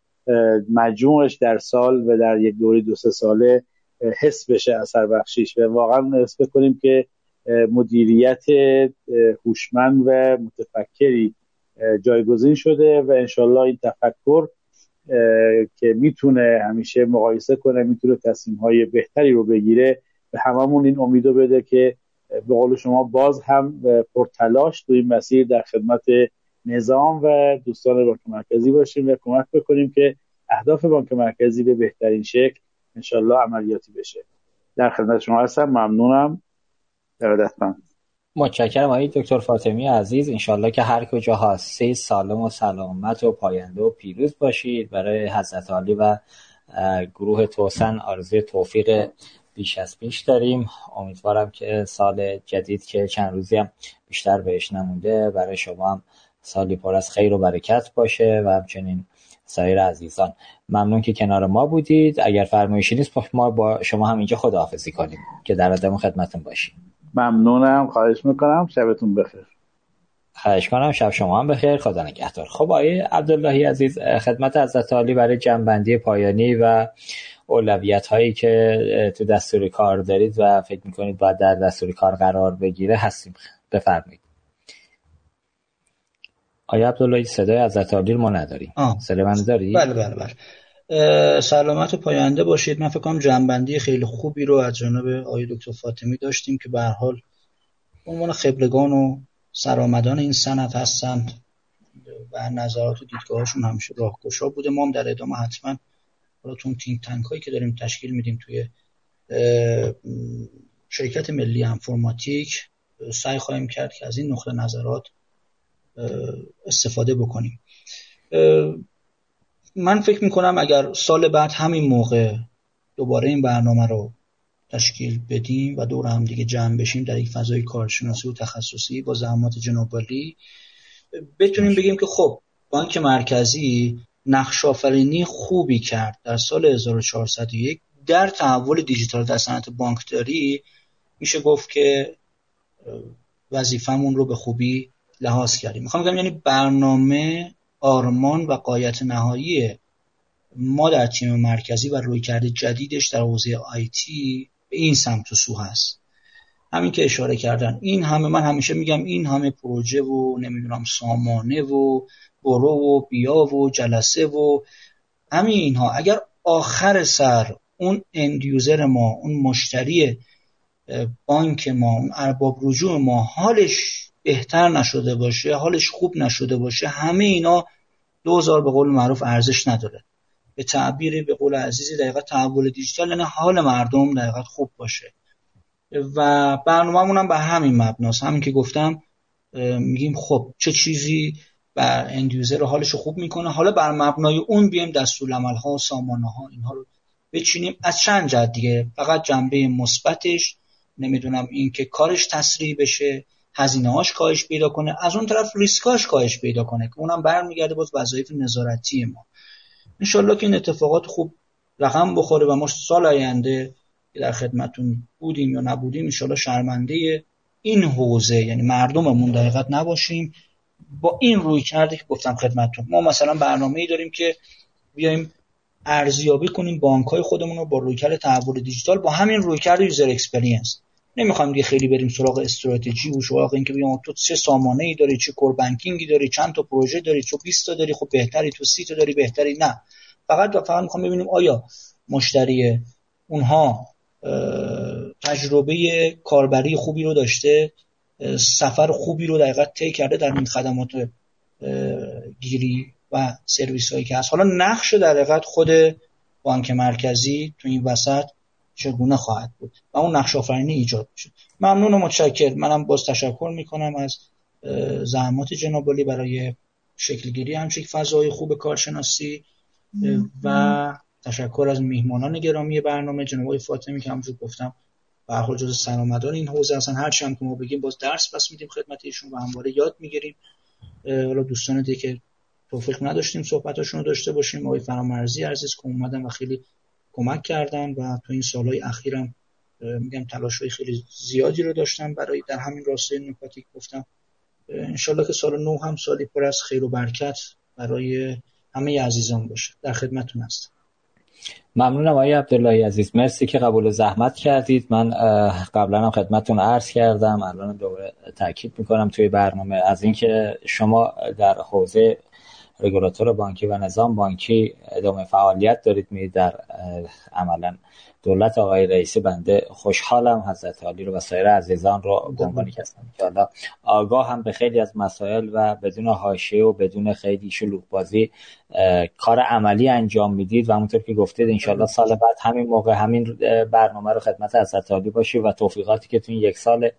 مجموعش در سال و در یک دوری دو سه ساله حس بشه اثر بخشیش. و واقعا حس کنیم که مدیریت هوشمند و متفکری جایگزین شده و انشالله این تفکر که می‌تونه همیشه مقایسه کنه می‌تونه تصمیم های بهتری رو بگیره. به هممون این امیدو بده که به قول شما باز هم پرتلاش تو این مسیر در خدمت نظام و دوستان بانک مرکزی باشیم و کمک بکنیم که اهداف بانک مرکزی به بهترین شکل انشالله عملیاتی بشه. در خدمت شما هستم. ممنونم. ارادتمند متشکرم آقای دکتر فاطمی عزیز. انشالله که هر کجا هستید سالم و سلامت و پاینده و پیروز باشید. برای حضرت عالی و گروه توسن آرزوی توفیق بیش از پیش داریم. امیدوارم که سال جدید که چند روزی هم بیشتر بهش نمونده برای شما هم سالی پر از خیر و برکت باشه و همچنین سایر عزیزان. ممنون که کنار ما بودید. اگر فرمایشی نیست ما با شما هم اینجا خداحافظی کنیم که در آدم خدمتون باشیم. ممنونم خواهش می‌کنم. شبتون بخیر. خواهش کنم شب شما هم بخیر. خدا نگهدار. خب آقای عبداللهی عزیز خدمت حضرت عالی برای جنبندی پایانی و اولویت هایی که تو دستور کار دارید و فکر می‌کنید باید در دستور کار قرار بگیره هستیم. بفرمایید. آیا عبداللهی صدای حضرت عالی رو ما نداریم. صدای من داری؟ بله بله بله. سلامت و پاینده باشید. من فکر کنم جنبندی خیلی خوبی رو از جانب آقای دکتر فاطمی داشتیم که به حال عنوان خبرگان و سرآمدان این سند هستند و نظرات و دیدگاهشون همیشه راهگشا بوده. ما هم در ادامه حتما براتون تینک تنک هایی که داریم تشکیل میدیم توی شرکت ملی انفرماتیک سعی خواهیم کرد که از این نقطه نظرات استفاده بکنیم. من فکر می‌کنم اگر سال بعد همین موقع دوباره این برنامه رو تشکیل بدیم و دور هم دیگه جمع بشیم در یک فضای کارشناسی و تخصصی با زحمات جنابالی بتونیم بگیم که خب بانک مرکزی نقش آفرینی خوبی کرد. در سال 1401 در تحول دیجیتال در صنعت بانکداری میشه گفت که وظیفمون رو به خوبی لحاظ کردیم. می‌خوام بگم یعنی برنامه آرمان و قایت نهایی ما در تیم مرکزی و رویکرد جدیدش در حوزه آیتی به این سمت و سو هست. همین که اشاره کردن. این همه من همیشه میگم این همه پروژه و نمی‌دونم سامانه و برو و بیا و جلسه و همین اینها. اگر آخر سر اون اندیوزر ما اون مشتری بانک ما اون ارباب رجوع ما حالش بهتر نشده باشه حالش خوب نشده باشه همه اینا دوزار به قول معروف ارزش نداره. به تعبیر به قول عزیزی دقیقا تحول دیجیتال یعنی حال مردم دقیقا خوب باشه. و برنامه هم به همین مبناست. همین که گفتم میگیم خب چه چیزی بر اندیوزر حالش خوب می‌کنه. حالا بر مبنای اون بیایم دستورالعمل ها سامانه ها اینها رو بچینیم. از چند جهت دیگه. فقط جنبه مثبتش نمی‌دونم این که کارش تسریع بشه هزینه هاش کاهش پیدا کنه. از اون طرف ریسکاش کاهش پیدا کنه که اونم برمیگرده باز وظایف نظارتی ما. انشالله که این اتفاقات خوب رقم بخوره و ما سال آینده در خدمتون بودیم یا نبودیم انشالله شرمنده این حوزه یعنی مردممون دقیقت نباشیم. با این رویکرد که گفتم خدمتون ما مثلا برنامه ای داریم که بیایم ارزیابی کنیم بانک های خودمون رو با رویکرد تحول دیجیتال با همین رویکرد user experience نمی‌خوایم دیگه خیلی بریم سراغ استراتژی و سراغ اینکه بیام تو چه سامانه ای داری چه core banking ی داری چند تا پروژه داری تو 20 تا داری خب بهتری تو 30 تا داری بهتری نه. فقط و فقط می‌خوام ببینیم آیا مشتری اونها تجربه کاربری خوبی رو داشته سفر خوبی رو دقیقا طی کرده در این خدمات گیری و سرویس هایی که هست. حالا نقش در خود بانک مرکزی تو این وسط چگونه خواهد بود و اون نقش آفرینی ایجاد میشه ممنون و متشکر منم باز تشکر می‌کنم از زحمات جنابالی برای شکلگیری همچین فضای خوب کارشناسی و تشکر از میهمانان گرامی برنامه جناب فاطمی که همونجور گفتم به حال جز سرآمدان این حوزه اصلا هر هم که ما بگیم باز درس پس میدیم خدمت ایشون و همواره یاد می‌گیریم. حالا دوستان دیگه توفیق نداشتیم صحبتاشون رو داشته باشیم. آقای فرامرزی عزیز که اومدن و خیلی کمک کردن و تو این سالهای اخیرم میگم تلاش های خیلی زیادی رو داشتن برای در همین راسته نکاتی گفتم انشالله که سال نو هم سالی پر از خیر و برکت برای همه عزیزان باشه. در خدمتون هستم. ممنونم آقای عبداللهی عزیز. مرسی که قبول زحمت کردید. من قبلا هم خدمتتون عرض کردم. الان دوباره تاکید می‌کنم توی برنامه. از اینکه شما در حوزه رگولاتور بانکی و نظام بانکی ادامه فعالیت دارید می در عملا دولت آقای رئیسی بنده خوشحالم حضرت عالی رو و سایر عزیزان رو عنوانی هستم که حالا آگاه هم به خیلی از مسائل و بدون حاشیه و بدون خیلی شلوغ بازی کار عملی انجام می‌دید و همونطور که گفتید انشالله سال بعد همین موقع همین برنامه رو خدمت حضرت عالی باشی و توفیقاتی که تو این یک سال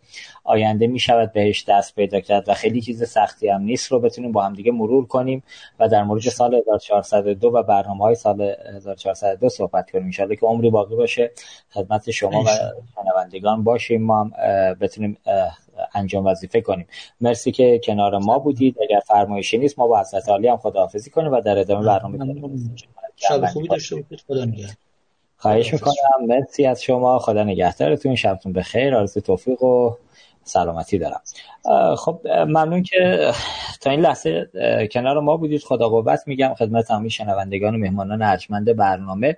آینده می‌شود بهش دست پیدا کرد و خیلی چیز سختی هم نیست رو بتونیم با هم دیگه مرور کنیم و در مورد سال 1402 و برنامه های سال 1402 صحبت کنیم. انشالله که عمری باقی باشه. خدمت شما و شنوندگان باشیم. ما هم بتونیم انجام وظیفه کنیم. مرسی که کنار ما بودید. اگر فرمایشی نیست ما با حضرت عالی هم خداحافظی کنیم و در ادامه برنامه شب خوبی داشته باشید خدا نگهدار. خواهش می‌کنم. مرسی از شما. خدا نگهدارتون. شبتون بخیر. آرزو توفیق و سلامتی دارم. خب ممنون که تا این لحظه کنار ما بودید. خدا قوت میگم. خدمت تمامی شنوندگان و مهمانان ارجمند برنامه.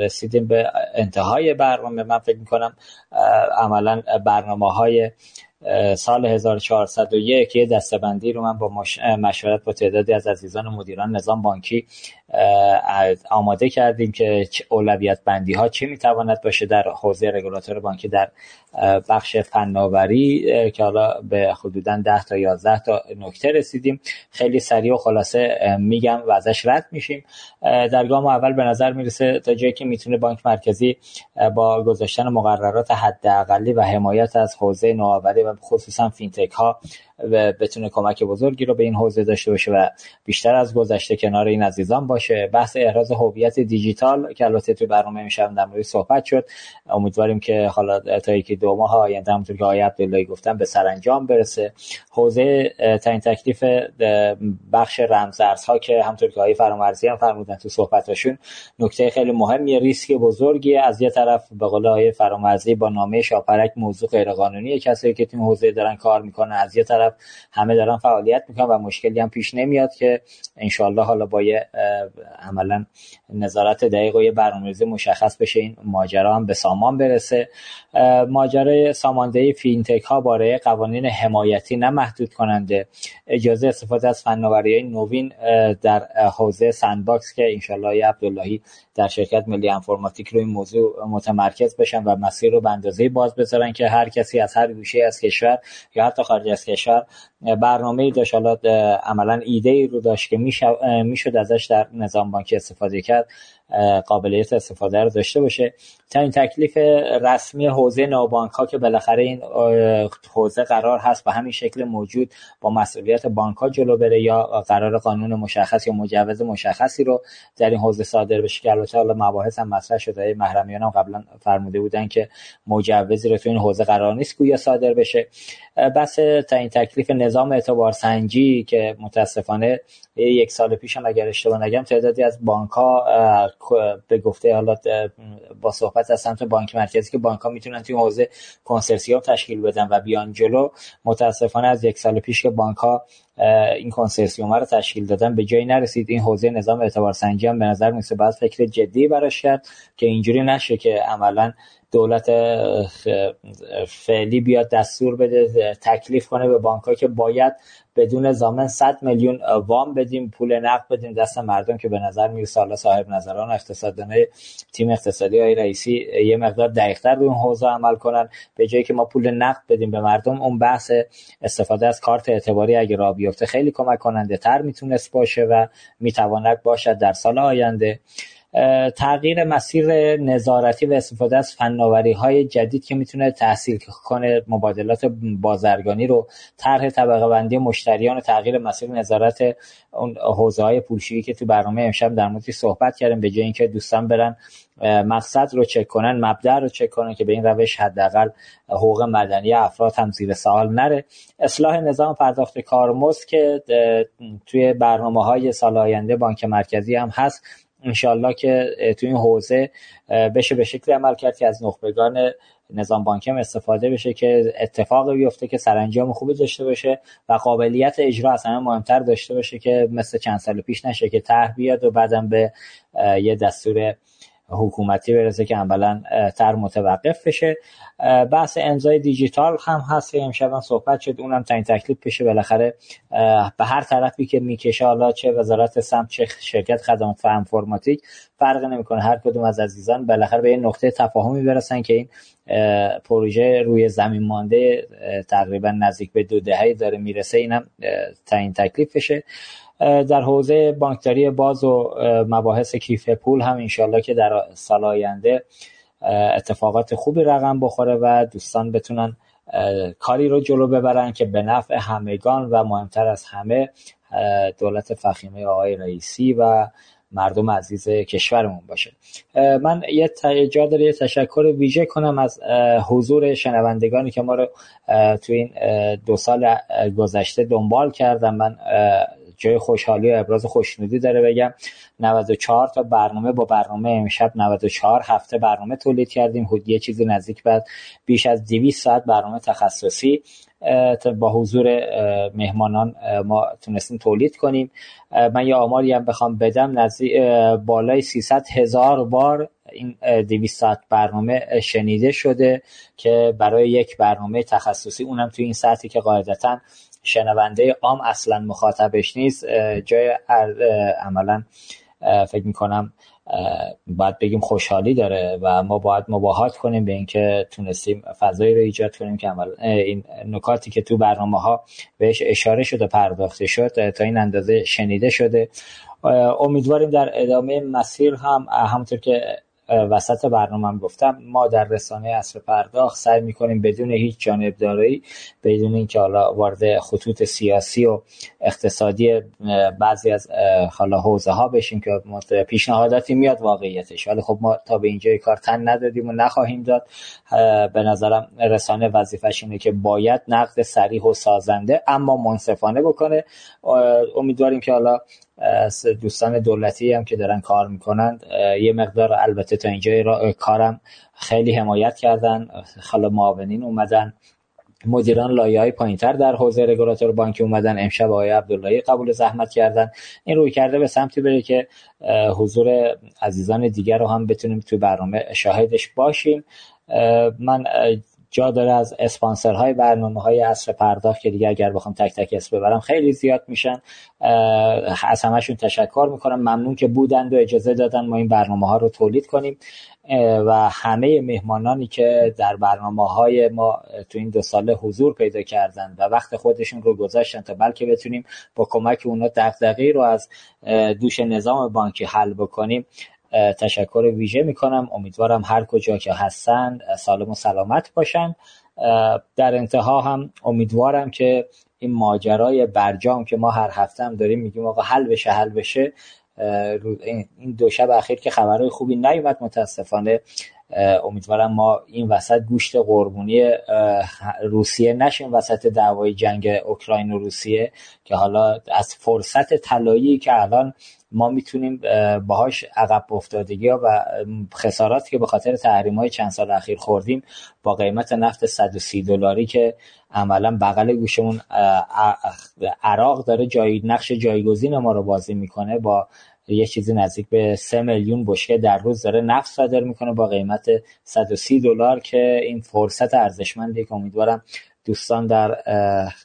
رسیدیم به انتهای برنامه. من فکر می‌کنم عملا برنامه های سال 1401 یه دستبندی رو من با مشورت با تعدادی از عزیزان و مدیران نظام بانکی آماده کردیم که اولویت بندی ها چه می‌تواند باشه در حوزه رگولاتور بانکی در بخش فناوری که حالا به حدودا 10 تا 11 تا نکته رسیدیم. خیلی سریع و خلاصه میگم و ازش رد میشیم. در گام اول به نظر می‌رسه تا جایی که می‌تونه بانک مرکزی با گذاشتن مقررات حداقلی و حمایت از حوزه نوآوری و خصوصا فینتک ها و بتونه کمک بزرگی رو به این حوزه داشته باشه و بیشتر از گذشته کنار این عزیزان باشه. بحث احراز هویت دیجیتال که البته تو برنامه میشم در مورد صحبت شد. امیدواریم که حالا تا یکی دو ماه آینده همونطور که آقای عبداللهی گفتم به سرانجام برسه. حوزه تعیین تکلیف بخش رمزارزها که همونطور که آقای فرامرزی هم فرمودن تو صحبتاشون نکته خیلی مهمیه. ریسک بزرگی از یه طرف به قول آقای فرامرزی با نامه شاپرک موضوع غیرقانونی کسایی که تو حوزه دارن کار می‌کنن از یه طرف صورت همه دارن فعالیت می‌کنن و مشکلی هم پیش نمیاد که انشالله حالا با یه عملا نظارت دقیق و یه برنامه‌ریزی مشخص بشه این ماجرا هم به سامان برسه. ماجرای ساماندهی فینتک ها باره قوانین حمایتی نه محدود کننده. اجازه استفاده از فناوری نوین در حوزه sandbox که انشالله عبداللهی در شرکت ملی انفرماتیک این موضوع متمرکز بشن و مسیر رو به باز بذارن که هر کسی از هر گوشه از کشور یا حتی خارج از کشور برنامه داشت. حالا عملا ایده ای رو داشت که می‌شد ازش در نظام بانکی استفاده کرد. قابلیت استفاده رو داشته باشه. تا این تکلیف رسمی حوزه نوبانک ها که بالاخره این حوزه قرار هست به همین شکل موجود با مسئولیت بانک ها جلو بره یا قرار قانون مشخص یا مجوز مشخصی رو در این حوزه صادر بشه که البته حالا مباحث هم مطرح شده. محرمیان هم قبلا فرموده بودن که مجوزی رو تو این حوزه قرار نیست گویا صادر بشه. بس تا این تکلیف نظام اعتبار سنجی که متاسفانه یک سال پیش هم اگر اشتباه نگم تعدادی از بانک ها به گفته حالا با صحبت از سمت بانک مرکزی که بانک ها می‌تونن توی حوزه کنسرسیوم تشکیل بدن و بیان جلو متاسفانه از یک سال پیش که بانک ها این کنسرسیوم رو تشکیل دادن به جایی نرسید. این حوزه نظام اعتبار سنجی هم به نظر میسه باید فکر جدی براش کرد که اینجوری نشه که عملا دولت فعلی بیاد دستور بده تکلیف کنه به بانک که باید بدون زامن 100 میلیون وام بدیم پول نقد بدیم دست مردم که به نظر می‌رسه حالا صاحب نظران اقتصاددانه تیم اقتصادی های رئیسی یه مقدار دقیقتر به اون حوزه عمل کنن. به جایی که ما پول نقد بدیم به مردم اون بحث استفاده از کارت اعتباری اگه را بیفته خیلی کمک کننده تر می‌تونست باشه و می‌تواند باشد در سال آینده. تغییر مسیر نظارتی و استفاده از فناوری های جدید که می‌تونه تحصیل کنه مبادلات بازرگانی رو طرح طبقه بندی مشتریان و تغییر مسیر نظارت اون حوزه های پولشویی که تو برنامه امشب در موردش صحبت کردیم به جای اینکه دوستان برن مقصد رو چک کنن مبدع رو چک کنن که به این روش حداقل حقوق مدنی افراد هم زیر سوال نره. اصلاح نظام پرداخت کارمزد که توی برنامه های سال آینده بانک مرکزی هم هست انشالله که تو این حوزه بشه به شکل عمل کرد که از نخبگان نظام بانکی هم استفاده بشه که اتفاق بیفته که سرانجام خوبی داشته باشه و قابلیت اجرا اصلا مهمتر داشته باشه که مثل چند سال پیش نشه که ته بیاد و بعدم به یه دستور حکومتی برسه که اولا تر متوقف بشه. بحث امضای دیجیتال هم هست. که امشب هم صحبت شد. اونم تا این تکلیف بشه. بالاخره به هر طرفی که می‌کشه حالا چه وزارت سمت چه شرکت خدمات فرماتیک فرق نمی‌کنه. هر کدوم از عزیزان بالاخره به این نقطه تفاهمی برسن که این پروژه روی زمین مانده تقریبا نزدیک به دو دهه داره می‌رسه. اینم تا این تکلیف بشه. در حوزه بانکداری باز و مباحث کیف پول هم انشالله که در سال آینده اتفاقات خوبی رقم بخوره و دوستان بتونن کاری رو جلو ببرن که به نفع همگان و مهمتر از همه دولت فخیمه آقای رئیسی و مردم عزیز کشورمون باشه. من یه جا داره یه تشکر ویژه کنم از حضور شنوندگانی که ما رو تو این دو سال گذشته دنبال کردم من جای خوشحالی و ابراز خوشنودی داره بگم. 94 تا برنامه با برنامه امشب 94 هفته برنامه تولید کردیم. یه چیزی نزدیک بعد بیش از 200 ساعت برنامه تخصصی با حضور مهمانان ما تونستیم تولید کنیم. من یه آماری هم بخوام بدم. نزدیک بالای 300 هزار بار این 200 ساعت برنامه شنیده شده که برای یک برنامه تخصصی. اونم توی این ساعتی که قاعدتا شنونده عام اصلا مخاطبش نیست. جای عملا فکر می‌کنم باید بگیم خوشحالی داره و ما باید مباهات کنیم به اینکه تونستیم فضایی رو ایجاد کنیم که عمل این نکاتی که تو برنامه ها بهش اشاره شده پرداخته شد تا این اندازه شنیده شده. امیدواریم در ادامه مسیر هم همونطور که وسط برنامه گفتم ما در رسانه اصر پرداخت سعی می‌کنیم بدون هیچ جانبداری بدون اینکه حالا وارد خطوط سیاسی و اقتصادی بعضی از حالا حوزه ها بشیم که پیشنهاداتی میاد واقعیتش. ولی خب ما تا به اینجای کار تن ندادیم و نخواهیم داد. به نظرم رسانه وظیفش اینه که باید نقد سریح و سازنده اما منصفانه بکنه. امیدواریم که حالا دوستان دولتی هم که دارن کار می‌کنند یه مقدار البته تا اینجا را کارم خیلی حمایت کردن. حالا معاونین اومدن. مدیران لایه های پایینتر در حوزه رگولاتور بانکی اومدن. امشب آقای عبداللهی قبول زحمت کردن. این روی کرده به سمتی بره که حضور عزیزان دیگر رو هم بتونیم توی برنامه شاهدش باشیم. من جا داره از اسپانسرهای برنامه های اصر پرداخت که دیگه اگر بخوام تک تک اسم ببرم خیلی زیاد میشن. از همشون تشکر می‌کنم. ممنون که بودند و اجازه دادن ما این برنامه ها رو تولید کنیم. و همه مهمانانی که در برنامه های ما تو این دو ساله حضور پیدا کردن و وقت خودشون رو گذاشتن تا بلکه بتونیم با کمک اونا دغدغه‌ای رو از دوش نظام بانکی حل بکنیم. تشکر ویژه می‌کنم. امیدوارم هر کجا که هستن سالم و سلامت باشن. در انتها هم امیدوارم که این ماجرای برجام که ما هر هفته هم داریم میگیم آقا حل بشه حل بشه. این دو شب اخیر که خبرهای خوبی نیومد متاسفانه. امیدوارم ما این وسط گوشت قربونی روسیه نشیم وسط دعوای جنگ اوکراین و روسیه که حالا از فرصت طلایی که الان ما می‌تونیم باهاش عقب افتادگی ها و خساراتی که به خاطر تحریم های چند سال اخیر خوردیم با قیمت نفت 130 دلاری که عملا بغل گوشمون عراق داره جای نقش جایگزین ما رو بازی می‌کنه با یه چیزی نزدیک به 3 میلیون بشکه در روز داره نفت صادر می‌کنه با قیمت 130 دلار که این فرصت ارزشمندی که امیدوارم دوستان در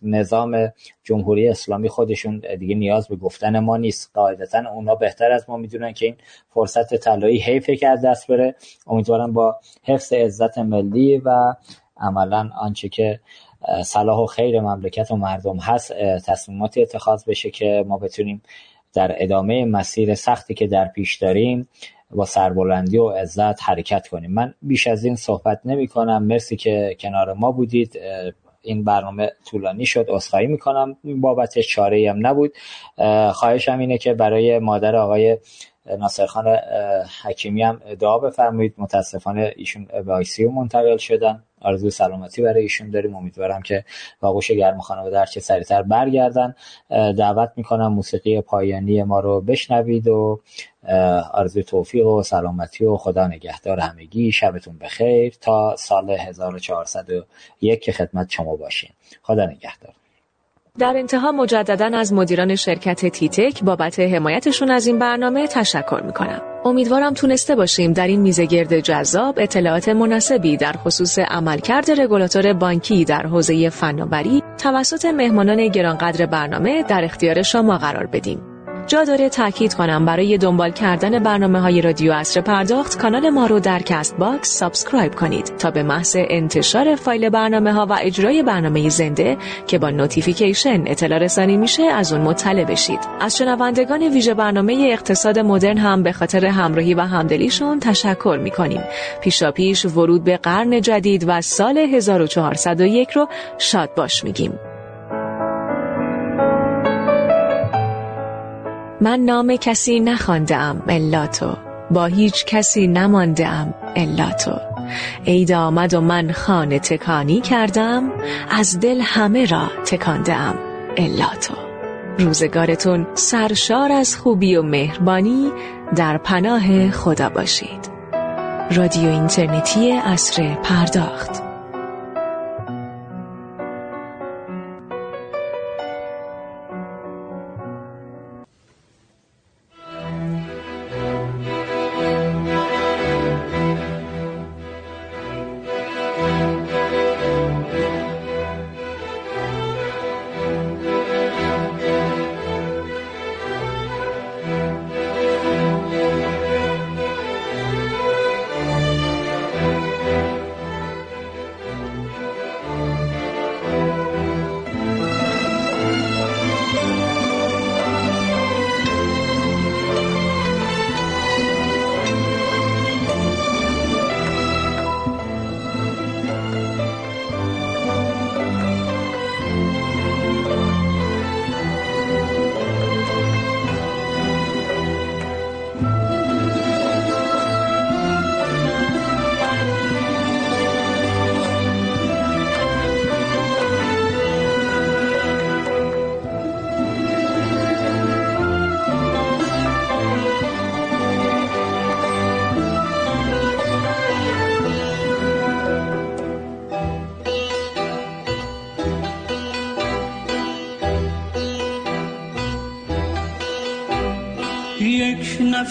نظام جمهوری اسلامی خودشون دیگه نیاز به گفتن ما نیست. قاعدتا اونا بهتر از ما می‌دونن که این فرصت طلایی حیفه که از دست بره. امیدوارم با حفظ عزت ملی و عملا آنچه که صلاح و خیر مملکت و مردم هست تصمیماتی اتخاذ بشه که ما بتونیم در ادامه مسیر سختی که در پیش داریم با سربلندی و عزت حرکت کنیم. من بیش از این صحبت نمی کنم مرسی که کنار ما بودید. این برنامه طولانی شد اصخایی می‌کنم. بابت چاره هم نبود. خواهشم اینه که برای مادر آقای ناصرخان حکیمی هم دعا بفرمایید. متاسفانه ایشون به آیسیو منتقل شدن. آرزوی سلامتی برای ایشون داریم. امیدوارم که آغوش گرم خانواده هرچه سریعتر برگردن. دعوت می‌کنم موسیقی پایانی ما رو بشنوید و آرزوی توفیق و سلامتی و خدا نگهدار همگی. شبتون بخیر. تا سال 1401 که خدمت شما باشین. خدا نگهدار. در انتها مجددا از مدیران شرکت تیتک بابت حمایتشون از این برنامه تشکر می‌کنم. امیدوارم تونسته باشیم در این میزگرد جذاب اطلاعات مناسبی در خصوص عملکرد رگولاتور بانکی در حوزه فناوری توسط مهمانان گرانقدر برنامه در اختیار شما قرار بدیم. جا داره تاکید کنم برای دنبال کردن برنامه های رادیو عصر پرداخت کانال ما رو در Castbox subscribe کنید تا به محض انتشار فایل برنامه ها و اجرای برنامه زنده که با notification اطلاع رسانی میشه از اون مطلع بشید. از شنوندگان ویژه برنامه اقتصاد مدرن هم به خاطر همراهی و همدلیشون تشکر می‌کنیم. پیشا پیش ورود به قرن جدید و سال 1401 رو شاد باش میگیم. من نام کسی نخواندم الا تو. با هیچ کسی نماندم الا تو. عید آمد و من خانه تکانی کردم از دل همه را تکاندم الا تو. روزگارتون سرشار از خوبی و مهربانی در پناه خدا باشید. رادیو اینترنتی اصر پرداخت.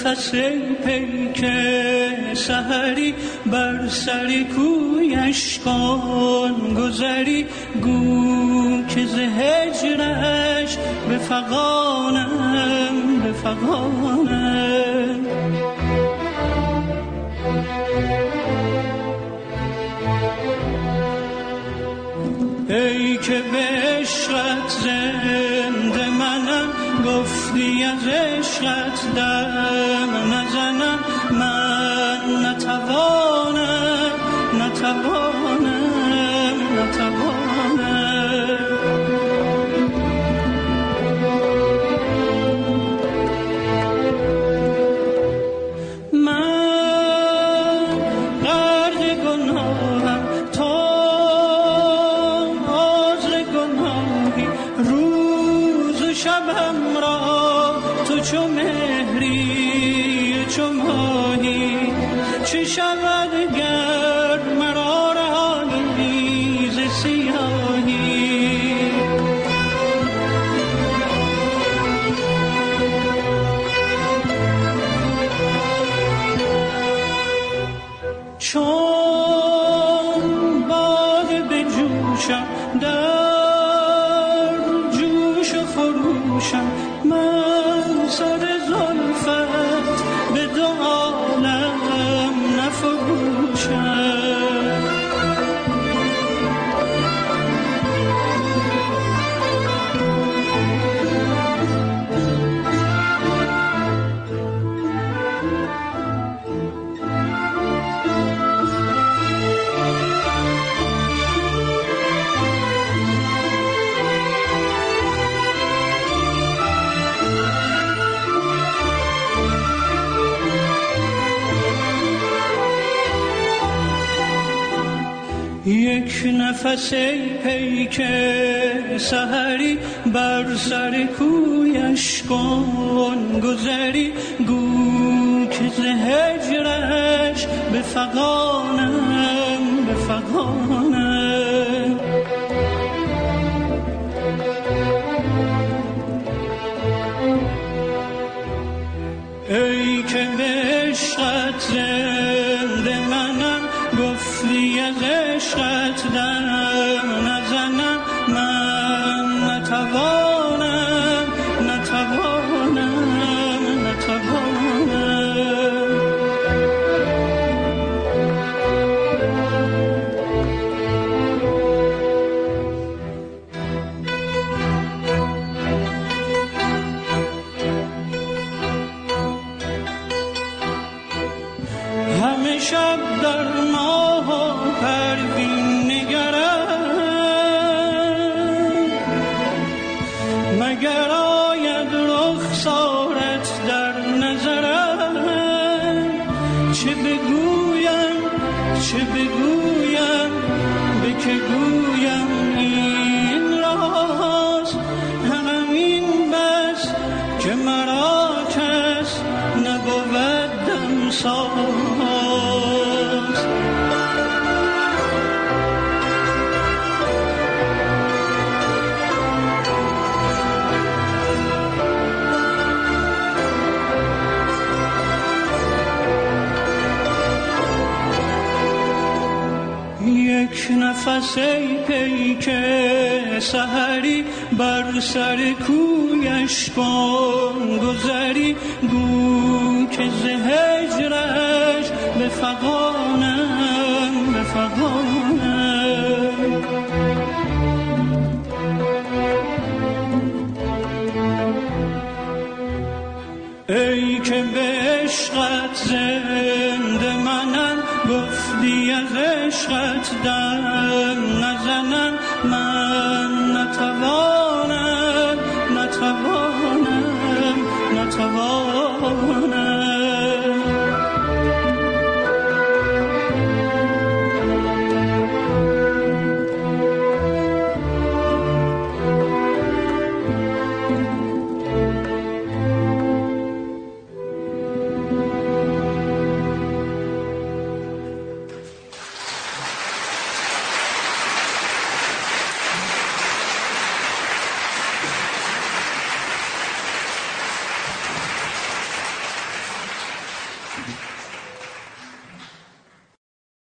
نفس پیک سهری بر سر کویش کن گذری گو که زهجرش به فقانم به فقانم اگر عشقت در نزن